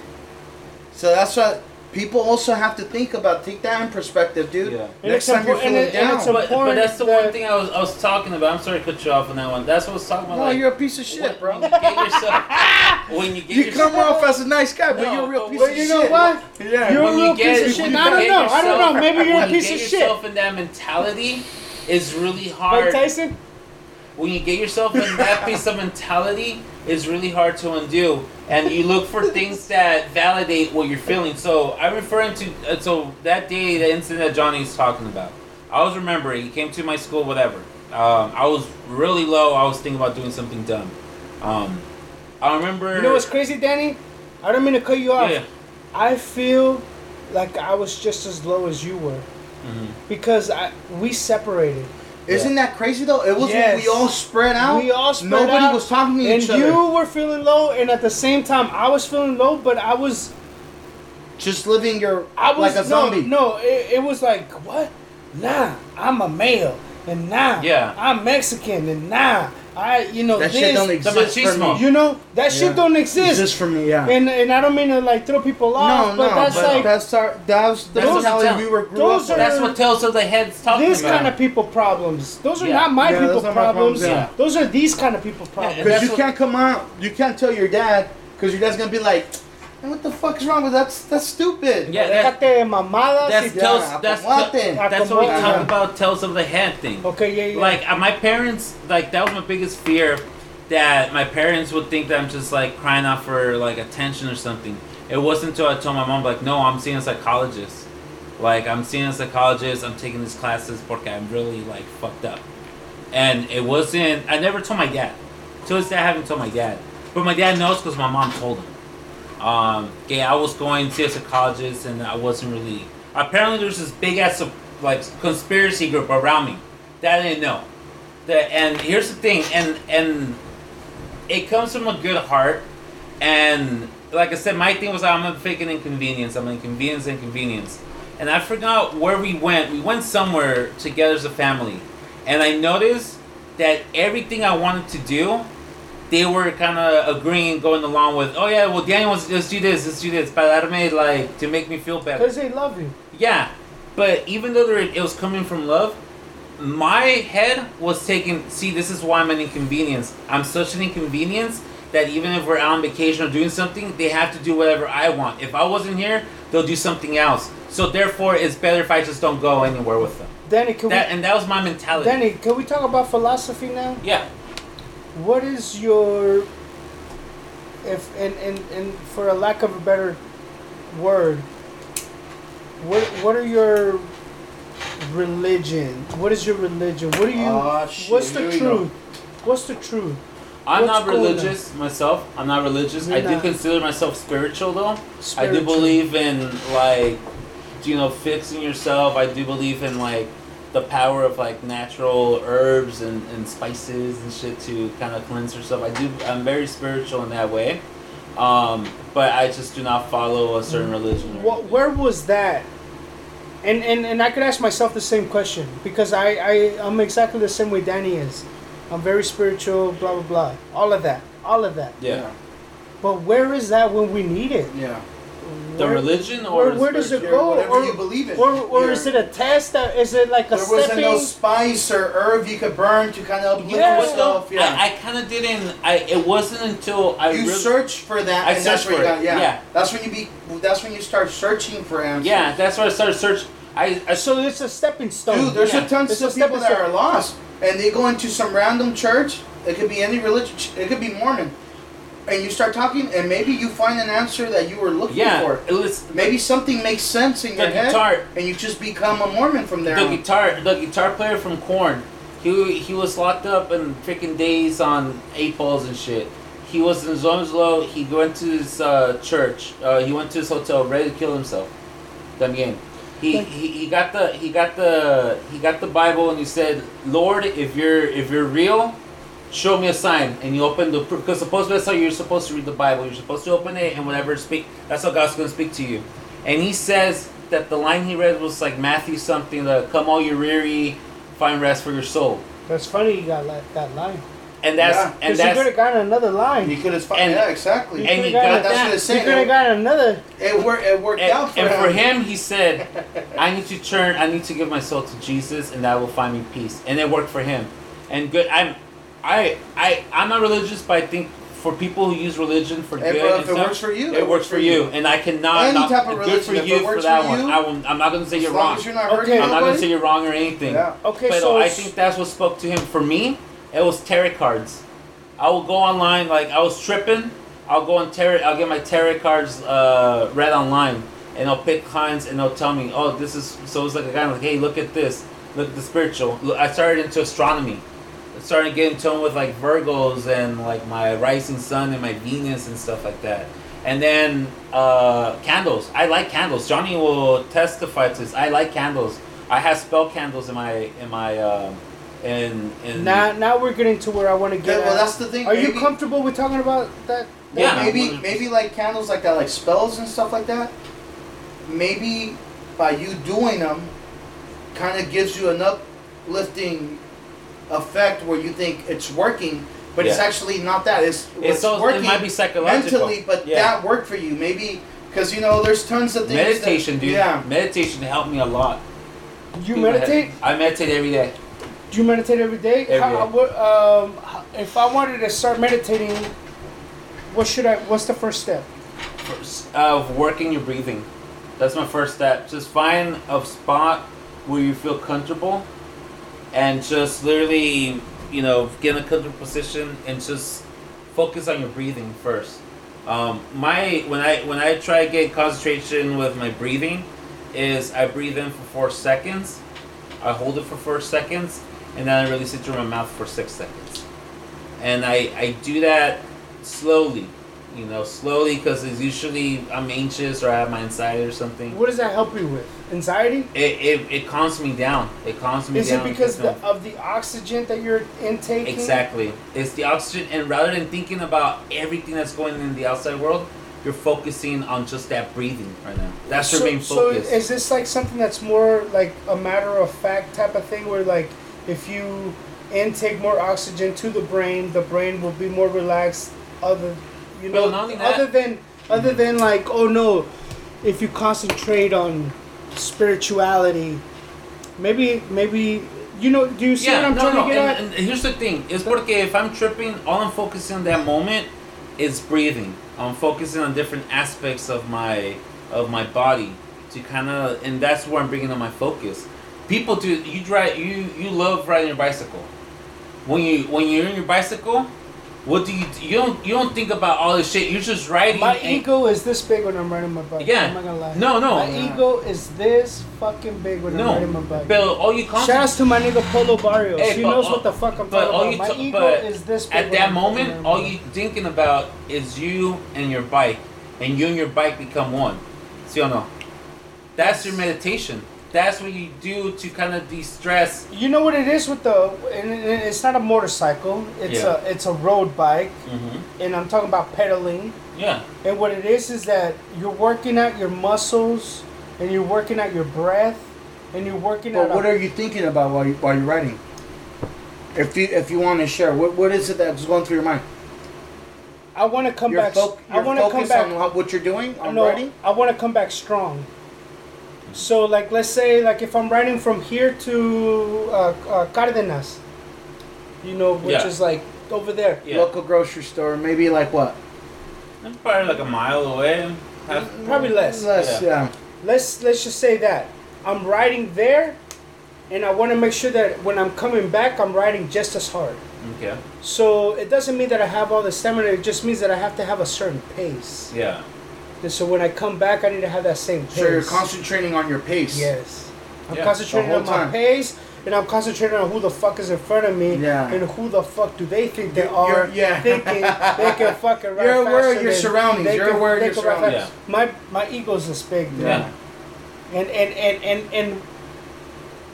[SPEAKER 3] So that's what people also have to think about. Take that in perspective, dude.
[SPEAKER 1] Yeah.
[SPEAKER 3] Next time you're
[SPEAKER 2] impor- and
[SPEAKER 3] feeling
[SPEAKER 2] it-
[SPEAKER 3] down.
[SPEAKER 2] it's
[SPEAKER 1] But, but that's the
[SPEAKER 2] that-
[SPEAKER 1] one thing I was, I was talking about. I'm sorry to cut you off on that one. That's what I was talking about.
[SPEAKER 3] no,
[SPEAKER 1] like,
[SPEAKER 3] you're a piece of shit,
[SPEAKER 1] when,
[SPEAKER 3] bro.
[SPEAKER 1] When you get yourself, [LAUGHS] when you get
[SPEAKER 3] You
[SPEAKER 1] yourself,
[SPEAKER 3] come off as a nice guy, but
[SPEAKER 1] No,
[SPEAKER 3] you're a real piece of
[SPEAKER 2] you
[SPEAKER 3] shit.
[SPEAKER 2] You know what?
[SPEAKER 3] Yeah.
[SPEAKER 2] You're a
[SPEAKER 1] when
[SPEAKER 2] real
[SPEAKER 1] you get,
[SPEAKER 2] piece of shit.
[SPEAKER 1] when
[SPEAKER 2] I
[SPEAKER 1] you
[SPEAKER 2] don't
[SPEAKER 1] get
[SPEAKER 2] know. I don't
[SPEAKER 1] yourself-
[SPEAKER 2] know. Maybe you're a
[SPEAKER 1] when
[SPEAKER 2] piece
[SPEAKER 1] you
[SPEAKER 2] of
[SPEAKER 1] get
[SPEAKER 2] shit.
[SPEAKER 1] yourself in that mentality, is really
[SPEAKER 2] Mike
[SPEAKER 1] hard.
[SPEAKER 2] Tyson.
[SPEAKER 1] When you get yourself in that [LAUGHS] piece of mentality it's really hard to undo and you look for things that validate what you're feeling so i'm referring to uh, so that day the incident that johnny's talking about i was remembering he came to my school whatever um, i was really low i was thinking about doing something dumb um, i remember
[SPEAKER 2] You know what's crazy, Danny? I don't mean to cut you off.
[SPEAKER 1] yeah
[SPEAKER 2] I feel like I was just as low as you were
[SPEAKER 1] Mhm.
[SPEAKER 2] because I we separated.
[SPEAKER 3] Isn't that crazy though? It was
[SPEAKER 2] Yes.
[SPEAKER 3] we all spread out.
[SPEAKER 2] We all spread
[SPEAKER 3] Nobody
[SPEAKER 2] out, Nobody
[SPEAKER 3] was talking to
[SPEAKER 2] and
[SPEAKER 3] each other.
[SPEAKER 2] And you were feeling low, and at the same time, I was feeling low, but I was
[SPEAKER 3] just living your
[SPEAKER 2] I was
[SPEAKER 3] like a
[SPEAKER 2] no,
[SPEAKER 3] zombie.
[SPEAKER 2] No, it, it was like what? Nah, I'm a male, and nah,
[SPEAKER 1] Yeah.
[SPEAKER 2] I'm Mexican, and nah, I, you know,
[SPEAKER 3] That
[SPEAKER 2] this,
[SPEAKER 3] shit don't
[SPEAKER 1] The
[SPEAKER 3] exist for
[SPEAKER 1] machismo.
[SPEAKER 3] me.
[SPEAKER 2] you know, that shit don't exist.
[SPEAKER 3] Exist for me, yeah.
[SPEAKER 2] and and I don't mean to like throw people off,
[SPEAKER 3] no,
[SPEAKER 2] but
[SPEAKER 3] no,
[SPEAKER 2] that's
[SPEAKER 3] but
[SPEAKER 2] like
[SPEAKER 3] that's our that's the
[SPEAKER 1] That's what
[SPEAKER 3] mentality
[SPEAKER 1] I'm
[SPEAKER 3] we were grew
[SPEAKER 2] those
[SPEAKER 3] up
[SPEAKER 2] are-
[SPEAKER 1] That's what Tales of the Head's talking
[SPEAKER 2] this
[SPEAKER 1] about.
[SPEAKER 2] These kind of people problems. Those are
[SPEAKER 1] Yeah.
[SPEAKER 2] not my
[SPEAKER 3] Yeah,
[SPEAKER 2] people
[SPEAKER 3] those are my
[SPEAKER 2] problems.
[SPEAKER 3] problems,
[SPEAKER 1] yeah.
[SPEAKER 2] Those are these kind of people problems.
[SPEAKER 3] Because
[SPEAKER 1] that's
[SPEAKER 3] you
[SPEAKER 1] what-
[SPEAKER 3] can't come out, you can't tell your dad, because your dad's gonna be like, "Man, "What the fuck is wrong with that? That's that's stupid."
[SPEAKER 1] Yeah, that-
[SPEAKER 2] Déjate mamadas.
[SPEAKER 1] That's
[SPEAKER 2] y-
[SPEAKER 1] Tales.
[SPEAKER 3] Yeah,
[SPEAKER 1] That's
[SPEAKER 3] acomodate.
[SPEAKER 1] that's what we
[SPEAKER 2] Acomodate.
[SPEAKER 1] talk about. Tales of the Head thing.
[SPEAKER 2] okay, yeah, yeah.
[SPEAKER 1] Like uh, my parents, like that was my biggest fear, that my parents would think that I'm just like crying out for like attention or something. It wasn't until I told my mom like, no, I'm seeing a psychologist. Like I'm seeing a psychologist. I'm taking these classes because I'm really like fucked up. And it wasn't. I never told my dad. To this day, I haven't told my dad. But my dad knows because my mom told him. Um, yeah, I was going to a psychologist, and I wasn't really. Apparently, there's this big ass like conspiracy group around me that I didn't know. That and here's the thing, and and it comes from a good heart, and like I said, my thing was I'm a fake inconvenience. I'm an inconvenience, inconvenience, and I forgot where we went. We went somewhere together as a family, and I noticed that everything I wanted to do they were kind of agreeing, going along with, oh yeah, well Daniel wants let's do this, let's do this, but that made like to make me feel better.
[SPEAKER 2] because they love you.
[SPEAKER 1] Yeah, but even though it was coming from love, my head was taking. See, this is why I'm an inconvenience. I'm such an inconvenience that even if we're out on vacation or doing something, they have to do whatever I want. If I wasn't here, they'll do something else. So therefore, it's better if I just don't go anywhere with them.
[SPEAKER 2] Danny, can
[SPEAKER 1] That
[SPEAKER 2] we?
[SPEAKER 1] and that was my mentality.
[SPEAKER 2] Danny, can we talk about philosophy now?
[SPEAKER 1] Yeah.
[SPEAKER 2] What is your, if and and and for a lack of a better word, what what are your religion? What is your religion? What are you?
[SPEAKER 3] Aw, shit,
[SPEAKER 2] what's the
[SPEAKER 3] here go.
[SPEAKER 2] truth? What's the truth?
[SPEAKER 1] I'm
[SPEAKER 2] What's
[SPEAKER 1] not
[SPEAKER 2] going on?
[SPEAKER 1] religious myself. I'm not religious.
[SPEAKER 2] You're
[SPEAKER 1] I do consider myself spiritual though. Spiritual. I do believe in like you know fixing yourself. I do believe in like the power of like natural herbs and, and spices and shit to kind of cleanse yourself. I do. I'm very spiritual in that way. Um, but I just do not follow a certain religion.
[SPEAKER 2] What, where was that? And, and and I could ask myself the same question because I, I I'm exactly the same way Danny is. I'm very spiritual, blah blah blah, all of that, all of that.
[SPEAKER 1] Yeah.
[SPEAKER 2] But where is that when we need it?
[SPEAKER 3] yeah.
[SPEAKER 1] The
[SPEAKER 2] Where-
[SPEAKER 1] religion or
[SPEAKER 2] where, where does it go?
[SPEAKER 3] Whatever
[SPEAKER 2] Or,
[SPEAKER 3] you believe in.
[SPEAKER 2] or, or
[SPEAKER 3] Your-
[SPEAKER 2] is it a test? Or is it like a
[SPEAKER 3] There wasn't
[SPEAKER 2] stepping?
[SPEAKER 3] no spice or herb you could burn to kind of uplift
[SPEAKER 2] Yeah.
[SPEAKER 1] What though?
[SPEAKER 3] yourself. Yeah.
[SPEAKER 1] I, I kind of didn't. I it wasn't until I
[SPEAKER 3] you
[SPEAKER 1] really,
[SPEAKER 3] search for that,
[SPEAKER 1] I
[SPEAKER 3] and that's
[SPEAKER 1] search
[SPEAKER 3] where you
[SPEAKER 1] for
[SPEAKER 3] got.
[SPEAKER 1] it,
[SPEAKER 3] Yeah.
[SPEAKER 1] yeah.
[SPEAKER 3] That's when you be. That's when you start searching for answers.
[SPEAKER 1] Yeah, that's when I started search. I, I
[SPEAKER 2] so it's a stepping stone.
[SPEAKER 3] Dude, there's
[SPEAKER 1] Yeah.
[SPEAKER 3] a tons
[SPEAKER 2] It's a
[SPEAKER 3] of people that
[SPEAKER 2] stone.
[SPEAKER 3] are lost, and they go into some random church. It could be any religion. It could be Mormon, and you start talking, and maybe you find an answer that you were looking
[SPEAKER 1] yeah.
[SPEAKER 3] for.
[SPEAKER 1] It was
[SPEAKER 3] Maybe something makes sense in
[SPEAKER 1] the
[SPEAKER 3] your head, and you just become a Mormon from there
[SPEAKER 1] The
[SPEAKER 3] on.
[SPEAKER 1] guitar, the guitar player from Korn, he he was locked up in freaking days on eight balls and shit. He was in Zomslow. He went to his uh, church. Uh, he went to his hotel, ready to kill himself. Again, he, he he got the he got the he got the Bible and he said, Lord, if you're if you're real, show me a sign. And you open the because supposedly that's how you're supposed to read the Bible. You're supposed to open it and whatever speak. That's how God's gonna speak to you. And he says that the line he read was like Matthew something, the "Come all you weary, find rest for your soul."
[SPEAKER 2] That's funny. You got that, that line.
[SPEAKER 1] And that's
[SPEAKER 3] Yeah.
[SPEAKER 1] and
[SPEAKER 2] Because you could have gotten another line.
[SPEAKER 3] You could have.
[SPEAKER 1] And-
[SPEAKER 3] yeah, exactly.
[SPEAKER 2] You
[SPEAKER 1] and
[SPEAKER 2] coulda
[SPEAKER 1] he
[SPEAKER 2] got
[SPEAKER 1] got.
[SPEAKER 3] That's
[SPEAKER 1] that.
[SPEAKER 3] it's
[SPEAKER 2] You could have gotten another.
[SPEAKER 3] It worked. It worked
[SPEAKER 1] And,
[SPEAKER 3] out for him.
[SPEAKER 1] and
[SPEAKER 3] him.
[SPEAKER 1] for him, he said, [LAUGHS] "I need to turn. I need to give my soul to Jesus, and that will find me peace." And it worked for him. And good. I'm, I, I, I'm not religious, but I think for people who use religion for
[SPEAKER 3] Hey,
[SPEAKER 1] good,
[SPEAKER 3] bro,
[SPEAKER 1] and
[SPEAKER 3] if it
[SPEAKER 1] stuff,
[SPEAKER 3] works for you,
[SPEAKER 1] it, works for you. And I cannot.
[SPEAKER 3] Any
[SPEAKER 1] not,
[SPEAKER 3] type of
[SPEAKER 1] good
[SPEAKER 3] religion,
[SPEAKER 1] for
[SPEAKER 3] if
[SPEAKER 1] you
[SPEAKER 3] it
[SPEAKER 1] for
[SPEAKER 3] works
[SPEAKER 1] that
[SPEAKER 3] for
[SPEAKER 1] one.
[SPEAKER 3] you,
[SPEAKER 1] I will, I'm not going to say
[SPEAKER 3] as
[SPEAKER 1] you're
[SPEAKER 3] long
[SPEAKER 1] wrong.
[SPEAKER 3] as you're not
[SPEAKER 2] Okay.
[SPEAKER 1] I'm not going to say you're wrong or anything.
[SPEAKER 3] Yeah.
[SPEAKER 2] Okay,
[SPEAKER 1] but
[SPEAKER 2] so
[SPEAKER 1] I
[SPEAKER 2] s-
[SPEAKER 1] think that's what spoke to him. For me, it was tarot cards. I will go online, like I was tripping. I'll go on tarot. I'll get my tarot cards uh, read online, and I'll pick clients, and they'll tell me, "Oh, this is." So it's like a guy like, "Hey, look at this. Look at the spiritual." Look, I started into astronomy. I started getting tone with like Virgos and like my rising sun and my Venus and stuff like that. And then uh, candles. I like candles. Johnny will testify to this. I like candles. I have spell candles in my in my um, in in.
[SPEAKER 2] now now we're getting to where I want to
[SPEAKER 3] Yeah,
[SPEAKER 2] get.
[SPEAKER 3] well, that's the thing.
[SPEAKER 2] Are you comfortable with talking about that?
[SPEAKER 3] Well,
[SPEAKER 1] Yeah.
[SPEAKER 3] maybe maybe like candles like that, like spells and stuff like that. Maybe by you doing them, kind of gives you an weightlifting effect where you think it's working, but it's actually not that. It's,
[SPEAKER 1] It's
[SPEAKER 3] what's
[SPEAKER 1] so
[SPEAKER 3] working
[SPEAKER 1] it might be psychological.
[SPEAKER 3] mentally, but
[SPEAKER 1] yeah.
[SPEAKER 3] that worked for you. Maybe because you know there's tons of things. that-
[SPEAKER 1] meditation, dude.
[SPEAKER 3] Yeah.
[SPEAKER 1] Meditation helped me a lot.
[SPEAKER 2] You
[SPEAKER 1] Dude,
[SPEAKER 2] meditate?
[SPEAKER 1] I meditate every day.
[SPEAKER 2] Do you meditate every day?
[SPEAKER 1] Every
[SPEAKER 2] How-
[SPEAKER 1] day.
[SPEAKER 2] what, um, h- if I wanted to start meditating, what should I? What's the first step?
[SPEAKER 1] First, of working your breathing. That's my first step. Just find a spot where you feel comfortable, and just literally, you know, get in a comfortable position and just focus on your breathing first. Um, my when I when I try to get concentration with my breathing, is I breathe in for four seconds, I hold it for four seconds, and then I release it through my mouth for six seconds. And I, I do that slowly, you know, slowly because it's usually I'm anxious or I have my anxiety or something.
[SPEAKER 2] What does that help you with? Anxiety?
[SPEAKER 1] It, it, it calms me down. It calms me down
[SPEAKER 2] Is it because the, of the oxygen that you're intaking?
[SPEAKER 1] Exactly. It's the oxygen, and rather than thinking about everything that's going on in the outside world, you're focusing on just that breathing right now. That's your
[SPEAKER 2] so,
[SPEAKER 1] main
[SPEAKER 2] so
[SPEAKER 1] focus.
[SPEAKER 2] is this like something that's more like a matter of fact type of thing where like if you intake more oxygen to the brain, the brain will be more relaxed other you know
[SPEAKER 1] Well, only that-
[SPEAKER 2] other than other mm-hmm. than like oh no, if you concentrate on spirituality, maybe maybe you know do you see what I'm
[SPEAKER 1] no,
[SPEAKER 2] trying
[SPEAKER 1] no.
[SPEAKER 2] to get
[SPEAKER 1] and,
[SPEAKER 2] at?
[SPEAKER 1] and here's the thing: is porque if I'm tripping, all I'm focusing on that moment is breathing. I'm focusing on different aspects of my of my body to kind of, and that's where I'm bringing on my focus. People do you drive you you love riding your bicycle. When you when you're in your bicycle, what do you you don't you don't think about all this shit. You're just riding.
[SPEAKER 2] My ego is this big when I'm riding my bike.
[SPEAKER 1] Yeah.
[SPEAKER 2] I'm not gonna lie.
[SPEAKER 1] No, no.
[SPEAKER 2] My
[SPEAKER 3] Yeah.
[SPEAKER 2] ego is this fucking big when I'm riding my bike.
[SPEAKER 1] but all you
[SPEAKER 2] Shout
[SPEAKER 1] concentrate.
[SPEAKER 2] outs to my nigga Polo Barrios.
[SPEAKER 1] Hey,
[SPEAKER 2] he
[SPEAKER 1] but
[SPEAKER 2] knows
[SPEAKER 1] all-
[SPEAKER 2] what the fuck I'm
[SPEAKER 1] but
[SPEAKER 2] talking
[SPEAKER 1] all
[SPEAKER 2] about. My
[SPEAKER 1] ta-
[SPEAKER 2] ego is this big.
[SPEAKER 1] At that
[SPEAKER 2] I'm
[SPEAKER 1] moment, all you thinking about is you and your bike, and you and your bike become one. See or no? That's your meditation. That's what you do to kind of de-stress.
[SPEAKER 2] You know what it is with the? And it's not a motorcycle. It's
[SPEAKER 1] Yeah.
[SPEAKER 2] a it's a road bike,
[SPEAKER 1] Mm-hmm.
[SPEAKER 2] and I'm talking about pedaling.
[SPEAKER 1] Yeah.
[SPEAKER 2] And what it is is that you're working out your muscles, and you're working out your breath, and you're working
[SPEAKER 3] But
[SPEAKER 2] out.
[SPEAKER 3] what
[SPEAKER 2] a-
[SPEAKER 3] are you thinking about while you, while you're riding? If you if you want to share, what what is it that's going through your mind?
[SPEAKER 2] I want to come
[SPEAKER 3] You're
[SPEAKER 2] back.
[SPEAKER 3] foc-
[SPEAKER 2] I
[SPEAKER 3] you're
[SPEAKER 2] want to come
[SPEAKER 3] focused
[SPEAKER 2] back.
[SPEAKER 3] on what you're doing on
[SPEAKER 2] no,
[SPEAKER 3] writing.
[SPEAKER 2] I want to come back strong. So, like, let's say, like, if I'm riding from here to uh, uh, Cardenas, you know, which
[SPEAKER 1] Yeah.
[SPEAKER 2] is like over there.
[SPEAKER 1] Yeah.
[SPEAKER 3] Local grocery store, maybe like what?
[SPEAKER 1] Probably like a mile away. Half-
[SPEAKER 2] Probably less.
[SPEAKER 3] Less,
[SPEAKER 1] Yeah.
[SPEAKER 3] yeah.
[SPEAKER 2] Let's let's just say that I'm riding there, and I want to make sure that when I'm coming back, I'm riding just as hard.
[SPEAKER 1] Okay.
[SPEAKER 2] So it doesn't mean that I have all the stamina. It just means that I have to have a certain pace.
[SPEAKER 1] Yeah.
[SPEAKER 2] And so when I come back, I need to have that same pace.
[SPEAKER 3] So you're concentrating on your pace.
[SPEAKER 2] Yes. I'm
[SPEAKER 1] Yeah,
[SPEAKER 2] concentrating on
[SPEAKER 3] whole
[SPEAKER 2] my
[SPEAKER 3] time.
[SPEAKER 2] pace, and I'm concentrating on who the fuck is in front of me,
[SPEAKER 3] Yeah.
[SPEAKER 2] and who the fuck do they think they
[SPEAKER 3] You're-
[SPEAKER 2] are,
[SPEAKER 3] you're- yeah.
[SPEAKER 2] thinking they can [LAUGHS] fucking ride
[SPEAKER 3] You're aware of your
[SPEAKER 2] than-
[SPEAKER 3] surroundings.
[SPEAKER 2] they
[SPEAKER 3] You're
[SPEAKER 2] can-
[SPEAKER 3] aware of your surroundings.
[SPEAKER 2] fast. My my ego's this big, dude.
[SPEAKER 3] Yeah.
[SPEAKER 2] And, and and and and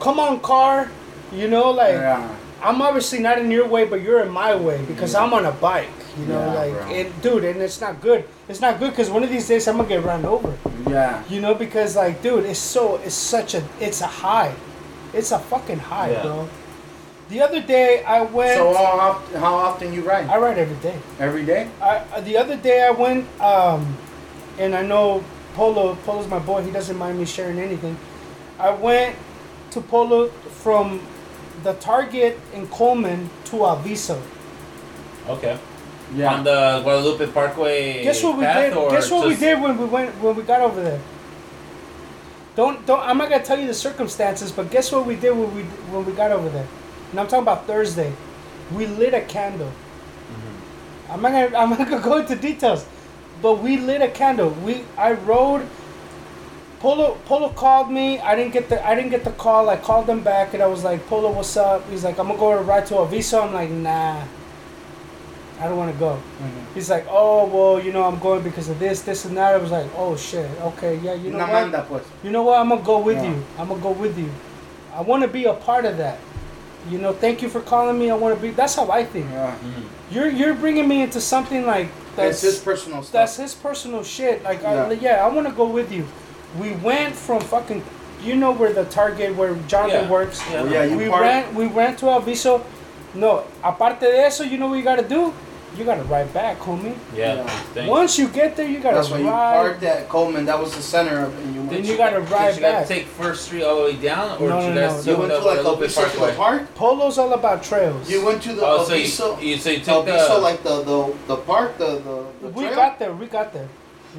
[SPEAKER 2] come on, car. You know, like
[SPEAKER 3] Yeah.
[SPEAKER 2] I'm obviously not in your way, but you're in my way because I'm on a bike. You know,
[SPEAKER 3] Yeah,
[SPEAKER 2] like and dude, and it's not good. It's not good because one of these days I'm gonna get run over.
[SPEAKER 3] Yeah.
[SPEAKER 2] You know, because like, dude, it's so it's such a it's a high, it's a fucking high,
[SPEAKER 1] Yeah.
[SPEAKER 2] bro. The other day I went.
[SPEAKER 3] So how often, how often you ride?
[SPEAKER 2] I ride every day.
[SPEAKER 3] Every day?
[SPEAKER 2] I uh, the other day I went, um, and I know Polo. Polo's my boy. He doesn't mind me sharing anything. I went to Polo from the Target in Coleman to Alviso.
[SPEAKER 1] Okay.
[SPEAKER 3] Yeah.
[SPEAKER 1] On the Guadalupe Parkway.
[SPEAKER 2] Guess what we did? Guess what we did when we went when we got over there. Don't don't. I'm not gonna tell you the circumstances, but guess what we did when we when we got over there? And I'm talking about Thursday. We lit a candle.
[SPEAKER 1] Mm-hmm.
[SPEAKER 2] I'm not gonna I'm not gonna go into details, but we lit a candle. We I rode. Polo Polo called me. I didn't get the I didn't get the call. I called him back and I was like, Polo, what's up? He's like, I'm gonna go to ride to Alviso. I'm like, nah. I don't want to go.
[SPEAKER 3] Mhm.
[SPEAKER 2] He's like, oh well, you know, I'm going because of this, this, and that. I was like, oh shit, okay, yeah, you know
[SPEAKER 3] Una
[SPEAKER 2] what?
[SPEAKER 3] manda, pues.
[SPEAKER 2] You know what? I'm gonna go with
[SPEAKER 3] Yeah.
[SPEAKER 2] you. I'm gonna go with you. I want to be a part of that. You know, thank you for calling me. I want to be. That's how I think.
[SPEAKER 3] Yeah.
[SPEAKER 1] Mhm.
[SPEAKER 2] You're you're bringing me into something like
[SPEAKER 3] That's
[SPEAKER 2] that's
[SPEAKER 3] his personal stuff.
[SPEAKER 2] that's his personal shit. Like, I,
[SPEAKER 3] Yeah.
[SPEAKER 2] yeah, I want to go with you. We went from fucking you know where the Target where Jonathan
[SPEAKER 1] Yeah.
[SPEAKER 2] works.
[SPEAKER 1] Yeah.
[SPEAKER 3] Yeah, you
[SPEAKER 2] we
[SPEAKER 3] park-
[SPEAKER 2] ran we ran to Alviso. No, aparte de eso, you know what you gotta do? You gotta ride back, homie.
[SPEAKER 1] Yeah.
[SPEAKER 3] Yeah.
[SPEAKER 2] Once you get there, you gotta
[SPEAKER 3] That's why you
[SPEAKER 2] ride.
[SPEAKER 3] parked at Coleman. That was the center of it. And you
[SPEAKER 2] Then
[SPEAKER 3] went,
[SPEAKER 2] you gotta
[SPEAKER 1] Did
[SPEAKER 2] ride
[SPEAKER 1] you guys
[SPEAKER 2] back.
[SPEAKER 1] take First Street all the way down, or
[SPEAKER 2] No,
[SPEAKER 1] did you
[SPEAKER 2] no,
[SPEAKER 1] guys
[SPEAKER 2] no.
[SPEAKER 3] you went to like
[SPEAKER 1] the Olympic
[SPEAKER 3] to the park.
[SPEAKER 2] Polo's all about trails.
[SPEAKER 3] You went to the
[SPEAKER 1] Oh, so
[SPEAKER 3] Alviso.
[SPEAKER 1] you, you so you took
[SPEAKER 3] Alviso,
[SPEAKER 1] the
[SPEAKER 3] like the, the the park, the the, the
[SPEAKER 2] we
[SPEAKER 3] trail?
[SPEAKER 2] got there. We got there.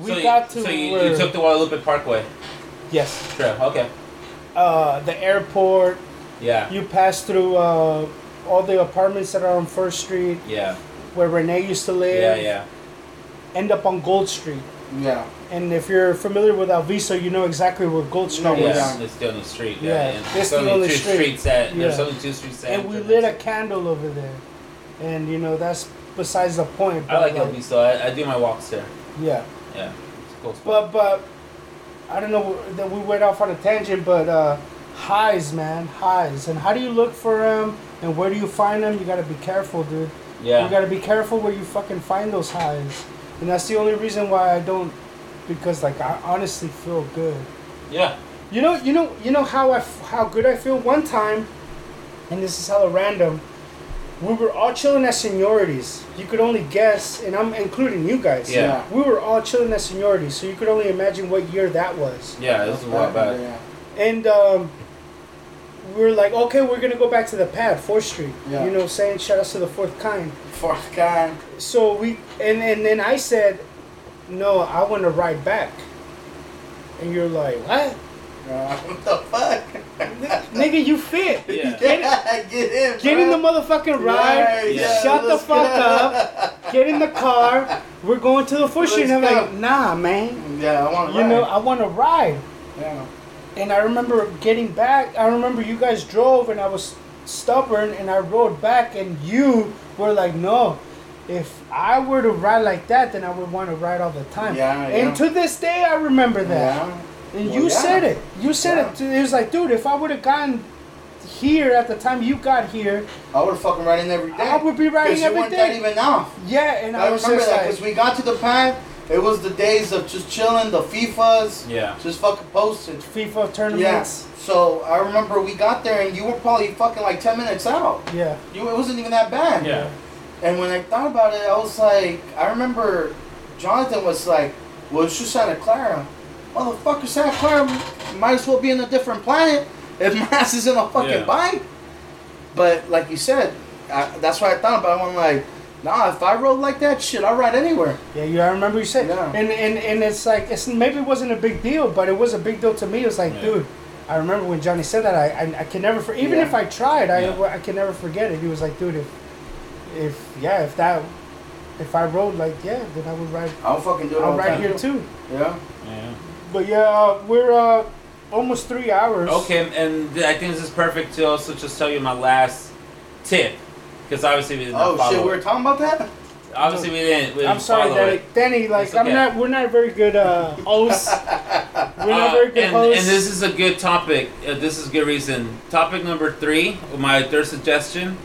[SPEAKER 2] We
[SPEAKER 1] so
[SPEAKER 2] got
[SPEAKER 1] you,
[SPEAKER 2] to
[SPEAKER 1] so you,
[SPEAKER 2] where,
[SPEAKER 1] you took the Guadalupe Parkway
[SPEAKER 2] yes,
[SPEAKER 1] trail. Okay.
[SPEAKER 2] uh, the airport.
[SPEAKER 1] Yeah.
[SPEAKER 2] You pass through uh, all the apartments that are on First Street,
[SPEAKER 1] Yeah.
[SPEAKER 2] Where Renee used to live.
[SPEAKER 1] Yeah. Yeah.
[SPEAKER 2] End up on Gold Street.
[SPEAKER 3] Yeah.
[SPEAKER 2] And if you're familiar with Alviso, you know exactly where Gold Street
[SPEAKER 3] No,
[SPEAKER 2] is.
[SPEAKER 3] we're
[SPEAKER 1] Yeah,
[SPEAKER 3] down.
[SPEAKER 1] it's the only street.
[SPEAKER 2] Yeah,
[SPEAKER 1] Yeah, and
[SPEAKER 2] it's
[SPEAKER 1] there's
[SPEAKER 2] the
[SPEAKER 1] only
[SPEAKER 2] only
[SPEAKER 1] two
[SPEAKER 2] street.
[SPEAKER 1] streets that there's only two streets that.
[SPEAKER 2] And we lit a candle over there. And you know that's besides the point.
[SPEAKER 1] I like
[SPEAKER 2] but,
[SPEAKER 1] LB, so I, I do my walks there.
[SPEAKER 2] Yeah,
[SPEAKER 1] Yeah, it's a cool. spot.
[SPEAKER 2] but but I don't know that we went off on a tangent, but uh, highs, man, highs. And how do you look for them? And where do you find them? You gotta be careful, dude. You gotta be careful where you fucking find those highs. And that's the only reason why I don't, because like I honestly feel good.
[SPEAKER 1] yeah,
[SPEAKER 2] You know, you know, you know how I f- how good I feel. One time, and this is hella random. We were all chilling at seniorities. You could only guess, and I'm including you guys.
[SPEAKER 1] Yeah.
[SPEAKER 2] We were all chilling at seniorities, so you could only imagine what year that was.
[SPEAKER 1] yeah. This is a while back.
[SPEAKER 3] Yeah.
[SPEAKER 2] And um, we were like, okay, we're gonna go back to the pad, Fourth Street.
[SPEAKER 3] Yeah.
[SPEAKER 2] You know, saying shout outs to the fourth kind.
[SPEAKER 3] Fourth kind.
[SPEAKER 2] So we and and then I said, no, I want to ride back. And you're like, what?
[SPEAKER 3] Uh, what the fuck?
[SPEAKER 2] Nigga, you fit.
[SPEAKER 1] Yeah.
[SPEAKER 3] yeah, get in.
[SPEAKER 2] Get in the motherfucking ride.
[SPEAKER 3] Right,
[SPEAKER 1] yeah,
[SPEAKER 2] shut the fuck
[SPEAKER 3] go.
[SPEAKER 2] up. Get in the car. We're going to the foot street. And I'm
[SPEAKER 3] Let's
[SPEAKER 2] like, nah, man.
[SPEAKER 3] Yeah, I want to
[SPEAKER 2] You know, I want to ride.
[SPEAKER 3] Yeah.
[SPEAKER 2] And I remember getting back. I remember you guys drove, and I was stubborn, and I rode back, and you were like, no. If I were to ride like that, then I would want to ride all the time.
[SPEAKER 3] Yeah,
[SPEAKER 2] And
[SPEAKER 3] yeah.
[SPEAKER 2] to this day, I remember that.
[SPEAKER 3] Yeah.
[SPEAKER 2] And
[SPEAKER 3] Well,
[SPEAKER 2] you
[SPEAKER 3] yeah.
[SPEAKER 2] said it. You said
[SPEAKER 3] Yeah.
[SPEAKER 2] it. It was like, dude, if I would have gotten here at the time you got here,
[SPEAKER 3] I would have fucking riding every day.
[SPEAKER 2] I would be riding
[SPEAKER 3] Because you
[SPEAKER 2] every
[SPEAKER 3] weren't that
[SPEAKER 2] day.
[SPEAKER 3] even off.
[SPEAKER 2] Yeah, and I,
[SPEAKER 3] I
[SPEAKER 2] was
[SPEAKER 3] remember that
[SPEAKER 2] like,
[SPEAKER 3] because we got to the pad. It was the days of just chilling, the FIFAs,
[SPEAKER 1] Yeah,
[SPEAKER 3] just fucking posted.
[SPEAKER 2] FIFA
[SPEAKER 3] Yeah.
[SPEAKER 2] tournaments.
[SPEAKER 3] So I remember we got there and you were probably fucking like ten minutes out.
[SPEAKER 2] Yeah.
[SPEAKER 3] You it wasn't even that bad.
[SPEAKER 1] yeah,
[SPEAKER 3] And when I thought about it, I was like, I remember Jonathan was like, "Well, it's just Santa Clara, motherfucker. Santa Clara might as well be in a different planet if [LAUGHS] my ass is in a fucking
[SPEAKER 1] Yeah.
[SPEAKER 3] bike." But like you said, I, that's what I thought about. it. I'm like, nah, if I rode like that, shit, I'll ride anywhere.
[SPEAKER 2] Yeah, you. I remember you said,
[SPEAKER 3] Yeah.
[SPEAKER 2] and and and it's like it's maybe it wasn't a big deal, but it was a big deal to me. It was like,
[SPEAKER 1] Yeah.
[SPEAKER 2] dude, I remember when Johnny said that. I I, I can never for even
[SPEAKER 3] Yeah.
[SPEAKER 2] if I tried, I
[SPEAKER 1] Yeah.
[SPEAKER 2] I can never forget it. He was like, dude, if if yeah, if that if I rode like yeah, then I would ride.
[SPEAKER 3] I'll fucking do it
[SPEAKER 2] I'll
[SPEAKER 3] all the
[SPEAKER 2] ride
[SPEAKER 3] time.
[SPEAKER 2] here too.
[SPEAKER 3] Yeah.
[SPEAKER 1] yeah.
[SPEAKER 2] But yeah, uh, we're uh, almost three hours.
[SPEAKER 1] Okay, and I think this is perfect to also just tell you my last tip, because obviously we didn't
[SPEAKER 3] Oh
[SPEAKER 1] follow.
[SPEAKER 3] shit, we were talking about that.
[SPEAKER 1] obviously we didn't. We didn't
[SPEAKER 2] I'm sorry,
[SPEAKER 1] follow
[SPEAKER 2] Danny.
[SPEAKER 1] it.
[SPEAKER 2] Danny, like
[SPEAKER 1] It's
[SPEAKER 2] I'm not. We're not very good uh, [LAUGHS] hosts. we're not
[SPEAKER 1] Uh,
[SPEAKER 2] very good
[SPEAKER 1] and,
[SPEAKER 2] hosts.
[SPEAKER 1] and this is a good topic. Uh, this is a good reason. Topic number three, my third suggestion,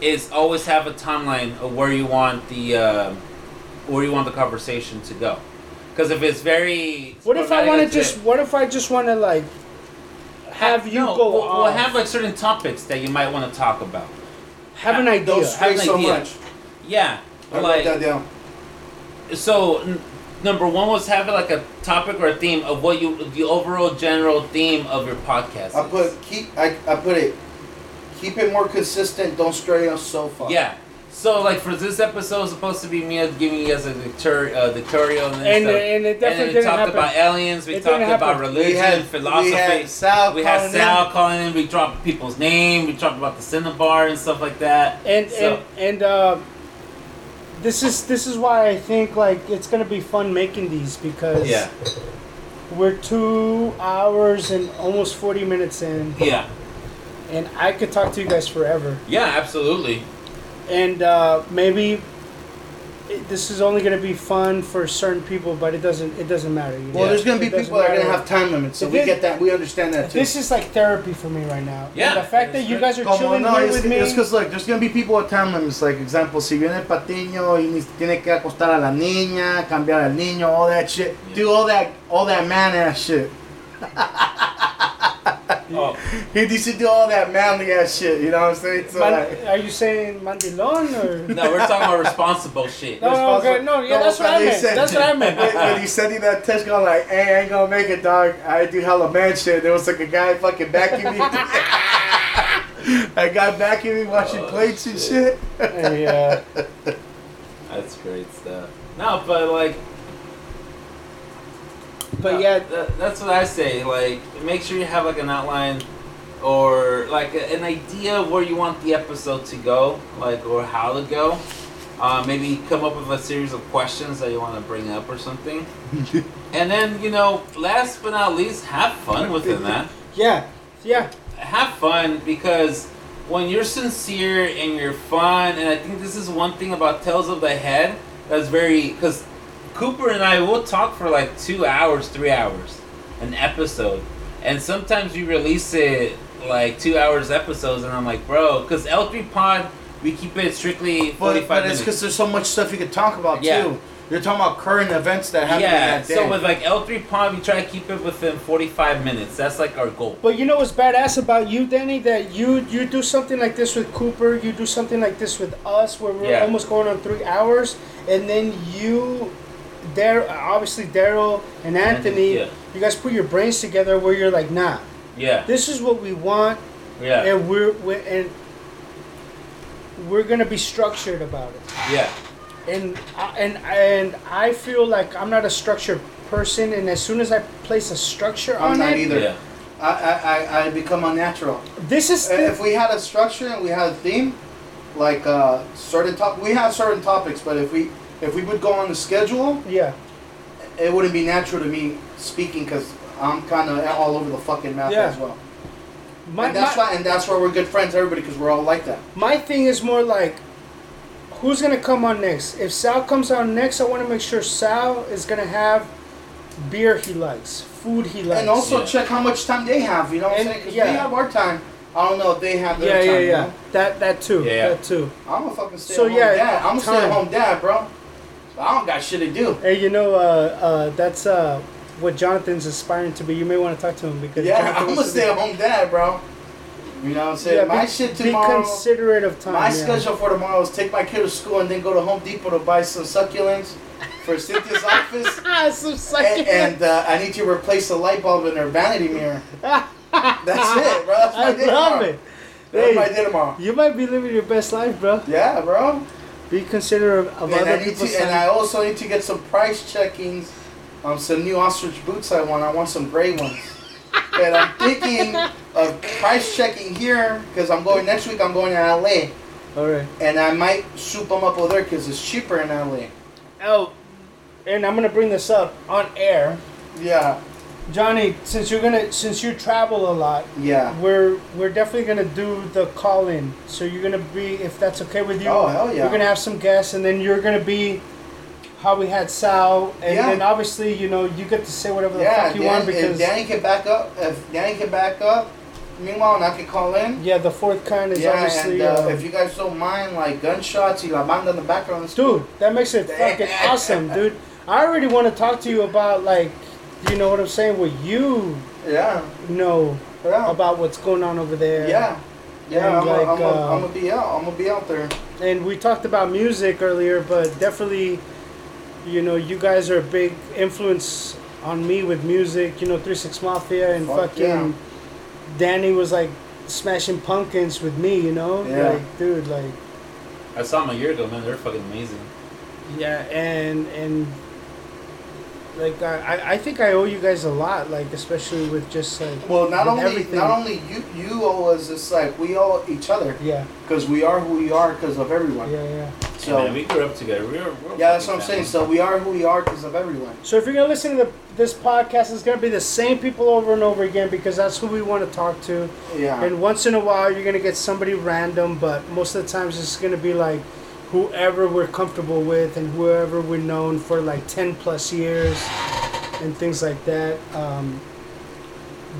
[SPEAKER 1] is always have a timeline of where you want the uh, where you want the conversation to go. Because if it's very
[SPEAKER 2] what if I want to just? What if I just want to like have you
[SPEAKER 1] no,
[SPEAKER 2] go
[SPEAKER 1] We'll, we'll have like certain topics that you might want to talk about.
[SPEAKER 2] Have an idea.
[SPEAKER 3] Don't stray so
[SPEAKER 1] idea.
[SPEAKER 3] much.
[SPEAKER 1] Yeah,
[SPEAKER 3] I wrote
[SPEAKER 1] like
[SPEAKER 3] that down.
[SPEAKER 1] so. N- number one was having like a topic or a theme of what you the overall general theme of your podcast.
[SPEAKER 3] I
[SPEAKER 1] is.
[SPEAKER 3] put keep. I, I put it. Keep it more consistent. Don't stray us so far.
[SPEAKER 1] Yeah. So like for this episode, it's supposed to be me giving you guys a dictur- uh, dictorial and,
[SPEAKER 2] and,
[SPEAKER 1] stuff.
[SPEAKER 2] and it
[SPEAKER 1] and
[SPEAKER 2] definitely
[SPEAKER 1] then we
[SPEAKER 2] didn't
[SPEAKER 1] talked
[SPEAKER 2] happen.
[SPEAKER 1] about aliens. We
[SPEAKER 2] It
[SPEAKER 1] talked about
[SPEAKER 2] happen.
[SPEAKER 1] religion,
[SPEAKER 3] we had
[SPEAKER 1] philosophy.
[SPEAKER 3] We had Sal.
[SPEAKER 1] We had
[SPEAKER 3] calling
[SPEAKER 1] Sal
[SPEAKER 3] in.
[SPEAKER 1] calling in. We dropped people's name. We talked about the Cinebar and stuff like that.
[SPEAKER 2] and
[SPEAKER 1] So-
[SPEAKER 2] and and uh, this is this is why I think like it's gonna be fun making these because
[SPEAKER 1] Yeah.
[SPEAKER 2] we're two hours and almost forty minutes in,
[SPEAKER 1] Yeah.
[SPEAKER 2] and I could talk to you guys forever.
[SPEAKER 1] Yeah. Absolutely.
[SPEAKER 2] And uh, maybe it, this is only going to be fun for certain people, but it doesn't it doesn't matter. you
[SPEAKER 3] Well, there's gonna be
[SPEAKER 2] It doesn't
[SPEAKER 3] people that are gonna have time limits, so
[SPEAKER 2] It
[SPEAKER 3] we
[SPEAKER 2] is-
[SPEAKER 3] get that. We understand that too.
[SPEAKER 2] This is like therapy for me right now.
[SPEAKER 1] Yeah,
[SPEAKER 2] And the fact that you guys are
[SPEAKER 3] Como
[SPEAKER 2] chilling
[SPEAKER 3] no,
[SPEAKER 2] here
[SPEAKER 3] it's,
[SPEAKER 2] with me.
[SPEAKER 3] it's because look, there's gonna be people with time limits. Like example, si viene el patiño y ni- tiene que acostar a la niña, cambiar al niño, all that shit,
[SPEAKER 1] Yeah.
[SPEAKER 3] do all that, all that man ass shit. [LAUGHS]
[SPEAKER 1] Oh,
[SPEAKER 3] He used to do all that manly ass shit. You know what I'm saying? So
[SPEAKER 2] Man,
[SPEAKER 3] like,
[SPEAKER 2] are you saying mandilon or? [LAUGHS]
[SPEAKER 1] no, we're talking about responsible shit.
[SPEAKER 2] No, no, okay, no, yeah, that's what I meant.
[SPEAKER 3] said-
[SPEAKER 2] That's what I meant.
[SPEAKER 3] when, when he sent you that text, going like, "Hey, I ain't gonna make it, dog. I do hella man shit." There was like a guy fucking backing me. [LAUGHS] a guy backing me washing
[SPEAKER 1] Oh,
[SPEAKER 3] plates and
[SPEAKER 1] shit.
[SPEAKER 3] shit.
[SPEAKER 2] yeah.
[SPEAKER 1] Uh, that's great stuff. No, but like,
[SPEAKER 2] But yeah,
[SPEAKER 1] that, that's what I say. Like, make sure you have like an outline or like a, an idea of where you want the episode to go, like or how to go. Uh, maybe come up with a series of questions that you want to bring up or something. [LAUGHS] and then you know, last but not least, have fun within that. [LAUGHS]
[SPEAKER 2] yeah, yeah.
[SPEAKER 1] have fun because when you're sincere and you're fun, and I think this is one thing about Tales of the Head that's very because Cooper and I will talk for like two hours, three hours, an episode, and sometimes we release it like two hours episodes, and I'm like, bro, because L3 Pod we keep it strictly
[SPEAKER 3] But,
[SPEAKER 1] 45
[SPEAKER 3] but it's
[SPEAKER 1] minutes.
[SPEAKER 3] because there's so much stuff you could talk about
[SPEAKER 1] Yeah.
[SPEAKER 3] too. You're talking about current events that happen
[SPEAKER 1] yeah,
[SPEAKER 3] that day.
[SPEAKER 1] so with like L3 Pod, we try to keep it within 45 minutes. That's like our goal.
[SPEAKER 2] But you know what's badass about you, Danny? That you you do something like this with Cooper, you do something like this with us, where we're
[SPEAKER 1] Yeah.
[SPEAKER 2] almost going on three hours, and then you, Dar, obviously Daryl and Anthony,
[SPEAKER 1] yeah.
[SPEAKER 2] you guys put your brains together where you're like, nah,
[SPEAKER 1] Yeah,
[SPEAKER 2] this is what we want,
[SPEAKER 1] yeah,
[SPEAKER 2] and we're, we're and we're gonna be structured about it.
[SPEAKER 1] yeah.
[SPEAKER 2] and I- and and I feel like I'm not a structured person, and as soon as I place a structure
[SPEAKER 3] I'm
[SPEAKER 2] on
[SPEAKER 3] not
[SPEAKER 2] it,
[SPEAKER 3] either.
[SPEAKER 1] Yeah.
[SPEAKER 3] I, I, I, I become unnatural.
[SPEAKER 2] this is the,
[SPEAKER 3] If we had a structure and we had a theme, like uh, certain top, we have certain topics, but if we if we would go on the schedule,
[SPEAKER 2] yeah
[SPEAKER 3] it wouldn't be natural to me speaking because I'm kind of all over the fucking map
[SPEAKER 2] Yeah.
[SPEAKER 3] as well.
[SPEAKER 2] my
[SPEAKER 3] and that's
[SPEAKER 2] my,
[SPEAKER 3] why, and that's why we're good friends, everybody, because we're all like that.
[SPEAKER 2] my thing is more like. Who's gonna come on next? If Sal comes on next, I want to make sure Sal is gonna have beer he likes, food he likes.
[SPEAKER 3] And also
[SPEAKER 1] Yeah.
[SPEAKER 3] check how much time they have. You know what I'm saying? Because
[SPEAKER 2] yeah.
[SPEAKER 3] we have our time. I don't know if they have their
[SPEAKER 2] yeah,
[SPEAKER 3] time. you
[SPEAKER 2] yeah.
[SPEAKER 3] know?
[SPEAKER 2] That that too.
[SPEAKER 1] Yeah.
[SPEAKER 2] That too.
[SPEAKER 3] I'm a fucking stay
[SPEAKER 2] So,
[SPEAKER 3] at home so,
[SPEAKER 2] yeah,
[SPEAKER 3] dad. I'm a stay-at-home dad, bro. I don't got shit to do.
[SPEAKER 2] Hey, you know, uh, uh, that's uh, what Jonathan's aspiring to be. You may want to talk to him because
[SPEAKER 3] Yeah,
[SPEAKER 2] Jonathan
[SPEAKER 3] I'm
[SPEAKER 2] gonna
[SPEAKER 3] stay at home dad, bro. You know what I'm saying?
[SPEAKER 2] Yeah,
[SPEAKER 3] my
[SPEAKER 2] be,
[SPEAKER 3] shit
[SPEAKER 2] be considerate of time.
[SPEAKER 3] my
[SPEAKER 2] yeah.
[SPEAKER 3] schedule for tomorrow is take my kid to school and then go to Home Depot to buy some succulents for Cynthia's office.
[SPEAKER 2] Ah, [LAUGHS] some
[SPEAKER 3] And,
[SPEAKER 2] succulents.
[SPEAKER 3] and uh, I need to replace the light bulb in her vanity mirror. [LAUGHS] That's it, bro. That's my
[SPEAKER 2] I
[SPEAKER 3] day
[SPEAKER 2] love
[SPEAKER 3] tomorrow.
[SPEAKER 2] it.
[SPEAKER 3] That's
[SPEAKER 2] Hey.
[SPEAKER 3] my day tomorrow.
[SPEAKER 2] You might be living your best life, bro.
[SPEAKER 3] Yeah, bro.
[SPEAKER 2] Be considerate of
[SPEAKER 3] And
[SPEAKER 2] other
[SPEAKER 3] I need
[SPEAKER 2] people's
[SPEAKER 3] to, and. I also need to get some price checkings on some new ostrich boots I want. I want some gray ones. and I'm thinking of price checking here because I'm going next week. I'm going to LA,
[SPEAKER 2] All right.
[SPEAKER 3] and I might soup them up over there because it's cheaper in LA.
[SPEAKER 2] Oh, and I'm gonna bring this up on air,
[SPEAKER 3] Yeah,
[SPEAKER 2] Johnny. Since you're gonna, since you travel a lot,
[SPEAKER 3] yeah.
[SPEAKER 2] we're we're definitely gonna do the call in. So you're gonna be, if that's okay with you.
[SPEAKER 3] Oh, hell yeah.
[SPEAKER 2] We're gonna have some guests, and then you're gonna be. How we had Sal, and
[SPEAKER 3] Yeah.
[SPEAKER 2] then obviously you know you get to say whatever the
[SPEAKER 3] Yeah,
[SPEAKER 2] fuck you
[SPEAKER 3] Dan,
[SPEAKER 2] want because
[SPEAKER 3] if Danny can back up, if Danny can back up, meanwhile, and I can call in.
[SPEAKER 2] yeah, the fourth kind is
[SPEAKER 3] Yeah,
[SPEAKER 2] obviously.
[SPEAKER 3] and uh,
[SPEAKER 2] uh,
[SPEAKER 3] if you guys don't mind, like gunshots, y la banda in the background.
[SPEAKER 2] Dude, that makes it fucking [LAUGHS] awesome, dude. I already want to talk to you about like, you know what I'm saying? What you
[SPEAKER 3] Yeah,
[SPEAKER 2] know
[SPEAKER 3] yeah.
[SPEAKER 2] about what's going on over there.
[SPEAKER 3] Yeah. Yeah, I'm,
[SPEAKER 2] like,
[SPEAKER 3] a, I'm,
[SPEAKER 2] uh,
[SPEAKER 3] I'm gonna be out. I'm gonna be out there.
[SPEAKER 2] And we talked about music earlier, but definitely, you know, you guys are a big influence on me with music. You know, Three Six Mafia and
[SPEAKER 3] Fuck
[SPEAKER 2] fucking
[SPEAKER 3] yeah.
[SPEAKER 2] Danny was like smashing pumpkins with me. You know,
[SPEAKER 3] Yeah.
[SPEAKER 2] like dude, like
[SPEAKER 1] I saw them a year ago, man. They're fucking amazing.
[SPEAKER 2] Yeah, and and like I, I- I think I owe you guys a lot, like especially with just like
[SPEAKER 3] Well, not only
[SPEAKER 2] everything.
[SPEAKER 3] not only you you owe us. It's like we owe each other
[SPEAKER 2] yeah,
[SPEAKER 3] because we are who we are because of everyone.
[SPEAKER 2] yeah, yeah.
[SPEAKER 1] So,
[SPEAKER 3] So
[SPEAKER 1] man, we grew up together. We were, we were
[SPEAKER 3] yeah, that's what I'm saying. So we are who we are because of everyone.
[SPEAKER 2] So if you're gonna listen to the, this podcast, it's gonna be the same people over and over again because that's who we want to talk to.
[SPEAKER 3] Yeah.
[SPEAKER 2] And once in a while, you're gonna get somebody random, but most of the times it's gonna be like whoever we're comfortable with and whoever we're known for like 10 plus years and things like that. Um,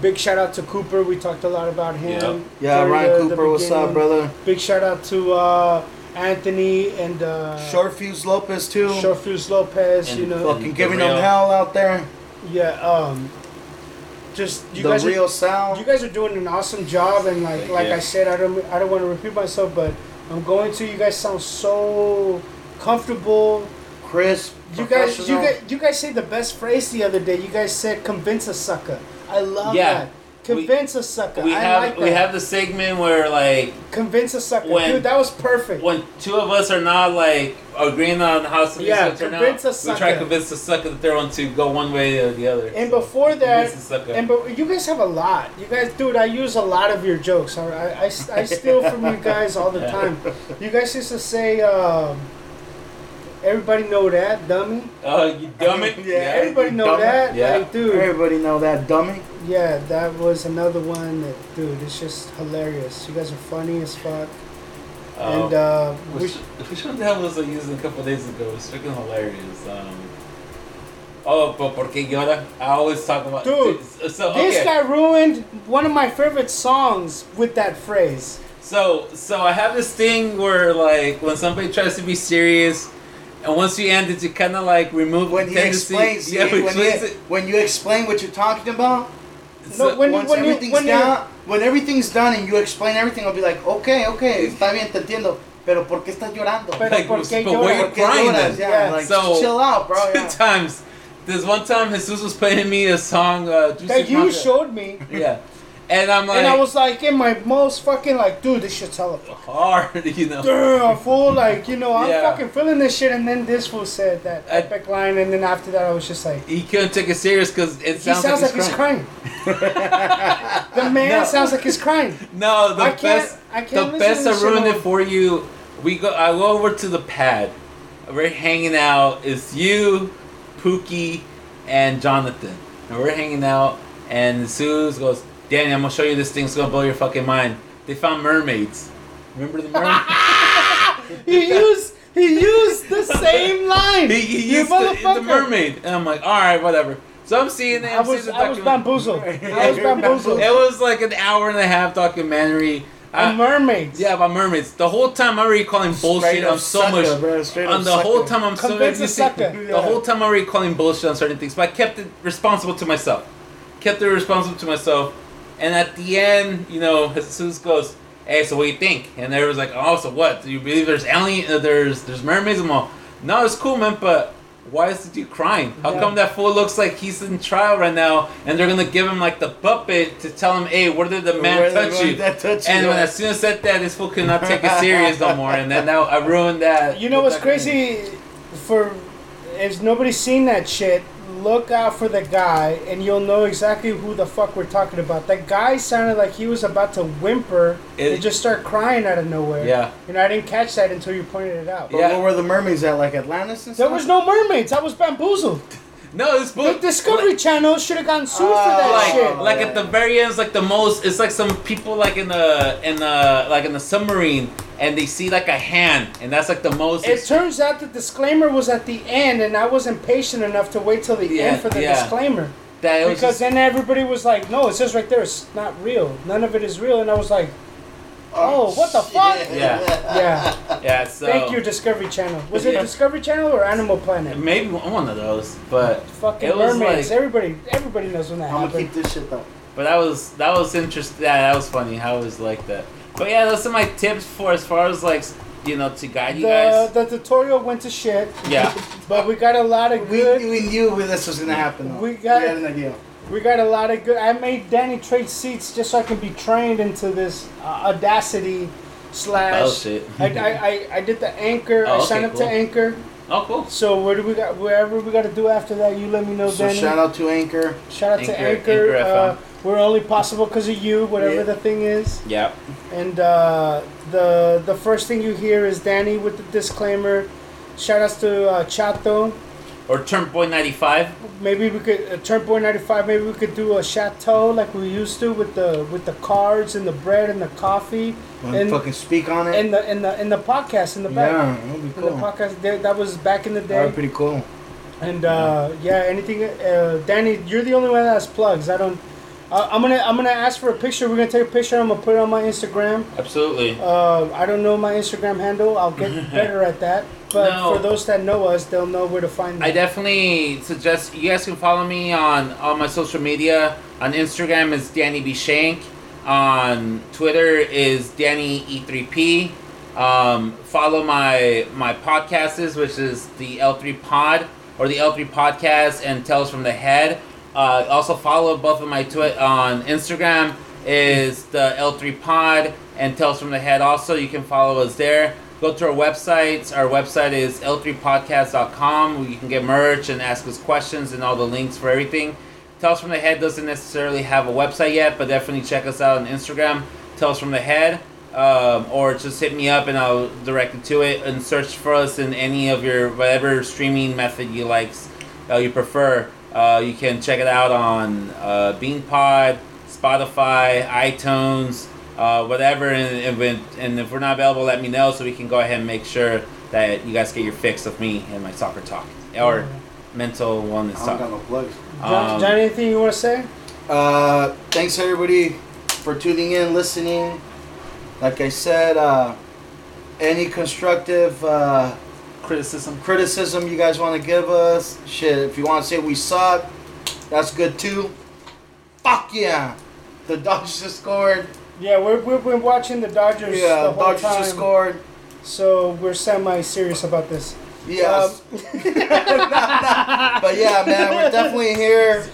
[SPEAKER 2] big shout out to Cooper. We talked a lot about him.
[SPEAKER 3] yeah,
[SPEAKER 2] during
[SPEAKER 3] Ryan
[SPEAKER 2] the- the
[SPEAKER 3] Cooper, what's up, brother?
[SPEAKER 2] Big shout out to uh, Anthony and uh,
[SPEAKER 3] Short Fuse Lopez too.
[SPEAKER 2] Short Fuse Lopez.
[SPEAKER 1] And
[SPEAKER 2] you know,
[SPEAKER 3] Fucking giving
[SPEAKER 1] the
[SPEAKER 3] them hell out there.
[SPEAKER 2] yeah. Um,
[SPEAKER 3] Just
[SPEAKER 2] just you
[SPEAKER 3] the
[SPEAKER 2] guys
[SPEAKER 3] real
[SPEAKER 2] are,
[SPEAKER 3] sound.
[SPEAKER 2] you guys are doing an awesome job, and like like
[SPEAKER 1] you.
[SPEAKER 2] I said, I don't I don't want to repeat myself, but I'm going to. You guys sound so comfortable.
[SPEAKER 3] crisp.
[SPEAKER 2] You guys, you guys, you guys say the best phrase the other day. You guys said "convince a sucker." I love
[SPEAKER 1] Yeah.
[SPEAKER 2] that. Convince a sucker.
[SPEAKER 1] We
[SPEAKER 2] I
[SPEAKER 1] have
[SPEAKER 2] like that.
[SPEAKER 1] we have the segment where like
[SPEAKER 2] convince a sucker,
[SPEAKER 1] When-
[SPEAKER 2] dude. That was perfect.
[SPEAKER 1] when two of us are not like agreeing on how something
[SPEAKER 2] Yeah,
[SPEAKER 1] turn out,
[SPEAKER 2] convince a
[SPEAKER 1] we try to convince the sucker that they're on to go one way or the other.
[SPEAKER 2] and
[SPEAKER 1] So,
[SPEAKER 2] before that,
[SPEAKER 1] convince the sucker.
[SPEAKER 2] and but you guys have a lot. You guys, dude, I use a lot of your jokes. I, I, I, I steal from you guys all the [LAUGHS] time. You guys used to say, um, "Everybody know that, dummy."
[SPEAKER 1] oh, you dumb it! [LAUGHS]
[SPEAKER 3] Yeah.
[SPEAKER 2] Everybody know
[SPEAKER 3] dummy.
[SPEAKER 2] that,
[SPEAKER 1] Yeah.
[SPEAKER 2] like, dude.
[SPEAKER 3] Everybody know that dummy.
[SPEAKER 2] Yeah, that was another one that, dude, it's just hilarious. You guys are funny as fuck.
[SPEAKER 1] Um,
[SPEAKER 2] and uh, we,
[SPEAKER 1] which, which one the hell was I using a couple days ago? It's freaking hilarious. Um, oh, but porque llora? I always talk about
[SPEAKER 2] Dude,
[SPEAKER 1] So, so
[SPEAKER 2] this
[SPEAKER 1] okay.
[SPEAKER 2] guy ruined one of my favorite songs with that phrase.
[SPEAKER 1] So so I have this thing where like when somebody tries to be serious, and once you end it, you kind of like remove
[SPEAKER 3] When
[SPEAKER 1] the
[SPEAKER 3] he
[SPEAKER 1] tendency.
[SPEAKER 3] explains,
[SPEAKER 1] yeah, [LAUGHS]
[SPEAKER 3] when,
[SPEAKER 1] when
[SPEAKER 3] you,
[SPEAKER 1] it.
[SPEAKER 3] when you explain what you're talking about,
[SPEAKER 1] So-
[SPEAKER 2] No, when-
[SPEAKER 3] once
[SPEAKER 2] you-
[SPEAKER 3] everything's
[SPEAKER 2] when you're-
[SPEAKER 3] down, when everything's done and you explain everything, I'll be like, okay, okay, está bien, te entiendo. Pero ¿por qué estás llorando?
[SPEAKER 2] Pero
[SPEAKER 1] Like,
[SPEAKER 2] ¿por
[SPEAKER 1] but
[SPEAKER 2] qué
[SPEAKER 1] why
[SPEAKER 2] llora?
[SPEAKER 1] you
[SPEAKER 3] ¿Por qué
[SPEAKER 1] crying
[SPEAKER 3] lloras?
[SPEAKER 1] then?
[SPEAKER 3] Yeah,
[SPEAKER 2] Yeah.
[SPEAKER 3] like
[SPEAKER 1] So-
[SPEAKER 3] chill out, bro.
[SPEAKER 1] two
[SPEAKER 3] Yeah.
[SPEAKER 1] times. There's one time Jesus was playing me a song. Uh,
[SPEAKER 2] That you
[SPEAKER 1] Manga.
[SPEAKER 2] showed me.
[SPEAKER 1] Yeah, and I'm like
[SPEAKER 2] and I was like in my most fucking like, dude, this shit's hella
[SPEAKER 1] hard, [LAUGHS] you know.
[SPEAKER 2] damn fool. Like, you know, I'm
[SPEAKER 1] Yeah.
[SPEAKER 2] fucking feeling this shit. And then this fool said that
[SPEAKER 1] I-
[SPEAKER 2] epic line. And then after that, I was just like,
[SPEAKER 1] He couldn't take it serious because it
[SPEAKER 2] he
[SPEAKER 1] sounds,
[SPEAKER 2] sounds like,
[SPEAKER 1] he's
[SPEAKER 2] he's
[SPEAKER 1] crying.
[SPEAKER 2] crying. [LAUGHS] the man
[SPEAKER 1] No.
[SPEAKER 2] sounds like he's crying. [LAUGHS]
[SPEAKER 1] No, the
[SPEAKER 2] I can't-
[SPEAKER 1] best.
[SPEAKER 2] I can't
[SPEAKER 1] the best I ruined it for you. We go. I go over to the pad. We're hanging out. It's you, Pookie, and Jonathan. And we're hanging out. And Suze goes, Danny, I'm gonna show you this thing. It's gonna blow your fucking mind. They found mermaids. Remember the mermaids? [LAUGHS]
[SPEAKER 2] He used he used the same line.
[SPEAKER 1] he, he used the, the mermaid. And I'm like, all right, whatever. So I'm seeing it.
[SPEAKER 2] I was
[SPEAKER 1] the
[SPEAKER 2] I was bamboozled. I [LAUGHS] was bamboozled.
[SPEAKER 1] It was like an hour and a half documentary.
[SPEAKER 2] And mermaids.
[SPEAKER 1] Yeah, about mermaids. The whole time I'm already calling bullshit. I'm so
[SPEAKER 3] sucker,
[SPEAKER 1] much.
[SPEAKER 3] bro.
[SPEAKER 1] On the whole time I'm so
[SPEAKER 2] Convince a sucker.
[SPEAKER 1] The
[SPEAKER 3] Yeah.
[SPEAKER 1] whole time I'm already calling bullshit on certain things, but I kept it responsible to myself. Kept it responsible to myself. And at the end, you know, Jesus goes, "Hey, so what do you think?" And everyone's like, "Oh, so what? Do you believe there's alien? Uh, there's there's mermaids?" I'm all, "No, it's cool, man, but." Why is the dude crying? How
[SPEAKER 2] Yeah.
[SPEAKER 1] come that fool looks like he's in trial right now, and they're gonna give him like the puppet to tell him, "Hey, where did the man touch you?"
[SPEAKER 3] touch you,
[SPEAKER 1] And when as soon as said that, this fool could not take it serious no more, and then now I ruined that.
[SPEAKER 2] You know what's crazy? For if nobody's seen that shit, look out for the guy, and you'll know exactly who the fuck we're talking about. That guy sounded like he was about to whimper
[SPEAKER 1] It-
[SPEAKER 2] and just start crying out of nowhere.
[SPEAKER 1] Yeah.
[SPEAKER 2] And I didn't catch that until you pointed it out.
[SPEAKER 3] But
[SPEAKER 1] Yeah.
[SPEAKER 3] where were the mermaids at? Like Atlantis and
[SPEAKER 2] There
[SPEAKER 3] stuff?
[SPEAKER 2] There was no mermaids. I was bamboozled.
[SPEAKER 1] No, this
[SPEAKER 2] The
[SPEAKER 1] book.
[SPEAKER 2] Discovery Channel should have gotten sued for
[SPEAKER 3] Oh,
[SPEAKER 2] that
[SPEAKER 1] like,
[SPEAKER 2] shit.
[SPEAKER 1] like at the very end, it's like the most. It's like some people like in the in the like in the submarine, and they see like a hand, and that's like the most.
[SPEAKER 2] It turns out the disclaimer was at the end, and I wasn't patient enough to wait till the
[SPEAKER 1] Yeah,
[SPEAKER 2] end for the
[SPEAKER 1] yeah.
[SPEAKER 2] disclaimer.
[SPEAKER 1] that
[SPEAKER 2] Because
[SPEAKER 1] just-
[SPEAKER 2] then everybody was like, "No, it says right there, it's not real. None of it is real." And I was like, Oh, "Oh, what the fuck?"
[SPEAKER 1] Yeah.
[SPEAKER 2] Yeah. [LAUGHS]
[SPEAKER 1] yeah. So
[SPEAKER 2] Thank you, Discovery Channel. Was it
[SPEAKER 1] Yeah.
[SPEAKER 2] Discovery Channel or Animal Planet?
[SPEAKER 1] Maybe one of those, but
[SPEAKER 2] Fucking
[SPEAKER 1] it was
[SPEAKER 2] mermaids.
[SPEAKER 1] like-
[SPEAKER 2] everybody, everybody knows when that
[SPEAKER 3] I'm gonna
[SPEAKER 2] happened.
[SPEAKER 3] keep this shit though.
[SPEAKER 1] but that was that was interesting. Yeah, that was funny. How it was like that. But yeah, those are my tips for as far as like you know to guide you
[SPEAKER 2] The,
[SPEAKER 1] guys.
[SPEAKER 2] the tutorial went to shit,
[SPEAKER 1] Yeah. [LAUGHS]
[SPEAKER 2] but we got a lot of
[SPEAKER 3] We,
[SPEAKER 2] good.
[SPEAKER 3] we knew this was gonna happen. Though.
[SPEAKER 2] We got-
[SPEAKER 3] had an idea.
[SPEAKER 2] We got a lot of good. I made Danny trade seats just so I can be trained into this uh, Audacity slash.
[SPEAKER 1] Oh shit.
[SPEAKER 2] I, I, I, I did the anchor.
[SPEAKER 1] Oh,
[SPEAKER 2] I
[SPEAKER 1] okay,
[SPEAKER 2] signed up
[SPEAKER 1] cool.
[SPEAKER 2] to Anchor.
[SPEAKER 1] Oh cool.
[SPEAKER 2] So where do we got? Wherever we got to do after that, you let me know,
[SPEAKER 3] So
[SPEAKER 2] Danny.
[SPEAKER 3] shout out to Anchor.
[SPEAKER 2] Shout out to
[SPEAKER 1] Anchor-
[SPEAKER 2] Anchor.
[SPEAKER 1] Anchor
[SPEAKER 2] uh,
[SPEAKER 1] FM.
[SPEAKER 2] we're only possible because of you, whatever
[SPEAKER 3] Yeah.
[SPEAKER 2] the thing is.
[SPEAKER 1] Yeah.
[SPEAKER 2] And uh, the the first thing you hear is Danny with the disclaimer. Shout outs to uh, Chato.
[SPEAKER 1] Or Turn ninety five.
[SPEAKER 2] Maybe we could uh, Turn ninety five. Maybe we could do a chateau like we used to with the with the cards and the bread and the coffee
[SPEAKER 3] Wanna
[SPEAKER 2] and
[SPEAKER 3] fucking speak on it.
[SPEAKER 2] and the in the in the podcast in the back.
[SPEAKER 3] yeah, that would be
[SPEAKER 2] In
[SPEAKER 3] cool.
[SPEAKER 2] the podcast, that that was back in the
[SPEAKER 3] That
[SPEAKER 2] day.
[SPEAKER 3] would be pretty cool.
[SPEAKER 2] And uh, yeah, anything, uh, Danny, you're the only one that has plugs. I don't, Uh, I'm gonna I'm gonna ask for a picture. We're gonna take a picture. I'm gonna put it on my Instagram.
[SPEAKER 1] Absolutely.
[SPEAKER 2] Uh, I don't know my Instagram handle. I'll get [LAUGHS] better at that. But
[SPEAKER 1] No.
[SPEAKER 2] for those that know us, they'll know where to find me.
[SPEAKER 1] I definitely suggest you guys can follow me on all my social media. On Instagram is Danny B Shank. On Twitter is Danny E3P. Um, follow my my podcasts, which is the L3 Pod or the L3 Podcast and Tells from the Head. Uh, also follow both of my twi- on Instagram is the L3 Pod and Tells from the Head. Also, you can follow us there. Go to our websites. Our website is l3podcast.com you can get merch and ask us questions and all the links for everything. Tell Us from the Head doesn't necessarily have a website yet, but definitely check us out on Instagram, Tell Us from the Head, um, or just hit me up and I'll direct you to it and search for us in any of your whatever streaming method you likes, uh, you prefer. Uh, you can check it out on uh, BeanPod, Spotify, iTunes, uh, whatever. And, and, when- and if we're not available, let me know so we can go ahead and make sure that you guys get your fix of me and my soccer talk or mental wellness
[SPEAKER 3] I don't got no plugs.
[SPEAKER 2] John,
[SPEAKER 1] Um,
[SPEAKER 2] John, anything you want to say?
[SPEAKER 3] Uh, thanks everybody for tuning in, listening. Like I said, uh, any constructive uh,
[SPEAKER 1] criticism.
[SPEAKER 3] criticism you guys want to give us, shit. If you want to say we suck, that's good too. Fuck yeah, the Dodgers [LAUGHS] just scored.
[SPEAKER 2] Yeah, we're, we've been watching the Dodgers
[SPEAKER 3] Yeah,
[SPEAKER 2] the whole
[SPEAKER 3] Dodgers
[SPEAKER 2] time,
[SPEAKER 3] just scored.
[SPEAKER 2] so we're semi-serious about this.
[SPEAKER 3] Yeah.
[SPEAKER 2] Um, [LAUGHS]
[SPEAKER 3] But yeah, man, we're definitely here,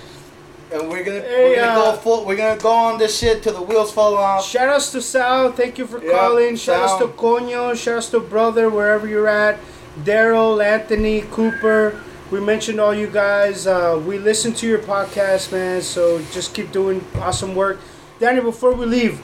[SPEAKER 3] and we're gonna
[SPEAKER 2] Hey,
[SPEAKER 3] we're gonna
[SPEAKER 2] uh,
[SPEAKER 3] go full. We're gonna go on this shit till the wheels fall off.
[SPEAKER 2] Shout outs to Sal. Thank you for
[SPEAKER 3] Yeah,
[SPEAKER 2] calling. Shout outs to. Coño. Shout outs to Brother, wherever you're at. Daryl, Anthony, Cooper. We mentioned all you guys. Uh, we listen to your podcast, man. So just keep doing awesome work. Danny, before we leave,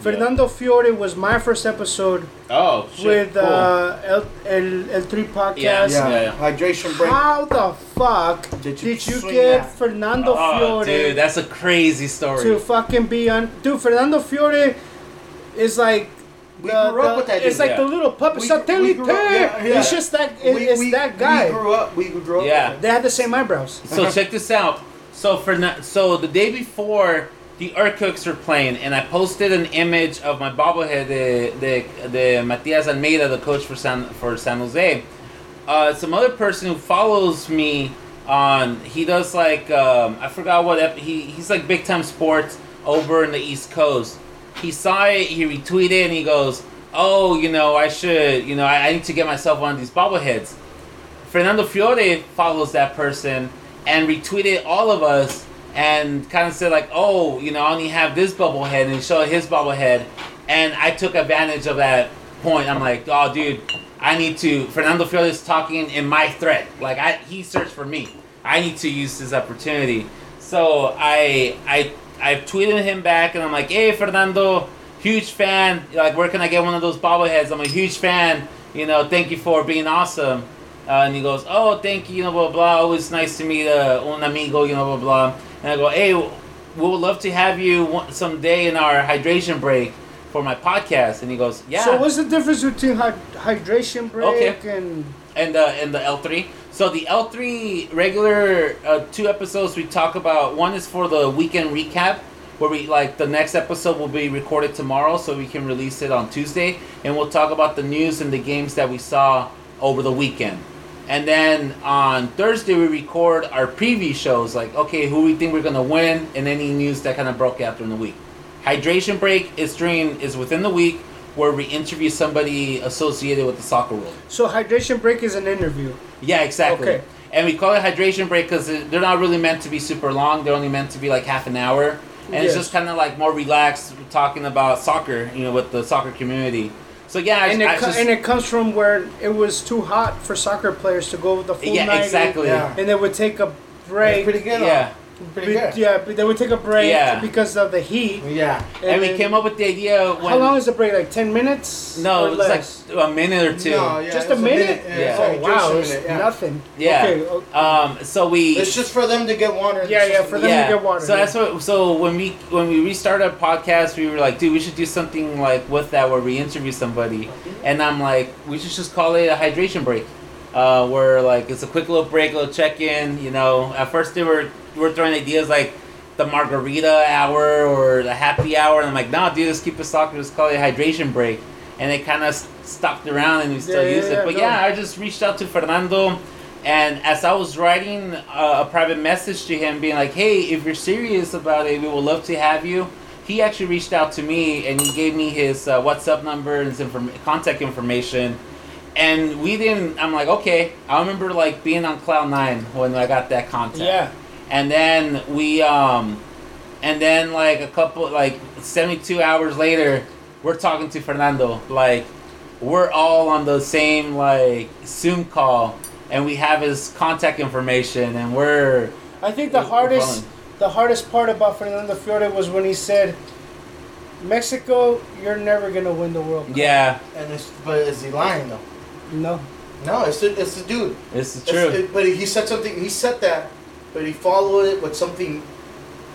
[SPEAKER 2] Fernando Fiore was my first episode
[SPEAKER 1] Oh, shit.
[SPEAKER 2] with
[SPEAKER 1] cool.
[SPEAKER 2] uh, El, El, El Tri podcast.
[SPEAKER 1] Yeah.
[SPEAKER 3] Yeah,
[SPEAKER 1] Yeah, yeah.
[SPEAKER 3] hydration break.
[SPEAKER 2] How the fuck
[SPEAKER 3] Did
[SPEAKER 2] did
[SPEAKER 3] you
[SPEAKER 2] you, get
[SPEAKER 3] that?
[SPEAKER 2] Fernando
[SPEAKER 1] oh,
[SPEAKER 2] Fiore
[SPEAKER 1] dude, that's a crazy story.
[SPEAKER 2] to fucking be on? Dude, Fernando Fiore is like.
[SPEAKER 3] We
[SPEAKER 2] the-
[SPEAKER 3] grew up
[SPEAKER 2] the-
[SPEAKER 3] with that
[SPEAKER 2] It's
[SPEAKER 3] dude.
[SPEAKER 2] like the little puppet.
[SPEAKER 3] We-
[SPEAKER 2] Satellite.
[SPEAKER 3] we grew yeah, yeah.
[SPEAKER 2] It's just that. It,
[SPEAKER 3] We-
[SPEAKER 2] it's
[SPEAKER 3] we-
[SPEAKER 2] that guy.
[SPEAKER 3] We grew up. We grew up.
[SPEAKER 1] Yeah.
[SPEAKER 3] with
[SPEAKER 2] They had the same eyebrows.
[SPEAKER 1] so check this out. So for na- so the day before the Earthquakes were playing, and I posted an image of my bobblehead, the the, the Matías Almeyda, the coach for San for San Jose. Uh, some other person who follows me on he does like um, I forgot what he he's like big time sports over in the East Coast. He saw it, he retweeted, and he goes, "Oh, you know, I should, you know, I, I need to get myself one of these bobbleheads." Fernando Fiore follows that person and retweeted all of us and kind of said like, oh, you know, I only have this bobblehead and he showed his bobblehead, and I took advantage of that point. I'm like, oh, dude, I need to. Fernando Fiore is talking in my thread. Like, I he searched for me. I need to use this opportunity. So I I I tweeted him back and I'm like, hey, Fernando, huge fan. Like, where can I get one of those bobbleheads? I'm a huge fan. You know, thank you for being awesome. Uh, and he goes, oh, thank you, you know, blah, blah. Always nice to meet uh, un amigo, you know, blah, blah. And I go, hey, we would love to have you one, someday in our hydration break for my podcast. And he goes, yeah.
[SPEAKER 2] So what's the difference between hydration break
[SPEAKER 1] Okay.
[SPEAKER 2] and
[SPEAKER 1] and the and the L three. So the L three regular uh, two episodes we talk about. One is for the weekend recap, where we like the next episode will be recorded tomorrow, so we can release it on Tuesday, and we'll talk about the news and the games that we saw over the weekend. And then on Thursday we record our preview shows, like okay, who we think we're gonna win, and any news that kind of broke out during the week. Hydration break is during is within the week where we interview somebody associated with the soccer world.
[SPEAKER 2] so hydration break is an interview.
[SPEAKER 1] Yeah, exactly.
[SPEAKER 2] Okay.
[SPEAKER 1] And we call it hydration break because they're not really meant to be super long. They're only meant to be like half an hour, and it's just kind of like more relaxed, talking about soccer, you know, with the soccer community. So yeah, I,
[SPEAKER 2] And it,
[SPEAKER 1] I
[SPEAKER 2] co-
[SPEAKER 1] just,
[SPEAKER 2] and it comes from where it was too hot for soccer players to go the full
[SPEAKER 1] yeah,
[SPEAKER 2] 90,
[SPEAKER 1] exactly.
[SPEAKER 3] Yeah.
[SPEAKER 2] And they would take a break.
[SPEAKER 3] pretty good.
[SPEAKER 1] Yeah.
[SPEAKER 3] Pretty good.
[SPEAKER 2] Yeah, but then we take a break
[SPEAKER 1] Yeah.
[SPEAKER 2] because of the heat.
[SPEAKER 3] Yeah.
[SPEAKER 1] And, we
[SPEAKER 2] then-
[SPEAKER 1] came up with the idea when
[SPEAKER 2] How long is the break? Like ten minutes?
[SPEAKER 1] no,
[SPEAKER 2] or
[SPEAKER 1] it's
[SPEAKER 2] less?
[SPEAKER 1] like a minute or two.
[SPEAKER 3] No, yeah,
[SPEAKER 2] just
[SPEAKER 3] it's
[SPEAKER 2] a minute.
[SPEAKER 3] Yeah.
[SPEAKER 1] Yeah.
[SPEAKER 3] it's
[SPEAKER 2] Oh wow,
[SPEAKER 3] just a
[SPEAKER 2] it's
[SPEAKER 3] minute, yeah.
[SPEAKER 2] nothing.
[SPEAKER 1] Yeah.
[SPEAKER 2] Okay. oh, o-
[SPEAKER 1] Um, so we
[SPEAKER 3] It's just for them to get water.
[SPEAKER 2] Yeah, yeah, for them- to get water,
[SPEAKER 1] So
[SPEAKER 2] yeah.
[SPEAKER 1] that's what. So when we when we restarted our podcast, we were like, dude, we should do something like with that where we interview somebody, and I'm like, we should just call it a hydration break, uh, where like it's a quick little break, little check in. You know, at first they were we were throwing ideas like. the margarita hour or the happy hour, and I'm like, nah, dude, let's keep it soccer. Let's call it a hydration break. And they kind of stopped around, and we still
[SPEAKER 2] Yeah, yeah,
[SPEAKER 1] use it.
[SPEAKER 2] yeah,
[SPEAKER 1] But
[SPEAKER 2] no.
[SPEAKER 1] yeah, I just reached out to Fernando, and as I was writing a, a private message to him, being like, hey, if you're serious about it, we would love to have you. He actually reached out to me, and he gave me his uh, WhatsApp number and his inform- contact information and we didn't i'm like okay i remember like being on cloud nine when i got that contact
[SPEAKER 2] Yeah.
[SPEAKER 1] and then we um and then like a couple like 72 hours later we're talking to fernando like we're all on the same like zoom call and we have his contact information and we're
[SPEAKER 2] I think the
[SPEAKER 1] We're- we're
[SPEAKER 2] hardest the hardest part about Fernando Fiore was when he said, "Mexico, you're never gonna win the World Cup."
[SPEAKER 1] yeah
[SPEAKER 3] And it's, but is he lying though?
[SPEAKER 2] No.
[SPEAKER 3] No, it's the, it's the dude.
[SPEAKER 1] this is
[SPEAKER 3] It's-
[SPEAKER 1] true
[SPEAKER 3] it- but he said something. He said that, but he followed it with something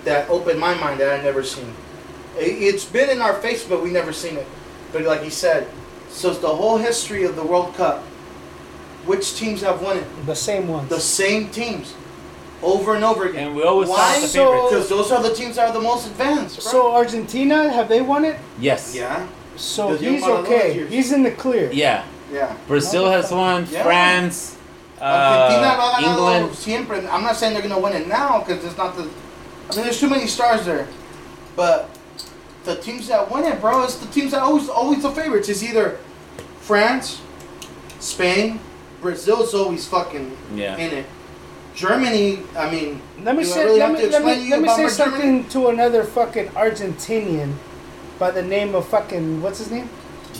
[SPEAKER 3] that opened my mind that I never seen. It, it's been in our face, but we never seen it. But like he said, so it's the whole history of the World Cup. Which teams have won it?
[SPEAKER 2] The same ones.
[SPEAKER 3] The same teams, over and over again.
[SPEAKER 1] and we always
[SPEAKER 3] Why?
[SPEAKER 1] thought the
[SPEAKER 2] So-
[SPEAKER 1] favorites
[SPEAKER 3] Because those are the teams that are the most advanced. Bro.
[SPEAKER 2] so Argentina, have they won it?
[SPEAKER 1] yes
[SPEAKER 3] yeah,
[SPEAKER 2] So he's
[SPEAKER 3] you're one of those
[SPEAKER 2] okay. He's in the clear.
[SPEAKER 1] yeah
[SPEAKER 3] yeah.
[SPEAKER 1] brazil has won
[SPEAKER 3] Yeah.
[SPEAKER 1] france
[SPEAKER 3] Argentina
[SPEAKER 1] uh,
[SPEAKER 3] ganado
[SPEAKER 1] england
[SPEAKER 3] siempre. I'm not saying they're gonna win it now because it's not the. I mean, there's too many stars there, but the teams that win it, bro, it's the teams that always always the favorites. It's either France, Spain, Brazil's always fucking
[SPEAKER 1] yeah
[SPEAKER 3] in it. Germany, I mean,
[SPEAKER 2] Let me
[SPEAKER 3] Do I
[SPEAKER 2] say,
[SPEAKER 3] really
[SPEAKER 2] let
[SPEAKER 3] have
[SPEAKER 2] me,
[SPEAKER 3] to
[SPEAKER 2] let me,
[SPEAKER 3] to
[SPEAKER 2] let me say
[SPEAKER 3] my
[SPEAKER 2] something to another fucking Argentinian by the name of fucking what's his name?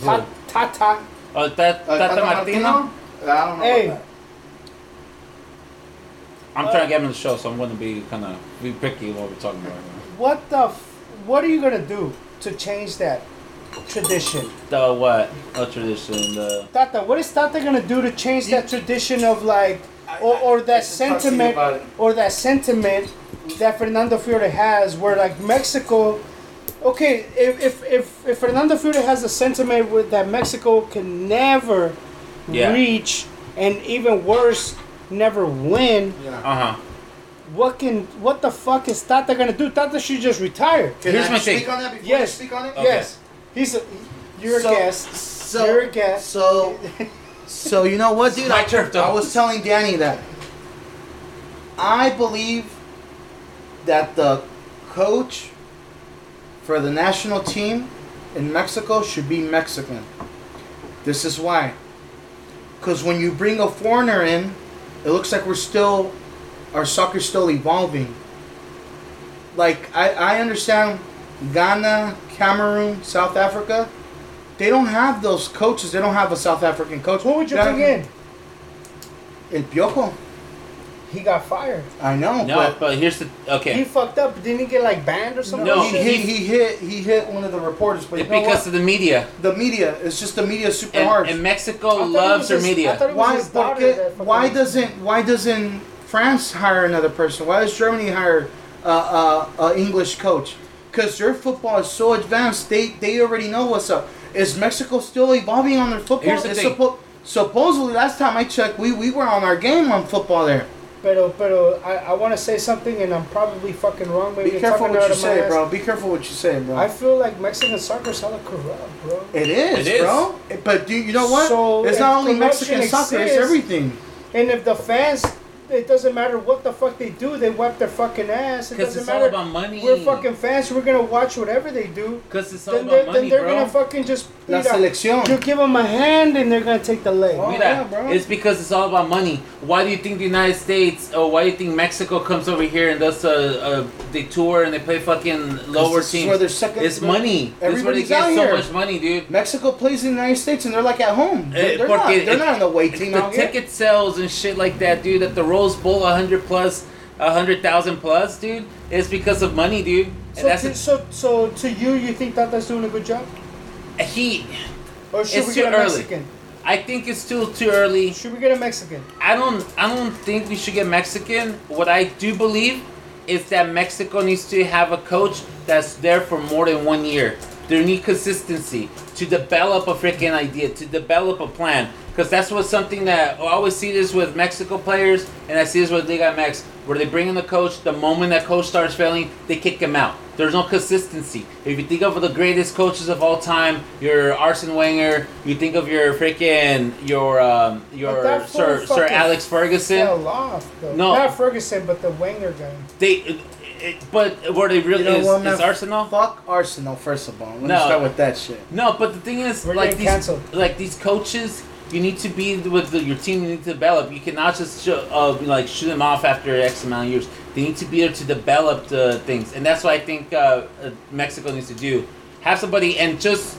[SPEAKER 2] Ta- Tata.
[SPEAKER 1] Oh, that,
[SPEAKER 3] uh,
[SPEAKER 1] Tata
[SPEAKER 3] Tata
[SPEAKER 1] Martino?
[SPEAKER 3] I don't know.
[SPEAKER 2] Hey.
[SPEAKER 3] about
[SPEAKER 1] I'm trying to get him on the show, so I'm going to be kind of be picky what we're talking about.
[SPEAKER 2] What the? F- what are you gonna do to change that tradition?
[SPEAKER 1] The what? What tradition? The
[SPEAKER 2] Tata, what is Tata gonna do to change that tradition of like, or, or that
[SPEAKER 3] I just talked to you
[SPEAKER 2] sentiment, or that sentiment that Fernando Fiore has, where like Mexico, okay, if if if, if Fernando Fiore has a sentiment with that Mexico can never
[SPEAKER 1] Yeah.
[SPEAKER 2] reach, and even worse, never win.
[SPEAKER 3] Yeah.
[SPEAKER 1] uh huh.
[SPEAKER 2] What can what the fuck is Tata gonna do? Tata should just retire.
[SPEAKER 3] Can
[SPEAKER 1] Here's
[SPEAKER 3] I
[SPEAKER 1] my
[SPEAKER 3] speak
[SPEAKER 1] thing.
[SPEAKER 3] on that before
[SPEAKER 2] Yes.
[SPEAKER 3] you speak on it?
[SPEAKER 1] Okay.
[SPEAKER 2] Yes, he's a you're
[SPEAKER 3] So-
[SPEAKER 2] a guest.
[SPEAKER 3] So,
[SPEAKER 2] You're a guest.
[SPEAKER 3] So, so you know what, dude?
[SPEAKER 1] My
[SPEAKER 3] I,
[SPEAKER 1] turf, though.
[SPEAKER 3] I was telling Danny that I believe that the coach for the national team in Mexico should be Mexican. This is why. Because when you bring a foreigner in, it looks like we're still, our soccer's still evolving. Like, I, I understand Ghana, Cameroon, South Africa, they don't have those coaches. They don't have a South African coach.
[SPEAKER 2] What would you bring in?
[SPEAKER 3] El Piojo.
[SPEAKER 2] He got fired.
[SPEAKER 3] I know,
[SPEAKER 1] No,
[SPEAKER 3] but
[SPEAKER 1] but here's the okay.
[SPEAKER 2] He fucked up. Didn't he get like banned or something?
[SPEAKER 1] No,
[SPEAKER 3] he, he, he hit he hit one of the reporters. But you
[SPEAKER 1] because
[SPEAKER 3] what?
[SPEAKER 1] of the media,
[SPEAKER 3] the media. It's just the media super
[SPEAKER 1] and,
[SPEAKER 3] hard.
[SPEAKER 1] and Mexico loves their media.
[SPEAKER 2] thought it
[SPEAKER 3] why?
[SPEAKER 2] his daughter
[SPEAKER 3] porque-
[SPEAKER 2] that fucking-
[SPEAKER 3] why doesn't why doesn't France hire another person? Why does Germany hire a uh, uh, uh, English coach? Because their football is so advanced. They they already know what's up. Is Mexico still evolving on their football?
[SPEAKER 1] Here's the
[SPEAKER 3] It's
[SPEAKER 1] thing.
[SPEAKER 3] suppo- supposedly, last time I checked, we, we were on our game on football there.
[SPEAKER 2] Pero, pero, I, I want to say something, and I'm probably fucking wrong. Maybe
[SPEAKER 3] Be
[SPEAKER 2] I'm
[SPEAKER 3] careful
[SPEAKER 2] talking
[SPEAKER 3] what
[SPEAKER 2] out
[SPEAKER 3] you say, bro. Be careful what you say, bro.
[SPEAKER 2] I feel like Mexican soccer's hella corrupt, bro.
[SPEAKER 3] It is,
[SPEAKER 1] It is.
[SPEAKER 3] bro. But do you know what?
[SPEAKER 2] So,
[SPEAKER 3] it's not only Mexican soccer; it's everything.
[SPEAKER 2] And if the fans, it doesn't matter what the fuck they do, they wipe their fucking ass. It doesn't
[SPEAKER 1] it's all
[SPEAKER 2] matter.
[SPEAKER 1] about money.
[SPEAKER 2] We're fucking fans. We're gonna watch whatever they do.
[SPEAKER 1] Because it's all
[SPEAKER 2] Then
[SPEAKER 1] about
[SPEAKER 2] they're,
[SPEAKER 1] money,
[SPEAKER 2] then they're
[SPEAKER 1] bro.
[SPEAKER 2] gonna fucking just
[SPEAKER 3] La
[SPEAKER 2] you know,
[SPEAKER 3] selección.
[SPEAKER 2] You give them a hand, and they're gonna take the leg.
[SPEAKER 3] Oh,
[SPEAKER 1] Mira,
[SPEAKER 3] yeah, bro.
[SPEAKER 1] it's because it's all about money. Why do you think the United States, or why do you think Mexico comes over here and does a, a they tour and they play fucking lower
[SPEAKER 3] this is
[SPEAKER 1] teams?
[SPEAKER 3] where they're second-
[SPEAKER 1] it's money. That's where they get
[SPEAKER 3] out
[SPEAKER 1] so
[SPEAKER 3] here.
[SPEAKER 1] much money, dude.
[SPEAKER 3] Mexico plays in the United States, and they're like at home. They're,
[SPEAKER 1] Eh,
[SPEAKER 3] they're not.
[SPEAKER 1] porque
[SPEAKER 3] They're
[SPEAKER 1] it-
[SPEAKER 3] not in the away team
[SPEAKER 1] the
[SPEAKER 3] out here.
[SPEAKER 1] ticket sales and shit like that, dude. At the Rose Bowl, hundred plus, hundred thousand plus, dude. It's because of money, dude. And
[SPEAKER 2] So,
[SPEAKER 1] that's
[SPEAKER 2] to,
[SPEAKER 1] a,
[SPEAKER 2] so, so to you, you think that Tata's doing a good job,
[SPEAKER 1] he.
[SPEAKER 2] or should we
[SPEAKER 1] too
[SPEAKER 2] get a
[SPEAKER 1] early.
[SPEAKER 2] Mexican?
[SPEAKER 1] I think it's still too early.
[SPEAKER 2] Should we get a Mexican?
[SPEAKER 1] I don't I don't think we should get Mexican. What I do believe is that Mexico needs to have a coach that's there for more than one year. They need consistency to develop a freaking idea, to develop a plan. Because that's what something that I always see this with Mexico players, and I see this with Liga MX, where they bring in the coach. The moment that coach starts failing, they kick him out. There's no consistency. If you think of the greatest coaches of all time, your Arsene Wenger. You think of your freaking your um, your Sir Sir Alex Ferguson.
[SPEAKER 2] Fell off though.
[SPEAKER 1] No.
[SPEAKER 2] Not Ferguson, but the Wenger guy.
[SPEAKER 1] They, it, but were they really
[SPEAKER 3] You know
[SPEAKER 1] is,
[SPEAKER 3] man?
[SPEAKER 1] is Arsenal?
[SPEAKER 3] Fuck Arsenal, first of all. Let me
[SPEAKER 1] No.
[SPEAKER 3] start with that shit.
[SPEAKER 1] No, but the thing is,
[SPEAKER 2] We're
[SPEAKER 1] like these,
[SPEAKER 2] canceled.
[SPEAKER 1] like these coaches, you need to be with the, your team. You need to develop. You cannot just show, uh, like shoot them off after X amount of years. They need to be there to develop the things, and that's what I think uh, uh, Mexico needs to do. Have somebody and just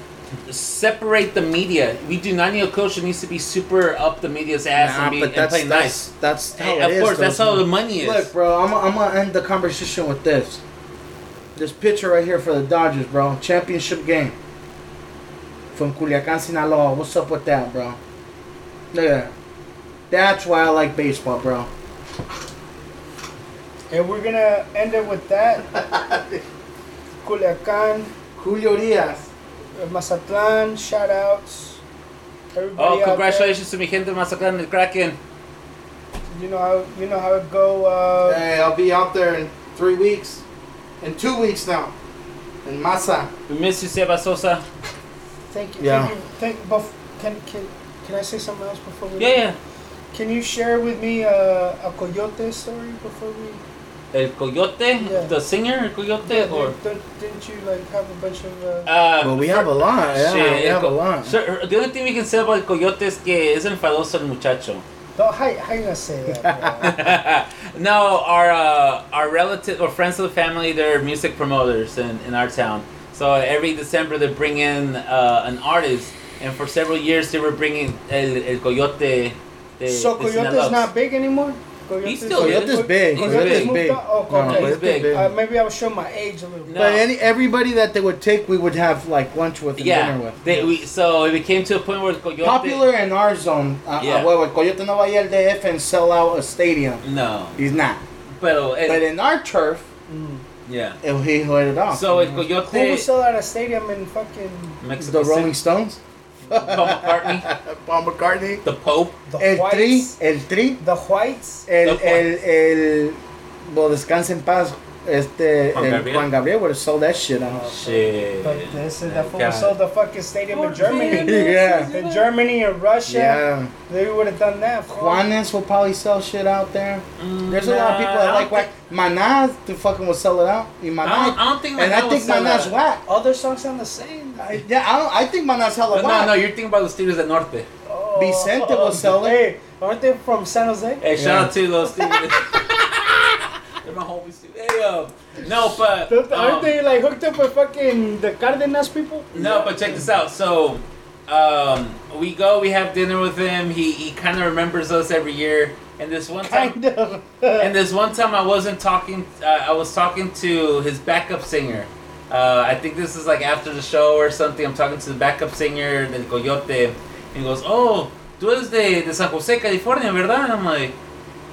[SPEAKER 1] separate the media. We do not need a coach that needs to be super up the media's ass
[SPEAKER 3] Nah,
[SPEAKER 1] and, be,
[SPEAKER 3] but
[SPEAKER 1] and
[SPEAKER 3] that's,
[SPEAKER 1] play
[SPEAKER 3] that's,
[SPEAKER 1] nice.
[SPEAKER 3] that's how
[SPEAKER 1] Hey,
[SPEAKER 3] it
[SPEAKER 1] of
[SPEAKER 3] is,
[SPEAKER 1] course, that's how the money is.
[SPEAKER 3] Look, bro, I'm, I'm gonna end the conversation with this. This picture right here for the Dodgers, bro. Championship game. From Culiacan, Sinaloa. What's up with that, bro? Look at that. That's why I like baseball, bro.
[SPEAKER 2] And we're gonna end it with that. [LAUGHS] Culiacan,
[SPEAKER 3] Julio
[SPEAKER 2] Urías. Mazatlan, shout outs. Everybody
[SPEAKER 1] oh,
[SPEAKER 2] out
[SPEAKER 1] congratulations to mi gente de Mazatlán del Kraken.
[SPEAKER 2] You know how you know how it go. Uh,
[SPEAKER 3] Hey, I'll be out there in three weeks. In two weeks now. In Masa.
[SPEAKER 1] We miss you, Seba Sosa.
[SPEAKER 2] Thank you.
[SPEAKER 3] Yeah.
[SPEAKER 2] Thank you. Thank, bef- can can can I say something else before we?
[SPEAKER 1] Yeah, yeah.
[SPEAKER 2] Can you share with me uh, a coyote story before we?
[SPEAKER 1] El Coyote,
[SPEAKER 2] Yeah.
[SPEAKER 1] the singer, El Coyote,
[SPEAKER 2] Yeah,
[SPEAKER 1] or
[SPEAKER 2] did, didn't you like have a bunch of? Uh,
[SPEAKER 1] uh,
[SPEAKER 3] Well, we have a lot. Yeah,
[SPEAKER 1] shit,
[SPEAKER 3] we have a lot.
[SPEAKER 1] Sir, the only thing we can say about El Coyote is que es enfadoso el muchacho.
[SPEAKER 2] don't, how, how you gonna say that?
[SPEAKER 1] No, our uh, our relative or friends of the family, they're music promoters in, in our town. So every December they bring in uh, an artist, and for several years they were bringing El, el Coyote. De,
[SPEAKER 2] so
[SPEAKER 1] de
[SPEAKER 2] Coyote's
[SPEAKER 1] Sinaloa.
[SPEAKER 2] not big anymore. Coyote's,
[SPEAKER 1] still
[SPEAKER 3] Coyote's big.
[SPEAKER 1] He's
[SPEAKER 2] Coyote's
[SPEAKER 1] big.
[SPEAKER 3] big.
[SPEAKER 2] Oh,
[SPEAKER 3] No,
[SPEAKER 2] okay.
[SPEAKER 1] he's
[SPEAKER 3] he's
[SPEAKER 1] big.
[SPEAKER 3] big.
[SPEAKER 2] Uh, maybe I was showing my age a little bit.
[SPEAKER 1] No.
[SPEAKER 3] But any everybody that they would take, we would have like lunch with and
[SPEAKER 1] Yeah,
[SPEAKER 3] dinner with.
[SPEAKER 1] they, we, so it came to a point where El Coyote.
[SPEAKER 3] Popular in our zone. Uh,
[SPEAKER 1] Yeah.
[SPEAKER 3] uh, well, Coyote no vaya al DF and sell out a stadium.
[SPEAKER 1] No,
[SPEAKER 3] He's not.
[SPEAKER 1] pero el,
[SPEAKER 3] But in our turf,
[SPEAKER 2] Mm.
[SPEAKER 1] yeah.
[SPEAKER 3] eh, he let it off.
[SPEAKER 1] So El
[SPEAKER 2] Who
[SPEAKER 1] Coyote,
[SPEAKER 2] would sell out a stadium in fucking
[SPEAKER 1] Mexico
[SPEAKER 3] the Rolling Stones,
[SPEAKER 1] Paul McCartney,
[SPEAKER 3] Paul McCartney,
[SPEAKER 1] the Pope.
[SPEAKER 2] the
[SPEAKER 3] el Tri,
[SPEAKER 2] Whites?
[SPEAKER 3] el Tri,
[SPEAKER 2] The Whites?
[SPEAKER 3] el,
[SPEAKER 1] The
[SPEAKER 3] el, el, well, descanse en paz, este,
[SPEAKER 1] Juan Gabriel.
[SPEAKER 3] Juan Gabriel would have sold that shit out.
[SPEAKER 1] Shit.
[SPEAKER 2] But this is the fool
[SPEAKER 1] God.
[SPEAKER 2] sold the fucking stadium in Germany. [LAUGHS]
[SPEAKER 3] Yeah.
[SPEAKER 2] In Germany and Russia,
[SPEAKER 3] Yeah,
[SPEAKER 2] they would have done that. fool.
[SPEAKER 3] Juanes will probably sell shit out there. Mm, There's a lot of people that like
[SPEAKER 1] I
[SPEAKER 3] whack. Maná, to fucking will sell it out. Y
[SPEAKER 1] don't,
[SPEAKER 3] Maná,
[SPEAKER 1] I don't, I don't think
[SPEAKER 3] and
[SPEAKER 1] Maná
[SPEAKER 3] I think
[SPEAKER 1] sell
[SPEAKER 3] Maná's whack.
[SPEAKER 2] Other songs sound the same.
[SPEAKER 3] I, yeah, I don't. I think Maná's hella
[SPEAKER 1] But
[SPEAKER 3] whack.
[SPEAKER 1] no, no, you're thinking about the Steelers at Norte.
[SPEAKER 2] Oh,
[SPEAKER 3] Vicente will oh, sell it.
[SPEAKER 2] Hey, aren't they from San Jose?
[SPEAKER 1] Hey, shout
[SPEAKER 3] Yeah.
[SPEAKER 1] out to those [LAUGHS] Steelers. [LAUGHS] They're my homies too. Hey, yo. No, but
[SPEAKER 2] Don't- Aren't
[SPEAKER 1] um,
[SPEAKER 2] they like hooked up with fucking the Cardenas people?
[SPEAKER 1] no, but check this out. So, um, we go, we have dinner with him. He he kind of remembers us every year. And this one time,
[SPEAKER 2] Kind of. [LAUGHS]
[SPEAKER 1] and this one time, I wasn't talking. Uh, I was talking to his backup singer. Uh, I think this is like after the show or something. I'm talking to the backup singer del Coyote, and he goes, "Oh, tú eres de, de San Jose, California, verdad?" And I'm like,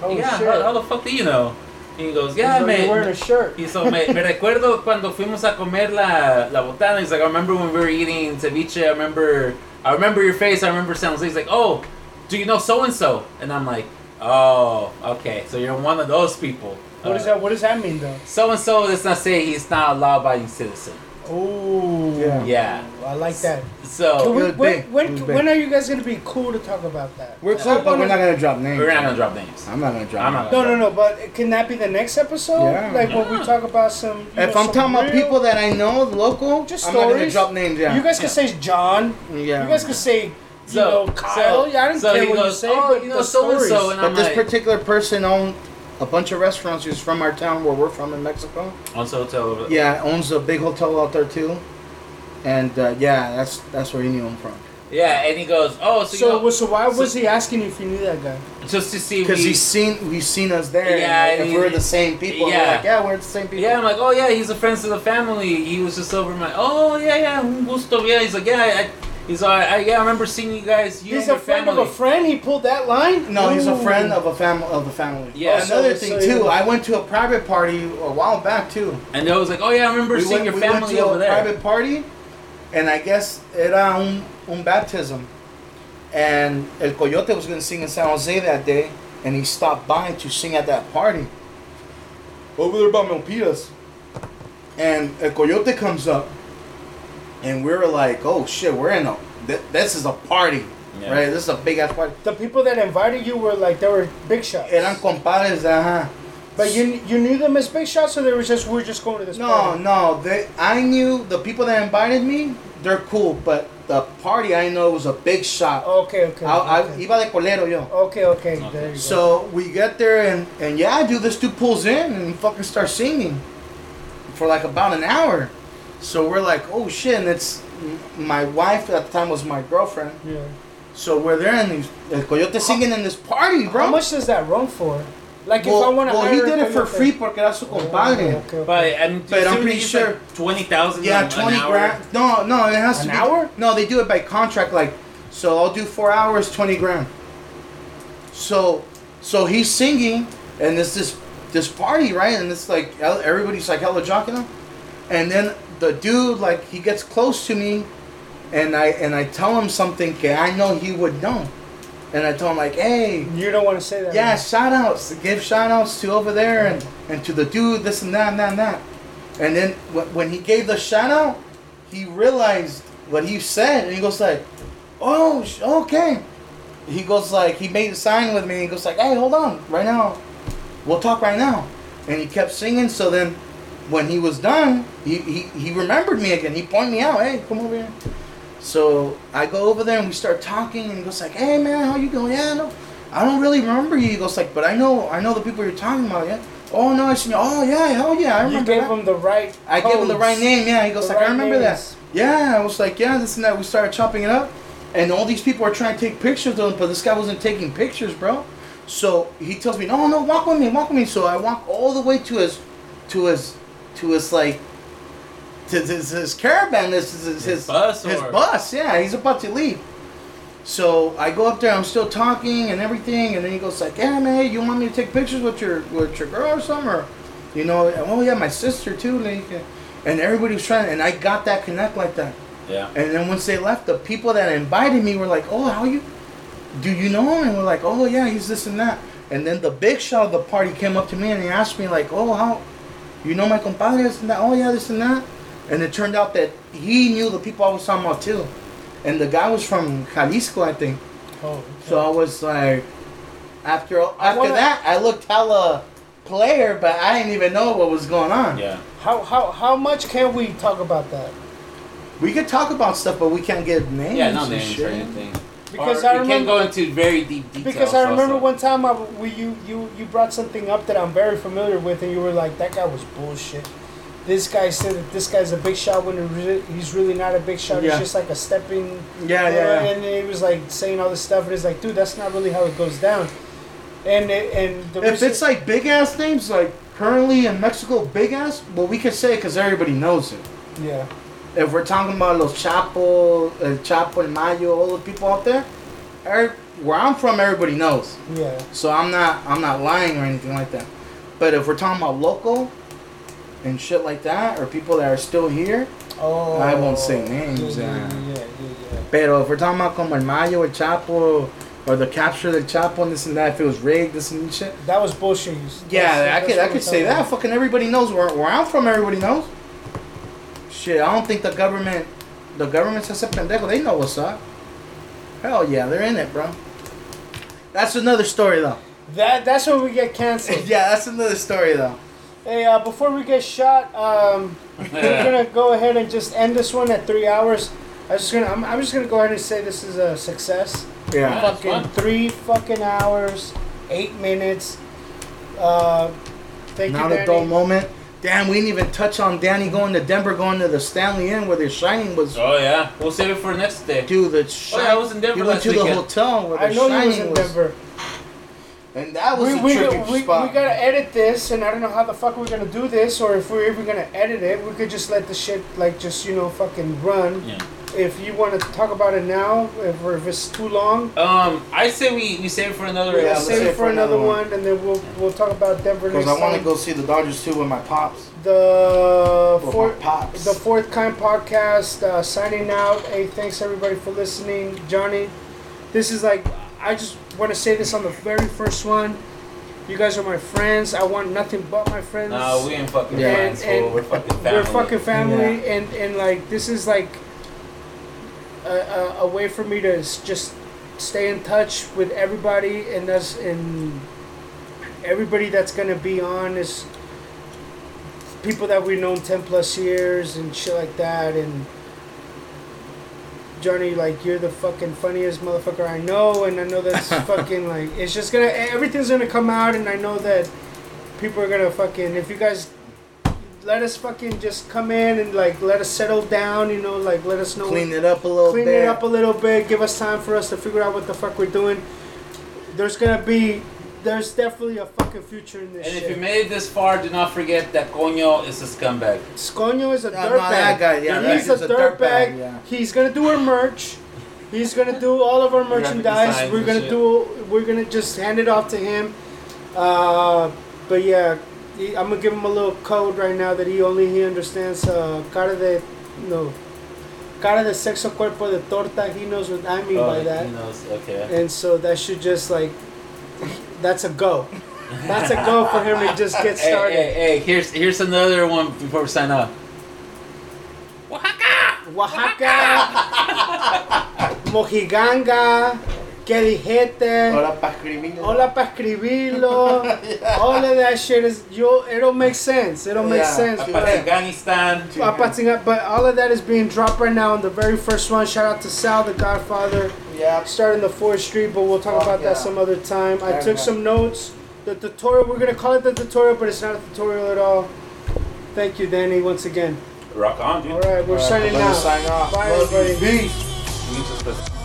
[SPEAKER 2] oh
[SPEAKER 1] "Yeah, how, how the fuck do you know?" And he goes, "Yeah,
[SPEAKER 2] So
[SPEAKER 1] me."
[SPEAKER 2] you're wearing a shirt.
[SPEAKER 1] Y so me, me recuerdo cuando fuimos a comer la, la botana. He's like, I remember when we were eating ceviche. I remember, I remember your face. I remember San Jose. He's like, oh, do you know so and so? And I'm like, oh, okay. So you're one of those people.
[SPEAKER 2] What does that? What does that mean though?
[SPEAKER 1] So and so does not say he's not a law-abiding citizen.
[SPEAKER 2] Oh,
[SPEAKER 3] Yeah.
[SPEAKER 1] Yeah.
[SPEAKER 2] I like that. Can
[SPEAKER 1] So
[SPEAKER 2] we,
[SPEAKER 3] It
[SPEAKER 2] when,
[SPEAKER 3] big.
[SPEAKER 2] when,
[SPEAKER 3] It was big.
[SPEAKER 2] when are you guys gonna be cool to talk about that?
[SPEAKER 3] We're cool, but we're not gonna drop names.
[SPEAKER 1] we're not gonna drop names.
[SPEAKER 3] I'm not gonna drop.
[SPEAKER 1] I'm
[SPEAKER 3] names.
[SPEAKER 1] not
[SPEAKER 2] No, no, no. But can that be the next episode?
[SPEAKER 3] Yeah.
[SPEAKER 2] Like when we talk about some.
[SPEAKER 3] If
[SPEAKER 2] know,
[SPEAKER 3] I'm
[SPEAKER 2] some
[SPEAKER 3] talking about people that I know, local,
[SPEAKER 2] Just
[SPEAKER 3] I'm not gonna drop names. Yeah.
[SPEAKER 2] You guys can
[SPEAKER 1] Yeah.
[SPEAKER 2] say John.
[SPEAKER 3] yeah.
[SPEAKER 2] You guys can say. You
[SPEAKER 1] So,
[SPEAKER 2] know, Kyle.
[SPEAKER 1] so,
[SPEAKER 2] yeah, I don't
[SPEAKER 1] so
[SPEAKER 2] care what
[SPEAKER 1] goes,
[SPEAKER 2] you say,
[SPEAKER 1] oh,
[SPEAKER 2] but
[SPEAKER 1] you know, so and so,
[SPEAKER 3] But this particular person owned a bunch of restaurants. He's from our town where we're from in Mexico.
[SPEAKER 1] Owns also tell.
[SPEAKER 3] Yeah, owns a big hotel out there too. And uh, yeah, that's that's where he knew him from.
[SPEAKER 1] Yeah, and he goes, oh, so,
[SPEAKER 2] So,
[SPEAKER 1] you know,
[SPEAKER 2] so why was he asking if you knew that guy?
[SPEAKER 1] just to see
[SPEAKER 3] Because he's seen we've seen us there.
[SPEAKER 1] Yeah,
[SPEAKER 3] and,
[SPEAKER 1] and
[SPEAKER 3] if we're the same people,
[SPEAKER 1] yeah.
[SPEAKER 3] we're like, yeah, we're the same people.
[SPEAKER 1] Yeah, I'm like, oh yeah, he's a friend of the family. He was just over my. Oh yeah, yeah, un gusto. Yeah, he's like, yeah, I, he's like, I, yeah, I remember seeing you guys. You
[SPEAKER 2] He's
[SPEAKER 1] and
[SPEAKER 2] a
[SPEAKER 1] your
[SPEAKER 2] friend
[SPEAKER 1] family.
[SPEAKER 2] of a friend. He pulled that line.
[SPEAKER 3] No, he's a friend of a family of a family.
[SPEAKER 1] Yeah.
[SPEAKER 3] Oh, another
[SPEAKER 2] So-
[SPEAKER 3] thing
[SPEAKER 2] so
[SPEAKER 3] too.
[SPEAKER 2] you-
[SPEAKER 3] I went to a private party a while back too.
[SPEAKER 1] And they was like, oh yeah, I remember
[SPEAKER 3] We
[SPEAKER 1] seeing
[SPEAKER 3] went,
[SPEAKER 1] your
[SPEAKER 3] we went
[SPEAKER 1] family
[SPEAKER 3] to
[SPEAKER 1] over
[SPEAKER 3] a
[SPEAKER 1] there.
[SPEAKER 3] private party, And I guess era un, un baptism. And El Coyote was going to sing in San Jose that day. And he stopped by to sing at that party. Over there by Milpitas. And El Coyote comes up. And we were like, oh shit, we're in a. Th- this is a party.
[SPEAKER 1] Yeah.
[SPEAKER 3] Right? This is a big ass party.
[SPEAKER 2] The people that invited you were like they were big shots.
[SPEAKER 3] Eran compadres, ajá.
[SPEAKER 2] But you you knew them as big shots, or they were just we're just going to this
[SPEAKER 3] No,
[SPEAKER 2] party?
[SPEAKER 3] no. They, I knew the people that invited me. They're cool, but the party I know was a big shot.
[SPEAKER 2] Okay, okay.
[SPEAKER 3] I, I iba de colero yo.
[SPEAKER 2] okay, okay,
[SPEAKER 1] Okay.
[SPEAKER 2] There you go.
[SPEAKER 3] So we get there and and yeah, dude, this dude pulls in and fucking starts singing for like about an hour. So we're like, oh shit, and it's my wife at the time was my girlfriend.
[SPEAKER 2] yeah.
[SPEAKER 3] So we're there and he's, El Coyote singing in this party, bro.
[SPEAKER 2] How much does that run for? Like
[SPEAKER 3] well,
[SPEAKER 2] if I want to
[SPEAKER 3] well,
[SPEAKER 2] hire
[SPEAKER 3] he did it for
[SPEAKER 2] coyote-
[SPEAKER 3] free porque era su
[SPEAKER 2] Oh,
[SPEAKER 3] compadre.
[SPEAKER 2] okay, okay.
[SPEAKER 1] But I'm,
[SPEAKER 3] But I'm pretty sure-
[SPEAKER 1] like twenty thousand.
[SPEAKER 3] Yeah, twenty grand. No, no, it has
[SPEAKER 2] An
[SPEAKER 3] to be.
[SPEAKER 2] hour?
[SPEAKER 3] No, they do it by contract. Like, so I'll do four hours, twenty grand. So, so he's singing, and it's this this party, right? And it's like everybody's like hella jocking him, and then the dude like he gets close to me, and I and I tell him something I know he would know, and I tell him like, hey,
[SPEAKER 2] You don't want to say that.
[SPEAKER 3] yeah, shout outs. Give shout outs to over there and, and to the dude, this and that and that and that. And then when he gave the shout out, he realized what he said and he goes like, oh, okay. He goes like, he made a sign with me and he goes like, hey, hold on, right now. We'll talk right now. And he kept singing. So then when he was done, he, he, he remembered me again. He pointed me out, hey, come over here. So I go over there and we start talking and he goes like, "Hey man, how you doing? Yeah, no, I don't really remember you." He goes like, "But I know, I know the people you're talking about." Yeah. Oh no, I you. Oh yeah, hell yeah, I remember.
[SPEAKER 2] You gave
[SPEAKER 3] that.
[SPEAKER 2] him the right.
[SPEAKER 3] I gave him the right name. Yeah. He goes
[SPEAKER 2] The
[SPEAKER 3] like, "I remember
[SPEAKER 2] names.
[SPEAKER 3] that." Yeah. I was like, "Yeah, this and that." We started chopping it up, and all these people are trying to take pictures of him, but this guy wasn't taking pictures, bro. So he tells me, "No, no, walk with me, walk with me." So I walk all the way to his, to his, to his like, to his, his caravan. This is his,
[SPEAKER 1] His bus
[SPEAKER 3] his
[SPEAKER 1] or-
[SPEAKER 3] bus. Yeah, he's about to leave. So I go up there. I'm still talking and everything, and then he goes like, "Yeah, man, you want me to take pictures with your with your girl or something?" Or, you know, oh yeah, my sister too. Like, and everybody was trying, and I got that connect like that.
[SPEAKER 1] Yeah.
[SPEAKER 3] And then once they left, the people that invited me were like, "Oh, how you? Do you know him?" And we're like, "Oh yeah, he's this and that." And then the big shot of the party came up to me and he asked me like, "Oh, how? You know my compadre this and that? Oh yeah, this and that." And it turned out that he knew the people I was talking about too, and the guy was from Jalisco, I think.
[SPEAKER 2] Oh, okay.
[SPEAKER 3] So I was like, after
[SPEAKER 2] I
[SPEAKER 3] after
[SPEAKER 2] wanna-
[SPEAKER 3] that, I looked hella player, but I didn't even know what was going on.
[SPEAKER 1] Yeah.
[SPEAKER 2] how how how much can we talk about that?
[SPEAKER 3] We could talk about stuff, but we can't give names.
[SPEAKER 1] Yeah, no
[SPEAKER 3] and
[SPEAKER 1] names or
[SPEAKER 3] shit.
[SPEAKER 1] anything.
[SPEAKER 2] Because
[SPEAKER 1] or
[SPEAKER 2] I remember-
[SPEAKER 1] can't go into very deep details.
[SPEAKER 2] Because I remember
[SPEAKER 1] also.
[SPEAKER 2] one time I, we, you, you, you brought something up that I'm very familiar with, and you were like, that guy was bullshit. This guy said that this guy's a big shot when he's really not a big shot.
[SPEAKER 3] Yeah.
[SPEAKER 2] He's just like a stepping.
[SPEAKER 3] Yeah, yeah, yeah.
[SPEAKER 2] And he was like saying all this stuff, and it's like, dude, that's not really how it goes down. And it- and the
[SPEAKER 3] If
[SPEAKER 2] reason-
[SPEAKER 3] it's like big ass names, like currently in Mexico, big ass, well, we could say because everybody knows it.
[SPEAKER 2] yeah,
[SPEAKER 3] If we're talking about Los Chapo, El Chapo, El Mayo, all the people out there, er- where I'm from, everybody knows.
[SPEAKER 2] yeah,
[SPEAKER 3] So I'm not, I'm not lying or anything like that. But if we're talking about local and shit like that, or people that are still here,
[SPEAKER 2] oh,
[SPEAKER 3] I won't say names,
[SPEAKER 2] Yeah, yeah, yeah, yeah, yeah.
[SPEAKER 3] Pero if we're talking about como El Mayo, El Chapo, or the capture del Chapo and this and that, if it was rigged, this and shit.
[SPEAKER 2] That was bullshit.
[SPEAKER 3] Yeah, I could, I could say that. Fucking everybody knows where, where I'm from. Everybody knows. Shit, I don't think the government, the government says a pendejo. They know what's up. Hell yeah, they're in it, bro. That's another story though.
[SPEAKER 2] That that's when we get canceled. [LAUGHS]
[SPEAKER 3] yeah, that's another story though.
[SPEAKER 2] Hey, uh, before we get shot, um, [LAUGHS] we're gonna go ahead and just end this one at three hours. I'm just gonna, I'm, I'm just gonna go ahead and say this is a success.
[SPEAKER 3] Yeah.
[SPEAKER 1] that's
[SPEAKER 2] fucking three fucking hours, eight minutes. Uh, thank
[SPEAKER 3] Not
[SPEAKER 2] you, Not
[SPEAKER 3] a dull moment. Damn, we didn't even touch on Danny going to Denver, going to the Stanley Inn where the Shining was.
[SPEAKER 1] Oh yeah, we'll save it for next day.
[SPEAKER 3] Dude, the
[SPEAKER 1] Oh, yeah, I was in Denver
[SPEAKER 3] You went
[SPEAKER 1] last
[SPEAKER 3] to the hotel where the
[SPEAKER 2] I know you
[SPEAKER 3] Shining
[SPEAKER 2] was in Denver.
[SPEAKER 3] And that was
[SPEAKER 2] We,
[SPEAKER 3] a
[SPEAKER 2] we,
[SPEAKER 3] trippy
[SPEAKER 2] we, we
[SPEAKER 3] spot.
[SPEAKER 2] gotta edit this, and I don't know how the fuck we're gonna do this, or if we're even gonna edit it. We could just let the shit like just you know fucking run.
[SPEAKER 1] Yeah.
[SPEAKER 2] if you want to talk about it now, if, or if it's too long,
[SPEAKER 1] Um, I say we, we save it for another
[SPEAKER 3] Yeah,
[SPEAKER 2] we'll save
[SPEAKER 3] save
[SPEAKER 2] it for another one, and then we'll we'll talk about Denver
[SPEAKER 3] Because I want to go see the Dodgers too with my pops.
[SPEAKER 2] The
[SPEAKER 3] With
[SPEAKER 2] fourth,
[SPEAKER 3] pops.
[SPEAKER 2] the fourth kind podcast uh, signing out. Hey, thanks everybody for listening, Johnny. This is like I just want to say this on the very first one. You guys are my friends. I want nothing but my friends.
[SPEAKER 1] No, we ain't fucking
[SPEAKER 3] Yeah.
[SPEAKER 1] friends,
[SPEAKER 2] And-
[SPEAKER 1] fool. We're fucking family.
[SPEAKER 2] We're fucking family, and and like this is like a, a, a way for me to just stay in touch with everybody, and that's and everybody that's gonna be on is people that we've known ten plus years and shit like that, and. Johnny, like you're the fucking funniest motherfucker I know, and I know that's [LAUGHS] fucking like it's just gonna everything's gonna come out, and I know that people are gonna fucking if you guys let us fucking just come in and like let us settle down, you know, like let us know
[SPEAKER 3] Clean it up a little
[SPEAKER 2] clean
[SPEAKER 3] bit.
[SPEAKER 2] it up a little bit, give us time for us to figure out what the fuck we're doing. There's gonna be there's definitely a fucking future in this
[SPEAKER 1] And if you made it this far, do not forget that Coño is a scumbag.
[SPEAKER 2] Scoño is a
[SPEAKER 3] No,
[SPEAKER 2] dirtbag.
[SPEAKER 3] no, that guy, yeah, that
[SPEAKER 2] he's a
[SPEAKER 3] dude's a
[SPEAKER 2] dirtbag.
[SPEAKER 3] dirtbag, yeah.
[SPEAKER 2] He's gonna do our merch. He's gonna do all of our
[SPEAKER 1] Graphic
[SPEAKER 2] merchandise.
[SPEAKER 1] designs
[SPEAKER 2] We're
[SPEAKER 1] and
[SPEAKER 2] gonna
[SPEAKER 1] shit.
[SPEAKER 2] do. We're gonna just hand it off to him. Uh, but yeah, he, I'm gonna give him a little code right now that he only he understands. Uh, cara de no, cara de sexo cuerpo de torta. He knows what I mean
[SPEAKER 1] Oh,
[SPEAKER 2] by that.
[SPEAKER 1] He knows. Okay.
[SPEAKER 2] And so that should just like, that's a go. That's a go for him to just get
[SPEAKER 1] Hey,
[SPEAKER 2] started.
[SPEAKER 1] hey, hey, here's here's another one before we sign off. Oaxaca!
[SPEAKER 2] Oaxaca, Mojiganga, que dijiste,
[SPEAKER 3] Hola, pa' escribir.
[SPEAKER 2] hola para escribirlo, [LAUGHS] all of that shit is, yo, it'll make sense, it'll make
[SPEAKER 3] Yeah.
[SPEAKER 2] sense. you know.
[SPEAKER 1] Afghanistan.
[SPEAKER 2] Apatinga- But all of that is being dropped right now on the very first one. Shout out to Sal, the Godfather,
[SPEAKER 3] Yeah.
[SPEAKER 2] starting the 4th Street, but we'll talk
[SPEAKER 3] Oh,
[SPEAKER 2] about that some other time. I took
[SPEAKER 3] yeah.
[SPEAKER 2] some notes. The tutorial, we're gonna call it the tutorial, but it's not a tutorial at all. Thank you, Danny, once again.
[SPEAKER 1] Rock on, dude.
[SPEAKER 2] All right, we're
[SPEAKER 3] All right,
[SPEAKER 2] signing out.
[SPEAKER 3] sign off.
[SPEAKER 2] Bye,
[SPEAKER 3] Love you.
[SPEAKER 2] everybody.
[SPEAKER 3] Peace.
[SPEAKER 1] We need to-